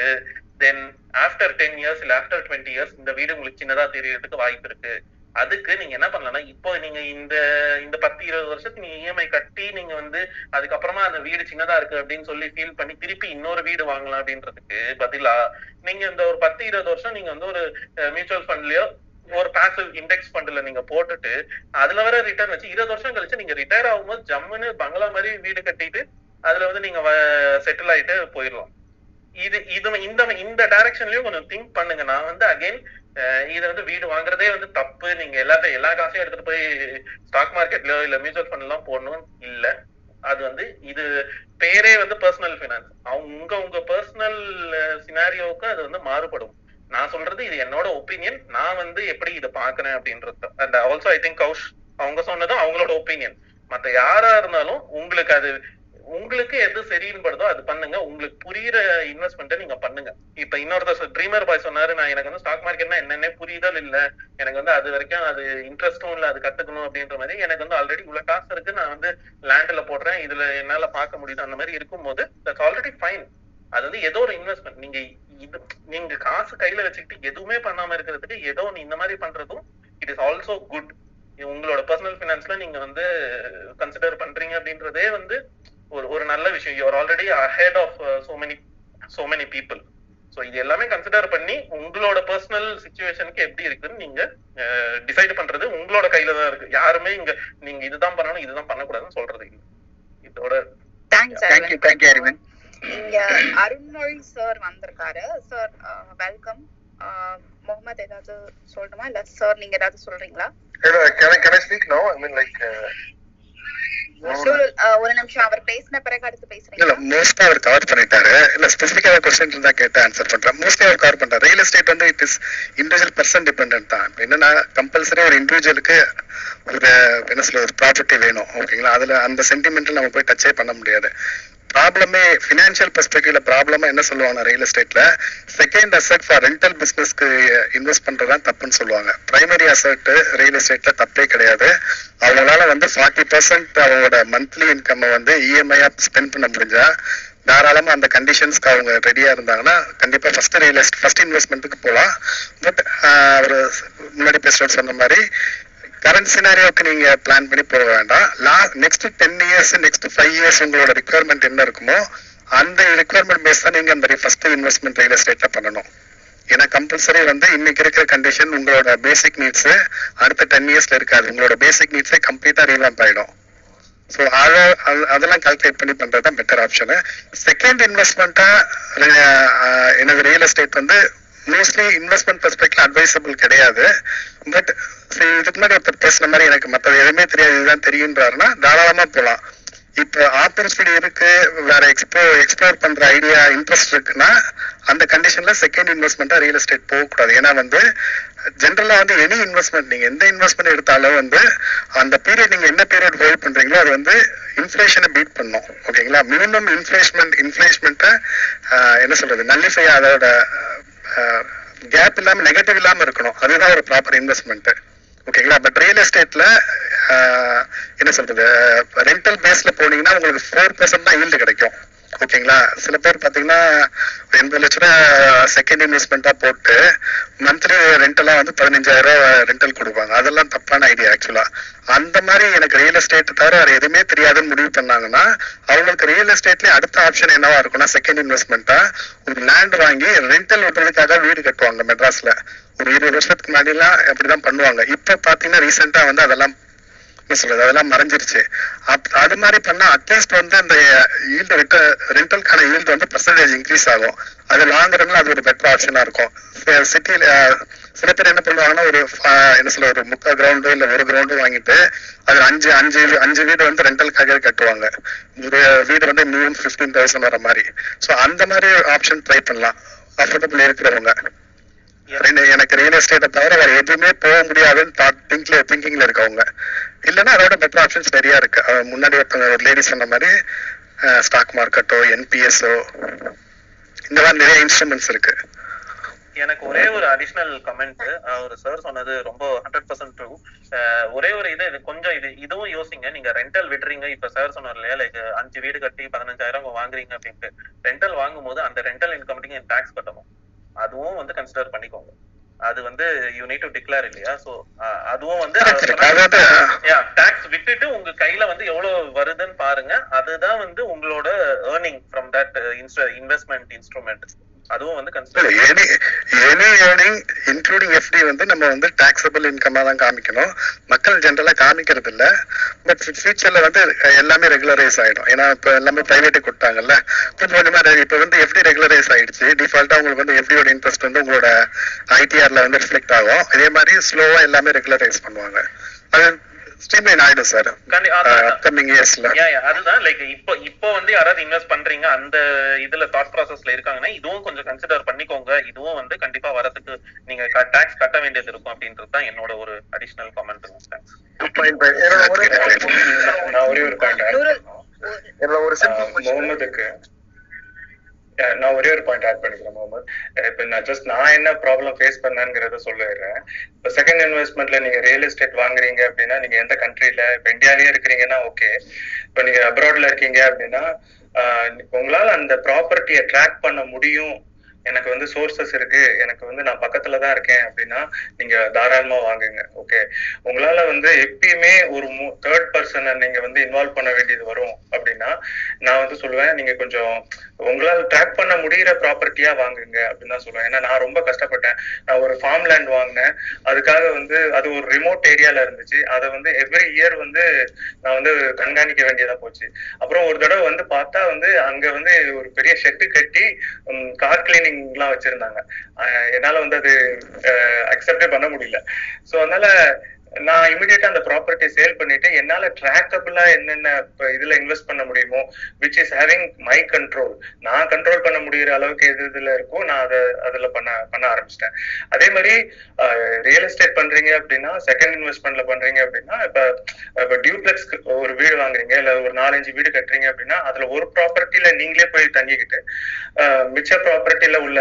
தென் ஆஃப்டர் டென் இயர்ஸ் இல்ல ஆஃப்டர் டுவெண்ட்டி இயர்ஸ் இந்த வீடு உங்களுக்கு சின்னதா தெரியறதுக்கு வாய்ப்பு இருக்கு. அதுக்கு நீங்க என்ன பண்ணலாம்னா இப்போ நீங்க இந்த இந்த பத்து இருபது வருஷத்துக்கு நீங்க இஎம்ஐ கட்டி நீங்க வந்து அதுக்கப்புறமா அந்த வீடு சின்னதா இருக்கு அப்படின்னு சொல்லி ஃபீல் பண்ணி திருப்பி இன்னொரு வீடு வாங்கலாம் அப்படின்றதுக்கு பதிலா நீங்க இந்த ஒரு பத்து இருபது வருஷம் நீங்க வந்து ஒரு மியூச்சுவல் ஃபண்ட்லயோ ஒரு பாசிவ் இண்டெக்ஸ் ஃபண்ட்ல நீங்க போட்டுட்டு அதுல வர ரிட்டர்ன் வச்சு இருபது வருஷம் கழிச்சு நீங்க ரிட்டையர் ஆகும்போது ஜம்முன்னு பங்களா மாதிரி வீடு கட்டிட்டு அதுல வந்து நீங்க செட்டில் ஆயிட்டு போயிடலாம். இது இது இந்த இந்த டைரக்ஷன்லயும் கொஞ்சம் திங்க் பண்ணுங்க. நான் வந்து அகைன் இது வந்து வீடு வாங்குறதே வந்து தப்பு. நீங்க எல்லாத்தையும் எல்லா காசையும் எடுத்துட்டு போய் ஸ்டாக் மார்க்கெட்லயோ இல்ல மியூச்சுவல் ஃபண்ட் எல்லாம் போடணும் இல்ல. அது வந்து இது பேரே வந்து பர்சனல் ஃபினான்ஸ் அவங்க உங்க உங்க பர்சனல் சினாரியோவுக்கு அது வந்து மாறுபடும். நான் சொல்றது இது என்னோட ஒப்பீனியன் நான் வந்து எப்படி இதை பாக்குறேன் அப்படின்றது. And also I think Kaush அவங்க சொன்னதும் அவங்களோட ஒப்பீனியன் மத்த யாரா இருந்தாலும் உங்களுக்கு அது உங்களுக்கு எது சரின்னு படுதோ அது பண்ணுங்க. உங்களுக்கு புரியுற இன்வெஸ்ட்மெண்ட்டை நீங்க பண்ணுங்க. இப்ப இன்னொருத்தர் ட்ரீமர் பாய் சொன்னாரு நான் எனக்கு வந்து ஸ்டாக் மார்க்கெட்னா என்னென்ன புரியுதல் இல்ல. எனக்கு வந்து அது வரைக்கும் அது இன்ட்ரெஸ்டும் இல்ல அது கத்துக்கணும் அப்படின்ற மாதிரி எனக்கு வந்து ஆல்ரெடி இவ்வளவு காசு இருக்கு. நான் வந்து லேண்ட்ல போடுறேன். இதுல என்னால பார்க்க முடியுது அந்த மாதிரி இருக்கும்போது தட்ஸ் ஆல்ரெடி ஃபைன் அது வந்து ஏதோ ஒரு இன்வெஸ்ட்மெண்ட் நீங்க இது நீங்க காசு கையில வச்சுக்கிட்டு எதுவுமே பண்ணாம இருக்கிறதுக்கு ஏதோ ஒன்று இந்த மாதிரி பண்றதும் இட் இஸ் ஆல்சோ குட் உங்களோட பர்சனல் ஃபினான்ஸ்ல நீங்க வந்து கன்சிடர் பண்றீங்க அப்படின்றதே வந்து ஒரு ஒரு நல்ல விஷயம். You're already ahead of so many so many people so இது எல்லாமே கன்சிடர் பண்ணி உங்களோட பர்சனல் சுச்சுவேஷனுக்கு எப்படி இருக்குன்னு நீங்க டிசைட் பண்றது உங்களோட கையில தான் இருக்கு. யாருமே இங்க நீங்க இதுதான் பண்ணணும் இதுதான் பண்ணக்கூடாதுன்னு சொல்றது இல்லை. இதோட thanks thank you thank you Aravind இங்க அருண்மொழி சார் வந்திருக்காரு. சார் வெல்கம் முகமது ஏதாவது சொல்லணுமா? இல்ல சார் நீங்க ஏதாவது சொல்றீங்களா? Can I can I speak now? I mean like uh, சொல் அஹ், Uh, ஒரு நிமிஷம் அவர் பேசின பிறகு அடுத்து பேசுறீங்க இல்ல மோஸ்டா அவர் கவர் பண்ணிட்டாரு. இல்ல ஸ்பெசிபிக்கான கொஸ்டின் இருந்தா கேட்டு ஆன்சர் பண்றேன். மோஸ்ட்லி அவர் கவர் பண்றாரு. ரியல் எஸ்டேட் வந்து it is individual person depend தான். என்னன்னா கம்பல்சரி ஒரு இண்டிவிஜுவலுக்கு ஒரு என்ன சொல்ல ஒரு ப்ராப்பர்ட்டி வேணும். ஓகேங்களா அதுல அந்த சென்டிமெண்ட்ல நம்ம போய் டச்சே பண்ண முடியாது. ப்ராப்ளமே ஃபினான்ஷியல் பெர்ஸ்பெக்டிவ்ல ப்ராப்ளமா என்ன சொல்லுவாங்க ரியல் எஸ்டேட்ல செகண்ட் அசெட் ஃபார் ரெண்டல் பிசினஸ்க்கு இன்வெஸ்ட் பண்றதுதான் தப்புன்னு சொல்லுவாங்க. பிரைமரி அசெட் ரியல் எஸ்டேட்ல தப்பே கிடையாது. அவங்களால வந்து ஃபார்ட்டி பர்சன்ட் அவங்களோட மந்த்லி இன்கம் வந்து இஎம்ஐயா ஸ்பெண்ட் பண்ண முடிஞ்சா தாராளமா அந்த கண்டிஷன்ஸ்க்கு அவங்க ரெடியா இருந்தாங்கன்னா கண்டிப்பா ஃபர்ஸ்ட் ரியல் எஸ்டேட் ஃபர்ஸ்ட் இன்வெஸ்ட்மெண்ட்டுக்கு போகலாம் பட் அவர் முன்னாடி பேசுறது சொன்ன மாதிரி கரண்ட் சினாரியோக்கு நீங்க பிளான் பண்ணி போக வேண்டாம். லா next ten years next five years உங்களோட ரெக்குவயர்மெண்ட் என்ன இருக்குமோ அந்த ரிக்யர்மெண்ட் பேஸ் தான் நீங்க அந்த ஃபர்ஸ்ட் இன்வெஸ்ட்மெண்ட் ரியல் எஸ்டேட்ல பண்ணணும். ஏன்னா கம்பல்சரி வந்து இன்னைக்கு இருக்கிற கண்டிஷன் உங்களோட பேசிக் நீட்ஸ் அடுத்த டென் இயர்ஸ்ல இருக்காது. உங்களோட பேசிக் நீட்ஸே கம்ப்ளீட்டா ரீலாம்ப் ஆயிடும். ஸோ அதை அதெல்லாம் கால்குலேட் பண்ணி பண்றது தான் பெட்டர் ஆப்ஷனு செகண்ட் இன்வெஸ்ட்மெண்ட்டா எனக்கு ரியல் எஸ்டேட் வந்து மோஸ்ட்லி இன்வெஸ்ட்மெண்ட் பெர்ஸ்பெக்டிவ் அட்வைசபிள் கிடையாது. பட் இதுக்கு முன்னாடி ஒருத்தர் பேசுன மாதிரி எனக்கு மற்றது எதுவுமே தெரியாது. இதுதான் தெரியுன்றாருன்னா தாராளமா போகலாம் இப்போ ஆப்பர்ச்சுனிட்டி இருக்கு வேற எக்ஸ்ப்ளோ எக்ஸ்ப்ளோர் பண்ற ஐடியா இன்ட்ரெஸ்ட் இருக்குன்னா அந்த கண்டிஷன்ல செகண்ட் இன்வெஸ்ட்மெண்ட்டா ரியல் எஸ்டேட் போகக்கூடாது. ஏன்னா வந்து ஜென்ரலா வந்து எனி இன்வெஸ்ட்மெண்ட் நீங்க எந்த இன்வெஸ்ட்மெண்ட் எடுத்தாலும் வந்து அந்த பீரியட் நீங்க என்ன பீரியட் ஹோல்ட் பண்றீங்களோ அது வந்து இன்ஃபிளேஷனை பீட் பண்ணும். ஓகேங்களா மினிமம் இன்ஃபிளேஷ்மெண்ட் இன்ஃபிளேஷ்மெண்ட்டை என்ன சொல்றது? நல்லிஃபை அதோட கேப் இல்லாம நெகட்டிவ் இல்லாம இருக்கணும். அதுதான் ஒரு ப்ராப்பர் இன்வெஸ்ட்மெண்ட் ஓகேங்களா பட் ரியல் எஸ்டேட்ல என்ன சொல்றது? ரெண்டல் பேஸ்ல போனீங்கன்னா உங்களுக்கு ஃபோர் பர்சன்ட் தான் ஈல்டு கிடைக்கும். ஓகேங்களா? சில பேர் பாத்தீங்கன்னா எண்பது லட்ச ரூபா செகண்ட் இன்வெஸ்ட்மெண்ட்டா போட்டு மந்த்லி ரெண்டெல்லாம் வந்து பதினஞ்சாயிரம் ரூபா ரெண்டல் கொடுப்பாங்க. அதெல்லாம் தப்பான ஐடியா ஆக்சுவலா அந்த மாதிரி எனக்கு ரியல் எஸ்டேட் தவிர வேற எதுவுமே தெரியாதுன்னு முடிவு பண்ணாங்கன்னா அவங்களுக்கு ரியல் எஸ்டேட்லயே அடுத்த ஆப்ஷன் என்னவா இருக்கும்னா செகண்ட் இன்வெஸ்ட்மெண்ட்டா ஒரு லேண்ட் வாங்கி ரெண்டல் விடுறதுக்காக வீடு கட்டுவாங்க மெட்ராஸ்ல. ஒரு இருபது வருஷத்துக்கு முன்னாடி எல்லாம் அப்படிதான் பண்ணுவாங்க. இப்ப பாத்தீங்கன்னா ரீசெண்டா வந்து அதெல்லாம் சொல்றது? அதெல்லாம் மறைஞ்சிருச்சு. அது மாதிரி பண்ணா அட்லீஸ்ட் வந்து அந்த ஈல்டு ரெண்டல்கான ஈல்டு வந்து பர்சன்டேஜ் இன்க்ரீஸ் ஆகும். அது லாங் ரன்ல அது ஒரு பெட்டர் ஆப்ஷனா இருக்கும். சிட்டில சில பேர் என்ன பண்ணுவாங்கன்னா ஒரு என்ன சொல்ல ஒரு முக்கால் கிரவுண்டு இல்ல ஒரு கிரவுண்டு வாங்கிட்டு அது அஞ்சு அஞ்சு அஞ்சு வீடு வந்து ரெண்டலுக்காக கட்டுவாங்க. ஒரு வீடு வந்து மினிமம் பிப்டீன் தௌசண்ட் வர மாதிரி. சோ அந்த மாதிரி ஆப்ஷன் ட்ரை பண்ணலாம். அஃபோர்டபுள் இருக்கிறவங்க. ரெண்டு எனக்கு ரியல் எஸ்டேட்டை தவிர வேற எதுவுமே போக முடியாதுன்னு திங்க்ல திங்கிங்ல இருக்கவங்க. இல்லைன்னா அதோட பெட்டர் ஆப்ஷன்ஸ் நிறைய இருக்கு. முன்னாடி ஒருத்தவங்க ஒரு லேடி சொன்ன மாதிரி ஸ்டாக் மார்க்கெட்டோ என்பிஎஸ்ஓ இந்த மாதிரி நிறைய இன்ஸ்ட்ருமெண்ட்ஸ் இருக்கு. எனக்கு ஒரே ஒரு அடிஷனல் கமெண்ட் ஒரு சார் சொன்னது ரொம்ப ஹண்ட்ரட் பர்சன்ட் ட்ரூ ஒரே ஒரு இது இது கொஞ்சம் இது இதுவும் யோசிங்க. நீங்க ரெண்டல் விடுறீங்க. இப்ப சார் சொன்னார் இல்லையா லைக் அஞ்சு வீடு கட்டி பதினஞ்சாயிரம் வாங்குறீங்க அப்படின்ட்டு. ரெண்டல் வாங்கும் போது அந்த ரெண்டல் இன்கம் நீங்க டாக்ஸ் கட்டணும். அதுவும் வந்து கன்சிடர் பண்ணிக்கோங்க. அது வந்து யூ நீட் டு டிக்ளேர் இல்லையா? சோ அதுவும் வந்து டாக்ஸ் விட்டுட்டு உங்க கையில வந்து எவ்வளவு வருதுன்னு பாருங்க. அதுதான் வந்து உங்களோட earning from that investment instrument அதுவும் வந்து any any earning including FD வந்து நம்ம வந்து டாக்ஸபிள் இன்கமா தான் காமிக்கணும். மக்கள் ஜென்ரலா காமிக்கிறது இல்ல பட் ஃபியூச்சர்ல வந்து எல்லாமே ரெகுலரைஸ் ஆயிடும். ஏன்னா இப்ப எல்லாமே பிரைவேட்டு கொடுத்தாங்கல்ல. கொஞ்சம் கொஞ்சமா re- இப்ப வந்து எஃப்டி ரெகுலரைஸ் ஆயிடுச்சு. டிஃபால்ட்டா உங்களுக்கு வந்து எஃப்டியோட இன்ட்ரெஸ்ட் வந்து உங்களோட ஐடிஆர்ல வந்து ரிஃப்ளெக்ட் ஆகும். இதே மாதிரி ஸ்லோவா எல்லாமே ரெகுலரைஸ் பண்ணுவாங்க. அது ஸ்ட்ரீம்லைன் ஆயிடும் சார். அப்கமிங் இயர்ஸ்ல Yeah, yeah, அதுதான் லைக் இப்போ இப்போ வந்து யாராவது இன்வெஸ்ட் பண்றீங்க அந்த இதுல தாட் ப்ராசஸ்ல இருக்காங்கன்னா இதுவும் கொஞ்சம் கன்சிடர் பண்ணிக்கோங்க இதுவும் வந்து கண்டிப்பா வரதுக்கு நீங்க டாக்ஸ் கட்ட வேண்டியது இருக்கும் அப்படின்றது தான் என்னோட ஒரு அடிஷனல் கமெண்ட் நான் ஒரே ஒரு முகமதுக்கு நான் ஒரே ஒரு பாயிண்ட் ஆட் பண்ணிக்கிறேன் முகமது. Uh, இப்ப நான் ஜஸ்ட் நான் என்ன ப்ராப்ளம் ஃபேஸ் பண்ணேங்கிறத சொல்லிடுறேன். இப்போ செகண்ட் இன்வெஸ்ட்மெண்ட்ல நீங்க ரியல் எஸ்டேட் வாங்குறீங்க அப்படின்னா நீங்க எந்த கண்ட்ரில இப்போ இந்தியாவிலேயே இருக்கிறீங்கன்னா ஓகே இப்போ நீங்க அப்ராட்ல இருக்கீங்க அப்படின்னா uh, உங்களால அந்த ப்ராப்பர்ட்டியை ட்ராக் பண்ண முடியும். எனக்கு வந்து சோர்சஸ் இருக்கு. எனக்கு வந்து நான் பக்கத்துல தான் இருக்கேன் அப்படின்னா நீங்க தாராளமா வாங்குங்க ஓகே உங்களால வந்து எப்பயுமே ஒரு தேர்ட் பர்சனை நீங்க வந்து இன்வால்வ் பண்ண வேண்டியது வரும் அப்படின்னா நான் வந்து சொல்லுவேன் நீங்க கொஞ்சம் உங்களால் ட்ராக் பண்ண முடியிற ப்ராப்பர்ட்டியா வாங்குங்க அப்படின்னு தான் சொல்லுவேன். ஏன்னா நான் ரொம்ப கஷ்டப்பட்டேன். நான் ஒரு ஃபார்ம் லேண்ட் வாங்கினேன். அதுக்காக வந்து அது ஒரு ரிமோட் ஏரியால இருந்துச்சு. அதை வந்து எவ்ரி இயர் வந்து நான் வந்து கண்காணிக்க வேண்டியதா போச்சு. அப்புறம் ஒரு தடவை வந்து பார்த்தா வந்து அங்க வந்து ஒரு பெரிய ஷெட்டு கட்டி கார் கிளீனிங் எல்லாம் வச்சிருந்தாங்க. என்னால வந்து அது அக்செப்டே பண்ண முடியல. சோ அதனால நான் இமிடியேட்டா அந்த ப்ராப்பர்ட்டி சேல் பண்ணிட்டு என்னால ட்ராக்கபிளா என்னென்ன இப்ப இதுல இன்வெஸ்ட் பண்ண முடியுமோ which is having my control நான் கண்ட்ரோல் பண்ண முடியிற அளவுக்கு எது இதுல இருக்கோ நான் அதை அதுல பண்ண பண்ண ஆரம்பிச்சிட்டேன். அதே மாதிரி ரியல் எஸ்டேட் பண்றீங்க அப்படின்னா செகண்ட் இன்வெஸ்ட்மெண்ட்ல பண்றீங்க அப்படின்னா இப்ப இப்ப டியூப்ளெக்ஸ் ஒரு வீடு வாங்குறீங்க இல்ல ஒரு நாலஞ்சு வீடு கட்டுறீங்க அப்படின்னா அதுல ஒரு ப்ராப்பர்ட்டில நீங்களே போய் தங்கிக்கிட்டு அஹ், மிச்ச ப்ராப்பர்ட்டில உள்ள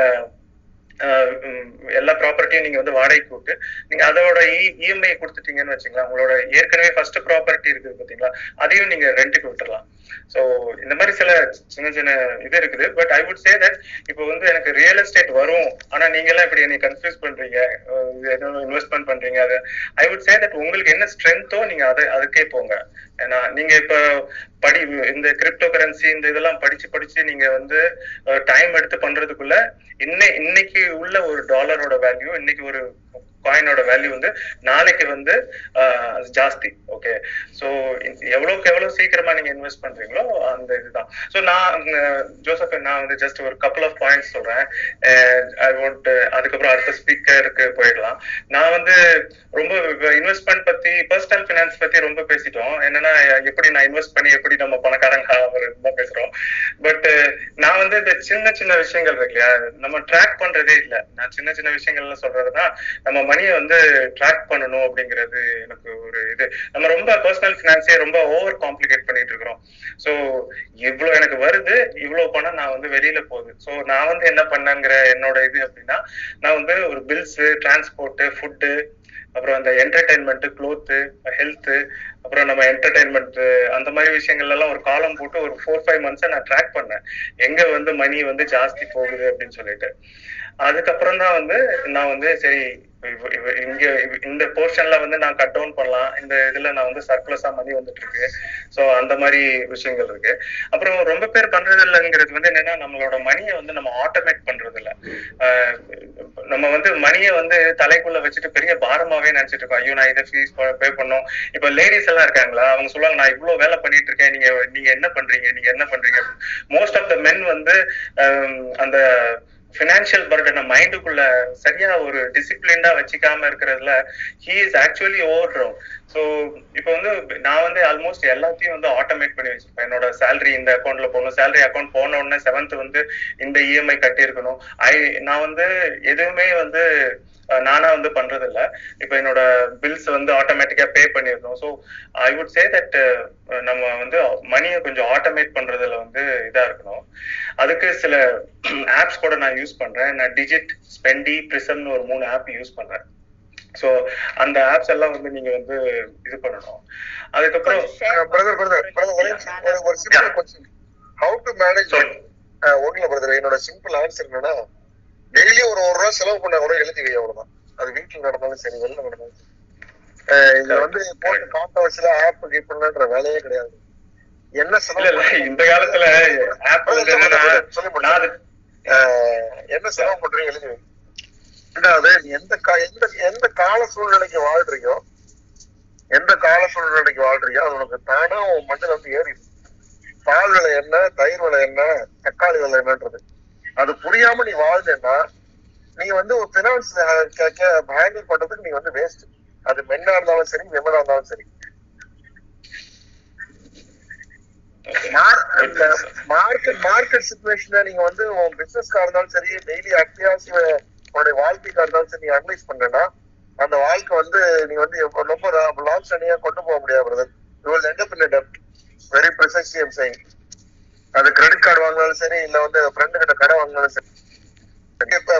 எல்லா ப்ராப்பர்ட்டியும் நீங்க வந்து வாடகைக்கு விட்டு நீங்க அதோட e, இஎம்ஐ கொடுத்துட்டீங்கன்னு வச்சுக்கலாம் உங்களோட ஏற்கனவே ஃபர்ஸ்ட் ப்ராப்பர்ட்டி இருக்குது பாத்தீங்களா அதையும் நீங்க ரெண்டுக்கு விட்டுறலாம். சோ இந்த மாதிரி சில சின்ன சின்ன இது இருக்குது. But I would say that இப்போ வந்து எனக்கு ரியல் எஸ்டேட் வரும். ஆனா நீங்க எல்லாம் இப்படி என்னை கன்ஃபியூஸ் பண்றீங்க. இன்வெஸ்ட்மெண்ட் பண்றீங்க. அது ஐ வுட் சே தட் உங்களுக்கு என்ன ஸ்ட்ரென்த்தோ நீங்க அதை அதுக்கே போங்க. ஏன்னா நீங்க இப்ப படி இந்த கிரிப்டோ கரன்சி இந்த இதெல்லாம் படிச்சு படிச்சு நீங்க வந்து டைம் எடுத்து பண்றதுக்குள்ள இன்னை இன்னைக்கு உள்ள ஒரு டாலரோட வேல்யூ இன்னைக்கு ஒரு காயினோட வேல்யூ வந்து நாளைக்கு வந்து ஆஹ், ஜாஸ்தி. ஓகே ஸோ எவ்வளவுக்கு எவ்வளவு சீக்கிரமா நீங்க இன்வெஸ்ட் பண்றீங்களோ அந்த இதுதான். ஸோ நான் ஜோசப் நான் வந்து ஜஸ்ட் ஒரு கப்பல் ஆஃப் பாயிண்ட்ஸ் சொல்றேன். ஐ வாண்ட் அதுக்கப்புறம் அடுத்த ஸ்பீக்கருக்கு போயிடலாம். நான் வந்து ரொம்ப இன்வெஸ்ட்மெண்ட் பத்தி பர்சனல் ஃபினான்ஸ் பத்தி ரொம்ப பேசிட்டோம். என்னன்னா எப்படி நான் இன்வெஸ்ட் பண்ணி எப்படி நம்ம பணக்காரங்க ஆகுறது தான் பேசுறோம். பட் நான் வந்து இந்த சின்ன சின்ன விஷயங்கள் இருக்கு இல்லையா? நம்ம ட்ராக் பண்றதே இல்ல. நான் சின்ன சின்ன விஷயங்கள்ல சொல்றதுன்னா நம்ம மணியை வந்து ட்ராக் பண்ணணும் அப்படிங்கிறது எனக்கு ஒரு இது. நம்ம ரொம்ப பர்சனல் ஃபினான்ஸே ரொம்ப ஓவர் காம்ப்ளிகேட் பண்ணிட்டு இருக்கிறோம். ஸோ இவ்வளவு எனக்கு வருது இவ்வளோ பணம் நான் வந்து வெளியில போகுது. ஸோ நான் வந்து என்ன பண்ணேங்கிற என்னோட இது அப்படின்னா நான் வந்து ஒரு பில்ஸ் டிரான்ஸ்போர்ட் ஃபுட்டு அப்புறம் அந்த என்டர்டைன்மெண்ட் க்ளோத்து ஹெல்த் அப்புறம் நம்ம என்டர்டைன்மெண்ட் அந்த மாதிரி விஷயங்கள்ல எல்லாம் ஒரு காலம் போட்டு ஒரு ஃபோர் ஃபைவ் மந்த்ஸை நான் ட்ராக் பண்ணேன். எங்க வந்து மணி வந்து ஜாஸ்தி போகுது அப்படின்னு சொல்லிட்டு. அதுக்கப்புறம் தான் வந்து நான் வந்து சரி இங்க இந்த போர்ஷன்ல வந்து நான் கட் டவுன் பண்ணலாம். இந்த இதுல நான் வந்து சர்ப்ளஸா மணி வந்துட்டு இருக்கு சோ அந்த மாதிரி விஷயங்கள் இருக்கு. அப்புறம் ரொம்ப பேர் பண்றது இல்லைங்கிறது வந்து என்னன்னா நம்மளோட மணியை வந்து நம்ம ஆட்டோமேட் பண்றது இல்ல ஆஹ் நம்ம வந்து மணியை வந்து தலைக்குள்ள வச்சுட்டு பெரிய பாரமாவே நினைச்சிட்டு இருக்கோம். ஐயோ நான் இதை ஃபீஸ் பே பண்ணும். இப்ப லேடிஸ் எல்லாம் இருக்காங்களா? அவங்க சொல்லுவாங்க நான் இவ்வளவு வேலை பண்ணிட்டு இருக்கேன். நீங்க நீங்க என்ன பண்றீங்க? நீங்க என்ன பண்றீங்க? மோஸ்ட் ஆஃப் த மென் வந்து அந்த ஃபினான்ஷியல் பர்டனை மைண்டுக்குள்ள சரியா ஒரு டிசிப்ளின்டா வச்சுக்காம இருக்கிறதுல he is actually over so இப்போ வந்து நான் வந்து ஆல்மோஸ்ட் எல்லாத்தையும் வந்து ஆட்டோமேட் பண்ணி வச்சிருப்பேன். என்னோட சேலரி இந்த அக்கௌண்ட்ல போகணும். சேலரி அக்கௌண்ட் போன உடனே செவன்த் வந்து இந்த இஎம்ஐ கட்டியிருக்கணும். ஐ நான் வந்து எதுவுமே வந்து நானா வந்து பண்றது இல்ல இப்போ என்னோட பில்ஸ் வந்து ஆட்டோமேட்டிக்கா பே பண்ணிடணும். So I would say that நம்ம வந்து மணியை கொஞ்சம் ஆட்டோமேட் பண்றதுல வந்து இதா இருக்கணும். அதுக்கு சில ஆப்ஸ் கூட நான் யூஸ் பண்றேன். நான் டிஜிட் ஸ்பெண்டி ப்ரிசம்னு ஒரு மூணு ஆப் யூஸ் பண்றேன். ஸோ அந்த ஆப்ஸ் எல்லாம் வந்து நீங்க வந்து இது பண்ணணும். அதுக்கப்புறம் பிரதர் பிரதர் பிரதர் ஒரே. ஒரு- ஒரு simple question how to manage ஒண்ணுல பிரதர் என்னோட சிம்பிள் ஆன்சர் என்னன்னா டெய்லி ஒரு ஒரு ரூபா செலவு பண்ணா கூட எழுதி வை அவ்வளவுதான். அது வீட்டுல நடந்தாலும் சரி வெளில நடந்தாலும் இதுல வந்து போட்டு கான்ட்ரவர்சியலா ஆப் கீப்ன்ற வேலையே கிடையாது. என்ன செலவு இந்த காலத்துல ஆப் என்ன செலவு பண்றீங்க எழுதி வை. ரெண்டாவது எந்த எந்த எந்த கால சூழ்நிலைக்கு வாழ்றீயோ எந்த கால சூழ்நிலைக்கு வாழ்றீயோ அது உனக்கு தானா உன் மண்ணில் வந்து ஏறிடும். பால் விலை என்ன தயிர் விலை என்ன தக்காளி விலை என்னன்றது. அது புரியாம நீ வாழ்ந்தேன்னா நீ வந்து ஒரு பினான்ஸ் ஹேண்டில் பண்றதுக்கு நீ வந்து வேஸ்ட் அது மென்னா இருந்தாலும் சரி விமனா இருந்தாலும் சரி. மார்க்கெட் மார்க்கெட் சுச்சுவேஷனை நீங்க வந்து உன் பிசினஸ்க்கா இருந்தாலும் சரி டெய்லி அத்தியாவசிய உன்னுடைய வாழ்க்கைக்கா இருந்தாலும் சரி நீ அனலைஸ் பண்ணனா அந்த வாழ்க்கை வந்து நீ வந்து ரொம்ப லாங் ஸ்டாண்டிங்கா கொண்டு போக முடியாது brother you will end up in dept very precisely am saying அது கிரெடிட் கார்டு வாங்கினாலும் சரி இல்ல வந்து ஃப்ரெண்டு கிட்ட கடை வாங்கினாலும் சரி.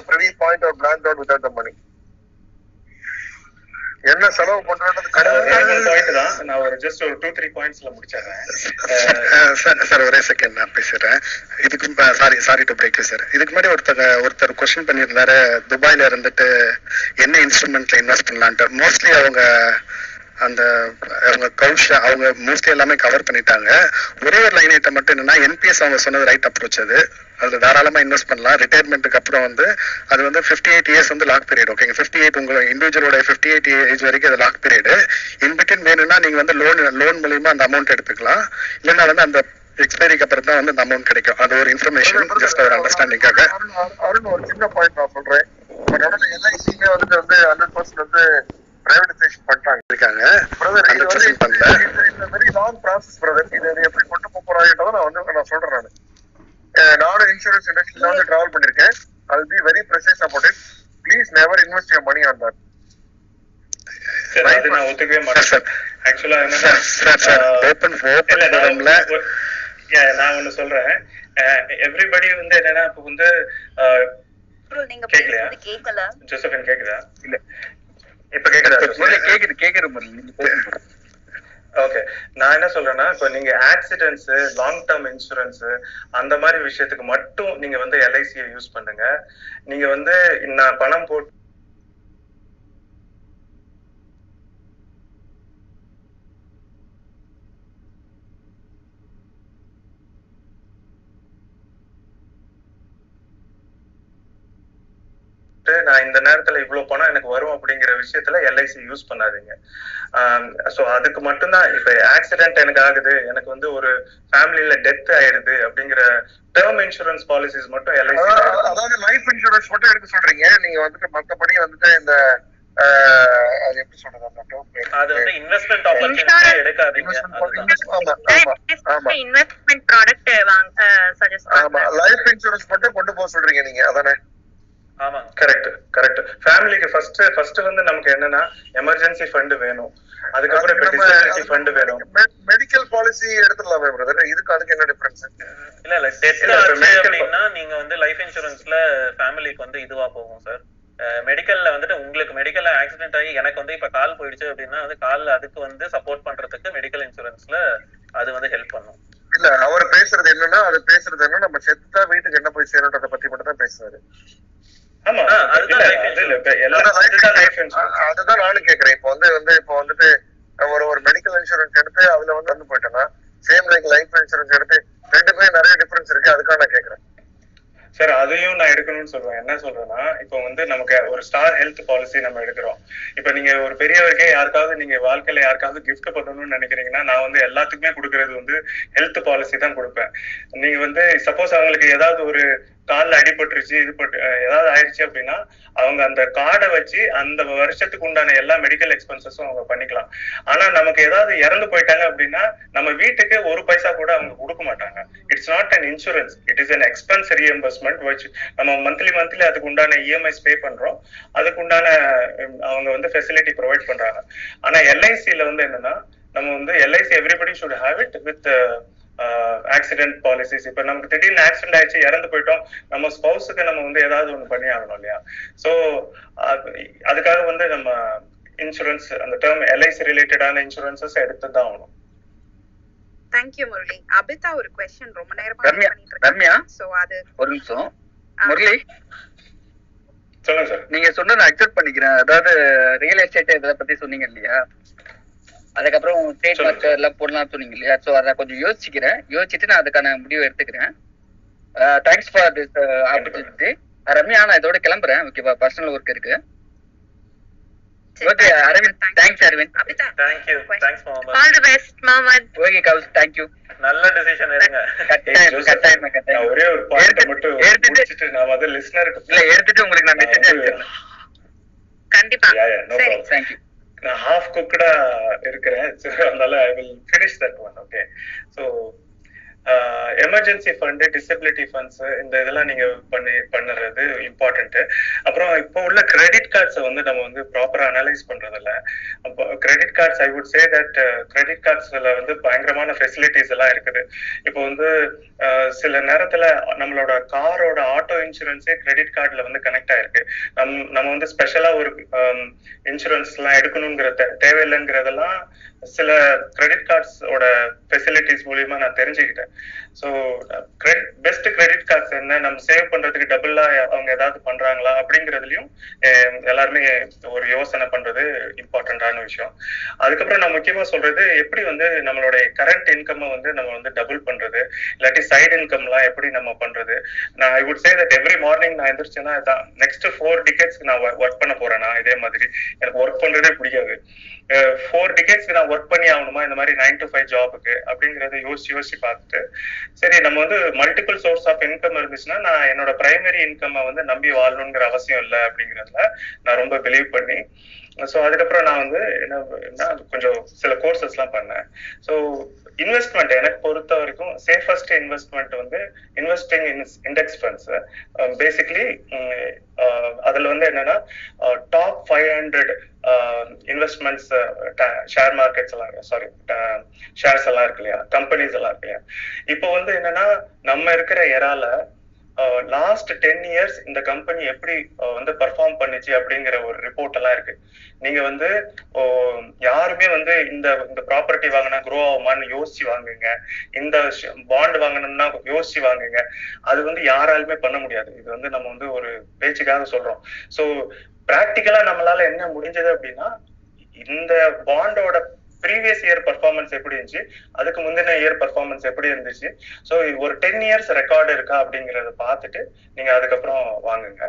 Privy point out blank out without the money என்ன செலவு பாயிண்ட் தான். நான் ஒரு ஜஸ்ட் ஒரு டூ த்ரீ பாயிண்ட்ஸ்ல முடிச்சிடுறேன். சார் சார் ஒரே செகண்ட் நான் பேசுறேன் இதுக்கு sorry sorry to break sir இதுக்கு முன்னாடி ஒருத்தர் ஒருத்தர் கொஸ்டின் பண்ணியிருந்தாரு. துபாயில இருந்துட்டு என்ன இன்ஸ்ட்ருமெண்ட்ல இன்வெஸ்ட் பண்ணலான்ட்டு. மோஸ்ட்லி அவங்க அந்த அவங்க கவுஷா அவங்க மோஸ்ட்லி எல்லாமே கவர் பண்ணிட்டாங்க. ஒரே ஒரு லைன் ஐட்டம் மட்டும் என்னன்னா என்பிஎஸ் அவங்க சொன்னது ரைட் அப்ரோச் அது. அதுல தாராளமா இன்வெஸ்ட் பண்ணலாம். ரிட்டையர்மெண்ட்டுக்கு அப்புறம் வந்து அது வந்து ஃபிஃப்டி எயிட் இயர்ஸ் வந்து லாக் பீரியட் ஓகேங்க ஃபிஃப்டி எயிட் உங்க இண்டிவிஜுவலோட ஃபிஃப்டி எயிட் ஏஜ் வரைக்கும் அது லாக் பீரியட் இன்பிட்வீன் வேணும்னா நீங்க வந்து லோன் லோன் மூலியமா அந்த அமௌண்ட் எடுத்துக்கலாம். இல்லைன்னா வந்து அந்த எக்ஸ்பைரிக்கு அப்புறம் தான் வந்து அந்த அமௌண்ட் கிடைக்கும். அது ஒரு இன்ஃபர்மேஷன் ஜஸ்ட் ஒரு அண்டர்ஸ்டாண்டிங்காக அருண் ஒரு சின்ன பாயிண்ட் நான் சொல்றேன். எல்ஐசியுமே வந்து வந்து ஹண்ட்ரட் பர்சன்ட் வந்து பிரைவேடைசேஷன் பண்ணிட்டாங்க இருக்காங்க. பிரதர் இது வந்து பண்ணல. வெரி லாங் ப்ராசஸ் பிரதர் இது எப்படி கொண்டு போக போறாங்கன்றதை நான் வந்து நான் சொல்றேன் நான். நானும் இன்சூரன்ஸ் இண்டஸ்ட்ரியில வந்து டிராவல் பண்ணிருக்கேன். I be very precise about it please never invest your money on that sir அது நான் ஒத்துக்கவே மாட்டேன். ஆக்சுவலா என்னன்னா ஓப்பன் இல்ல, நான் ஒண்ணு சொல்றேன். எவ்ரிபடி வந்து என்னன்னா இப்ப வந்து கேக்கலையா? ஜோசபின் கேக்குதா? இல்ல. இப்ப கேக்குதா கேக்குது கேக்குது ஓகே நான் என்ன சொல்றேன்னா இப்போ நீங்க ஆக்சிடென்ட்ஸ் லாங் டேர்ம் இன்சூரன்ஸ் அந்த மாதிரி விஷயத்துக்கு மட்டும் நீங்க வந்து எல்ஐசியை யூஸ் பண்ணுங்க. நீங்க வந்து நான் பணம் போட்டு போட்டுட்டு நான் இந்த நேரத்துல இவ்வளவு பணம் எனக்கு வரும் அப்படிங்கிற விஷயத்துல எல்ஐசி யூஸ் பண்ணாதீங்க. ஸோ அதுக்கு மட்டும்தான் இப்ப ஆக்சிடென்ட் எனக்கு ஆகுது எனக்கு வந்து ஒரு ஃபேமிலியில டெத் ஆயிடுது அப்படிங்கிற டேர்ம் இன்சூரன்ஸ் பாலிசிஸ் மட்டும் எல்ஐசி அதாவது லைஃப் இன்சூரன்ஸ் மட்டும் எடுக்க சொல்றீங்க. நீங்க வந்துட்டு மத்தபடி வந்துட்டு இந்த ஆஹ், அது எப்படி சொல்றது அந்த? அது வந்து இன்வெஸ்ட்மெண்ட் ஆப்பர்ச்சுனிட்டி எடுக்காதீங்க. அதுதான். ஆமா ஆமா ஆமா. இன்வெஸ்ட்மெண்ட் ப்ராடக்ட் வாங்க சஜஸ்ட் ஆமா லைஃப் இன்சூரன்ஸ் மட்டும் கொண்டு போக சொல்றீங்க நீங்க அதானே? ஆமா கரெக்ட் கரெக்ட் ஃபேமிலிக்கு ஃபர்ஸ்ட் ஃபர்ஸ்ட் வந்து நமக்கு என்னன்னா எமர்ஜென்சி ஃபண்ட் வேணும். அதுக்கப்புறம் இப்ப டிசபிலிட்டி ஃபண்ட் வேணும். மெடிக்கல் பாலிசி எடுத்துடலாமே பிரதர் இதுக்கு அதுக்கு என்ன டிஃபரன்ஸ் இல்ல இல்ல டெத் அப்படின்னா நீங்க வந்து லைஃப் இன்சூரன்ஸ்ல ஃபேமிலிக்கு வந்து இதுவா போகும் சார் மெடிக்கல்ல வந்துட்டு உங்களுக்கு மெடிக்கல்ல ஆக்சிடென்ட் ஆகி எனக்கு வந்து இப்ப கால் போயிடுச்சு அப்படின்னா வந்து கால் அதுக்கு வந்து சப்போர்ட் பண்றதுக்கு மெடிக்கல் இன்சூரன்ஸ்ல அது வந்து ஹெல்ப் பண்ணும். இல்ல அவர் பேசுறது என்னன்னா அது பேசுறது என்ன நம்ம செத்தா வீட்டுக்கு என்ன போய் சேரன்றத பத்தி மட்டும் தான் பேசுறாரு. அதுதான் நானும் கேக்குறேன். இப்போ வந்து வந்து இப்போ வந்துட்டு ஒரு ஒரு மெடிக்கல் இன்சூரன்ஸ் எடுத்து அதுல வந்து வந்து போயிட்டோம்னா சேம் லைக் லைஃப் இன்சூரன்ஸ் எடுத்து ரெண்டுக்குமே நிறைய டிஃபரன்ஸ் இருக்கு. அதுக்காக நான் கேக்குறேன். சார் அதையும் நான் எடுக்கணும்னு சொல்றேன். என்ன சொல்றேன்னா இப்போ வந்து நமக்கு ஒரு ஸ்டார் ஹெல்த் பாலிசி நம்ம எடுக்கிறோம். இப்போ நீங்க ஒரு பெரியவருக்கே யாருக்காவது நீங்க வாழ்க்கையில யாருக்காவது கிஃப்ட் பண்ணணும்னு நினைக்கிறீங்கன்னா நான் வந்து எல்லாத்துக்குமே கொடுக்கறது வந்து ஹெல்த் பாலிசி தான் கொடுப்பேன். நீங்க வந்து சப்போஸ் அவங்களுக்கு ஏதாவது ஒரு காலில் அடிபட்டுருச்சு இது பட்டு ஏதாவது ஆயிடுச்சு அப்படின்னா அவங்க அந்த கார்டை வச்சு அந்த வருஷத்துக்கு உண்டான எல்லா மெடிக்கல் எக்ஸ்பென்சஸும் அவங்க பண்ணிக்கலாம். ஆனா நமக்கு ஏதாவது இறந்து போயிட்டாங்க அப்படின்னா நம்ம வீட்டுக்கு ஒரு பைசா கூட அவங்க கொடுக்க மாட்டாங்க. It's not an insurance it is an expense reimbursement வச்சு நம்ம மந்த்லி மந்த்லி அதுக்கு உண்டான இஎம்ஐஸ் பே பண்றோம். அதுக்கு உண்டான அவங்க வந்து ஃபெசிலிட்டி ப்ரொவைட் பண்றாங்க. ஆனா எல்ஐசில வந்து என்னன்னா நம்ம வந்து LIC everybody should have it with accident policies இப்ப நமக்கு திடீர்னு ஆக்சிடென்ட் ஆயிடுச்சு இறந்து போயிட்டோம். நம்ம ஸ்பௌஸுக்கு நம்ம வந்து ஏதாவது ஒண்ணு பண்ணி ஆகணும் இல்லையா? சோ அதுக்காக வந்து நம்ம இன்சூரன்ஸ் அந்த டேர்ம் எல்ஐசி ரிலேட்டடான இன்சூரன்சஸ் எடுத்து தான் ஆகணும். தேங்க்யூ முரளி அபிதா ஒரு கொஸ்டின் ரொம்ப நேரமா ரம்யா ரம்யா? சோ அது ஒரு நிமிஷம். முரளி சொல்லுங்க சார் நீங்க சொன்னதை அக்செப்ட் பண்ணிக்கிறேன். அதாவது ரியல் எஸ்டேட் இதை பத்தி சொன்னீங்க இல்லையா? அதுக்கப்புறம் ட்ரேட் மார்க் எல்லாம் போடலாம் சொன்னீங்க இல்லையா? சோ அதை கொஞ்சம் யோசிக்கிறேன். யோசிச்சுட்டு நான் அதுக்கான முடிவு எடுத்துக்கிறேன். Thanks for this opportunity Ramya நான் இதோட கிளம்புறேன். ஓகேவா பர்சனல் ஒர்க் இருக்கு. Okay Aravind thanks Aravind. Thank you thanks Mohammed all the best Mohammed okay Kaush thank you நல்ல டிசிஷன் எடுங்க. கட்டாயம் கட்டாயம் கட்டாயம். ஒரே ஒரு பாயிண்ட் மட்டும் முடிச்சிட்டு நான் வந்து லிஸ்னருக்கு இல்ல எடுத்துட்டு உங்களுக்கு நான் மெசேஜ் அனுப்பிச்சிடுறேன் கண்டிப்பா. நோ ப்ராப்ளம் தேங்க்யூ நான் ஹாஃப் குக்கடா இருக்கிறேன். அதனால I will finish that one okay so emergency fund disability funds இந்த இதெல்லாம் நீங்க பண்ணி பண்ணுறது இம்பார்ட்டன்ட் அப்புறம் இப்போ உள்ள கிரெடிட் கார்ட்ஸை வந்து நம்ம வந்து ப்ராப்பரா அனலைஸ் பண்றதில்ல. அப்போ credit cards I would say that credit கார்ட்ஸ்ல வந்து பயங்கரமான ஃபெசிலிட்டிஸ் எல்லாம் இருக்குது. இப்போ வந்து சில நேரத்துல நம்மளோட காரோட ஆட்டோ இன்சூரன்ஸே கிரெடிட் கார்டுல வந்து கனெக்ட் ஆயிருக்கு. நம் நம்ம வந்து ஸ்பெஷலா ஒரு இன்சூரன்ஸ் எல்லாம் எடுக்கணுங்கிற தேவையில்லைங்கிறதெல்லாம் சில கிரெடிட் கார்ட்ஸோட ஃபெசிலிட்டிஸ் மூலியமா நான் தெரிஞ்சுக்கிட்டேன். ஸோ பெஸ்ட் கிரெடிட் கார்ட்ஸ் என்ன? நம்ம சேவ் பண்றதுக்கு டபுளா அவங்க ஏதாவது பண்றாங்களா? அப்படிங்கிறதுலயும் எல்லாருமே ஒரு யோசனை பண்றது இம்பார்ட்டன்டான விஷயம். அதுக்கப்புறம் நான் முக்கியமா சொல்றது எப்படி வந்து நம்மளுடைய கரண்ட் இன்கம் வந்து நம்ம வந்து டபுள் பண்றது? இல்லாட்டி சைடு இன்கம்லாம் எப்படி நம்ம பண்றது? நான் I would say that every morning நான் எந்திரிச்சேன்னா நெக்ஸ்ட் ஃபோர் டிக்கெட்ஸ் நான் ஒர்க் பண்ண போறேன்னா இதே மாதிரி. எனக்கு ஒர்க் பண்றதே பிடிக்காது. ஃபோர் டிகேட்ஸ்க்கு நான் ஒர்க் பண்ணி ஆகணுமா? இந்த மாதிரி நைன் டு ஃபைவ் ஜாபுக்கு அப்படிங்கறத யோசிச்சு யோசிச்சு பார்த்துட்டு சரி நம்ம வந்து மல்டிபிள் சோர்ஸ் ஆஃப் இன்கம் இருந்துச்சுன்னா நான் என்னோட பிரைமரி இன்கம் வந்து நம்பி வாழணுங்கிற அவசியம் இல்லை அப்படிங்கறதுல நான் ரொம்ப பிலீவ் பண்ணி ஸோ அதுக்கப்புறம் நான் வந்து என்ன என்ன கொஞ்சம் சில கோர்சஸ்லாம் பண்ணேன். ஸோ இன்வெஸ்ட்மெண்ட் எனக்கு பொறுத்த வரைக்கும் சேஃபஸ்ட் இன்வெஸ்ட்மெண்ட் வந்து investing in index funds basically அதில் வந்து என்னன்னா top five hundred investments share markets எல்லாம் சாரி ஷேர்ஸ் எல்லாம் இருக்கு இல்லையா? கம்பெனிஸ் எல்லாம் இருக்கு இல்லையா? இப்போ வந்து என்னன்னா நம்ம இருக்கிற எரால லாஸ்ட் டென் இயர்ஸ் இந்த கம்பெனி எப்படி வந்து பெர்ஃபார்ம் பண்ணுச்சு அப்படிங்கிற ஒரு ரிப்போர்ட் எல்லாம் இருக்கு. நீங்க வந்து ஓ, யாருமே வந்து இந்த இந்த ப்ராப்பர்ட்டி வாங்கினா குரோ ஆகுமான்னு யோசிச்சு வாங்குங்க. இந்த பாண்ட் வாங்கணும்னா யோசிச்சு வாங்குங்க. அது வந்து யாராலுமே பண்ண முடியாது. இது வந்து நம்ம வந்து ஒரு பேச்சுக்காக சொல்றோம். ஸோ ப்ராக்டிக்கலா நம்மளால என்ன முடிஞ்சது அப்படின்னா இந்த பாண்டோட ப்ரீவியஸ் இயர் பர்ஃபார்மன்ஸ் எப்படி இருந்துச்சு? அதுக்கு முந்தின இயர் பர்ஃபார்மன்ஸ் எப்படி இருந்துச்சு? ஸோ ஒரு டென் இயர்ஸ் ரெக்கார்டு இருக்கா அப்படிங்கறத பார்த்துட்டு நீங்க அதுக்கப்புறம் வாங்குங்க.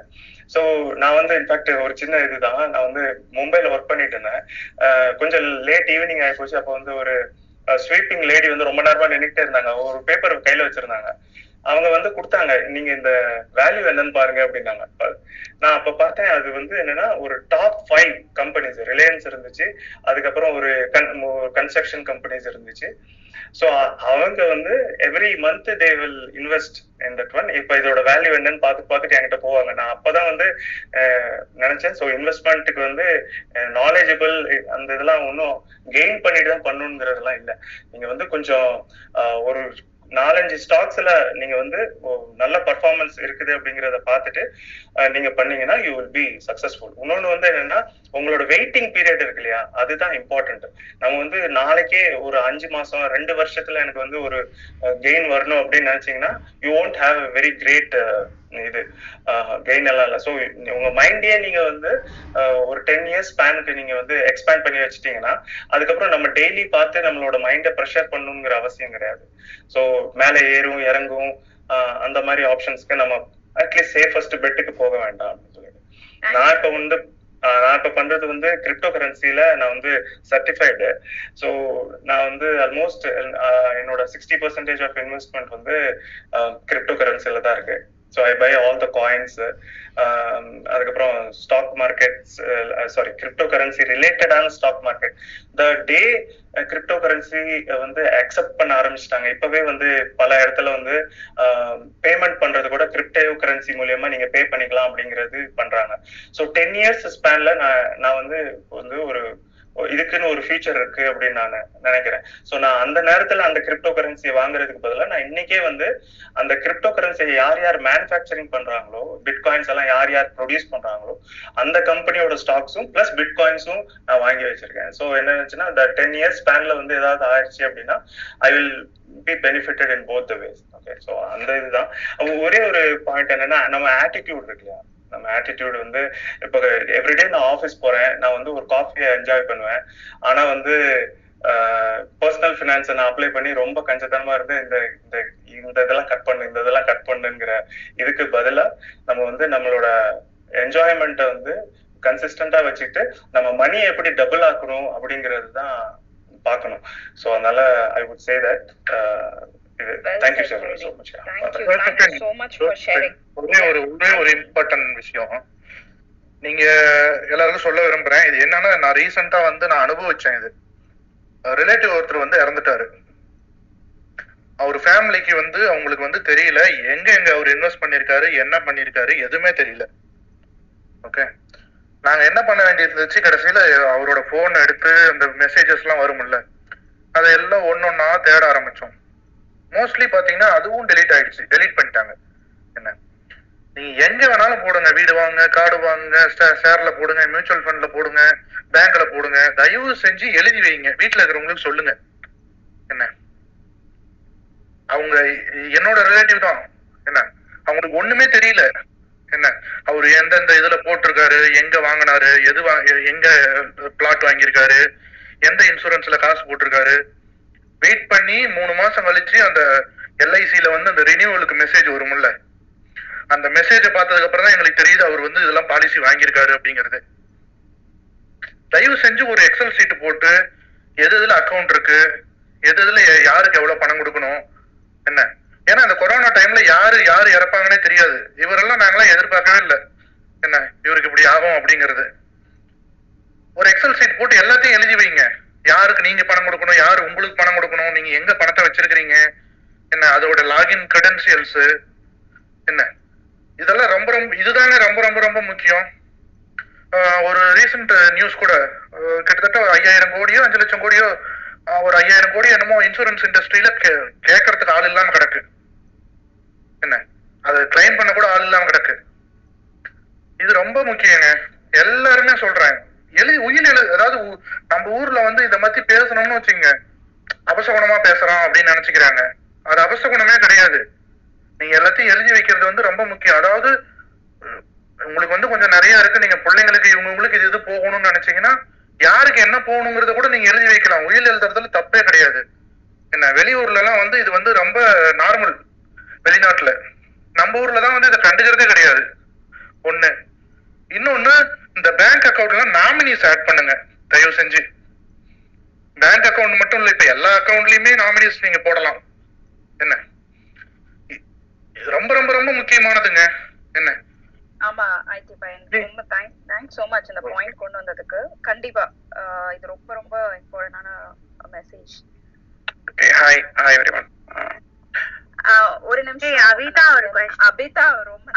ஸோ நான் வந்து இன்ஃபேக்ட் ஒரு சின்ன இதுதான். நான் வந்து மும்பைல ஒர்க் பண்ணிட்டு இருந்தேன். கொஞ்சம் லேட் ஈவினிங் ஆகி போச்சு. அப்போ வந்து ஒரு ஸ்வீப்பிங் லேடி வந்து ரொம்ப நேரமா நின்னுட்டே இருந்தாங்க. ஒரு பேப்பர் கையில வச்சிருந்தாங்க. அவங்க வந்து கொடுத்தாங்க. நீங்க இந்த வேல்யூ என்னன்னு பாருங்க அப்படின்னாங்க. நான் அப்ப பார்த்தேன் அது வந்து என்னன்னா ஒரு டாப் ஃபைவ் கம்பெனிஸ் ரிலையன்ஸ் இருந்துச்சு. அதுக்கப்புறம் ஒரு கன்ஸ்ட்ரக்ஷன் கம்பெனிஸ் இருந்துச்சு. ஸோ அவங்க வந்து every month they will invest in that one இப்போ இதோட வேல்யூ என்னன்னு பார்த்து பார்த்துட்டு என்கிட்ட போவாங்க. நான் அப்பதான் வந்து நினைச்சேன். ஸோ இன்வெஸ்ட்மெண்ட்டுக்கு வந்து நாலேஜபிள் அந்த இதெல்லாம் ஒன்றும் கெயின் பண்ணிட்டு தான் பண்ணணுங்கிறதெல்லாம் இல்லை. நீங்க வந்து கொஞ்சம் ஒரு நாலஞ்சு ஸ்டாக்ஸ்ல நீங்க வந்து நல்ல பர்ஃபார்மன்ஸ் இருக்குது அப்படிங்கறத பார்த்துட்டு நீங்க பண்ணீங்கன்னா யூ வில் பி சக்சஸ்ஃபுல் இன்னொன்னு வந்து என்னன்னா உங்களோட வெயிட்டிங் பீரியட் இருக்கு இல்லையா? அதுதான் இம்பார்ட்டன்ட் நம்ம வந்து நாளைக்கே ஒரு அஞ்சு மாசம் ரெண்டு வருஷத்துல எனக்கு வந்து ஒரு கெயின் வரணும் அப்படின்னு நினைச்சீங்கன்னா you won't have very great இது கெயின் எல்லாம் இல்லை. ஸோ உங்க மைண்டே நீங்க வந்து ஒரு டென் இயர்ஸ் ஸ்பேனுக்கு நீங்க வந்து எக்ஸ்பேண்ட் பண்ணி வச்சிட்டீங்கன்னா அதுக்கப்புறம் நம்ம டெய்லி பார்த்து நம்மளோட மைண்டை ப்ரெஷர் பண்ணுங்கிற அவசியம் கிடையாது. ஸோ மேலே ஏறும் இறங்கும் அந்த மாதிரி ஆப்ஷன்ஸ்க்கு நம்ம அட்லீஸ்ட் சேஃபஸ்ட் பெட்டுக்கு போக வேண்டாம் அப்படின்னு சொல்லிட்டு. நான் இப்போ வந்து ஆஹ் நான் இப்ப பண்றது வந்து கிரிப்டோ கரன்சில நான் வந்து சர்டிஃபைடு ஸோ நான் வந்து ஆல்மோஸ்ட் என்னோட சிக்ஸ்டி பர்சன்டேஜ் ஆஃப் இன்வெஸ்ட்மெண்ட் வந்து கிரிப்டோ கரன்சில தான் இருக்கு. So I buy all the coins அதுக்கப்புறம் stock markets sorry crypto currency ரிலேட்டடான stock market the day cryptocurrency வந்து அக்செப்ட் பண்ண ஆரம்பிச்சிட்டாங்க. இப்பவே வந்து பல இடத்துல வந்து um, பேமெண்ட் பண்றது கூட கிரிப்டோ கரன்சி மூலியமா நீங்க பே பண்ணிக்கலாம் அப்படிங்கிறது பண்றாங்க. ஸோ டென் இயர்ஸ் ஸ்பேன்ல நான் நான் வந்து வந்து ஒரு இதுக்குன்னு ஒரு ஃபியூச்சர் இருக்கு அப்படின்னு நான் நினைக்கிறேன். ஸோ நான் அந்த நேரத்துல அந்த கிரிப்டோ கரன்சியை வாங்குறதுக்கு பதிலாக நான் இன்னைக்கே வந்து அந்த கிரிப்டோ கரன்சியை யார் யார் மேனுஃபேக்சரிங் பண்றாங்களோ பிட்காயின்ஸ் எல்லாம் யார் யார் ப்ரொடியூஸ் பண்றாங்களோ அந்த கம்பெனியோட ஸ்டாக்ஸும் பிளஸ் பிட்காயின்ஸும் நான் வாங்கி வச்சிருக்கேன். ஸோ என்ன இருந்துச்சுன்னா இந்த டென் இயர்ஸ் ஸ்பேன்ல வந்து ஏதாவது ஆயிடுச்சு அப்படின்னா I will be benefited in both the ways okay so அந்த இதுதான். ஒரே ஒரு பாயிண்ட் என்னன்னா நம்ம ஆட்டிடியூட் இருக்கு இல்லையா? நம்ம ஆட்டிடியூட் வந்து இப்போ எவ்ரிடே நான் ஆஃபீஸ் போறேன் நான் வந்து ஒரு காஃபியை என்ஜாய் பண்ணுவேன். ஆனா வந்து பர்சனல் ஃபினான்ஸை நான் அப்ளை பண்ணி ரொம்ப கஞ்சத்தனமா இருந்து இந்த இந்த இந்த இதெல்லாம் கட் பண்ணு இந்த இதெல்லாம் கட் பண்ணுங்கிற இதுக்கு பதிலா நம்ம வந்து நம்மளோட என்ஜாய்மெண்ட்டை வந்து கன்சிஸ்டண்டா வச்சுக்கிட்டு நம்ம மணியை எப்படி டபுள் ஆக்கணும் அப்படிங்கிறது தான் பார்க்கணும். ஸோ அதனால I would say that thank you sir so much you. So much for sharing. ஒரே ஒரு ஒரே ஒரு இம்பார்ட்டன்ட் விஷயம். நீங்க எல்லாருக்கும் சொல்ல விரும்புறேன். இது என்னன்னா நான் ரீசெண்டா வந்து நான் அனுபவிச்சேன் இது. ரிலேட்டிவ் ஒருத்தர் வந்து இறந்துட்டாரு. அவர் ஃபேமிலிக்கு வந்து அவங்களுக்கு வந்து தெரியல. எங்க எங்க அவர் இன்வெஸ்ட் பண்ணிருக்காரு என்ன பண்ணிருக்காரு எதுவுமே தெரியல. ஓகே நாங்க என்ன பண்ண வேண்டியது இருந்துச்சு? கடைசியில அவரோட போன் எடுத்து அந்த மெசேஜஸ் எல்லாம் வரும்ல. அதையெல்லாம் ஒன்னொன்னா தேட ஆரம்பிச்சோம். மோஸ்ட்லி பாத்தீங்கன்னா அதுவும் டெலீட் ஆயிடுச்சு. டெலீட் பண்ணிட்டாங்க. என்ன? நீங்க எங்க வேணாலும் போடுங்க. வீடு வாங்க கார்டு வாங்க ஷேர்ல போடுங்க மியூச்சுவல் ஃபண்ட்ல போடுங்க பேங்க்ல போடுங்க. தயவு செஞ்சு எழுதி வைங்க. வீட்டுல இருக்கிறவங்களுக்கு சொல்லுங்க. என்ன? அவங்க என்னோட ரிலேட்டிவ் தான். என்ன? அவங்களுக்கு ஒண்ணுமே தெரியல. என்ன? அவர் எந்தெந்த இதுல போட்டிருக்காரு எங்க வாங்கினாரு எது வா எங்க பிளாட் வாங்கியிருக்காரு எந்த இன்சூரன்ஸ்ல காசு போட்டிருக்காரு வெயிட் பண்ணி மூணு மாசம் கழிச்சு அந்த எல்ஐசியில வந்து அந்த ரினியூவலுக்கு மெசேஜ் வரும்ல. அந்த மெசேஜை பார்த்ததுக்கு அப்புறம் தான் எங்களுக்கு தெரியுது அவர் வந்து இதெல்லாம் பாலிசி வாங்கியிருக்காரு அப்படிங்கிறது. தயவு செஞ்சு ஒரு எக்ஸல் சீட் போட்டு எது எதுல அக்கவுண்ட் இருக்கு எது எதுல யாருக்கு எவ்வளவு பணம் கொடுக்கணும் என்ன? ஏன்னா இந்த கொரோனா டைம்ல யாரு யாரு இறப்பாங்கன்னே தெரியாது. இவரெல்லாம் நாங்களாம் எதிர்பார்க்கவே இல்லை. என்ன? இவருக்கு இப்படி ஆகும் அப்படிங்கிறது. ஒரு எக்ஸல் சீட் போட்டு எல்லாத்தையும் எழுதி வைங்க. யாருக்கு நீங்க பணம் கொடுக்கணும் யாரு உங்களுக்கு பணம் கொடுக்கணும் நீங்க எங்க பணத்தை வச்சிருக்கிறீங்க? என்ன அதோட லாகின் கிரெடென்சியல்ஸ் என்ன? இதெல்லாம் ரொம்ப ரொம்ப இதுதாங்க ரொம்ப ரொம்ப ரொம்ப முக்கியம். ஒரு ரீசெண்ட் நியூஸ் கூட கிட்டத்தட்ட ஒரு ஐயாயிரம் கோடியோ அஞ்சு லட்சம் கோடியோ ஒரு ஐயாயிரம் கோடி என்னமோ இன்சூரன்ஸ் இண்டஸ்ட்ரியில கேட்கறதுக்கு ஆள் இல்லாம கிடக்கு. என்ன? அது கிளைம் பண்ண கூட ஆள் இல்லாம கிடக்கு. இது ரொம்ப முக்கியங்க. எல்லாருமே சொல்றாங்க. எழுதி உயிர் எழு அதாவது ஊ- நம்ம ஊர்ல வந்து இத பத்தி பேசணும்னு வச்சுங்க. அபசகுணமா பேசுறோம் அப்படின்னு நினைச்சுக்கிறாங்க. அது அபசகுணமே கிடையாது. நீங்க எல்லாத்தையும் எழுதி வைக்கிறது வந்து ரொம்ப முக்கியம். அதாவது உங்களுக்கு வந்து கொஞ்சம் நிறைய இருக்கு. நீங்க பிள்ளைங்களுக்கு இவங்களுக்கு இது இது போகணும்னு நினைச்சீங்கன்னா யாருக்கு என்ன போகணுங்கிறத கூட நீங்க எழுதி வைக்கலாம். உயிர் எழுதுறதுல தப்பே கிடையாது. என்ன வெளியூர்ல எல்லாம் வந்து இது வந்து ரொம்ப நார்மல் வெளிநாட்டுல. நம்ம ஊர்ல தான் வந்து இதை கண்டுக்கிறதே கிடையாது. ஒண்ணு. இன்னொன்னு இந்த பேங்க் அக்கவுண்ட்ல நாமினிஸ் ஆட் பண்ணுங்க. தயவு செஞ்சு. பேங்க் அக்கவுண்ட் மட்டும் இல்ல இப்ப எல்லா அக்கவுண்ட்லயுமே நாமினிஸ் நீங்க போடலாம். என்ன? ரொம்ப ரொம்ப ரொம்ப முக்கியமானதுங்க. என்ன? ஆமா ஐடி பையன். ரொம்ப தேங்க்ஸ் தேங்க்ஸ் சோ மச் இந்த பாயிண்ட் கொண்டு வந்ததுக்கு. கண்டிப்பா இது ரொம்ப ரொம்ப இம்பார்ட்டன்டான message hi hi everyone ஒரு நிமிஷம் அபிதா ஒரு அபிதா ரொம்ப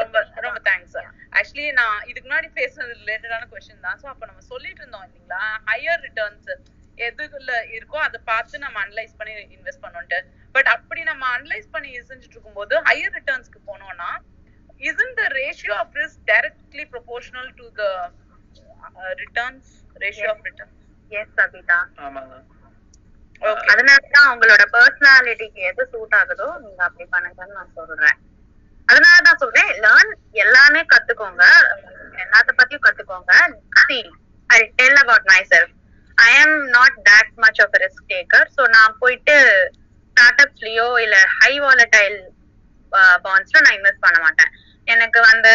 ரொம்ப ரொம்ப தேங்க்ஸ் ஆக்சுவலி நான் இதுக்கு முன்னாடி பேசுனது ரிலேட்டடான கொஸ்டின் தான். சோ அப்ப நம்ம சொல்லிட்டு இருந்தோம் இல்லைங்களா? ஹையர் ரிட்டர்ன்ஸ் எதுக்குள்ள இருக்கோ அதை பார்த்து நம்ம அனலைஸ் பண்ணி இன்வெஸ்ட் பண்ணோன்ட்டு. பட் அப்படி நம்ம அனலைஸ் பண்ணி செஞ்சுட்டு இருக்கும்போது ஹையர் ரிட்டர்ன்ஸ்க்கு போனோம்னா the ratio of risk directly proportional to the uh, returns? Ratio of returns. Yes Abitha. ஆமாங்க. அதனாலதான் உங்களோட பர்சனாலிட்டிக்கு எது சூட் ஆகுதோ நீங்க அப்படி பண்ணுங்கன்னு நான் சொல்றேன். அதனாலதான் சொல்றேன் லேர்ன் எல்லாமே கத்துக்கோங்க. எல்லாத்த பத்தியும் கத்துக்கோங்க. See I tell about myself I am not that much of risk taker so நான் போயிட்டு ஸ்டார்ட் அப்ஸ்லயோ இல்ல ஹை வாலடைல் பாண்ட்ஸ்ல நான் இன்வெஸ்ட் பண்ண மாட்டேன். எனக்கு வந்து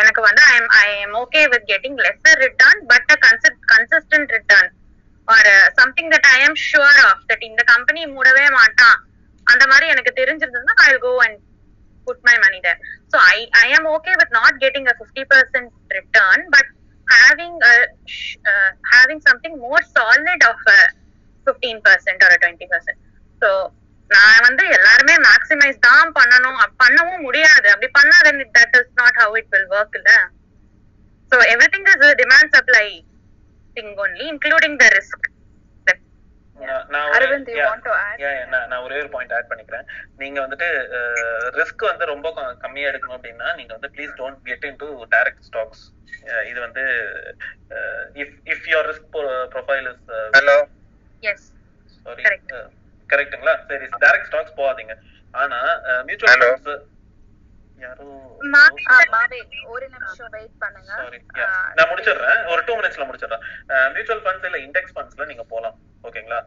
எனக்கு வந்து I am I am okay with getting lesser return but a consistent return ஒரு something that I am sure of that இந்த கம்பெனி மூடவே மாட்டான் அந்த மாதிரி எனக்கு தெரிஞ்சிருந்தா I go and good my money there so I I am okay with not getting a fifty percent return but having having something more solid of fifteen percent ஒரு twenty percent so நான் வந்து எல்லாருமே maximise தான் பண்ணணும் பண்ணவும் முடியாது அப்படி பண்ணாதன் that is not how it will work இல்ல so everything is demand supply thing only including the risk. நான் நான் ஒரு- ஒரே பாயிண்ட் ஆட் பண்ணிக்கிறேன். நீங்க வந்துட்டு ரிஸ்க் வந்து ரொம்ப கம்மியா எடுக்கணும் அப்படின்னா நீங்க வந்து please don't get into direct stocks இது வந்து if if your risk profile is hello yes. Sorry கரெக்ட்டுங்களா சரி டைரக்ட் ஸ்டாக்ஸ் போகாதீங்க. ஆனா மியூச்சுவல். ஃபண்ட்ஸ் ஒரு நிமிஷம் வெயிட் பண்ணுங்க. சாரி நான் முடிச்சிடுறேன். ஒரு டூ மினிட்ஸ்ல முடிச்சிடுறேன். மியூச்சுவல் ஃபண்ட்ஸ் இல்ல இண்டெக்ஸ் ஃபண்ட்ஸ்ல நீங்க போலாம். ஓகேங்களா?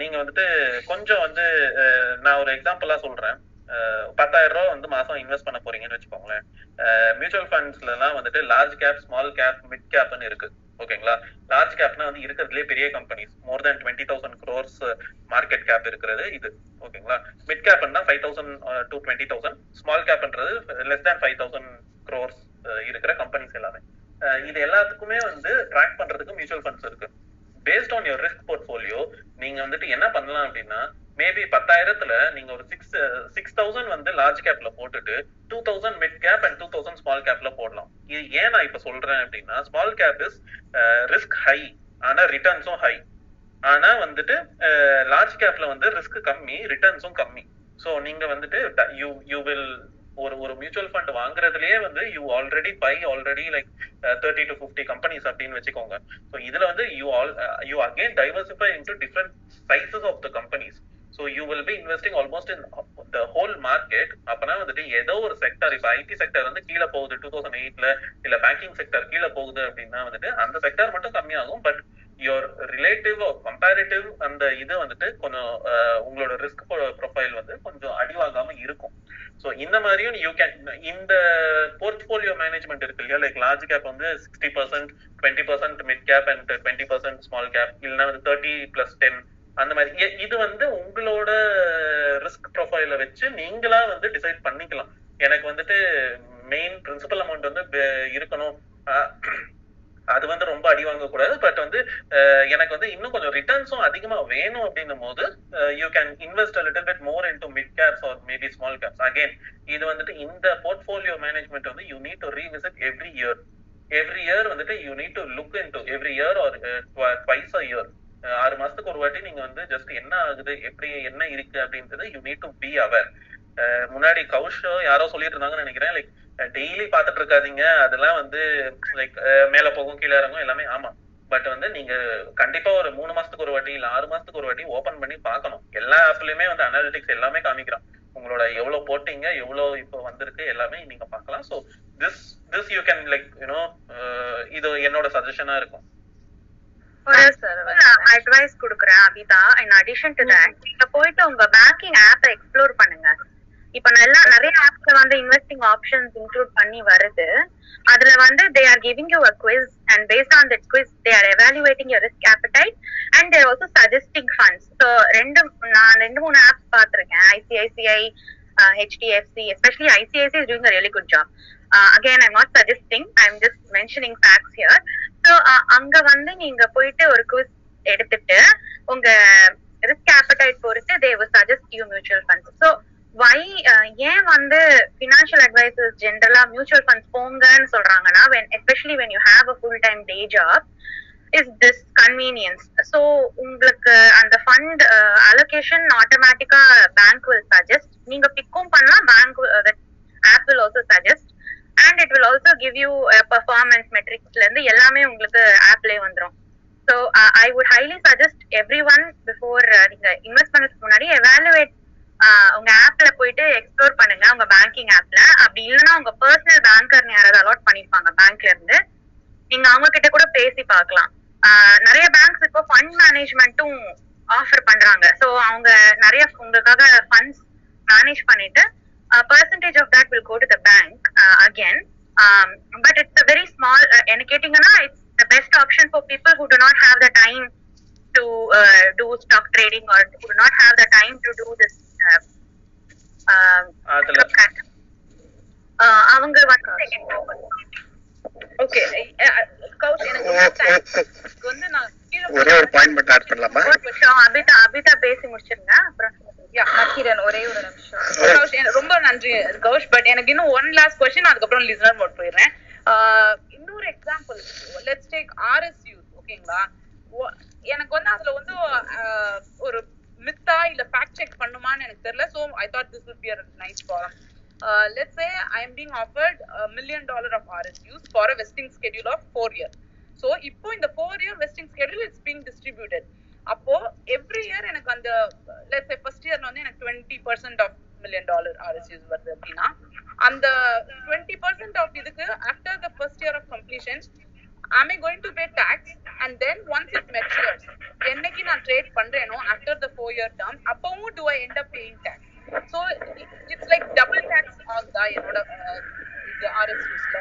நீங்க வந்துட்டு கொஞ்சம் வந்து நான் ஒரு எக்ஸாம்பிளா சொல்றேன். பத்தாயிரம் ரூபாய் வந்து மாசம் இன்வெஸ்ட் பண்ண போறீங்கன்னு வச்சுக்கோங்களேன். மியூச்சுவல் ஃபண்ட்ஸ்ல எல்லாம் வந்துட்டு large cap small cap mid கேப்னு இருக்கு. ஓகேங்களா? லார்ஜ் கேப்னா வந்து இருக்கிறதுலே பெரிய companies more than twenty thousand crores market cap இருக்கிறது இது. ஓகேங்களா? Mid கேப்னா five thousand to twenty thousand small கேப்ன்றது less than five thousand crores இருக்கிற கம்பெனிஸ் எல்லாமே. Uh, இது எல்லாத்துக்குமே வந்து ட்ராக் பண்றதுக்கு மியூச்சுவல் ஃபண்ட்ஸ் இருக்கு. Based on your risk portfolio நீங்க வந்துட்டு என்ன பண்ணலாம் அப்படின்னா மேபி பத்தாயிரத்துல நீங்க ஒரு சிக்ஸ் சிக்ஸ் தௌசண்ட் வந்து லார்ஜ் கேப்ல போட்டுட்டு two thousand mid cap and two thousand small கேப்ல போடலாம். இது ஏன் நான் இப்ப சொல்றேன் அப்படின்னா small cap is risk high ஆனா ரிட்டர்ன்ஸும் ஹை ஆனா வந்துட்டு லார்ஜ் கேப்ல வந்து ரிஸ்க் கம்மி ரிட்டர்ன்ஸும் கம்மி. ஸோ நீங்க வந்துட்டு யூ யூ வில் ஒரு ஒரு மியூச்சுவல் ஃபண்ட் வாங்குறதுலயே வந்து you already buy already like thirty to fifty companies அப்படின்னு வச்சுக்கோங்க. ஸோ இதுல வந்து you all you again diversify into different sizes of the companies so you will be investing almost in the whole market அப்பனா வந்துட்டு ஏதோ ஒரு sector இப்போ IT sector வந்து கீழே போகுது. டூ தௌசண்ட் எயிட்ல இல்ல பேங்கிங் செக்டர் கீழே போகுது அப்படின்னா வந்துட்டு அந்த செக்டர் மட்டும் கம்மியாகும். பட் யோர் ரிலேட்டிவ் கம்பேரிட்டிவ் அந்த இது வந்துட்டு கொஞ்சம் uh, உங்களோட ரிஸ்க் ப்ரொஃபைல் வந்து கொஞ்சம் அடிவாகாம இருக்கும். ஸோ இந்த மாதிரியும் யூ கேன் இந்த போர்ட்ஃபோலியோ மேனேஜ்மெண்ட் இருக்கு இல்லையா? லைக் லார்ஜ் கேப் வந்து sixty percent twenty percent mid cap and twenty percent small cap இல்லைன்னா வந்து தேர்ட்டி பிளஸ் டென் அந்த மாதிரி. இது வந்து உங்களோட ரிஸ்க் ப்ரொஃபைல வச்சு நீங்களா வந்து டிசைட் பண்ணிக்கலாம். எனக்கு வந்துட்டு மெயின் பிரின்சிபல் அமௌண்ட் வந்து இருக்கணும். அது வந்து ரொம்ப அடி வாங்கக்கூடாது. பட் வந்து எனக்கு வந்து இன்னும் கொஞ்சம் ரிட்டர்ன்ஸும் அதிகமா வேணும் அப்படின்னும் போது you can invest little bit more into mid caps or maybe small caps again இது வந்துட்டு இந்த போர்ட்ஃபோலியோ மேனேஜ்மெண்ட் வந்து you need to revisit every year every year வந்துட்டு you need to look into every year or twice a year ஆறு மாசத்துக்கு ஒரு வாட்டி நீங்க வந்து ஜஸ்ட் என்ன ஆகுது எப்படி என்ன இருக்கு அப்படின்றது you need to be aware முன்னாடி கௌஷோ யாரோ சொல்லிட்டு இருந்தாங்கன்னு நினைக்கிறேன். லைக் டெய்லி பாத்துட்டு இருக்காதீங்க. அதெல்லாம் வந்து லைக் மேல போகும் கீழே இறங்கும் எல்லாமே ஆமா. பட் வந்து நீங்க கண்டிப்பா ஒரு மூணு மாசத்துக்கு ஒரு வாட்டி இல்ல ஆறு மாசத்துக்கு ஒரு வாட்டி ஓபன் பண்ணி பார்க்கணும். எல்லா ஆப்லயுமே வந்து அனாலிட்டிக்ஸ் எல்லாமே காமிக்கிறான். உங்களோட எவ்வளவு போட்டீங்க எவ்வளவு இப்போ வந்திருக்கு எல்லாமே நீங்க பார்க்கலாம். So this this you can like you know இது என்னோட சஜஷனா இருக்கும். அட்வைஸ் குடுக்குறேன் Abitha. In addition to that நீங்க போயிட்டு உங்க பேங்கிங் ஆப்பை எக்ஸ்ப்ளோர் பண்ணுங்க. இப்ப நல்லா நிறைய ஆப்ஸ்ல வந்து இன்வெஸ்டிங் ஆப்ஷன்ஸ் இன்க்ளூட் பண்ணி வருது. அதுல வந்து they are giving you a quiz and based on that quiz they are evaluating your risk appetite and they're also suggesting funds so ரெண்டு நான் ரெண்டு மூணு ஆப்ஸ் பார்த்திருக்கேன். ICICI HDFC especially ICIC is doing a really good job again I'm not suggesting I am just mentioning facts here so அங்க வந்து நீங்க போயிட்டு ஒரு குவிஸ் எடுத்துட்டு உங்க ரிஸ்க் ஆப்படைட் பொறுத்து they will suggest you mutual funds so why ஏன் வந்து ஃபினான்ஷியல் அட்வைசர்ஸ் ஜென்ரலா மியூச்சுவல் ஃபண்ட்ஸ் போங்கன்னு சொல்றாங்கன்னா when especially when you have a full time day job is this convenience so உங்களுக்கு அந்த ஃபண்ட் அலோகேஷன் ஆட்டோமேட்டிக்கா பேங்க் வில் சஜஸ்ட் நீங்க பிக்கும் பண்ணலாம் bank app will also suggest and it will also give you performance மெட்ரிக்ஸ்ல இருந்து எல்லாமே உங்களுக்கு ஆப்லயே வந்துரும். So I would highly suggest every one before நீங்க இன்வெஸ்ட் பண்ணதுக்கு முன்னாடி எவாலுவேட் uh, உங்க ஆப்ல போயிட்டு எக்ஸ்ப்ளோர் பண்ணுங்க. உங்க பேங்கிங் ஆப்ல அப்படி இல்லைன்னா உங்க பர்சனல் பேங்கர் யாராவது அலாட் பண்ணிருப்பாங்க. பேங்க்ல இருந்து நீங்க அவங்க கிட்ட கூட பேசி பார்க்கலாம். நிறைய பேங்க்ஸ் இப்போ ஃபண்ட் மேனேஜ்மெண்ட்டும் ஆஃபர் பண்றாங்க. ஸோ அவங்க நிறைய உங்களுக்காக ஃபண்ட்ஸ் மேனேஜ் பண்ணிட்டு percentage of that will go to the bank again but it's a very small என்ன கேட்டீங்கன்னா it's the best option for people who do not have the time to do stock trading or who do not have the time to do this அவங்க வந்து okay Kaush எனக்கு வந்து நான் கீழே ஒரே ஒரு பாயிண்ட் மட்டும் ஆட் பண்ணலாமா? அபிதா அபிதா பேசி முடிச்சிருங்க. அப்புறம் ஒரே ஒரு நிமிஷம். ரொம்ப நன்றி கௌஷ். பட் எனக்கு இன்னும் ஒன் லாஸ்ட் கொஸ்டின் அதுக்கப்புறம் லிசனர் மோட் போயிடுறேன். இன்னொரு எக்ஸாம்பிள் லெட்ஸ் டேக் ஆர்எஸ்யூ ஓகேங்களா ஒ- எனக்கு வந்து அதுல வந்து ஒரு மித்தா இல்ல ஃபேக்ட் செக் பண்ணுமான்னு எனக்கு தெரியல. So I thought this would be a nice forum. uh, let's say I am being offered a million dollar of RSUs for a vesting schedule of four so இப்போ இந்த four year vesting schedule it's being distributed அப்போ every year எனக்கு அந்த let's first இயர்ல வந்து எனக்கு twenty percent of million dollar RSUs வருது அப்படின்னா அந்த டுவெண்ட்டி பர்சன்ட் ஆஃப் இதுக்கு after the first year of completion I'm I going to pay tax and then once it matures என்னைக்கு நான் trade பண்றேனோ after the four year term அப்பவும் do I end up paying tax so it's like double tax ஆகுதா என்னோட இது ஆர்எஸ்யூஸ்ல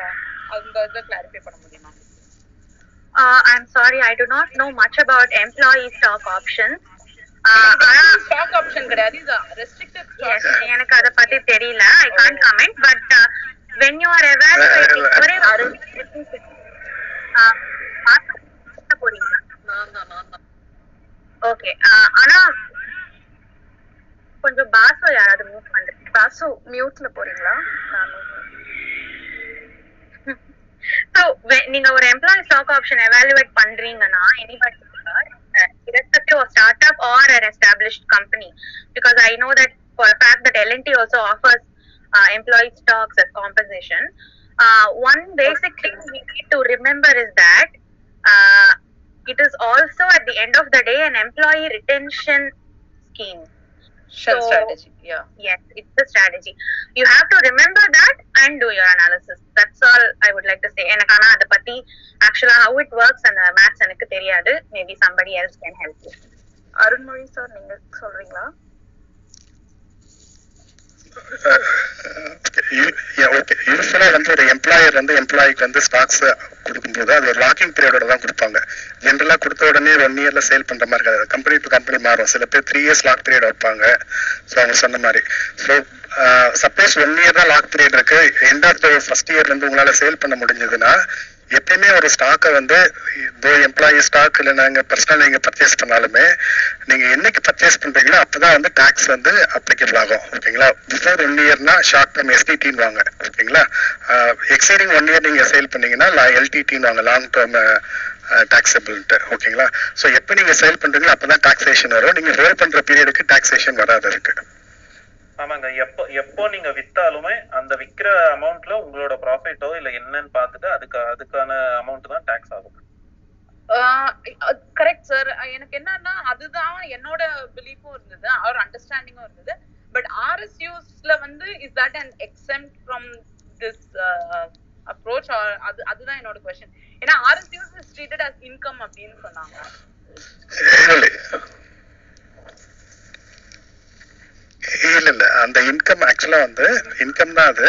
அந்த இதை clarify பண்ண முடியுமா Uh, I'm sorry, I do not know much about employee stock options. Uh, stock option கிடையாது. இது ரெஸ்ட்ரிக்டட் yes, எனக்கு அத பத்தி தெரியல. I can't comment but when you are evaluating ஒரே uh, போறீங்களா? ஓகே ஆனா கொஞ்சம் பாசோ யாராவது மியூட் பண்றீங்க பாசு மியூட்ல போறீங்களா? ஸோ நீங்க ஒரு எம்ப்ளாயி ஸ்டாக் ஆப்ஷன் எவாலுவேட் பண்றீங்கன்னா any particular irrespective of startup or an established company because I know that for a fact that L&T also offers uh, employee stocks as compensation. Uh, one basic thing we need to remember is that uh, it is also at the end of the day an employee retention scheme. Shell strategy, yeah. Yes, it's the strategy. You have to remember that and do your analysis. That's all I would like to say. எனக்கு ஆனா அதை பத்தி ஆக்சுவலா how it works அந்த maths எனக்கு தெரியாது maybe somebody else can help you. Arunmozhi sir நீங்க சொல்றீங்களா ஓகே வந்து ஒரு எம்ப்ளாயர் வந்து எம்ப்ளாய்க்கு வந்து ஸ்டாக்ஸ் கொடுக்கும்போது அது ஒரு லாக்கிங் பீரியடோட தான் கொடுப்பாங்க. ஜென்ரலா கொடுத்த உடனே ஒன் இயர்ல சேல் பண்ற மாதிரி இருக்காது கம்பெனி டு கம்பெனி மாறும். சில பேர் த்ரீ இயர்ஸ் லாக் பீரியட் வைப்பாங்க. ஸோ அவங்க சொன்ன மாதிரி. ஸோ சப்போஸ் ஒன் இயர் தான் லாக் பீரியட் இருக்கு. எண்ட் ஆஃப் த ஃபர்ஸ்ட் இயர்ல இருந்து உங்களால சேல் பண்ண முடிஞ்சதுன்னா எப்பயுமே ஒரு ஸ்டாக்கை வந்து இப்போ எம்ப்ளாயி ஸ்டாக் இல்லை நாங்கள் பர்சனல் நீங்கள் பர்ச்சேஸ் பண்ணாலுமே நீங்க என்னைக்கு பர்ச்சேஸ் பண்ணுறீங்களோ அப்போ தான் வந்து டேக்ஸ் வந்து அப்ளிகபிள் ஆகும் ஓகேங்களா? பிஃபோர் ஒன் இயர்னா ஷார்ட் டேர்ம் எஸ்டிடின்னு வாங்க ஓகேங்களா? எக்ஸைடிங் ஒன் இயர் நீங்க சேல் பண்ணீங்கன்னா எல்டிடின்னு வாங்க லாங் டேர்ம் டாக்ஸபிள்ட்டு ஓகேங்களா? ஸோ எப்போ நீங்க சேல் பண்ணுறீங்களோ அப்போ தான் டாக்ஸேஷன் வரும். நீங்கள் ஹோல்ட் பண்ற பீரியடுக்கு டாக்ஸேஷன் வராது இருக்குது ஆமாங்க. எப்போ எப்போ நீங்க வித்தாலுமே அந்த விக்கிற அமௌண்ட்ல உங்களோட ப்ராஃபிட்டோ இல்ல என்னன்னு பார்த்துட்டு அதுக்கு அதுக்கான அமௌண்ட் தான் டாக்ஸ் ஆகும். கரெக்ட் சார் எனக்கு என்னன்னா அதுதான் என்னோட பிலீஃபும் இருந்தது. அவர் அண்டர்ஸ்டாண்டிங்கும் இருந்தது. பட் ஆர்எஸ்யூஸ்ல வந்து is that and exempt from this approach அது அதுதான் என்னோட கொஸ்டின் ஏன்னா RSUs is treated as income அப்படின்னு சொன்னாங்க. இல்ல இல்ல. அந்த இன்கம் ஆக்சுவலா வந்து இன்கம் தான் அது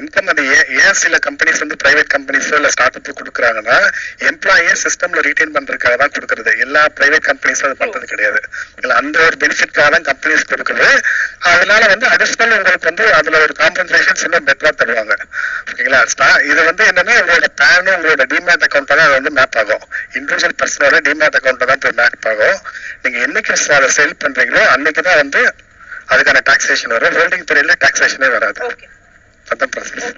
இன்கம் அது ஏன் ஏன் சில கம்பெனிஸ் வந்து பிரைவேட் கம்பெனிஸோ இல்ல ஸ்டார்ட் அப் கொடுக்குறாங்கன்னா எம்ப்ளாயே சிஸ்டம்ல ரீட்டைன் பண்றதுக்காக தான் கொடுக்கறது. எல்லா பிரைவேட் கம்பெனிஸும் அது பண்றது கிடையாது. இல்ல அந்த ஒரு பெனிஃபிட்காக தான் கம்பெனிஸ் கொடுக்குது. அதனால வந்து அடிஷனல் உங்களுக்கு வந்து அதுல ஒரு காம்பன்சேஷன் சின்ன பெட்டரா தருவாங்க. ஓகேங்களா? இது வந்து என்னன்னா உங்களோட பேனும் உங்களோட டிமேட் அக்கௌண்ட் தான் அது வந்து மேப் ஆகும். இண்டிவிஜுவல் பர்சனோட டிமேட் அக்கௌண்ட் தான் போய் மேப் ஆகும். நீங்க என்னைக்கு அதை செல் பண்றீங்களோ அன்னைக்கு தான் வந்து அதுக்கான டாக்ஸேஷன் வரும். ஹோல்டிங் துறையில டாக்ஸேஷனே வராது. அதான் ப்ராசஸ்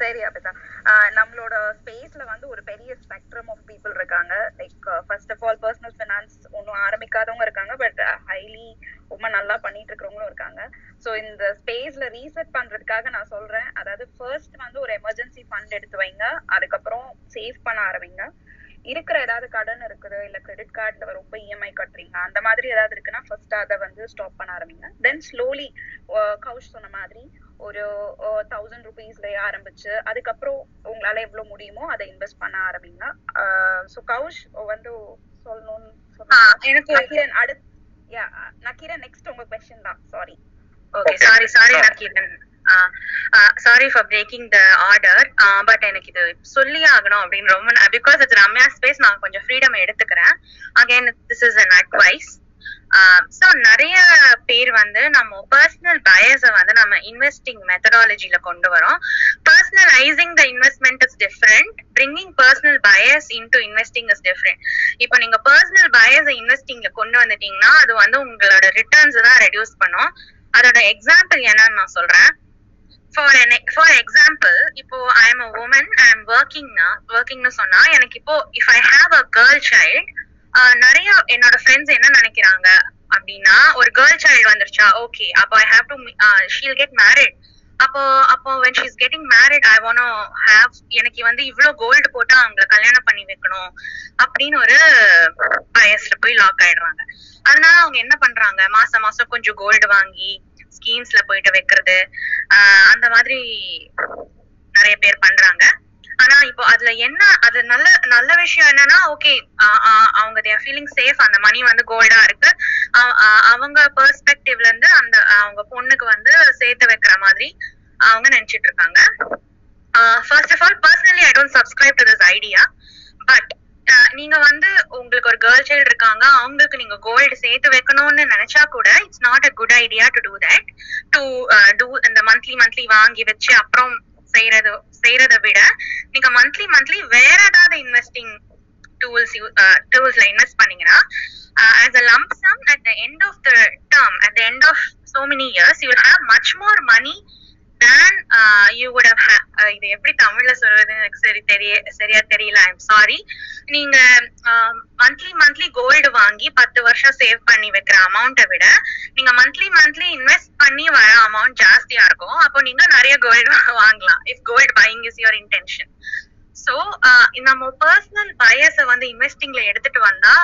சரி ஆஹ் நம்மளோட ஸ்பேஸ்ல வந்து ஒரு பெரிய ஸ்பெக்ட்ரம் ஆஃப் பீப்புள் இருக்காங்க. Like first of all personal finance ஒன்றும் ஆரம்பிக்காதவங்க இருக்காங்க பட் ஹைலி ரொம்ப நல்லா பண்ணிட்டு இருக்கிறவங்களும் இருக்காங்க. ஸோ இந்த ஸ்பேஸ்ல ரீசெட் பண்றதுக்காக நான் சொல்றேன். அதாவது ஃபர்ஸ்ட் வந்து ஒரு எமர்ஜென்சி ஃபண்ட் எடுத்து வைங்க. அதுக்கப்புறம் சேவ் பண்ண ஆரம்பிங்க. இருக்கிற ஏதாவது கடன் இருக்குது இல்ல கிரெடிட் கார்டுல ரொம்ப இஎம்ஐ கட்டுறீங்க அந்த மாதிரி ஏதாவது இருக்குன்னா ஃபர்ஸ்ட் அதை வந்து ஸ்டாப் பண்ண ஆரம்பிங்க. தென் ஸ்லோலி கவுஷ் சொன்ன மாதிரி ஒரு தௌசண்ட் ருபீஸ்ல ஆரம்பிச்சு அதுக்கப்புறம் உங்களால எவ்வளவு முடியுமோ அதை இன்வெஸ்ட் பண்ண ஆரம்பிங்க. ஸோ கவுஷ் வந்து சொல்லணும்னு எனக்கு அடுத்து யா நக்கீரன் நெக்ஸ்ட் உங்க கொஸ்டின் தான். Sorry okay sorry sorry Nakkeeran sorry for breaking the order but எனக்கு இது சொல்லியே ஆகணும் அப்படின்னு ரொம்ப பிகாஸ் இட்ஸ் ரம்யா ஸ்பேஸ் நான் கொஞ்சம் ஃப்ரீடம் எடுத்துக்கிறேன். Again this is an advice so நிறைய பேர் வந்து நம்ம பர்சனல் பயஸை வந்து நம்ம இன்வெஸ்டிங் மெத்தடாலஜியில கொண்டு வரோம். Personalising the investment is different bringing personal bias into investing is different இப்போ நீங்க பர்சனல் பயஸை இன்வெஸ்டிங்ல கொண்டு வந்துட்டீங்கன்னா அது வந்து உங்களோட ரிட்டர்ன்ஸ் தான் ரெடியூஸ் பண்ணும். அதோட எக்ஸாம்பிள் என்னன்னு நான் சொல்றேன். ஃபார் ஃபார் எக்ஸாம்பிள் இப்போ I am a woman I am ஒர்க்கிங்னா ஒர்க்கிங்னு சொன்னா எனக்கு இப்போ if I have a girl child நிறைய என்னோட ஃப்ரெண்ட்ஸ் என்ன நினைக்கிறாங்க அப்படின்னா ஒரு கேர்ள் சைல்டு வந்துருச்சா ஓகே அப்போ I have to she'll get married அப்போ அப்போ when she's getting married I wanna have எனக்கு வந்து இவ்வளோ கோல்டு போட்டு அவங்கள கல்யாணம் பண்ணி வைக்கணும் அப்படின்னு ஒரு பயஸ்ல போய் லாக் ஆயிடுறாங்க. அதனால அவங்க என்ன பண்றாங்க? மாசம் மாசம் கொஞ்சம் கோல்டு வாங்கி ஸ்கீம்ஸ்ல போயிட்டு வைக்கிறது அந்த மாதிரி நிறைய பேர் பண்றாங்க. ஆனா இப்போ அதுல என்ன அது நல்ல நல்ல விஷயம் என்னன்னா ஓகே அவங்க தேர் ஃபீலிங் சேஃப் அந்த மணி வந்து கோல்டா இருக்கு. அவங்க பெர்ஸ்பெக்டிவ்ல இருந்து அந்த அவங்க பொண்ணுக்கு வந்து சேர்த்து வைக்கிற மாதிரி அவங்க நினைச்சிட்டு இருக்காங்க. First of all personally I don't subscribe to this idea but நீங்க வந்து உங்களுக்கு ஒரு கேர்ள் சைல்டு இருக்காங்க அவங்களுக்கு நீங்க கோல்டு சேர்த்து வைக்கணும்னு நினைச்சா கூட it's not a good idea to do that to do இந்த மந்த்லி மந்த்லி வாங்கி வச்சு அப்புறம் செய்யறது செய்யறதை விட நீங்க மந்த்லி மந்த்லி வேற ஏதாவது இன்வெஸ்டிங் டூல்ஸ் டூல்ஸ்ல இன்வெஸ்ட் பண்ணீங்கன்னா as a lump at the end of the term at the end of so many years you have much more money than you would have இது எப்படி தமிழ்ல சொல்றதுன்னு எனக்கு சரி தெரிய சரியா தெரியல. ஐம் சாரி நீங்க மந்த்லி மந்த்லி கோல்டு வாங்கி பத்து வருஷம் சேவ் பண்ணி வைக்கிற அமௌண்ட்டை விட நீங்க மந்த்லி மந்த்லி இன்வெஸ்ட் பண்ணி வர அமௌண்ட் ஜாஸ்தியா இருக்கும். அப்போ நீங்க நிறைய கோல்டு வாங்கலாம். If gold buying is your intention so நம்ம பர்சனல் பயஸ வந்து இன்வெஸ்டிங்ல எடுத்துட்டு வந்தா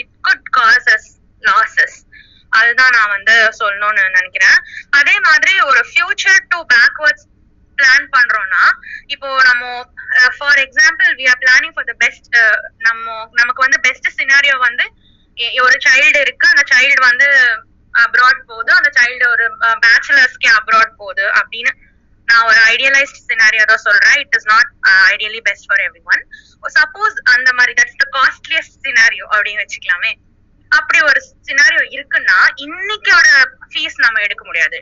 it good cause as losses அதுதான் நான் வந்து சொல்லணும்னு நினைக்கிறேன். அதே மாதிரி ஒரு ஃபியூச்சர் டு பேக்வர்ட்ஸ் பிளான் பண்றோம்னா இப்போ நம்ம for example we are planning for the best நம்ம நமக்கு வந்து பெஸ்ட் சினாரியோ வந்து ஒரு சைல்டு இருக்கு. அந்த சைல்டு வந்து அப்ராட் போகுது. அந்த சைல்டு ஒரு பேச்சுலர்ஸ்க்கு அப்ராட் போகுது அப்படின்னு நான் ஒரு ஐடியலைஸ்ட் சினாரியோ தான் சொல்றேன். It is not ideally best for everyone suppose அந்த மாதிரி தட்ஸ் த காஸ்ட்லியஸ்ட் சினாரியோ அப்படின்னு வச்சுக்கலாமே. அப்படி ஒரு சினாரியோ இருக்குன்னா இன்னைக்கோட ஃபீஸ் நம்ம எடுக்க முடியாது.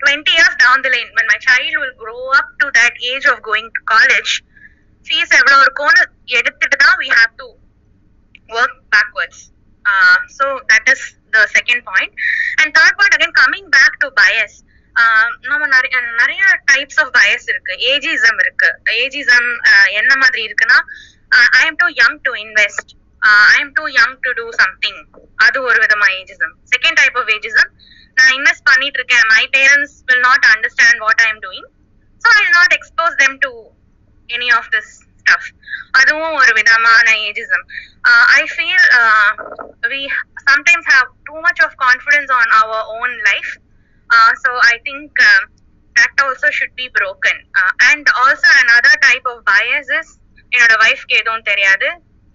Twenty years down the line when my child will grow up to that age of going to college fees எவ்வளவு இருக்கும்னு எடுத்துட்டு தான் we have to work backwards. uh, so that is the second point. And third point again coming back to bias. நம்ம நிறைய நிறைய types of Paes இருக்கு. Ageism இருக்கு. Ageism என்ன மாதிரி இருக்குன்னா I am too young to invest I am too young to do something அது ஒரு விதமா ageism second type of ageism நான் இன்வெஸ்ட் பண்ணிட்டு இருக்கேன். My parents will not understand what I am doing so I not expose them to any of this stuff அதுவும் ஒரு விதமான ageism I feel we sometimes have too much of confidence on our own life so I think that also should be broken and also also another type of bias என்னோட ஒய்ஃப்க்கு எதுவும் தெரியாது.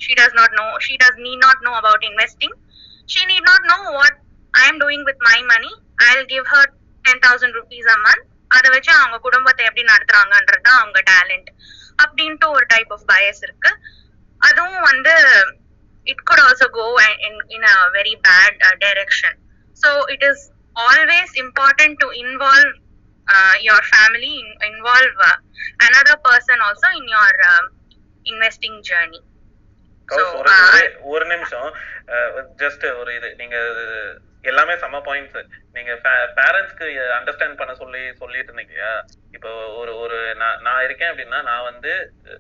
She does not know she does need not know about investing she need not know what i am doing with my money i'll give her 10000 rupees a month அதை வச்சு அவங்க குடும்பத்தை எப்படி நடத்துறாங்கன்றது தான் அவங்க டேலண்ட் அப்படின்ட்டு ஒரு டைப் ஆஃப் பயஸ் இருக்கு அதுவும் வந்து it could also go in in a very bad uh, direction so it is always important to involve uh, your family in, involve uh, another person also in your um, investing journey cause, ஒரு ஒரு- நிமிஷம் just ஒரு இது. நீங்க எல்லாமே சம points நீங்க பேரண்ட்ஸ்க்கு அண்டர்ஸ்டாண்ட் பண்ண சொல்லி சொல்லிட்டு இருந்தீங்க இப்போ ஒரு ஒரு நான் நான் இருக்கேன் அப்படின்னா நான் வந்து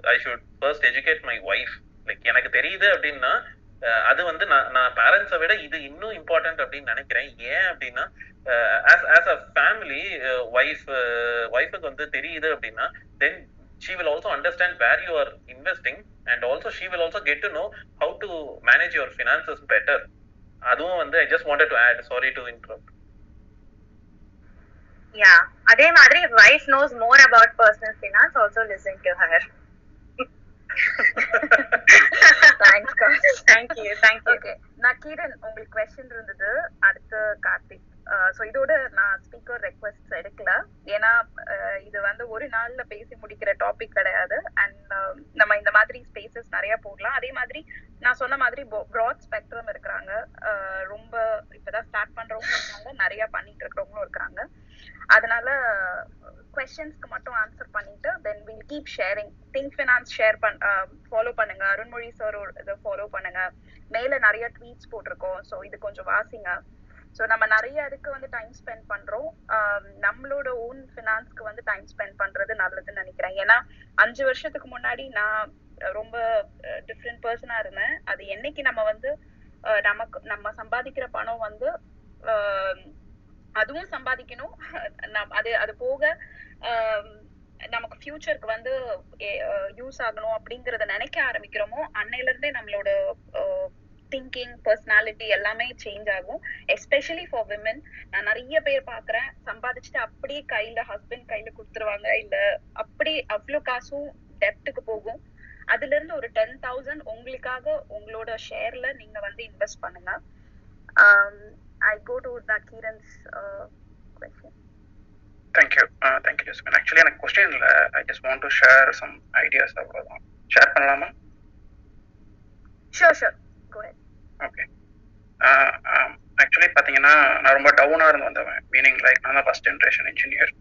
I should first educate my wife like எனக்கு தெரியுது அப்படின்னா அஹ், அது வந்து நான் நான் பேரண்ட்ஸை விட இது இன்னும் இம்பார்ட்டன்ட் அப்படின்னு நினைக்கிறேன். ஏன் அப்படின்னா as as a family wife ஒய்ஃபுக்கு வந்து தெரியுது அப்படின்னா தென் she will also understand where you are investing. And also she will also get to know how to manage your finances better அதுவும் வந்து I just wanted to add sorry to interrupt yeah அதே மாதிரி wife knows more about personal finance also listen to her thanks thank you thank you okay Nakkeeran உங்களுக்கு question இருந்தது அடுத்து Karthik so இதோட நான் speaker request எடுக்கல. ஏன்னா இது வந்து ஒரு நாள்ல பேசி முடிக்கிற டாபிக் கிடையாது. அண்ட் நம்ம இந்த மாதிரி ஸ்பேசஸ் நிறைய போடலாம். அதே மாதிரி நான் சொன்ன மாதிரி ப்ராட் ஸ்பெக்ட்ரம் இருக்கிறாங்க. ரொம்ப இப்பதான் ஸ்டார்ட் பண்றவங்களும் இருக்காங்க. நிறைய பண்ணிட்டு இருக்கிறவங்களும் இருக்காங்க. அதனால கொஸ்டின்ஸ்க்கு மட்டும் ஆன்சர் பண்ணிட்டு then will keep sharing think finance share பண் ஃபாலோ பண்ணுங்க. அருண்மொழி சார் இதை ஃபாலோ பண்ணுங்க. மேல நிறைய ட்வீட்ஸ் போட்டிருக்கோம். ஸோ இது கொஞ்சம் வாசிங்க. ஸோ நம்ம நிறைய இதுக்கு வந்து டைம் ஸ்பெண்ட் பண்றோம். நம்மளோட ஓன் ஃபினான்ஸ்க்கு வந்து டைம் ஸ்பெண்ட் பண்றது நல்லதுன்னு நினைக்கிறேன். ஏன்னா அஞ்சு வருஷத்துக்கு முன்னாடி நான் ரொம்ப டிஃப்ரெண்ட் பர்சனா இருந்தேன். அது என்னைக்கு நம்ம வந்து நமக்கு நம்ம சம்பாதிக்கிற பணம் வந்து அதுவும் சம்பாதிக்கணும். நம்- அது அது போக நமக்கு ஃபியூச்சருக்கு வந்து யூஸ் ஆகணும் அப்படிங்கறத நினைக்க ஆரம்பிக்கிறோமோ அன்னையில இருந்தே நம்மளோட திங்கிங் பர்சனாலிட்டி எல்லாமே சேஞ்ச் ஆகும். எஸ்பெஷலி ஃபார் விமன் நான் நிறைய பேர் பாக்குறேன் சம்பாதிச்சுட்டு அப்படியே கையில ஹஸ்பண்ட் கையில கொடுத்துருவாங்க. இல்ல அப்படி அவ்வளவு காசும் டெப்ட்டுக்கு போகும். அதுல இருந்து ஒரு டென் தௌசண்ட் உங்களுக்காக உங்களோட ஷேர்ல நீங்க வந்து இன்வெஸ்ட் பண்ணுங்க. I go to Nakkeeran's question thank you thank you Jasmine actually எனக்கு கொஸ்டின் இல்லை. I just want to share some ideas அவ்வளோதான் ஷேர் பண்ணலாமா? Sure sure go okay actually uh, um, பார்த்தீங்கன்னா நான் ரொம்ப டவுனாக இருந்து வந்தவன். மீனிங் லைக் நான் தான் ஃபஸ்ட் ஜென்ரேஷன் இன்ஜினியர்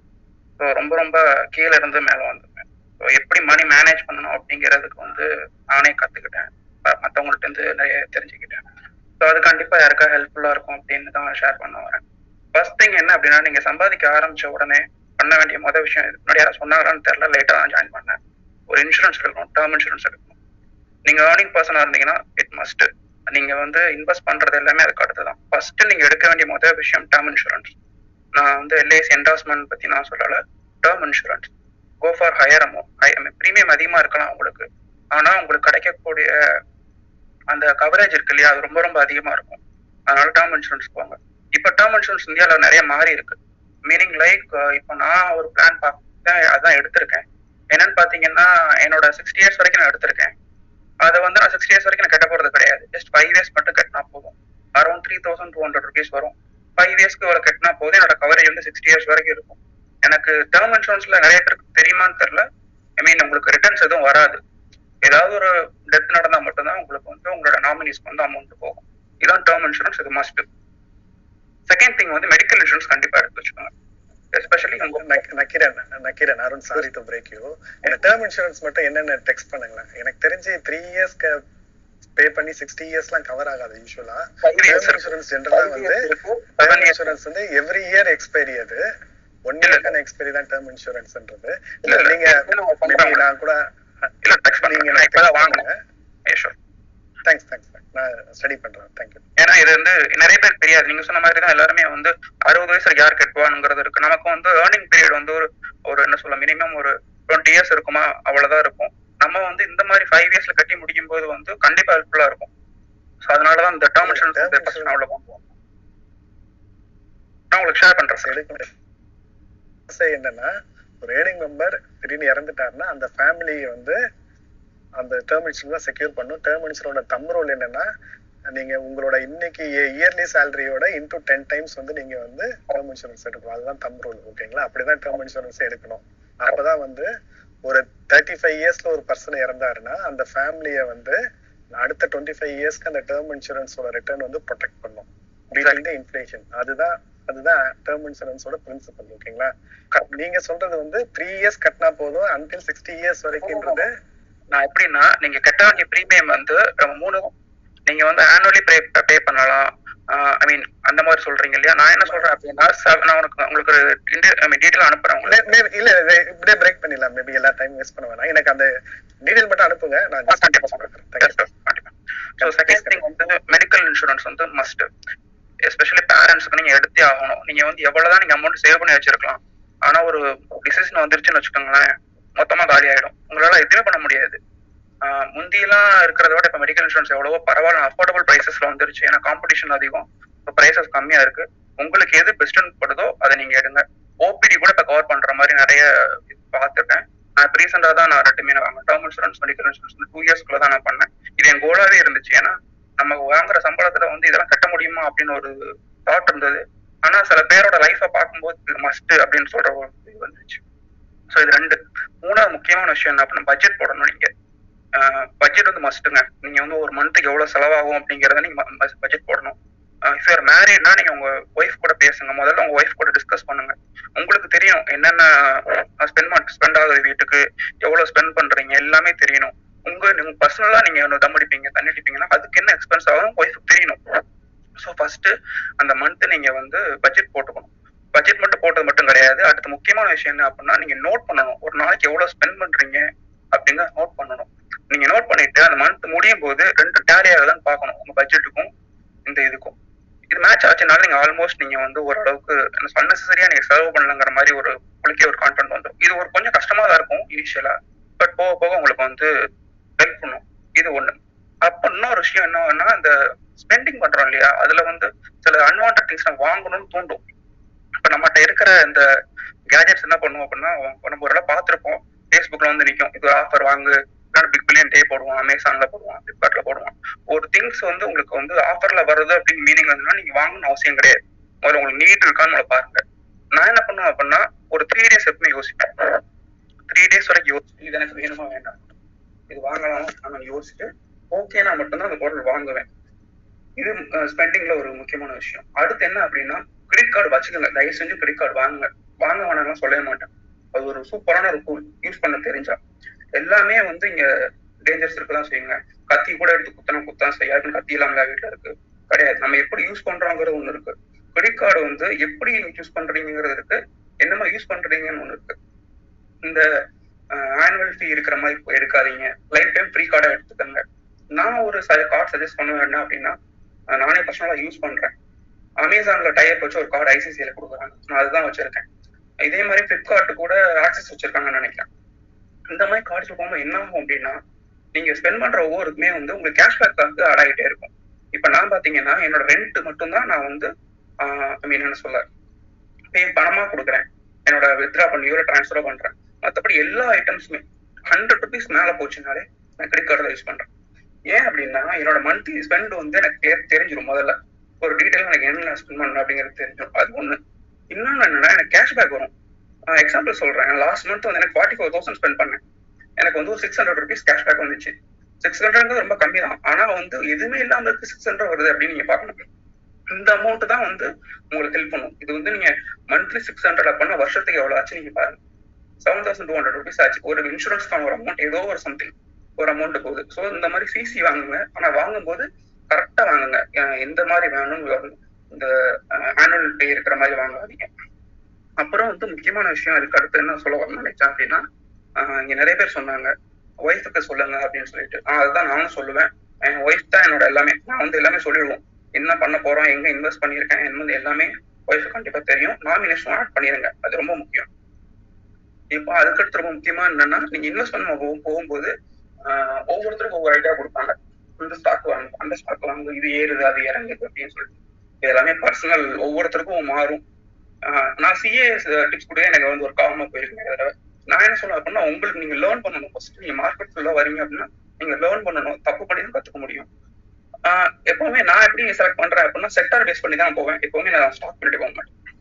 ஸோ ரொம்ப ரொம்ப கீழே இருந்து மேலே வந்தவன். ஸோ எப்படி மணி மேனேஜ் பண்ணணும் அப்படிங்கிறதுக்கு வந்து நானே கற்றுக்கிட்டேன் மற்றவங்கள்ட்ட இருந்து நிறைய தெரிஞ்சுக்கிட்டேன். ஸோ அது கண்டிப்பாக யாருக்கா ஹெல்ப்ஃபுல்லாக இருக்கும் அப்படின்னு தான் ஷேர் பண்ண வரேன். ஃபர்ஸ்ட் திங் என்ன அப்படின்னா நீங்கள் சம்பாதிக்க ஆரம்பித்த உடனே பண்ண வேண்டிய மொதல் விஷயம் இது முன்னாடி யாரும் சொன்னாங்களான்னு தெரில லேட்டாக தான் ஜாயின் பண்ணேன். ஒரு இன்சூரன்ஸ் எடுக்கணும் டேர்ம் இன்சூரன்ஸ் எடுக்கணும். நீங்கள் ஏர்னிங் பர்சனாக இருந்தீங்கன்னா இட் மஸ்ட் நீங்க வந்து இன்வெஸ்ட் பண்றது எல்லாமே அதுக்கு அடுத்துதான். ஃபர்ஸ்ட் நீங்க எடுக்க வேண்டிய முதல் விஷயம் டேர்ம் இன்சூரன்ஸ் நான் வந்து எல்ஐசி என்டாஸ்மெண்ட் பத்தி நான் சொல்லல. Term insurance go for higher amount premium அதிகமா இருக்கலாம் உங்களுக்கு. ஆனா உங்களுக்கு கிடைக்கக்கூடிய அந்த கவரேஜ் இருக்கு இல்லையா? அது ரொம்ப ரொம்ப அதிகமா இருக்கும். அதனால டேர்ம் இன்சூரன்ஸ் போங்க. இப்போ டேர்ம் இன்சூரன்ஸ் இந்தியாவில் நிறைய மாறி இருக்கு. மீனிங் லைக் இப்போ நான் ஒரு பிளான் பார்த்தேன் அதான் எடுத்திருக்கேன். என்னன்னு பாத்தீங்கன்னா என்னோட சிக்ஸ்டி இயர்ஸ் வரைக்கும் நான் எடுத்திருக்கேன். அதை வந்து நான் சிக்ஸ்டி இயர்ஸ் வரைக்கும் நான் கட்ட போறது கிடையாது. ஜஸ்ட் ஃபைவ் இயர்ஸ் மட்டும் கட்டினா போதும். Around three thousand two hundred rupees வரும். ஃபைவ் இயர்ஸ்க்கு இவ்வளவு கட்டினா போதும். என்னோட கவரேஜ் வந்து சிக்ஸ்டி இயர்ஸ் வரைக்கும் இருக்கும். எனக்கு டேர்ம் இன்சூரன்ஸ்ல நிறைய பேருக்கு தெரியுமான்னு தெரியல. ஐ மீன் உங்களுக்கு ரிட்டர்ன்ஸ் எதுவும் வராது. ஏதாவது ஒரு டெத் நடந்தா மட்டும்தான் உங்களுக்கு வந்து உங்களோட நாமினிஸ்க்கு வந்து அமௌண்ட் போகும். இதான் டேர்ம் இன்சூரன்ஸ் இது மஸ்ட் செகண்ட் திங் வந்து மெடிக்கல் இன்சூரன்ஸ் கண்டிப்பா எடுத்து வச்சுக்கோங்க. Especially நக்- Nakkeeran Nakkeeran Arun sorry to break you இந்த டேர்ம் இன்சூரன்ஸ் மட்டும் என்னென்ன டெக்ஸ்ட் பண்ணுங்களேன். எனக்கு தெரிஞ்சு த்ரீ இயர்ஸ்க்கு பே பண்ணி சிக்ஸ்டி இயர்ஸ்லாம் கவர் ஆகாது யூஸ்வலா டேர்ம் இன்சூரன்ஸ் ஜென்ரலா வந்து டேர்ம் இன்சூரன்ஸ் வந்து எவ்ரி இயர் எக்ஸ்பைரி அது. ஒன் இயர்க்கான எக்ஸ்பைரி தான் டேர்ம் இன்சூரன்ஸ்ன்றது நீங்க நான் கூட நீங்க வாங்குங்க தேங்க்ஸ் தேங்க்ஸ் நான் ஸ்டடி பண்றேன். தேங்க்யூ ஏன்னா இது வந்து நிறைய பேர் தெரியாது. நீங்க சொன்ன மாதிரி தான் எல்லாருமே வந்து அறுபது வயசுல யார் கட்டுவானுங்கிறது இருக்கு. நமக்கு வந்து ஏர்னிங் பீரியட் வந்து ஒரு ஒரு என்ன சொல்ல மினிமம் ஒரு டுவெண்ட்டி இயர்ஸ் இருக்குமா? அவ்வளவுதான் இருக்கும். நம்ம வந்து இந்த மாதிரி ஃபைவ் இயர்ஸ்ல கட்டி முடிக்கும் போது வந்து கண்டிப்பா ஹெல்ப்ஃபுல்லா இருக்கும். ஸோ அதனாலதான் இந்த டேர்ம் இன்சூரன்ஸ் நான் உள்ள போகும் நான் உங்களுக்கு ஷேர் பண்றேன் சார் என்னன்னா ஒரு ஏர்னிங் மெம்பர் திடீர்னு இறந்துட்டாருன்னா அந்த ஃபேமிலியை வந்து அந்த டேர்ம் இன்சூரன்ஸ் தான் செக்யூர் பண்ணும். டேர்ம் இன்சூரோட தம் ரோல் என்னன்னா நீங்க உங்களோட இன்னைக்கு இயர்லி சேலரியோட இன்டூ டென் டைம்ஸ் வந்து நீங்க வந்து டேர்ம் இன்சூரன்ஸ் எடுக்கணும். அதுதான் தம் ரோல் ஓகேங்களா அப்படிதான் டேர்ம் இன்சூரன்ஸ் எடுக்கணும். அப்பதான் வந்து ஒரு தேர்ட்டி ஃபைவ் இயர்ஸ்ல ஒரு பர்சன் இறந்தாருன்னா அந்த ஃபேமிலியை வந்து அடுத்த டுவெண்ட்டி ஃபைவ் இயர்ஸ்க்கு அந்த டேர்ம் இன்சூரன்ஸோட ரிட்டர்ன் வந்து ப்ரொடெக்ட் பண்ணும். பீட்டிங் இன்ஃபிளேஷன் அதுதான் அதுதான் டேர்ம் இன்சூரன்ஸோட பிரின்சிபல் ஓகேங்களா நீங்க சொல்றது வந்து த்ரீ இயர்ஸ் கட்டினா போதும் அன்டில் சிக்ஸ்டி இயர்ஸ் வரைக்கும்ன்றது நான் எப்படின்னா நீங்க கட்ட வேண்டிய ப்ரீமியம் வந்து மூணு நீங்க வந்து ஆனுவலி பே பே பண்ணலாம். ஐ மீன் அந்த மாதிரி சொல்றீங்க இல்லையா? நான் என்ன சொல்றேன் அப்படின்னா நான் உனக்கு உங்களுக்கு ஒரு டீட்டெயில் அனுப்புறேன் இல்ல இப்படியே பிரேக் பண்ணிடலாம். மேபி எல்லா டைம் வேஸ்ட் பண்ண வேணாம். எனக்கு அந்த டீடைல் மட்டும் அனுப்புங்க. நான் just சொல்றேன். ஸோ செகண்ட் திங் வந்து மெடிக்கல் இன்சூரன்ஸ் வந்து மஸ்ட் எஸ்பெஷலி பேரண்ட்ஸ்க்கு நீங்க எடுத்தே ஆகணும். நீங்க வந்து எவ்வளவுதான் நீங்க அமௌண்ட் சேவ் பண்ணி வச்சிருக்கலாம். ஆனா ஒரு டிசிஷன் வந்துருச்சுன்னு வச்சுக்கோங்களேன். மொத்தமா காலி ஆயிடும் உங்களால எதுவுமே பண்ண முடியாது. முந்தியெல்லாம் இருக்கிறத விட இப்ப மெடிக்கல் இன்சூரன்ஸ் எவ்வளவோ பரவாயில்ல அஃபோர்டபுள் பிரைசஸ்ல வந்துருச்சு. ஏன்னா காம்படிஷன் அதிகம். இப்போ ப்ரைசஸ் கம்மியா இருக்கு. உங்களுக்கு எது பெஸ்ட்னு படுதோ அதை நீங்க எடுங்க. ஓபிடி கூட இப்ப கவர் பண்ற மாதிரி நிறைய பார்த்துருக்கேன். நான் இப்போ ரீசெண்டாக தான் நான் ரெண்டுமே நான் டேர்ம் இன்சூரன்ஸ் மெடிக்கல் இன்சூரன்ஸ் வந்து டூ இயர்ஸ்க்குள்ள தான் நான் பண்ணேன். இது என் கோலாவே இருந்துச்சு. ஏன்னா நம்ம வாங்குற சம்பளத்துல வந்து இதெல்லாம் கட்ட முடியுமா அப்படின்னு ஒரு தாட் இருந்தது. ஆனா சில பேரோட லைஃபை பார்க்கும்போது மஸ்ட் அப்படின்னு சொல்ற ஒரு இது வந்துச்சு ஸோ இது ரெண்டு. மூணாவது முக்கியமான விஷயம் என்ன அப்படின்னா பட்ஜெட் போடணும் நீங்க. பட்ஜெட் வந்து மஸ்ட்டுங்க நீங்க வந்து ஒரு மந்த்துக்கு எவ்வளவு செலவாகும் அப்படிங்கறத நீங்க பட்ஜெட் போடணும். இஃப் யூஆர் மேரிட்னா நீங்க உங்க ஒய்ஃப் கூட பேசுங்க. முதல்ல உங்க ஒய்ஃப் கூட டிஸ்கஸ் பண்ணுங்க. உங்களுக்கு தெரியும் என்னென்ன ஸ்பெண்ட் ஸ்பெண்ட் ஆகுது வீட்டுக்கு எவ்வளவு ஸ்பெண்ட் பண்றீங்க எல்லாமே தெரியணும். உங்க நீங்க பர்சனலா நீங்க ஒன்று தம் அடிப்பீங்க தண்ணி அடிப்பீங்கன்னா அதுக்கு என்ன எக்ஸ்பென்ஸ் ஆகும் ஒய்ஃபுக்கு தெரியணும். ஸோ ஃபர்ஸ்ட் அந்த மந்த் நீங்க வந்து பட்ஜெட் போட்டுக்கணும். பட்ஜெட் மட்டும் போட்டது மட்டும் கிடையாது. அடுத்த முக்கியமான விஷயம் என்ன அப்படின்னா நீங்க நோட் பண்ணணும். ஒரு நாளைக்கு எவ்வளவு ஸ்பெண்ட் பண்றீங்க அப்படிங்கிற நோட் பண்ணணும். நீங்க நோட் பண்ணிட்டு அந்த மந்த் முடியும் போது ரெண்டு டேலி ஆகுதான்னு பார்க்கணும். உங்க பட்ஜெட்டுக்கும் இந்த இதுக்கும். இது மேட்ச் ஆச்சுனால நீங்க ஆல்மோஸ்ட் நீங்க வந்து ஓரளவுக்கு அன்னெசரியா நீங்க செலவு பண்ணலங்கிற மாதிரி ஒரு உங்களுக்கே ஒரு கான்டென்ட் வந்துடும் இது ஒரு கொஞ்சம் கஷ்டமா தான் இருக்கும் இனிஷியலா பட் போக போக உங்களுக்கு வந்து ஹெல்ப் பண்ணும். இது ஒண்ணு. அப்ப இன்னொரு விஷயம் என்னன்னா இந்த ஸ்பெண்டிங் பண்றோம் இல்லையா? அதுல வந்து சில அன்வான்ட் திங்ஸ் நம்ம வாங்கணும்னு தூண்டும். நம்மகிட்ட இருக்கிற இந்த கேஜெட்ஸ் என்ன பண்ணுவோம் அப்படின்னா நம்ம ஒரு இடம் பார்த்துருப்போம். ஃபேஸ்புக்ல வந்து நிற்கும் இது ஆஃபர் வாங்கு. பிக் பில்லியன் டே போடுவோம் அமேசான்ல போடுவோம் ஃபிளிப்கார்ட்ல போடுவோம் ஒரு திங்ஸ் வந்து உங்களுக்கு வந்து ஆஃபர்ல வருது அப்படின்னு மீனிங் வந்துன்னா நீங்க வாங்கணும்னு அவசியம் கிடையாது. முதல்ல உங்களுக்கு நீட் இருக்கான்னு முதல்ல பாருங்க. நான் என்ன பண்ணுவேன் அப்படின்னா ஒரு த்ரீ டேஸ் எப்பவுமே யோசிப்பேன். த்ரீ டேஸ் வரைக்கும் யோசிச்சு இது எனக்கு வேணுமா வேண்டாம்? இது வாங்கலாமா நான் யோசிச்சுட்டு ஓகேனா மட்டும்தான் அந்த பொருள் வாங்குவேன். இது ஸ்பெண்டிங்ல ஒரு முக்கியமான விஷயம். அடுத்து என்ன அப்படின்னா கிரெடிட் கார்டு வச்சுக்கோங்க. தயவு செஞ்சு கிரெடிட் கார்டு வாங்குங்க. வாங்க வேணாம்லாம் சொல்லவே மாட்டேன். அது ஒரு சூப்பரான ஒரு யூஸ் பண்ண தெரிஞ்சா. எல்லாமே வந்து இங்க டேஞ்சர்ஸ் இருக்கதான் செய்யுங்க. கத்தி கூட எடுத்து குத்தனா குத்தான் செய்யாது கத்தி இல்லாம வீட்டுல இருக்கு. கிடையாது. நம்ம எப்படி யூஸ் பண்றோங்கிறது ஒண்ணு இருக்கு. கிரெடிட் கார்டு வந்து எப்படி யூஸ் பண்றீங்கிறது இருக்கு. என்னமா யூஸ் பண்றீங்கன்னு ஒண்ணு இருக்கு. இந்த ஆனுவல் ஃபீ இருக்கிற மாதிரி எடுக்காதீங்க. லைஃப் டைம் ஃப்ரீ கார்டா எடுத்துக்கோங்க. நான் ஒரு கார்டு சஜஸ்ட் பண்ணுவேன் என்ன அப்படின்னா நானே பர்சனலா யூஸ் பண்றேன். அமேசான்ல டைப் வச்சு ஒரு கார்டு ஐசிசியில கொடுக்குறாங்க. நான் அதுதான் வச்சிருக்கேன். இதே மாதிரி பிளிப்கார்ட் கூட ஆக்சஸ் வச்சிருக்காங்கன்னு நினைக்கிறேன். இந்த மாதிரி கார்ட்ஸ் போகும்போது என்ன ஆகும் அப்படின்னா நீங்க ஸ்பெண்ட் பண்ற ஒவ்வொருக்குமே வந்து உங்களுக்கு கேஷ்பேக் வந்து ஆட் ஆகிட்டே இருக்கும். இப்ப நான் பாத்தீங்கன்னா என்னோட ரெண்ட் மட்டும்தான் நான் வந்து ஐ மீன் என்ன சொல்ல பே பணமா கொடுக்குறேன். என்னோட வித்ரா பண்ணியோ டிரான்ஸ்ஃபரோ பண்றேன். மற்றபடி எல்லா ஐட்டம்ஸுமே ஹண்ட்ரட் ருபீஸ் மேல போச்சுனாலே நான் கிரெடிட் கார்டு யூஸ் பண்றேன். ஏன் அப்படின்னா என்னோட மந்த்லி ஸ்பெண்ட் வந்து எனக்கு தெரிஞ்சிடும் முதல்ல. ஒரு டீட்டெயில் எனக்கு என்ன ஸ்பெண்ட் பண்ண அப்படிங்கிறது தெரிஞ்சிடும். அது ஒண்ணு. இன்னொன்னு என்னன்னா எனக்கு கேஷ்பேக் வரும். எக்ஸாம்பிள் சொல்றேன். லாஸ்ட் மந்த் வந்து எனக்கு ஃபார்ட்டி ஃபோர் தௌசண்ட் ஸ்பெண்ட் பண்ணேன். எனக்கு வந்து ஒரு சிக்ஸ் ஹண்ட்ரட் ருபீஸ் கேஷ்பேக் வந்துச்சு. சிக்ஸ் ஹண்ட்ரட் ரொம்ப கம்மி தான் ஆனா வந்து எதுவுமே இல்லாம இருக்கு சிக்ஸ் ஹண்ட்ரட் வருது அப்படின்னு நீங்க பாக்கணும் இந்த அமௌண்ட் தான் வந்து உங்களுக்கு ஹெல்ப் பண்ணும். இது வந்து நீங்க மந்த்லி சிக்ஸ் ஹண்ட்ரட் பண்ண வருஷத்துக்கு எவ்வளவு ஆச்சு நீங்க பாருங்க. Seven thousand two hundred rupees ஆச்சு. ஒரு இன்சூரன்ஸ்க்கான ஒரு அமௌண்ட் ஏதோ ஒரு சம்திங் ஒரு அமௌண்ட் போகுது. ஸோ இந்த மாதிரி சிசி வாங்குங்க. ஆனா வாங்கும்போது கரெக்டா வாங்குங்க. எந்த மாதிரி வேணும்னு இந்த ஆனுவல் பே இருக்கிற மாதிரி வாங்காதீங்க. அப்புறம் வந்து முக்கியமான விஷயம் அதுக்கு அடுத்து என்ன சொல்ல வரணும்னு நினைச்சேன் அப்படின்னா இங்க நிறைய பேர் சொன்னாங்க. ஒய்ஃபுக்கு சொல்லுங்க அப்படின்னு சொல்லிட்டு. அதுதான் நானும் சொல்லுவேன். என் ஒய்ஃப் தான் என்னோட எல்லாமே. நான் வந்து எல்லாமே சொல்லிடுவோம். என்ன பண்ண போறோம் எங்க இன்வெஸ்ட் பண்ணியிருக்கேன் என்ன எல்லாமே ஒய்ஃபு கண்டிப்பா தெரியும். நாமினேஷன் ஆட் பண்ணிருங்க அது ரொம்ப முக்கியம். இப்போ அதுக்கடுத்து ரொம்ப முக்கியமா என்னன்னா நீங்க இன்வெஸ்ட் பண்ண போகும்போது ஒவ்வொருத்தருக்கும் ஒவ்வொரு ஐடியா கொடுப்பாங்க. இந்த ஸ்டாக் வாங்க அந்த ஸ்டாக் வாங்க இது ஏறுது அது இறங்குது அப்படின்னு சொல்லிட்டு. இது எல்லாமே பர்சனல் ஒவ்வொருத்தருக்கும் மாறும். ஆஹ் நான் சிஏ டிப்ஸ் கூட எனக்கு வந்து ஒரு காமமா போயிருக்கேன் தடவை. நான் என்ன சொல்லுவேன் அப்படின்னா உங்களுக்கு நீங்க லேர்ன் பண்ணணும். ஃபர்ஸ்ட் நீங்க மார்க்கெட் ஃபுல்லா வரீங்க அப்படின்னா நீங்க லேர்ன் பண்ணணும். தப்பு பண்ணி தான் கத்துக்க முடியும். ஆஹ் எப்பவுமே நான் எப்படி செலக்ட் பண்றேன் அப்படின்னா செக்டர் பேஸ் பண்ணி தான் போவேன். எப்பவுமே நான் ஸ்டாக் பண்ணிட்டு போக மாட்டேன்.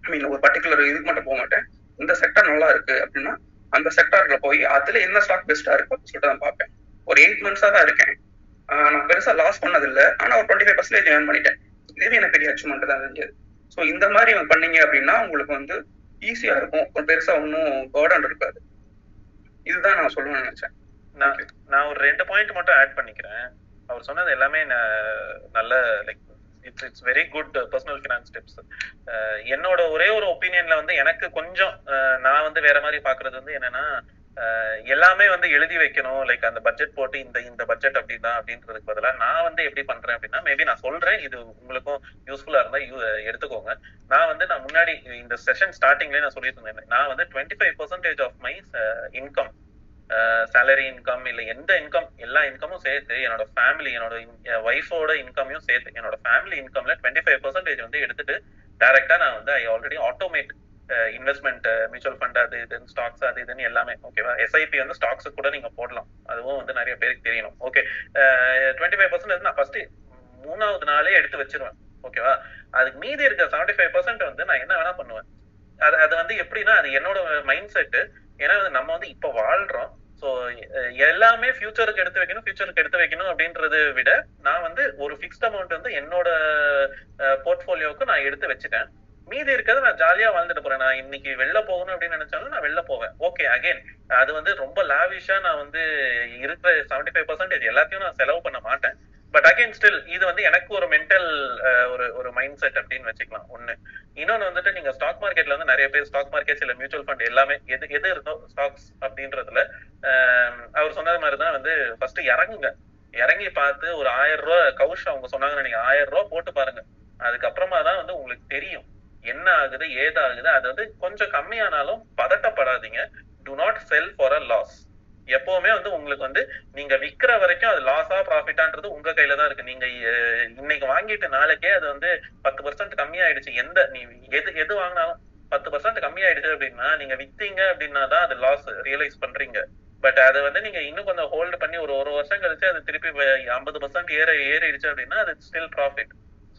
ஐ மீன் ஒரு பர்டிகுலர் இதுக்கு மட்டும் போக மாட்டேன். இந்த செக்டர் நல்லா இருக்கு அப்படின்னா அந்த செக்டர்ல போய் அதுல என்ன ஸ்டாக் பெஸ்டா இருக்கு அப்படின்னு சொல்லிட்டு நான் பார்ப்பேன். ஒரு எயிட் மந்த்ஸா தான் இருக்கேன். நான் பெருசா லாஸ் பண்ணது இல்ல ஆனா ஒரு டுவெண்ட்டி ஃபைவ் பர்சன்டேஜ் ஏர்ன் பண்ணிட்டேன். இதுவே எனக்கு பெரிய அச்சீவ்மெண்ட் தான் தெரிஞ்சது ஸோ இந்த மாதிரி பண்ணீங்க அப்படின்னா உங்களுக்கு வந்து ஈஸியா இருக்கும். ஒரு பெருசா ஒன்றும் பேர்டன் இருக்காது. இதுதான் நான் சொல்லணும்னு நினைச்சேன். நான் நான் ஒரு ரெண்டு பாயிண்ட் மட்டும் ஆட் பண்ணிக்கிறேன். அவர் சொன்னது எல்லாமே நல்ல like it's it's very good personal finance tips என்னோட ஒரே ஒரு ஒப்பீனியன்ல வந்து எனக்கு கொஞ்சம் நான் வந்து வேற மாதிரி பாக்குறது வந்து என்னன்னா எல்லாமே வந்து எழுதி வைக்கணும். லைக் அந்த பட்ஜெட் போட்டு இந்த இந்த பட்ஜெட் அப்படிதான் அப்படின்றதுக்கு பதிலா நான் வந்து எப்படி பண்றேன் அப்படின்னா மேபி நான் சொல்றேன். இது உங்களுக்கும் யூஸ்ஃபுல்லா இருந்தா யூ எடுத்துக்கோங்க. நான் வந்து நான் முன்னாடி இந்த செஷன் ஸ்டார்டிங்லேயே நான் சொல்லிட்டு இருந்தேன். நான் வந்து twenty five percentage of my income salary income இல்ல எந்த இன்கம் எல்லா இன்கமும் சேர்த்து என்னோட ஃபேமிலி என்னோட ஒய்ஃபோட இன்கமையும் சேர்த்து என்னோட ஃபேமிலி இன்கம்ல டுவெண்ட்டி ஃபைவ் பர்சன்டேஜ் வந்து எடுத்துட்டு டைரக்டா நான் வந்து I already automate investment mutual fund அது இது ஸ்டாக்ஸ் அது இதுன்னு எல்லாமே ஓகேவா எஸ்ஐபி வந்து ஸ்டாக்ஸ் கூட நீங்க போடலாம். அதுவும் வந்து நிறைய பேருக்கு தெரியணும். ஓகே டுவெண்ட்டி ஃபைவ் பர்சன்ட் நான் ஃபர்ஸ்ட் மூணாவது நாளே எடுத்து வச்சிருவேன். ஓகேவா அதுக்கு மீதி இருக்க செவன்டி ஃபைவ் பர்சன்ட் வந்து நான் என்ன வேணா பண்ணுவேன். அது அது வந்து எப்படின்னா அது என்னோட மைண்ட் செட்டு ஏன்னா வந்து நம்ம வந்து இப்ப வாழ்றோம். ஸோ எல்லாமே ஃபியூச்சருக்கு எடுத்து வைக்கணும் ஃபியூச்சருக்கு எடுத்து வைக்கணும் அப்படின்றத விட நான் வந்து ஒரு ஃபிக்ஸ்ட் அமௌண்ட் வந்து என்னோட போர்ட்ஃபோலியோவுக்கு நான் எடுத்து வச்சுட்டேன். மீதி இருக்கிறத நான் ஜாலியா வாழ்ந்துட்டு போறேன். நான் இன்னைக்கு வெளில போகணும் அப்படின்னு நினைச்சாலும் நான் வெளில போவேன். ஓகே அகைன் அது வந்து ரொம்ப லாவிஷா நான் வந்து இருக்கிற செவன்டி ஃபைவ் பர்சன்டேஜ் எல்லாத்தையும் நான் செலவு பண்ண மாட்டேன். பட் அகைன் ஸ்டில் இது வந்து எனக்கு ஒரு மென்டல் ஒரு ஒரு மைண்ட் செட் அப்படின்னு வச்சுக்கலாம். ஒண்ணு. இன்னொன்னு வந்துட்டு நீங்க ஸ்டாக் மார்க்கெட்ல வந்து நிறைய பேர் ஸ்டாக் மார்க்கெட் இல்ல மியூச்சுவல் ஃபண்ட் எல்லாமே எது எது இருந்தோ ஸ்டாக்ஸ் அப்படின்றதுல அவர் சொன்னது மாதிரி தான் வந்து ஃபர்ஸ்ட் இறங்குங்க. இறங்கி பார்த்து ஒரு ஆயிரம் ரூபா கவுஷ் அவங்க சொன்னாங்கன்னு நீங்க ஆயிரம் ரூபா போட்டு பாருங்க. அதுக்கப்புறமா தான் வந்து உங்களுக்கு தெரியும். என்ன ஆகுது ஏதாகுது அது வந்து கொஞ்சம் கம்மியானாலும் பதட்டப்படாதீங்க. Do not sell for a loss எப்பவுமே வந்து உங்களுக்கு வந்து நீங்க விக்கிற வரைக்கும் அது லாஸா ப்ராஃபிட்டான்றது உங்க கையில தான் இருக்கு. நீங்க இன்னைக்கு வாங்கிட்டு நாளைக்கே அது வந்து பத்து பர்சன்ட் கம்மியாயிடுச்சு. எந்த நீ எது எது வாங்கினாலும் பத்து பர்சன்ட் கம்மியாயிடுச்சு அப்படின்னா நீங்க வித்தீங்க அப்படின்னா தான் அது லாஸ் ரியலைஸ் பண்றீங்க. பட் அதை வந்து நீங்க இன்னும் கொஞ்சம் ஹோல்டு பண்ணி ஒரு ஒரு வருஷம் கழிச்சு அது திருப்பி ஐம்பது பர்சன்ட் ஏற ஏறிடுச்சு அப்படின்னா அது still profit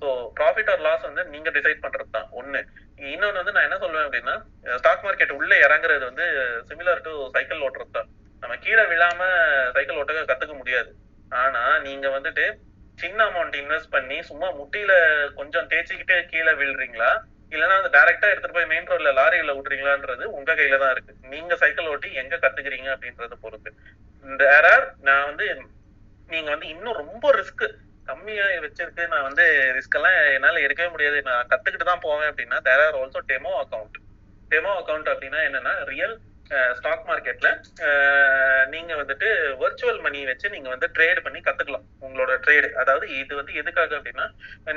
so profit or loss வந்து நீங்க டிசைட் பண்றது தான் ஒண்ணு. இன்னொன்னு வந்து நான் என்ன சொல்லுவேன் அப்படின்னா ஸ்டாக் மார்க்கெட் உள்ள இறங்குறது வந்து சிமிலர் டு சைக்கிள் ஓட்டுறது தான் நம்ம கீழே விழாம சைக்கிள் ஓட்ட கத்துக்க முடியாது. ஆனா நீங்க வந்துட்டு சின்ன அமௌண்ட் இன்வெஸ்ட் பண்ணி சும்மா முட்டியில கொஞ்சம் தேய்ச்சிக்கிட்டே கீழே விழுறீங்களா? இல்லைன்னா அந்த டைரக்டா எடுத்துட்டு போய் மெயின் ரோட்ல லாரியில விட்டுறீங்களான்றது உங்க கையில தான் இருக்கு. நீங்க சைக்கிள் ஓட்டி எங்க கத்துக்கிறீங்க அப்படின்றத பொறுத்து. தேர் ஆர் நான் வந்து நீங்க வந்து இன்னும் ரொம்ப ரிஸ்க் கம்மியா வச்சிருக்கு நான் வந்து ரிஸ்க் எல்லாம் என்னால எடுக்கவே முடியாது. நான் கத்துக்கிட்டு தான் போவேன் அப்படின்னா there are also demo account demo account அப்படின்னா என்னன்னா ரியல் ஸ்டாக் மார்க்கெட்ல நீங்க வந்துட்டு வர்ச்சுவல் மணி வச்சு நீங்க வந்து ட்ரேட் பண்ணி கத்துக்கலாம் உங்களோட ட்ரேடு அதாவது இது வந்து எதுக்காக அப்படின்னா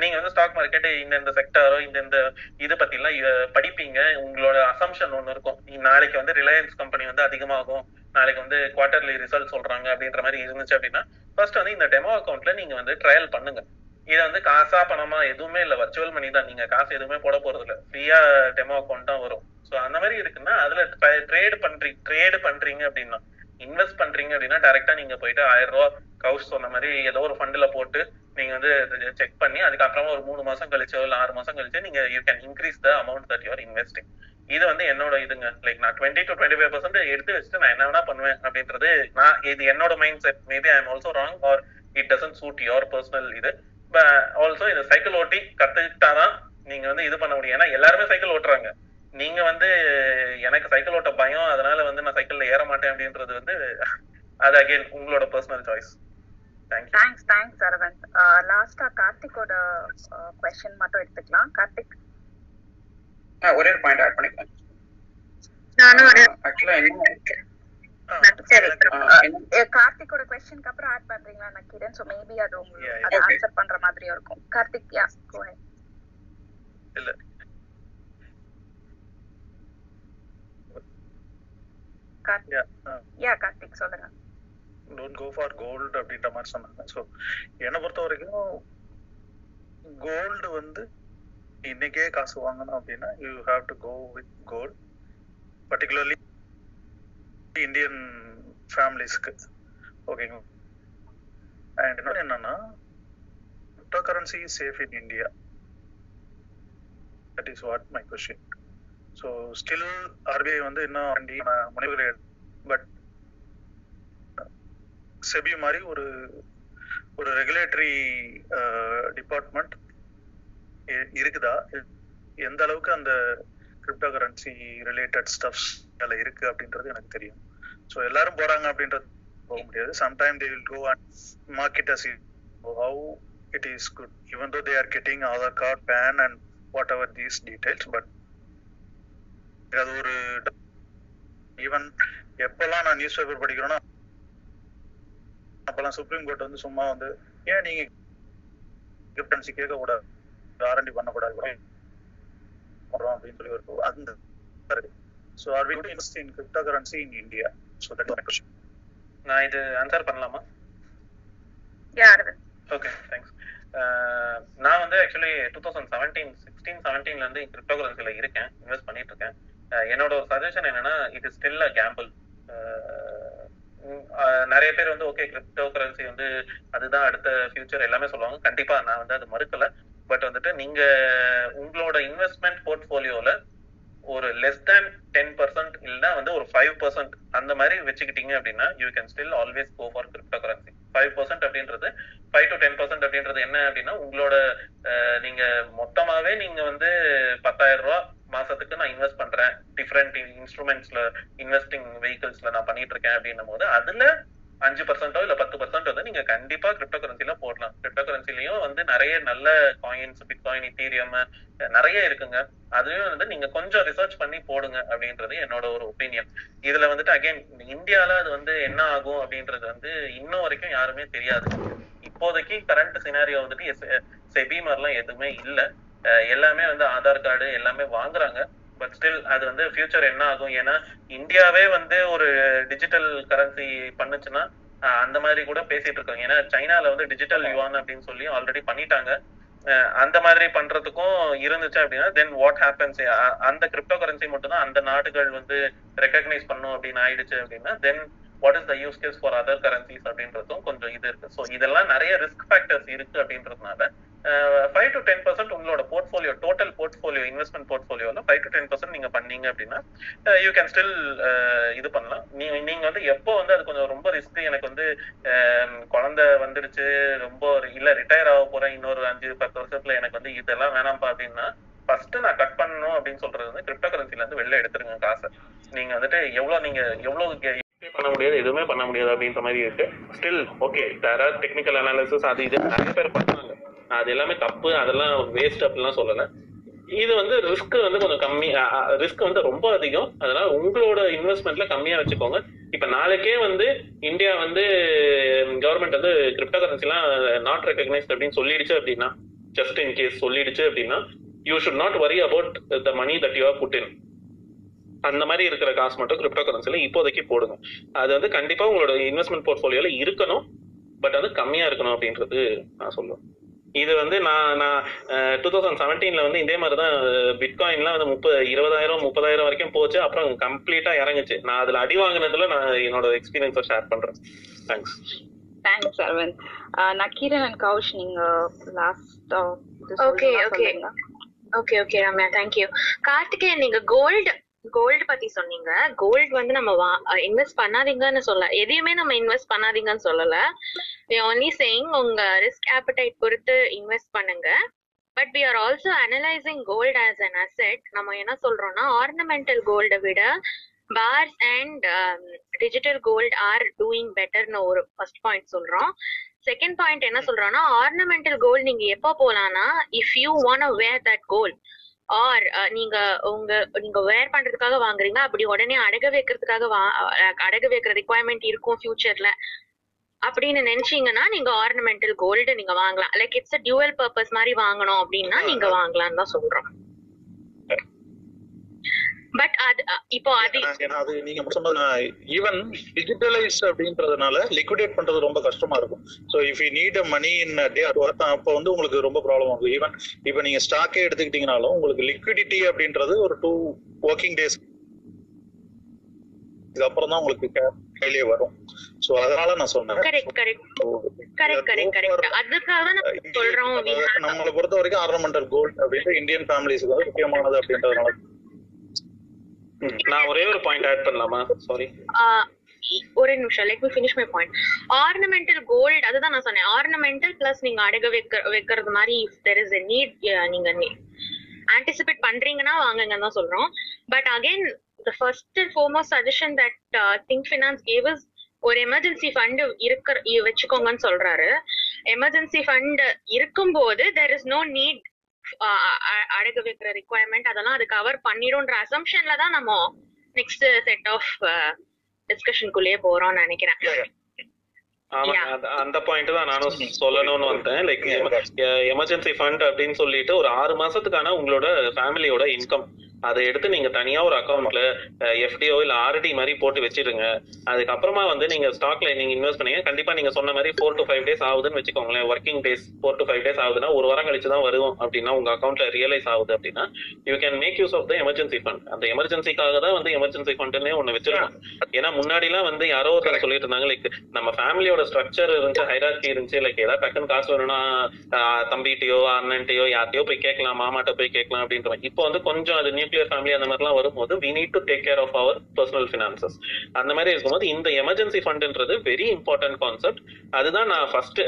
நீங்க வந்து ஸ்டாக் மார்க்கெட் இந்தந்த செக்டாரோ இந்தந்த இது பத்தி எல்லாம் படிப்பீங்க. உங்களோட அசம்ஷன் ஒண்ணு இருக்கும். நீ நாளைக்கு வந்து ரிலையன்ஸ் கம்பெனி வந்து அதிகமாகும். நாளைக்கு வந்து குவார்டர்லி ரிசல்ட் சொல்றாங்க அப்படின்ற மாதிரி இருந்துச்சு அப்படின்னா ஃபர்ஸ்ட் வந்து இந்த டெமோ அக்கௌண்ட்ல நீங்க வந்து ட்ரையல் பண்ணுங்க. இதை வந்து காசா பணமா எதுவுமே இல்ல. வர்ச்சுவல் மணி தான். நீங்க காசு எதுவுமே போட போறது இல்ல. ஃப்ரீயா டெமோ அக்கௌண்ட் தான் வரும். சோ அந்த மாதிரி இருக்குன்னா அதுல ட்ரேட் பண்றீங்க ட்ரேட் பண்றீங்க அப்படின்னா இன்வெஸ்ட் பண்றீங்க அப்படின்னா டைரக்டா நீங்க போயிட்டு ஆயிரம் ரூபா கவுஸ் சொன்ன மாதிரி ஏதோ ஒரு ஃபண்ட்ல போட்டு நீங்க வந்து செக் பண்ணி அதுக்கப்புறமா ஒரு மூணு மாசம் கழிச்சோ இல்ல ஆறு மாசம் கழிச்சோ நீங்க you can increase the amount that you're investing இது வந்து என்னோட இதுங்க. லைக் நான் twenty to twenty five percent எடுத்து வச்சுட்டு நான் என்ன வேணா பண்ணுவேன் அப்படின்றது நான் இது என்னோட mindset maybe I am also wrong or it doesn't suit your personal இது. ஆல்சோ இந்த சைக்கிள் ஓட்டி கத்துக்கிட்டாதான் நீங்க வந்து இது பண்ண முடியும். ஏன்னா எல்லாருமே சைக்கிள் ஓட்டுறாங்க. நீங்க வந்து எனக்கு சைக்கிள் ஓட்ட பயம் அதனால வந்து நான் சைக்கிள்ல ஏற மாட்டேன் அப்படின்றது வந்து அது அகைன் உங்களோட personal choice thanks thanks Aravind. லாஸ்டா கார்த்திகோட கொஸ்டின் மட்டும் எடுத்துக்கலாம். கார்த்திக்? ஒரே ஒரு பாயிண்ட் ஆட் பண்ணிக்கலாம். நானும் ஆக்சுவலா என்ன சரி கொஸ்டினுக்கு அப்புறம் ஆட் பண்றீங்களா? நக்கீரன் சோ மேபி அது உங்களுக்கு. ஆன்சர் பண்ற மாதிரியும் இருக்கும். கார்த்திக் யா கோ இல்ல. யா கார்த்திக் சொல்லுங்க. Don't go for gold அப்படின்ற மாதிரி சொன்னாங்க. ஸோ என்னை பொறுத்த வரைக்கும் கோல்டு வந்து இன்னைக்கே காசு வாங்கணும் அப்படின்னா you have to go with gold particularly Indian ஃபேமிலிஸ்க்கு ஓகேங்களா அண்ட் இன்னொன்று என்னன்னா crypto currency safe in India that is what my question so still RBI வந்து இன்னும் முனைவுகளை பட் செபி மாதிரி ஒரு ஒரு ரெகுலேட்டரி டிபார்ட்மெண்ட் uh, இருக்குதா? எந்த அளவுக்கு அந்த கிரிப்டோ கரன்சி ரிலேட்டட் ஸ்டப்ஸ் அதில் இருக்கு அப்படின்றது எனக்கு தெரியும். ஸோ எல்லாரும் போறாங்க அப்படின்றது போக முடியாது. Sometime they will go and market as how it is good even though they are getting Aadhaar card PAN and whatever these details but அது ஒரு ஈவன் எப்பெல்லாம் நான் நியூஸ் பேப்பர் படிக்கிறேன்னா அப்பெல்லாம் சுப்ரீம் கோர்ட் வந்து சும்மா வந்து ஏன் நீங்க கிரிப்டன்சி கேட்கக்கூடாது? கூடாது பண்ணக்கூடாது அப்படின்னு சொல்லி ஒரு அந்த so are we to invest in crypto currency in India so that my question நான் இது ஆன்சர் பண்ணலாமா? ஓகே தேங்க்ஸ் நான் வந்து actually two thousand seventeen sixteen செவன்டீன்ல இருந்து கிரிப்டோ கரன்சில இருக்கேன் இன்வெஸ்ட் பண்ணிட்டு இருக்கேன். அஹ் என்னோட ஒரு சஜஷன் என்னன்னா it is still a gamble நிறைய பேர் வந்து ஓகே கிரிப்டோ கரன்சி வந்து அதுதான் அடுத்த ஃபியூச்சர் எல்லாமே சொல்லுவாங்க. கண்டிப்பா நான் வந்து அது மறுக்கல. பட் வந்துட்டு நீங்க உங்களோட இன்வெஸ்ட்மெண்ட் போர்ட்ஃபோலியோல ஒரு லெஸ் தேன் டென் பர்சன்ட் இல்லைன்னா வந்து ஒரு ஃபைவ் பர்சன்ட் அந்த மாதிரி வச்சுக்கிட்டீங்க அப்படின்னா you can still always go for crypto currency five percent அப்படின்றது ஃபைவ் டு டென் பர்சன்ட் அப்படின்றது என்ன அப்படின்னா உங்களோட நீங்க மொத்தமாவே நீங்க வந்து பத்தாயிரம் ரூபா மாசத்துக்கு நான் இன்வெஸ்ட் பண்றேன். டிஃப்ரெண்ட் இன்ஸ்ட்ருமெண்ட்ஸ்ல இன்வெஸ்டிங் வெஹிக்கிள்ஸ்ல நான் பண்ணிட்டு இருக்கேன் அப்படின்னும் போது அதுல அஞ்சு பர்சன்டோ இல்ல பத்து பர்சன்ட் வந்து நீங்க கண்டிப்பா கிரிப்டோ கரன்சில போடலாம். கிரிப்டோ கரன்சிலயும் வந்து நிறைய நல்ல காயின்ஸ் பிட்காயின் இத்தீரியம் நிறைய இருக்குங்க. அதுலயும் வந்து நீங்க கொஞ்சம் ரிசர்ச் பண்ணி போடுங்க அப்படின்றது என்னோட ஒரு ஒப்பீனியன் இதுல வந்துட்டு அகைன் இந்தியால அது வந்து என்ன ஆகும் அப்படின்றது வந்து இன்னும் வரைக்கும் யாருமே தெரியாது. இப்போதைக்கு கரண்ட் சினாரியோ வந்துட்டு செபி மாதிரிலாம் எதுவுமே இல்லை. அஹ் எல்லாமே வந்து ஆதார் கார்டு எல்லாமே வாங்குறாங்க. பட் ஸ்டில் அது வந்து ஃபியூச்சர் என்ன ஆகும்? ஏன்னா இந்தியாவே வந்து ஒரு டிஜிட்டல் கரன்சி பண்ணுச்சுன்னா அந்த மாதிரி கூட பேசிட்டு இருக்காங்க. ஏன்னா சைனால வந்து டிஜிட்டல் யுவான் அப்படின்னு சொல்லி ஆல்ரெடி பண்ணிட்டாங்க. அஹ் அந்த மாதிரி பண்றதுக்கும் இருந்துச்சு அப்படின்னா தென் வாட் ஹேப்பன்ஸ் அந்த கிரிப்டோ கரன்சி மட்டும் தான் அந்த நாடுகள் வந்து ரெக்கக்னைஸ் பண்ணும் அப்படின்னு ஆயிடுச்சு அப்படின்னா then what is the use case for other currencies அப்படின்றதும் கொஞ்சம் இது இருக்கு. ஸோ இதெல்லாம் நிறைய ரிஸ்க் ஃபேக்டர்ஸ் இருக்கு அப்படின்றதுனால ஃபைவ் டு டென் பர்சன்ட் உங்களோட போர்ட்ஃபோலியோ டோட்டல் போர்ட்ஃபோலியோ இன்வெஸ்ட்மெண்ட் போர்ட்ஃபோலியோவில் ஃபைவ் டு டென் பர்சன்ட் நீங்க பண்ணீங்க அப்படின்னா யூ கேன் ஸ்டில் இது பண்ணலாம். நீ நீங்க வந்து எப்போ வந்து அது கொஞ்சம் ரொம்ப ரிஸ்க் எனக்கு வந்து குழந்தை வந்துடுச்சு ரொம்ப ஒரு- இல்ல ரிட்டையர் ஆக போறேன் இன்னொரு அஞ்சு பத்து வருஷத்துல எனக்கு வந்து இதெல்லாம் வேணாம்ப்பா அப்படின்னா ஃபர்ஸ்ட் நான் கட் பண்ணணும் அப்படின்னு சொல்றது வந்து கிரிப்டோ கரன்சில இருந்து வெளில எடுத்துருங்க காசை. நீங்க வந்துட்டு எவ்வளவு நீங்க எவ்வளவு கே- பண்ண முடியாது எதுவுமே பண்ண முடியாது அப்படின்ற மாதிரி இருக்கு. Still okay there technical analysis அது இது. நிறைய பேர் பண்ணாங்க. அது எல்லாமே தப்பு அதெல்லாம் வேஸ்ட் அப்படிலாம் சொல்லல. இது வந்து ரிஸ்க் வந்து கொஞ்சம் கம்மி ரிஸ்க் வந்து ரொம்ப அதிகம். அதனால உங்களோட இன்வெஸ்ட்மெண்ட்ல கம்மியா வச்சுக்கோங்க. இப்ப நாளைக்கே வந்து இந்தியா வந்து கவர்மெண்ட் வந்து கிரிப்டோ கரன்சிலாம் நாட் ரெக்கக்னைஸ்ட் அப்படின்னு சொல்லிடுச்சு அப்படின்னா ஜஸ்ட் இன் கேஸ் சொல்லிடுச்சு அப்படின்னா you should not worry about the money that you are put in அந்த மாதிரி இருக்கிற காசு மட்டும் கிரிப்டோ கரன்சில இப்போதைக்கு போடுங்க. அது வந்து கண்டிப்பா உங்களோட இன்வெஸ்ட்மெண்ட் போர்ட்ஃபோலியோல இருக்கணும். பட் அது கம்மியா இருக்கணும் அப்படின்றது நான் சொல்லுவேன் இது வந்து நான் நான் டூ தௌசண்ட் செவன்டீன்ல வந்து இதே மாதிரி தான் பிட்காயின்லாம் வந்து முப்பது இருபதாயிரம் முப்பதாயிரம் வரைக்கும் போச்சு. அப்புறம் கம்ப்ளீட்டா இறங்குச்சு. நான் அதுல அடி வாங்கினதுல நான் என்னோட எக்ஸ்பீரியன்ஸை ஷேர் பண்றேன். Thanks thanks Aravind Nakkeeran and Kaush நீங்க last okay okay okay okay Ramya. Thank you Karthikeyan நீங்க கோல்டு கோல்டு பத்தி சொன்னீங்க. கோல்டு வந்து நம்ம இன்வெஸ்ட் பண்ணாதீங்கன்னு சொல்ல எதையுமே நம்ம இன்வெஸ்ட் பண்ணாதீங்கன்னு சொல்லல. ஒன்லி சேயிங் உங்க ரிஸ்க் ஆப்படைட் பொறுத்து இன்வெஸ்ட் பண்ணுங்க. But we are also analysing gold as an asset நம்ம என்ன சொல்றோம்னா ஆர்னமெண்டல் கோல்டை விட bars and digital gold are doing பெட்டர்னு ஒரு ஃபர்ஸ்ட் பாயிண்ட் சொல்றோம். செகண்ட் பாயிண்ட் என்ன சொல்றோம்னா ஆர்னமெண்டல் கோல்டு நீங்க எப்போ போலாம்னா if you want wear that gold are நீங்க உங்க நீங்க வேர் பண்றதுக்காக வாங்குறீங்க அப்படி உடனே அடகு வைக்கிறதுக்காக வா அடகு வைக்கிற ரிக்குவயர்மெண்ட் இருக்கும் ஃபியூச்சர்ல அப்படின்னு நினைச்சீங்கன்னா நீங்க ஆர்னமெண்டல் கோல்டு நீங்க வாங்கலாம். லைக் இட்ஸ் டியூவல் பர்பஸ் மாதிரி வாங்கணும் அப்படின்னா நீங்க வாங்கலாம்னு தான் சொல்றோம். பட் அது இப்போ அது அது நீங்க சொன்னது ஈவன் டிஜிட்டலைஸ் அப்படின்றதுனால லிக்விடேட் பண்றது ரொம்ப கஷ்டமா இருக்கும். So if you need a money in day அப்போ வந்து உங்களுக்கு ரொம்ப ப்ராப்ளம் ஆகும். ஈவன் இப்போ நீங்க ஸ்டாக்கே எடுத்துக்கிட்டீங்கனாலும் உங்களுக்கு லிக்விடிட்டி அப்படின்றது ஒரு டூ ஒர்க்கிங் டேஸ் இதுக்கப்புறம் தான் உங்களுக்கு கையிலே வரும். ஸோ அதனால நான் சொன்னேன். நம்மளை பொறுத்த வரைக்கும் ஆர்னமெண்டல் கோல்ட் அப்படின்ட்டு இந்தியன் ஃபேமிலிஸ்க்கு வந்து முக்கியமானது அப்படின்றதுனால நான் ஒரே ஒரு பாயிண்ட் ஆட் பண்ணலாமா? சாரி ஒரே நிமிஷம். Let me finish my point ornamental gold அதுதான் நான் சொன்னேன். ஆர்னமெண்டல் பிளஸ் நீங்க அடக வைக்க வைக்கிறது மாதிரி if there is a need நீங்க ஆன்டிசிபேட் பண்றீங்கன்னா வாங்குங்கன்னு தான் சொல்றோம். But again the first and foremost suggestion that think finance gave is ஒரு எமர்ஜென்சி ஃபண்ட் இருக்கிற வச்சுக்கோங்கன்னு சொல்றாரு. எமர்ஜென்சி ஃபண்ட் இருக்கும்போது தெர் இஸ் நோ நீட் அடகு வைக்கிற ரிக்குவயர்மெண்ட் அதெல்லாம் அது கவர் பண்ணிடும்ன்ற அசம்ஷன்ல தான் நம்ம நெக்ஸ்ட் செட் ஆஃப் டிஸ்கஷனுக்குள்ளேயே போறோம்னு நினைக்கிறேன். அந்த- அந்த பாயிண்ட் தான் நானும் சொல்லணும்னு வந்தேன். லைக் எமர்ஜென்சி ஃபண்ட் அப்படின்னு சொல்லிட்டு ஒரு ஆறு மாசத்துக்கான உங்களோட ஃபேமிலியோட இன்கம் அதை எடுத்து நீங்க தனியா ஒரு அக்கௌண்ட்ல எஃப்டிஓ இல்ல ஆர்டி மாதிரி போட்டு வச்சிருங்க. அதுக்கப்புறமா வந்து நீங்க ஸ்டாக்ல நீங்க இன்வெஸ்ட் பண்ணீங்க. கண்டிப்பா நீங்க சொன்ன மாதிரி ஃபோர் டு ஃபைவ் டேஸ் ஆகுதுன்னு வச்சுக்கோங்களேன். Working days four to five days ஆகுதுன்னா ஒரு வாரம் கழிச்சு தான் வரும் அப்படின்னா உங்க அக்கௌண்ட்ல ரியலைஸ் ஆகுது அப்படின்னா you can make use of the emergency fund அந்த எமர்ஜென்சிக்காக தான் வந்து எமர்ஜென்சி ஃபண்ட்னே ஒண்ணு வச்சிருக்கோம். ஏன்னா முன்னாடி எல்லாம் வந்து யாரோ ஒருத்தர் சொல்லிட்டு இருந்தாங்க. லைக் நம்ம ஃபேமிலியோட ஸ்ட்ரக்சர் இருந்துச்சு ஹைராக்கி இருந்துச்சு. லைக் ஏதாவது டக்குன்னு காசு வேணும்னா தம்பிகிட்டயோ அண்ணன்ட்டையோ யார்ட்டையோ போய் கேட்கலாம் மாமாட்ட போய் கேட்கலாம் அப்படின்ற மாதிரி. இப்போ வந்து கொஞ்சம் அது நியூக்ளியர் ஃபேமிலி அந்த மாதிரிலாம் வரும்போது we need to take care of our personal finances அந்த மாதிரி இருக்கும்போது இந்த எமர்ஜென்சி ஃபண்ட்ன்றது வெரி இம்பார்ட்டன்ட் கான்செப்ட் அதுதான் நான் ஃபர்ஸ்ட்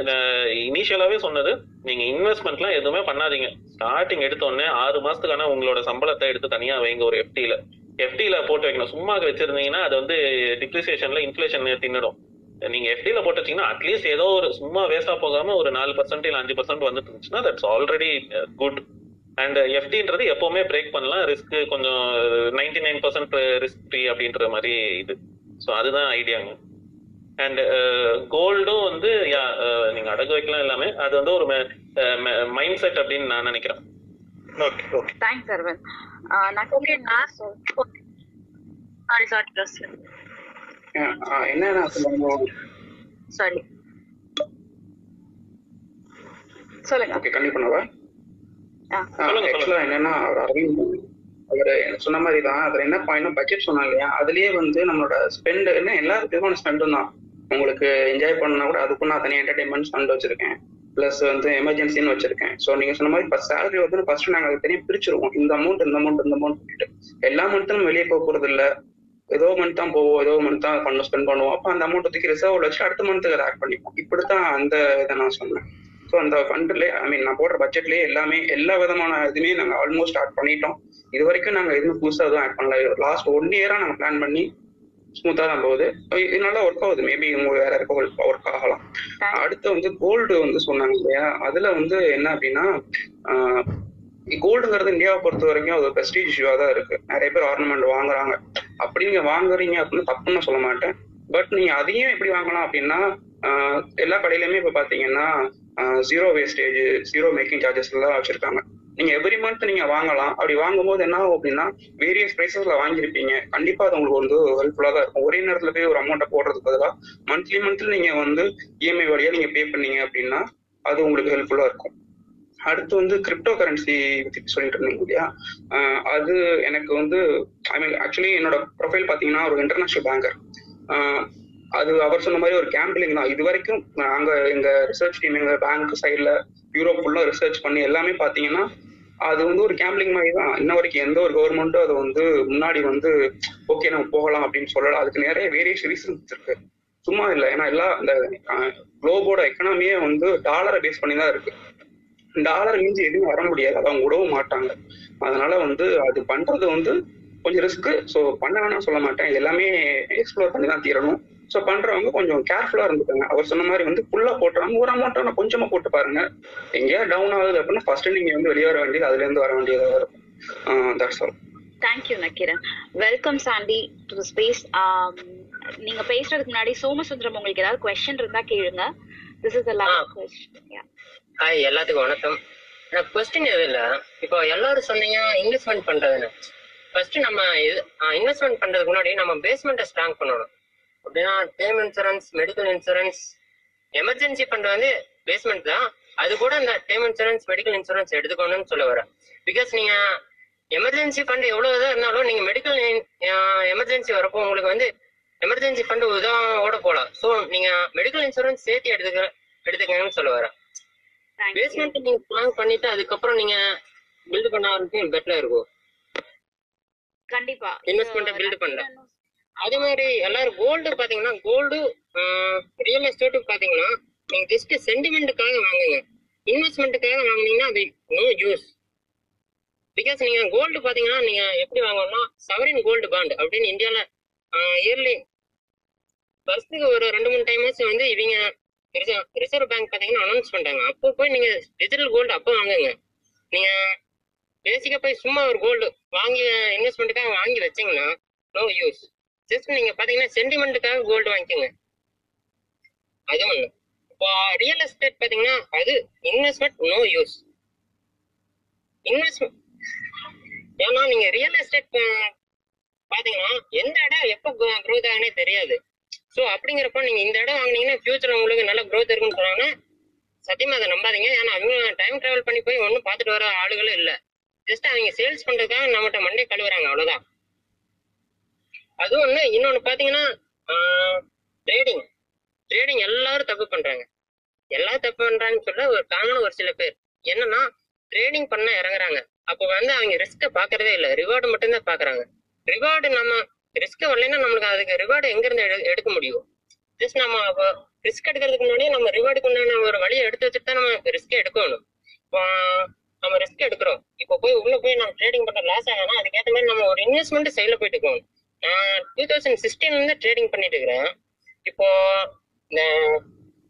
இனிஷியலாவே சொன்னது. நீங்க இன்வெஸ்ட்மெண்ட்லாம் எதுவுமே பண்ணாதீங்க. ஸ்டார்டிங் எடுத்த உடனே ஆறு மாசத்துக்கான உங்களோட சம்பளத்தை எடுத்து தனியா வைங்க ஒரு எஃப்டியில எஃப்டியில போட்டு வைக்கணும். சும்மா வச்சிருந்தீங்கன்னா அது வந்து டிப்ரிசியேஷன்ல இன்ஃபிளேஷன் தின்னுடும். நீங்க எஃப்டில போட்டு வச்சீங்கன்னா அட்லீஸ்ட் ஏதோ ஒரு சும்மா வேஸ்டா போகாம ஒரு நாலு பர்சன்ட் இல்ல அஞ்சு பர்சன்ட் வந்துட்டு இருந்துச்சுன்னா தட்ஸ் ஆல்ரெடி குட் அண்ட் எஃப்டின்றது எப்பவுமே பிரேக் பண்ணலாம். ரிஸ்க் கொஞ்சம் ninety nine percent risk free அப்படின்ற மாதிரி இது. ஸோ அதுதான் ஐடியாங்க அண்ட் கோல்டும் வந்து யா நீங்க அடகு வைக்கலாம் எல்லாமே. அது வந்து ஒரு மைண்ட் செட் அப்படின்னு நான் நினைக்கிறேன். ஓகே ஓகே தேங்க்ஸ் அரவிந்த் நான் ஓகே சாரி சாரி ப்ளஸ் என்ன நான் சொல்லணும் சாரி சொல்லுங்க. ஓகே கண்டிப்பா பண்ணவா? ஆ. ஆக்சுவலா என்னன்னா அவர் அரவிந்த் அவர் சொன்ன மாதிரி தான் அதுல என்ன பாயிண்ட் பட்ஜெட் சொன்னாங்க இல்லையா அதுலயே வந்து நம்மளோட ஸ்பெண்ட் என்ன ஸ்பெண்டும் தான். உங்களுக்கு என்ஜாய் பண்ணா கூட அதுக்கும் நான் தனியாக என்டர்டைன்மெண்ட் ஃபண்ட் வச்சிருக்கேன். ப்ளஸ் வந்து எமர்ஜென்சின்னு வச்சிருக்கேன். ஸோ நீங்க சொன்ன மாதிரி ஃபர்ஸ்ட் சேலரி வந்து ஃபர்ஸ்ட் நாங்கள் அதை தனியாக பிரிச்சிருவோம். இந்த அமௌண்ட் இந்த அமௌண்ட் இந்த அமௌண்ட் எல்லா மந்த்தும் வெளியே போக போறது இல்ல ஏதோ மந்த் தான் போவோம் ஏதோ மந்த் தான் பண்ண ஸ்பெண்ட் பண்ணுவோம். அப்போ அந்த அமௌண்ட் தூக்கி ரிசர்வ்ல வச்சு அடுத்த மந்த்துக்கு அதை ஆட் பண்ணிப்போம். இப்படித்தான் அந்த இதை நான் சொன்னேன். ஸோ அந்த ஃபண்ட்லேயே ஐ மீன் நான் போடுற பட்ஜெட்லேயே எல்லாமே எல்லா விதமான இதுவுமே நாங்கள் ஆல்மோஸ்ட் ஆட் பண்ணிட்டோம். இது வரைக்கும் நாங்கள் எதுவும் புதுசாக எதுவும் ஆட் பண்ணல. லாஸ்ட் ஒன் இயராக நாங்கள் பிளான் பண்ணி ஸ்மூத்தாக தான் போகுது. இது நல்லா ஒர்க் ஆகுது. மேபி உங்களுக்கு வேற இருக்க ஒர்க் ஆகலாம். அடுத்து வந்து கோல்டு வந்து சொன்னாங்க இல்லையா? அதுல வந்து என்ன அப்படின்னா கோல்டுங்கிறது இந்தியாவை பொறுத்த வரைக்கும் அது பெஸ்டீஜ் இஷ்யூவா தான் இருக்கு. நிறைய பேர் ஆர்னமெண்ட் வாங்குறாங்க. அப்படி நீங்க வாங்குறீங்க அப்படின்னு தப்புன்னு சொல்ல மாட்டேன். பட் நீங்க அதையும் எப்படி வாங்கலாம் அப்படின்னா எல்லா கடையிலுமே இப்ப பாத்தீங்கன்னா zero wastage zero making charges எல்லாம் வச்சிருக்காங்க. நீங்க எவ்ரி மந்த் நீங்க வாங்கலாம். அப்படி வாங்கும்போது என்ன ஆகும் அப்படின்னா வேரியஸ் பிரைசஸ்ல வாங்கியிருப்பீங்க. கண்டிப்பா அது உங்களுக்கு வந்து ஹெல்ப்ஃபுல்லா தான் இருக்கும். ஒரே நேரத்துல போய் ஒரு அமௌண்ட்டை போடுறதுக்கு பதிலாக மந்த்லி மந்த்லி நீங்க வந்து இஎம்ஐ வழியா நீங்க பே பண்ணீங்க அப்படின்னா அது உங்களுக்கு ஹெல்ப்ஃபுல்லா இருக்கும். அடுத்து வந்து கிரிப்டோ கரன்சி பத்தி சொல்லிட்டு இருந்தீங்க இல்லையா? அது எனக்கு வந்து ஐ மீன் ஆக்சுவலி என்னோட ப்ரொஃபைல் பாத்தீங்கன்னா ஒரு இன்டர்நேஷனல் பேங்கர் அது அவர் சொன்ன மாதிரி ஒரு கேம்பிளிங் தான். இது வரைக்கும் நாங்க எங்க ரிசர்ச் டீம் எங்க பேங்க் சைட்ல யூரோப் ஃபுல்லா ரிசர்ச் பண்ணி எல்லாமே பாத்தீங்கன்னா அது வந்து ஒரு கேம்பிளிங் மாதிரி தான். இன்ன வரைக்கும் எந்த ஒரு கவர்மெண்ட்டும் அதை வந்து முன்னாடி வந்து ஓகே நம்ம போகலாம் அப்படின்னு சொல்லலாம் அதுக்கு நிறைய வேரியஸ் ரீசன்ஸ் இருக்கு. சும்மா இல்லை. ஏன்னா எல்லா இந்த குளோபோட எக்கனாமியே வந்து டாலரை பேஸ் பண்ணி தான் இருக்கு. டாலர் மிஞ்சி எதுவும் வர முடியாது. அதை அவங்க விடவும் மாட்டாங்க. அதனால வந்து அது பண்றது வந்து கொஞ்சம் ரிஸ்க் ஸோ பண்ண வேணாம் சொல்ல மாட்டேன். எல்லாமே எக்ஸ்ப்ளோர் பண்ணி தான் தீரணும். ஸோ பண்றவங்க கொஞ்சம் கேர்ஃபுல்லா இருந்துக்கோங்க. அவர் சொன்ன மாதிரி வந்து ஃபுல்லா போட்டுறாங்க ஒரு அமௌண்ட் கொஞ்சமா போட்டு பாருங்க. எங்கேயா டவுன் ஆகுது அப்படின்னா ஃபர்ஸ்ட் நீங்க வந்து வெளியே வர வேண்டியது அதுல இருந்து வர வேண்டியதாக இருக்கும். That's all thank you Nakkiran. Welcome Sandy to the space நீங்க பேசுறதுக்கு முன்னாடி சோமசுந்தரம் உங்களுக்கு ஏதாவது கொஸ்டின் இருந்தா கேளுங்க. This is the last question hi எல்லாத்துக்கும் வணக்கம். எனக்கு கொஸ்டின் எதுவும் இல்லை. இப்போ எல்லாரும் சொன்னீங்க இன்வெஸ்ட்மெண்ட் பண்றதுன்னு. ஃபர்ஸ்ட் நம்ம இன்வெஸ்ட்மெண்ட் பண்றதுக்கு முன்னாடி நம்ம பேஸ்மெண்ட்டை ஸ்ட்ராங் பண்ணணும். அப்படின்னா term insurance medical insurance emergency fund வந்து பேஸ்மெண்ட் தான். அது கூட இந்த டேம் இன்சூரன்ஸ் மெடிக்கல் இன்சூரன்ஸ் எடுத்துக்கணும்னு சொல்ல வரேன் பிகாஸ் நீங்க எமர்ஜென்சி ஃபண்ட் எவ்வளவு இதாக இருந்தாலும் நீங்க மெடிக்கல் எமர்ஜென்சி வரப்போ உங்களுக்கு வந்து எமர்ஜென்சி ஃபண்ட் உதவோட போகலாம். ஸோ நீங்க மெடிக்கல் இன்சூரன்ஸ் சேர்த்து எடுத்துக்க எடுத்துக்கங்கன்னு சொல்ல வரேன் பேஸ்மெண்ட் நீங்க பிளான் பண்ணிட்டு அதுக்கப்புறம் நீங்க பில்ட் பண்ண ஆரம்பிச்சு பெட்டரா இருக்கும். கண்டிப்பா. இன்வெஸ்ட்மெண்ட்டை பில்ட் பண்ணல அதே மாதிரி எல்லாரும் கோல்டு பாத்தீங்கன்னா கோல்டு ரியல் எஸ்டேட்டு பாத்தீங்கன்னா நீங்க ஜஸ்ட் சென்டிமெண்ட்டுக்காக வாங்குங்க. இன்வெஸ்ட்மெண்ட்டுக்காக வாங்குனீங்கன்னா அது நோ யூஸ் பிகாஸ் நீங்க கோல்டு பாத்தீங்கன்னா நீங்க எப்படி வாங்கணும்னா சவரின் கோல்டு பாண்ட் அப்படின்னு இந்தியால இயர்லி வருஷத்துக்கு ஒரு ரெண்டு மூணு டைம்ஸ் வந்து இவங்க ரிசர்வ் பேங்க் பார்த்தீங்கன்னா அனௌன்ஸ் பண்ணிட்டாங்க. அப்போ போய் நீங்கள் டிஜிட்டல் கோல்டு அப்போ வாங்குங்க. நீங்கள் பேசிக்காக போய் சும்மா ஒரு கோல்டு வாங்கி இன்வெஸ்ட்மெண்ட்டுக்காக வாங்கி வச்சீங்கன்னா நோ யூஸ் ஜஸ்ட் நீங்கள் பார்த்தீங்கன்னா சென்டிமெண்ட்டுக்காக கோல்டு வாங்கிக்கோங்க. அது ஒன்று இப்போ ரியல் எஸ்டேட் பார்த்தீங்கன்னா அது இன்வெஸ்ட்மெண்ட் நோ யூஸ் இன்வெஸ்ட்மெண்ட் ஏன்னா நீங்கள் ரியல் எஸ்டேட் பார்த்தீங்கன்னா எந்த இடம் எப்போ க்ரோத் ஆகுனே தெரியாது. ஸோ அப்படிங்கிறப்ப நீங்க இந்த இடம் வாங்கினீங்கன்னா ஃபியூச்சர் உங்களுக்கு நல்ல க்ரோத் இருக்குன்னு சொன்னாங்கன்னா சத்தியமா அதை நம்பாதீங்க. ஏன்னா அவங்க டைம் டிராவல் பண்ணி போய் ஒன்றும் பார்த்துட்டு வர ஆளுகளும் இல்லை. ஜஸ்ட் அவங்க சேல்ஸ் பண்றதுக்காக நம்மகிட்ட மண்டே கழுவுறாங்க அவ்வளவுதான். அது ஒண்ணு. இன்னொன்னு பாத்தீங்கன்னா ட்ரேடிங் ட்ரேடிங் எல்லாரும் தப்பு பண்றாங்க. எல்லாரும் தப்பு பண்றாங்கன்னு சொல்ல ஒரு காமன் ஒரு சில பேர். என்னன்னா ட்ரேடிங் பண்ண இறங்குறாங்க. அப்போ வந்து அவங்க ரிஸ்க்கை பாக்குறதே இல்லை. ரிவார்டு மட்டும்தான் பாக்குறாங்க ரிவார்டு நம்ம ரிஸ்க் வரலைன்னா நம்மளுக்கு அதுக்கு ரிவார்டு எங்க இருந்து எடு- எடுக்க முடியும்? ஜஸ்ட் நம்ம ரிஸ்க் எடுக்கிறதுக்கு முன்னாடியே நம்ம ரிவார்டுக்கு உண்டான ஒரு வழியை எடுத்து வச்சுட்டு தான் நம்ம ரிஸ்க் எடுக்கணும். இப்போ நம்ம ரிஸ்க் எடுக்கிறோம். இப்போ போய் உள்ள போய் நம்ம ட்ரேடிங் பண்ற லாஸ் ஆகணும் அதுக்கேற்ற மாதிரி நம்ம ஒரு இன்வெஸ்ட்மெண்ட் சைட்ல போயிட்டு இருக்கோம் நான் டூ தௌசண்ட் சிக்ஸ்டீன்ல இருந்து ட்ரேடிங் பண்ணிட்டு இருக்கிறேன். இப்போ இந்த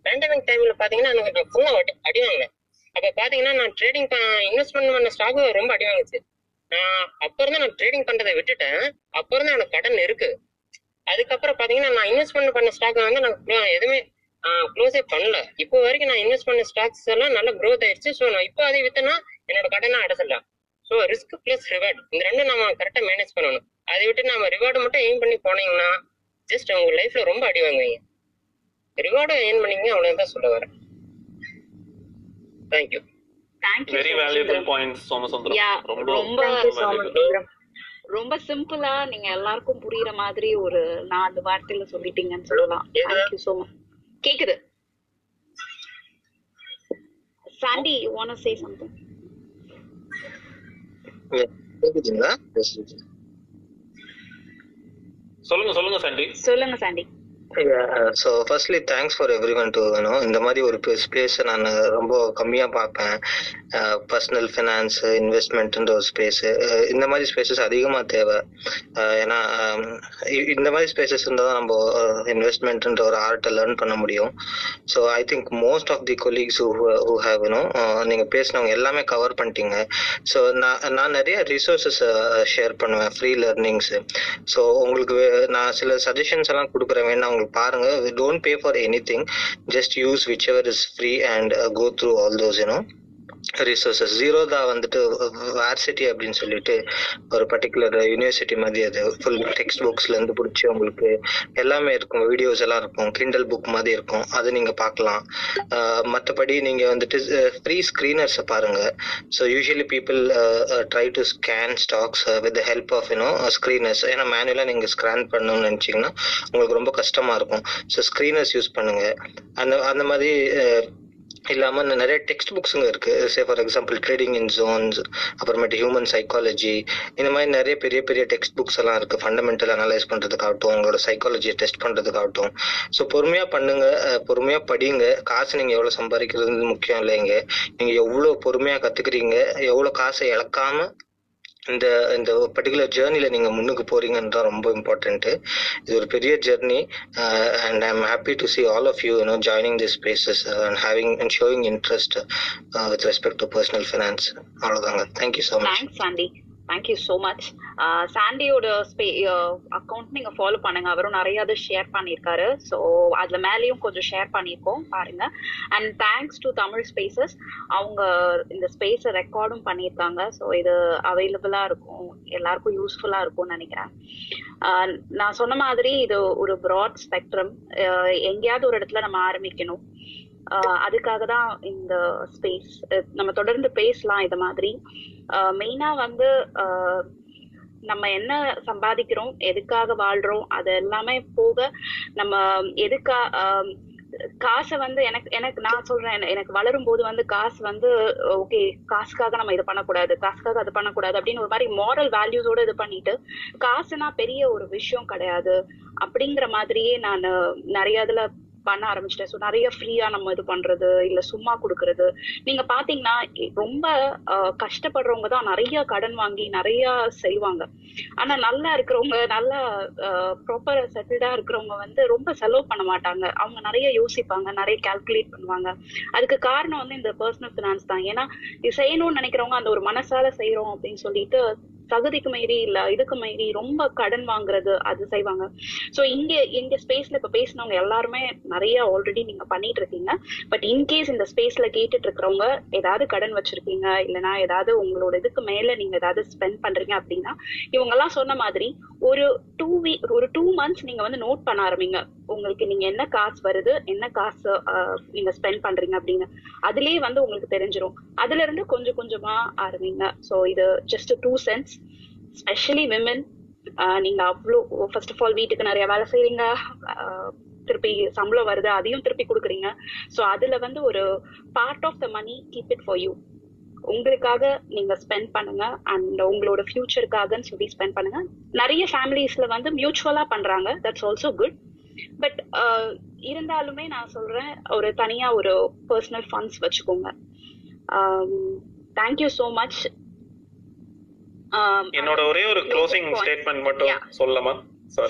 பேண்டமிக் டைம்ல பாத்தீங்கன்னா எனக்கு ஃபுல்லா அடி வாங்கினேன். அப்ப பாத்தீங்கன்னா நான் ட்ரேடிங் இன்வெஸ்ட்மெண்ட் பண்ண ஸ்டாக் ரொம்ப அடி வாங்குச்சு. நான் அப்புறம் தான் நான் ட்ரேடிங் பண்றதை விட்டுட்டேன். அப்புறம் தான் எனக்கு கடன் இருக்கு. அதுக்கப்புறம் பாத்தீங்கன்னா நான் இன்வெஸ்ட்மெண்ட் பண்ண ஸ்டாக் வந்து நான் எதுவுமே க்ளோஸே பண்ணல. இப்போ வரைக்கும் நான் இன்வெஸ்ட் பண்ண ஸ்டாக்ஸ் எல்லாம் நல்ல க்ரோத் ஆயிடுச்சு. ஸோ நான் இப்போ அதை வித்தனா என்னோட கடனை அடைச்சிடலாம் ஸோ ரிஸ்க் பிளஸ் ரிவார்டு இந்த ரெண்டும் நம்ம கரெக்டாக மேனேஜ் பண்ணணும். அதை விட்டு நம்ம ரிவார்டு மட்டும் எய்ம் பண்ணி போனீங்கன்னா ஜஸ்ட் உங்க லைஃப்ல ரொம்ப அடி வாங்குவீங்க. ரிவார்டு எய்ம் பண்ணீங்க அவ்வளோதான் சொல்ல வரேன். Thank you very valuable points Somasundaram yeah ரொம்ப சிம்பிளா நீங்க எல்லாருக்கும் புரியுற மாதிரி ஒரு நாலு வார்த்தையில சொல்லிட்டீங்கன்னு சொல்லலாம். கேக்குது? சாண்டி யூ சே சம்திங் கேக்குதுங்களா? சொல்லுங்க சொல்லுங்க சாண்டி சொல்லுங்க Sandy so firstly thanks for everyone to இந்த மாதிரி ஒரு ஸ்பேஸை நான் ரொம்ப கம்மியாக பார்ப்பேன். பர்சனல் ஃபினான்ஸ் இன்வெஸ்ட்மெண்ட்ன்ற ஒரு ஸ்பேஸு uh, இந்த மாதிரி ஸ்பேசஸ் அதிகமாக தேவை. Uh, ஏன்னா um, இந்த மாதிரி ஸ்பேசஸ் இருந்தால் தான் நம்ம uh, இன்வெஸ்ட்மெண்ட்ன்ற ஒரு ஆர்ட்டை லேர்ன் பண்ண முடியும். So I think most of the colleagues who have வேணும் நீங்கள் பேசினவங்க எல்லாமே கவர் பண்ணிட்டீங்க. ஸோ நான் நான் நிறைய ரிசோர்ஸஸ் ஷேர் பண்ணுவேன் ஃப்ரீ லேர்னிங்ஸ் ஸோ உங்களுக்கு வே- நான் சில சஜஷன்ஸ் எல்லாம் கொடுக்குறேன் வேணா உங்களுக்கு பாருங்க don't pay for anything just use whichever is free and go through all those you know resources Zerodha வந்துட்டு வார்சிட்டி அப்படின்னு சொல்லிட்டு ஒரு பர்டிகுலர் யூனிவர்சிட்டி மாதிரி அது ஃபுல் டெக்ஸ்ட் புக்ஸ்ல இருந்து பிடிச்சி உங்களுக்கு எல்லாமே இருக்கும். வீடியோஸ் எல்லாம் இருக்கும். கிண்டல் புக் மாதிரி இருக்கும். அது நீங்க பார்க்கலாம். மற்றபடி நீங்க வந்துட்டு ஃப்ரீ ஸ்க்ரீனர்ஸை பாருங்க. So usually people try to scan stocks with help of you know screeners ஏன்னா மேனுவலாக நீங்கள் ஸ்கேன் பண்ணணும்னு நினச்சிங்கன்னா உங்களுக்கு ரொம்ப கஷ்டமா இருக்கும். ஸோ ஸ்க்ரீனர்ஸ் யூஸ் பண்ணுங்க. அந்த அந்த மாதிரி இல்லாமல் இல்லாம இன்னும் நிறைய டெக்ஸ்ட் புக்ஸுங்க இருக்கு. Say for example trading in zones அப்புறமேட்டு ஹியூமன் சைக்காலஜி இந்த மாதிரி நிறைய பெரிய பெரிய டெக்ஸ்ட் புக்ஸ் எல்லாம் இருக்கு. ஃபண்டமெண்டல் அனலைஸ் பண்றதுக்காகட்டும் உங்களோட சைக்காலஜியை டெஸ்ட் பண்றதுக்காகட்டும். ஸோ பொறுமையா பண்ணுங்க பொறுமையாக பொறுமையா படிங்க. காசு நீங்க எவ்வளவு சம்பாதிக்கிறது முக்கியம் இல்லைங்க. நீங்க எவ்வளவு பொறுமையா கத்துக்கிறீங்க எவ்வளவு காசை இழக்காம இந்த இந்த பர்டிகுலர் ஜேர்னில நீங்க முன்னுக்கு போறீங்கன்னு தான் ரொம்ப இம்பார்ட்டன்ட் இது ஒரு பெரிய journey and I am happy to see all of you you know joining this spaces and having and showing interest with respect to personal finance அவ்வளோதாங்க thank you so much thanks Sandy thank you so much சாண்டியோட ஸ்பே account நீங்கள் follow பண்ணுங்க. அவரும் நிறைய இது share பண்ணியிருக்காரு. So அதில் மேலேயும் கொஞ்சம் ஷேர் பண்ணியிருக்கோம். பாருங்க. And thanks to Tamil spaces அவங்க இந்த ஸ்பேஸை ரெக்கார்டும் பண்ணியிருக்காங்க. ஸோ இது அவைலபிளாக இருக்கும். எல்லாருக்கும் யூஸ்ஃபுல்லாக இருக்கும்னு நினைக்கிறேன். நான் சொன்ன மாதிரி இது ஒரு ப்ராட் ஸ்பெக்ட்ரம் எங்கேயாவது ஒரு இடத்துல நம்ம ஆரம்பிக்கணும். அதுக்காக தான் இந்த ஸ்பேஸ் நம்ம தொடர்ந்து பேசலாம் இது மாதிரி. மெயினா வந்து ஆஹ் நம்ம என்ன சம்பாதிக்கிறோம் எதுக்காக வாழ்றோம் அது எல்லாமே போக நம்ம எதுக்கா ஆஹ் காசை வந்து எனக்கு எனக்கு நான் சொல்றேன் எனக்கு வளரும் போது வந்து காசு வந்து ஓகே காசுக்காக நம்ம இது பண்ணக்கூடாது காசுக்காக அது பண்ணக்கூடாது அப்படின்னு ஒரு மாதிரி மாரல் வேல்யூஸோட இது பண்ணிட்டு காசுனா பெரிய ஒரு விஷயம் கிடையாது அப்படிங்கிற மாதிரியே நான் நிறைய இதுல பண்ண ஆரம்பிச்சிட்டேன். ஸோ நிறைய ஃப்ரீயா நம்ம இது பண்றது இல்ல சும்மா கொடுக்கறது. நீங்க பாத்தீங்கன்னா ரொம்ப ஆஹ் கஷ்டப்படுறவங்க தான் நிறைய கடன் வாங்கி நிறைய செய்வாங்க. ஆனா நல்லா இருக்கிறவங்க நல்லா ப்ராப்பரா செட்டில்டா இருக்கிறவங்க வந்து ரொம்ப செலவு பண்ண மாட்டாங்க. அவங்க நிறைய யோசிப்பாங்க நிறைய கால்குலேட் பண்ணுவாங்க. அதுக்கு காரணம் வந்து இந்த பர்சனல் ஃபினான்ஸ் தான். ஏன்னா இது செய்யணும்னு நினைக்கிறவங்க அந்த ஒரு மனசால செய்யறோம் அப்படின்னு சொல்லிட்டு தகுதிக்கு மீறி இல்ல இதுக்கு மீறி ரொம்ப கடன் வாங்குறது அது செய்வாங்க. சோ இங்க எங்க ஸ்பேஸ்ல இப்ப பேசினவங்க எல்லாருமே நிறைய ஆல்ரெடி நீங்க பண்ணிட்டு இருக்கீங்க. பட் இன்கேஸ் இந்த ஸ்பேஸ்ல கேட்டுட்டு இருக்கிறவங்க ஏதாவது கடன் வச்சிருக்கீங்க இல்லைன்னா ஏதாவது உங்களோட இதுக்கு மேல நீங்க ஏதாவது ஸ்பெண்ட் பண்றீங்க அப்படின்னா இவங்க எல்லாம் சொன்ன மாதிரி ஒரு டூ வீக் ஒரு டூ மந்த்ஸ் நீங்க வந்து நோட் பண்ண ஆரம்பிங்க. உங்களுக்கு நீங்க என்ன காசு வருது என்ன காசு நீங்க ஸ்பெண்ட் பண்றீங்க அப்படின்னு. அதுலயே வந்து உங்களுக்கு தெரிஞ்சிரும். அதுல இருந்து கொஞ்சம் கொஞ்சமா ஆரம்பிங்க. சோ இது just two cents specially women uh, நீங்க அவ்வளோ ஃபர்ஸ்ட் ஆஃப் ஆல் வீட்டுக்கு நிறைய வேலை செய்யறீங்க uh, திருப்பி சம்பளம் வருது அதையும் திருப்பி கொடுக்குறீங்க. ஸோ அதுல வந்து ஒரு part of the money keep it for you உங்களுக்காக நீங்க ஸ்பெண்ட் பண்ணுங்க அண்ட் உங்களோட ஃபியூச்சருக்காகன்னு சொல்லி ஸ்பெண்ட் பண்ணுங்க. நிறைய ஃபேமிலிஸ்ல வந்து மியூச்சுவலா பண்றாங்க தட்ஸ் ஆல்சோ குட் பட் இருந்தாலுமே நான் சொல்றேன் ஒரு தனியா ஒரு பர்சனல் ஃபண்ட்ஸ் வச்சுக்கோங்க. தேங்க்யூ ஸோ மச் என்னோட ஒரே ஒரு க்ளோசிங் ஸ்டேட்மெண்ட் மட்டும் சொல்லலாமா? சாரி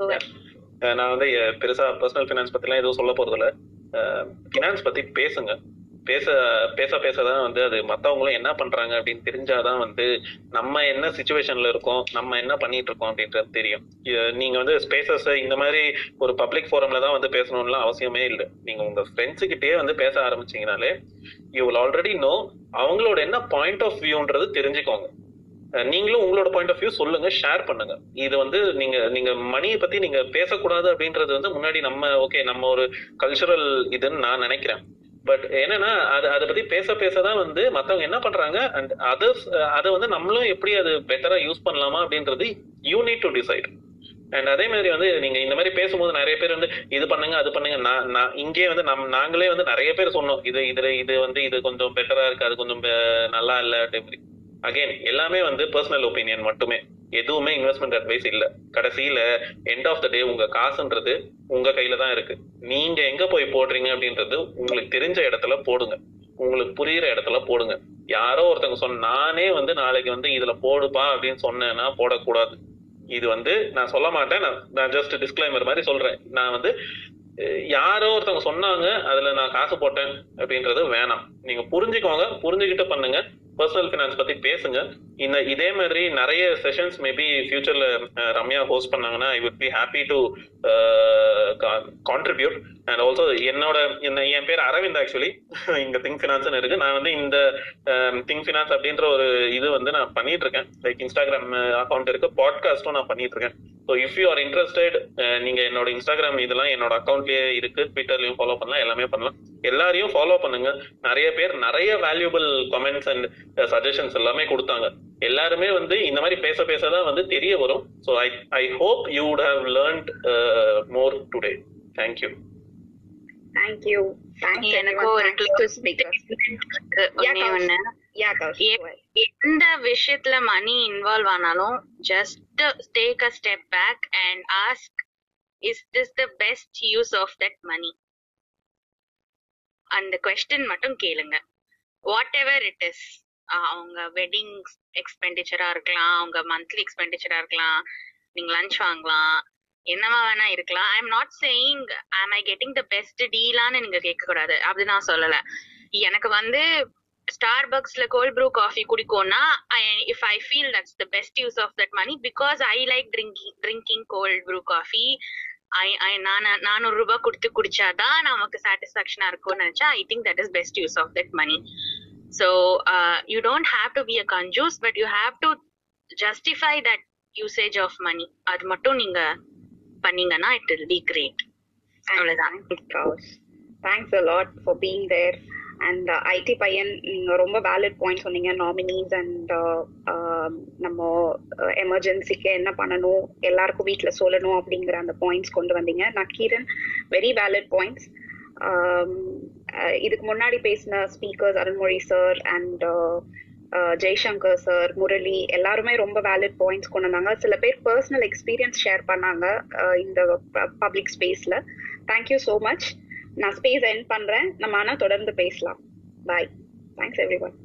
கோ நான் வந்து அஹ், பெருசா பர்சனல் ஃபினான்ஸ் பத்திலாம் எதுவும் சொல்ல போறது இல்ல ஃபினான்ஸ் பத்தி பேசுங்க. பேச பேச பேசதான் வந்து அது மத்தவங்களும் என்ன பண்றாங்க அப்படின்னு தெரிஞ்சாதான் வந்து நம்ம என்ன சுச்சுவேஷன்ல இருக்கோம் நம்ம என்ன பண்ணிட்டு இருக்கோம் அப்படின்றது தெரியும். நீங்க வந்து ஸ்பேசஸ் இந்த மாதிரி ஒரு பப்ளிக் ஃபோரம்ல தான் வந்து பேசணும்லாம் அவசியமே இல்லை. நீங்க உங்க ஃப்ரெண்ட்ஸ் கிட்டயே வந்து பேச ஆரம்பிச்சீங்கனாலே யூ வில் ஆல்ரெடி நோ அவங்களோட என்ன பாயிண்ட் ஆஃப் வியூன்றது தெரிஞ்சுக்கோங்க. நீங்களும் உங்களோட பாயிண்ட் ஆஃப் வியூ சொல்லுங்க ஷேர் பண்ணுங்க. இது வந்து நீங்க நீங்க மணியை பத்தி நீங்க பேசக்கூடாது அப்படின்றது வந்து முன்னாடி நம்ம ஓகே நம்ம ஒரு கல்ச்சுரல் இதுன்னு நான் நினைக்கிறேன். பட் என்னன்னா அது அதை பத்தி பேச பேசதான் வந்து மத்தவங்க என்ன பண்றாங்க அண்ட் அதர்ஸ் அதை வந்து நம்மளும் எப்படி அது பெட்டரா யூஸ் பண்ணலாமா அப்படின்றது you need to decide and அதே மாதிரி வந்து நீங்க இந்த மாதிரி பேசும்போது நிறைய பேர் வந்து இது பண்ணுங்க அது பண்ணுங்க நான் நான் இங்கே வந்து நம் நாங்களே வந்து நிறைய பேர் சொன்னோம் இது இது இது வந்து இது கொஞ்சம் பெட்டரா இருக்கு அது கொஞ்சம் நல்லா இல்ல அப்படி அகைன் எல்லாமே வந்து பர்சனல் ஒப்பீனியன் மட்டுமே. எதுவுமே இன்வெஸ்ட்மெண்ட் அட்வைஸ் இல்ல. கடைசியில எண்ட் ஆஃப் த டே உங்க காசுன்றது உங்க கையில தான் இருக்கு. நீங்க எங்க போய் போடுறீங்க அப்படின்றது உங்களுக்கு தெரிஞ்ச இடத்துல போடுங்க. உங்களுக்கு புரியுற இடத்துல போடுங்க. யாரோ ஒருத்தவங்க சொன்ன நானே வந்து நாளைக்கு வந்து இதுல போடுப்பா அப்படின்னு சொன்னேன்னா போடக்கூடாது. இது வந்து நான் சொல்ல மாட்டேன். நான் நான் ஜஸ்ட் டிஸ்கிளைமர் மாதிரி சொல்றேன். நான் வந்து யாரோ ஒருத்தவங்க சொன்னாங்க அதுல நான் காசு போட்டேன் அப்படின்றது வேணாம். நீங்க புரிஞ்சுக்கோங்க. புரிஞ்சுக்கிட்டு பண்ணுங்க. பர்சனல் ஃபினான்ஸ் பத்தி பேசுங்க. இந்த இதே மாதிரி நிறைய செஷன்ஸ் மேபி ஃபியூச்சர்ல ரம்யா ஹோஸ்ட் பண்ணாங்கன்னா I would be happy to contribute and also என்னோட என்ன என் பேர் அரவிந்த் ஆக்சுவலி [laughs] இங்க திங்க் ஃபினான்ஸ்னு இருக்கு. நான் வந்து இந்த um, திங்க் ஃபினான்ஸ் அப்படின்ற ஒரு இது வந்து நான் பண்ணிட்டு இருக்கேன் லைக் இன்ஸ்டாகிராம் அக்கௌண்ட் uh, இருக்கு. பாட்காஸ்டும் நான் பண்ணிட்டு இருக்கேன் so if you are interested uh, நீங்க என்னோட இன்ஸ்டாகிராம் இதெல்லாம் என்னோட அக்கௌண்ட்லயே இருக்கு. ட்விட்டர்லயும் ஃபாலோ பண்ணலாம். எல்லாமே பண்ணலாம். எல்லாரையும் ஃபாலோ பண்ணுங்க. நிறைய பேர் நிறைய வேல்யூபிள் கமெண்ட்ஸ் அண்ட் சஜஷன்ஸ் எல்லாமே கொடுத்தாங்க. எல்லாருமே வந்து இந்த மாதிரி பேச பேச தான் வந்து தெரிய வரும். So I I hope you would have learnt more today thank you thank you thanks எனக்கு ஒரு ஒண்ணே ஒண்ணு எப்- எந்த விஷயத்துல மணி இன்வால்வ் ஆனாலும் just take a step back and ask is this the best use of that money அந்த question மட்டும் கேளுங்க. வாட் எவர் இட் இஸ் அவங்க வெட்டிங் எக்ஸ்பெண்டிச்சரா இருக்கலாம் அவங்க மந்த்லி எக்ஸ்பெண்டிச்சரா இருக்கலாம் நீங்க லஞ்ச் வாங்கலாம் என்னவா வேணா இருக்கலாம். I am not saying I'm I getting the best டீலான்னு நீங்க கேட்க கூடாது அப்படி நான் சொல்லல. எனக்கு வந்து ஸ்டார் பக்ஸ்ல cold brew coffee குடிக்கோம்னா if I feel that's the best use of that money because I like drinking drinking cold brew coffee I I நான் நானூறு ரூபாய் கொடுத்து குடிச்சாதான் நமக்கு சாட்டிஸ்ஃபேக்ஷனா இருக்கும்னு நினைச்சா I think that is best use of that money so you don't have to be a கன்ஜூஸ் but you have to justify that usage of money அது மட்டும் நீங்க பண்ணீங்கன்னா இட் வில் பி கிரேட் அவ்வளவுதான். Thanks a lot for being there and ID பையன் நீங்க ரொம்ப valid point சொன்னீங்க. Nominees and நம்ம எமர்ஜென்சிக்கு என்ன பண்ணணும் எல்லாருக்கும் வீட்ல சொல்லணும் அப்படிங்கிற அந்த பாயிண்ட்ஸ் கொண்டு வந்தீங்க. நக்கீரன் வெரி வேலிட் பாயிண்ட்ஸ் இதுக்கு முன்னாடி பேசின speakers Arunmozhi sir and Jaishankar sir Murali எல்லாருமே ரொம்ப வேலிட் பாயிண்ட்ஸ் கொண்டு வந்தாங்க. சில பேர் பர்சனல் எக்ஸ்பீரியன்ஸ் ஷேர் பண்ணாங்க இந்த பப்ளிக் ஸ்பேஸ்ல தேங்க்யூ ஸோ மச் நான் ஸ்பேஸ் என் பண்றேன். நம்ம ஆனா தொடர்ந்து பேசலாம். Bye thanks every one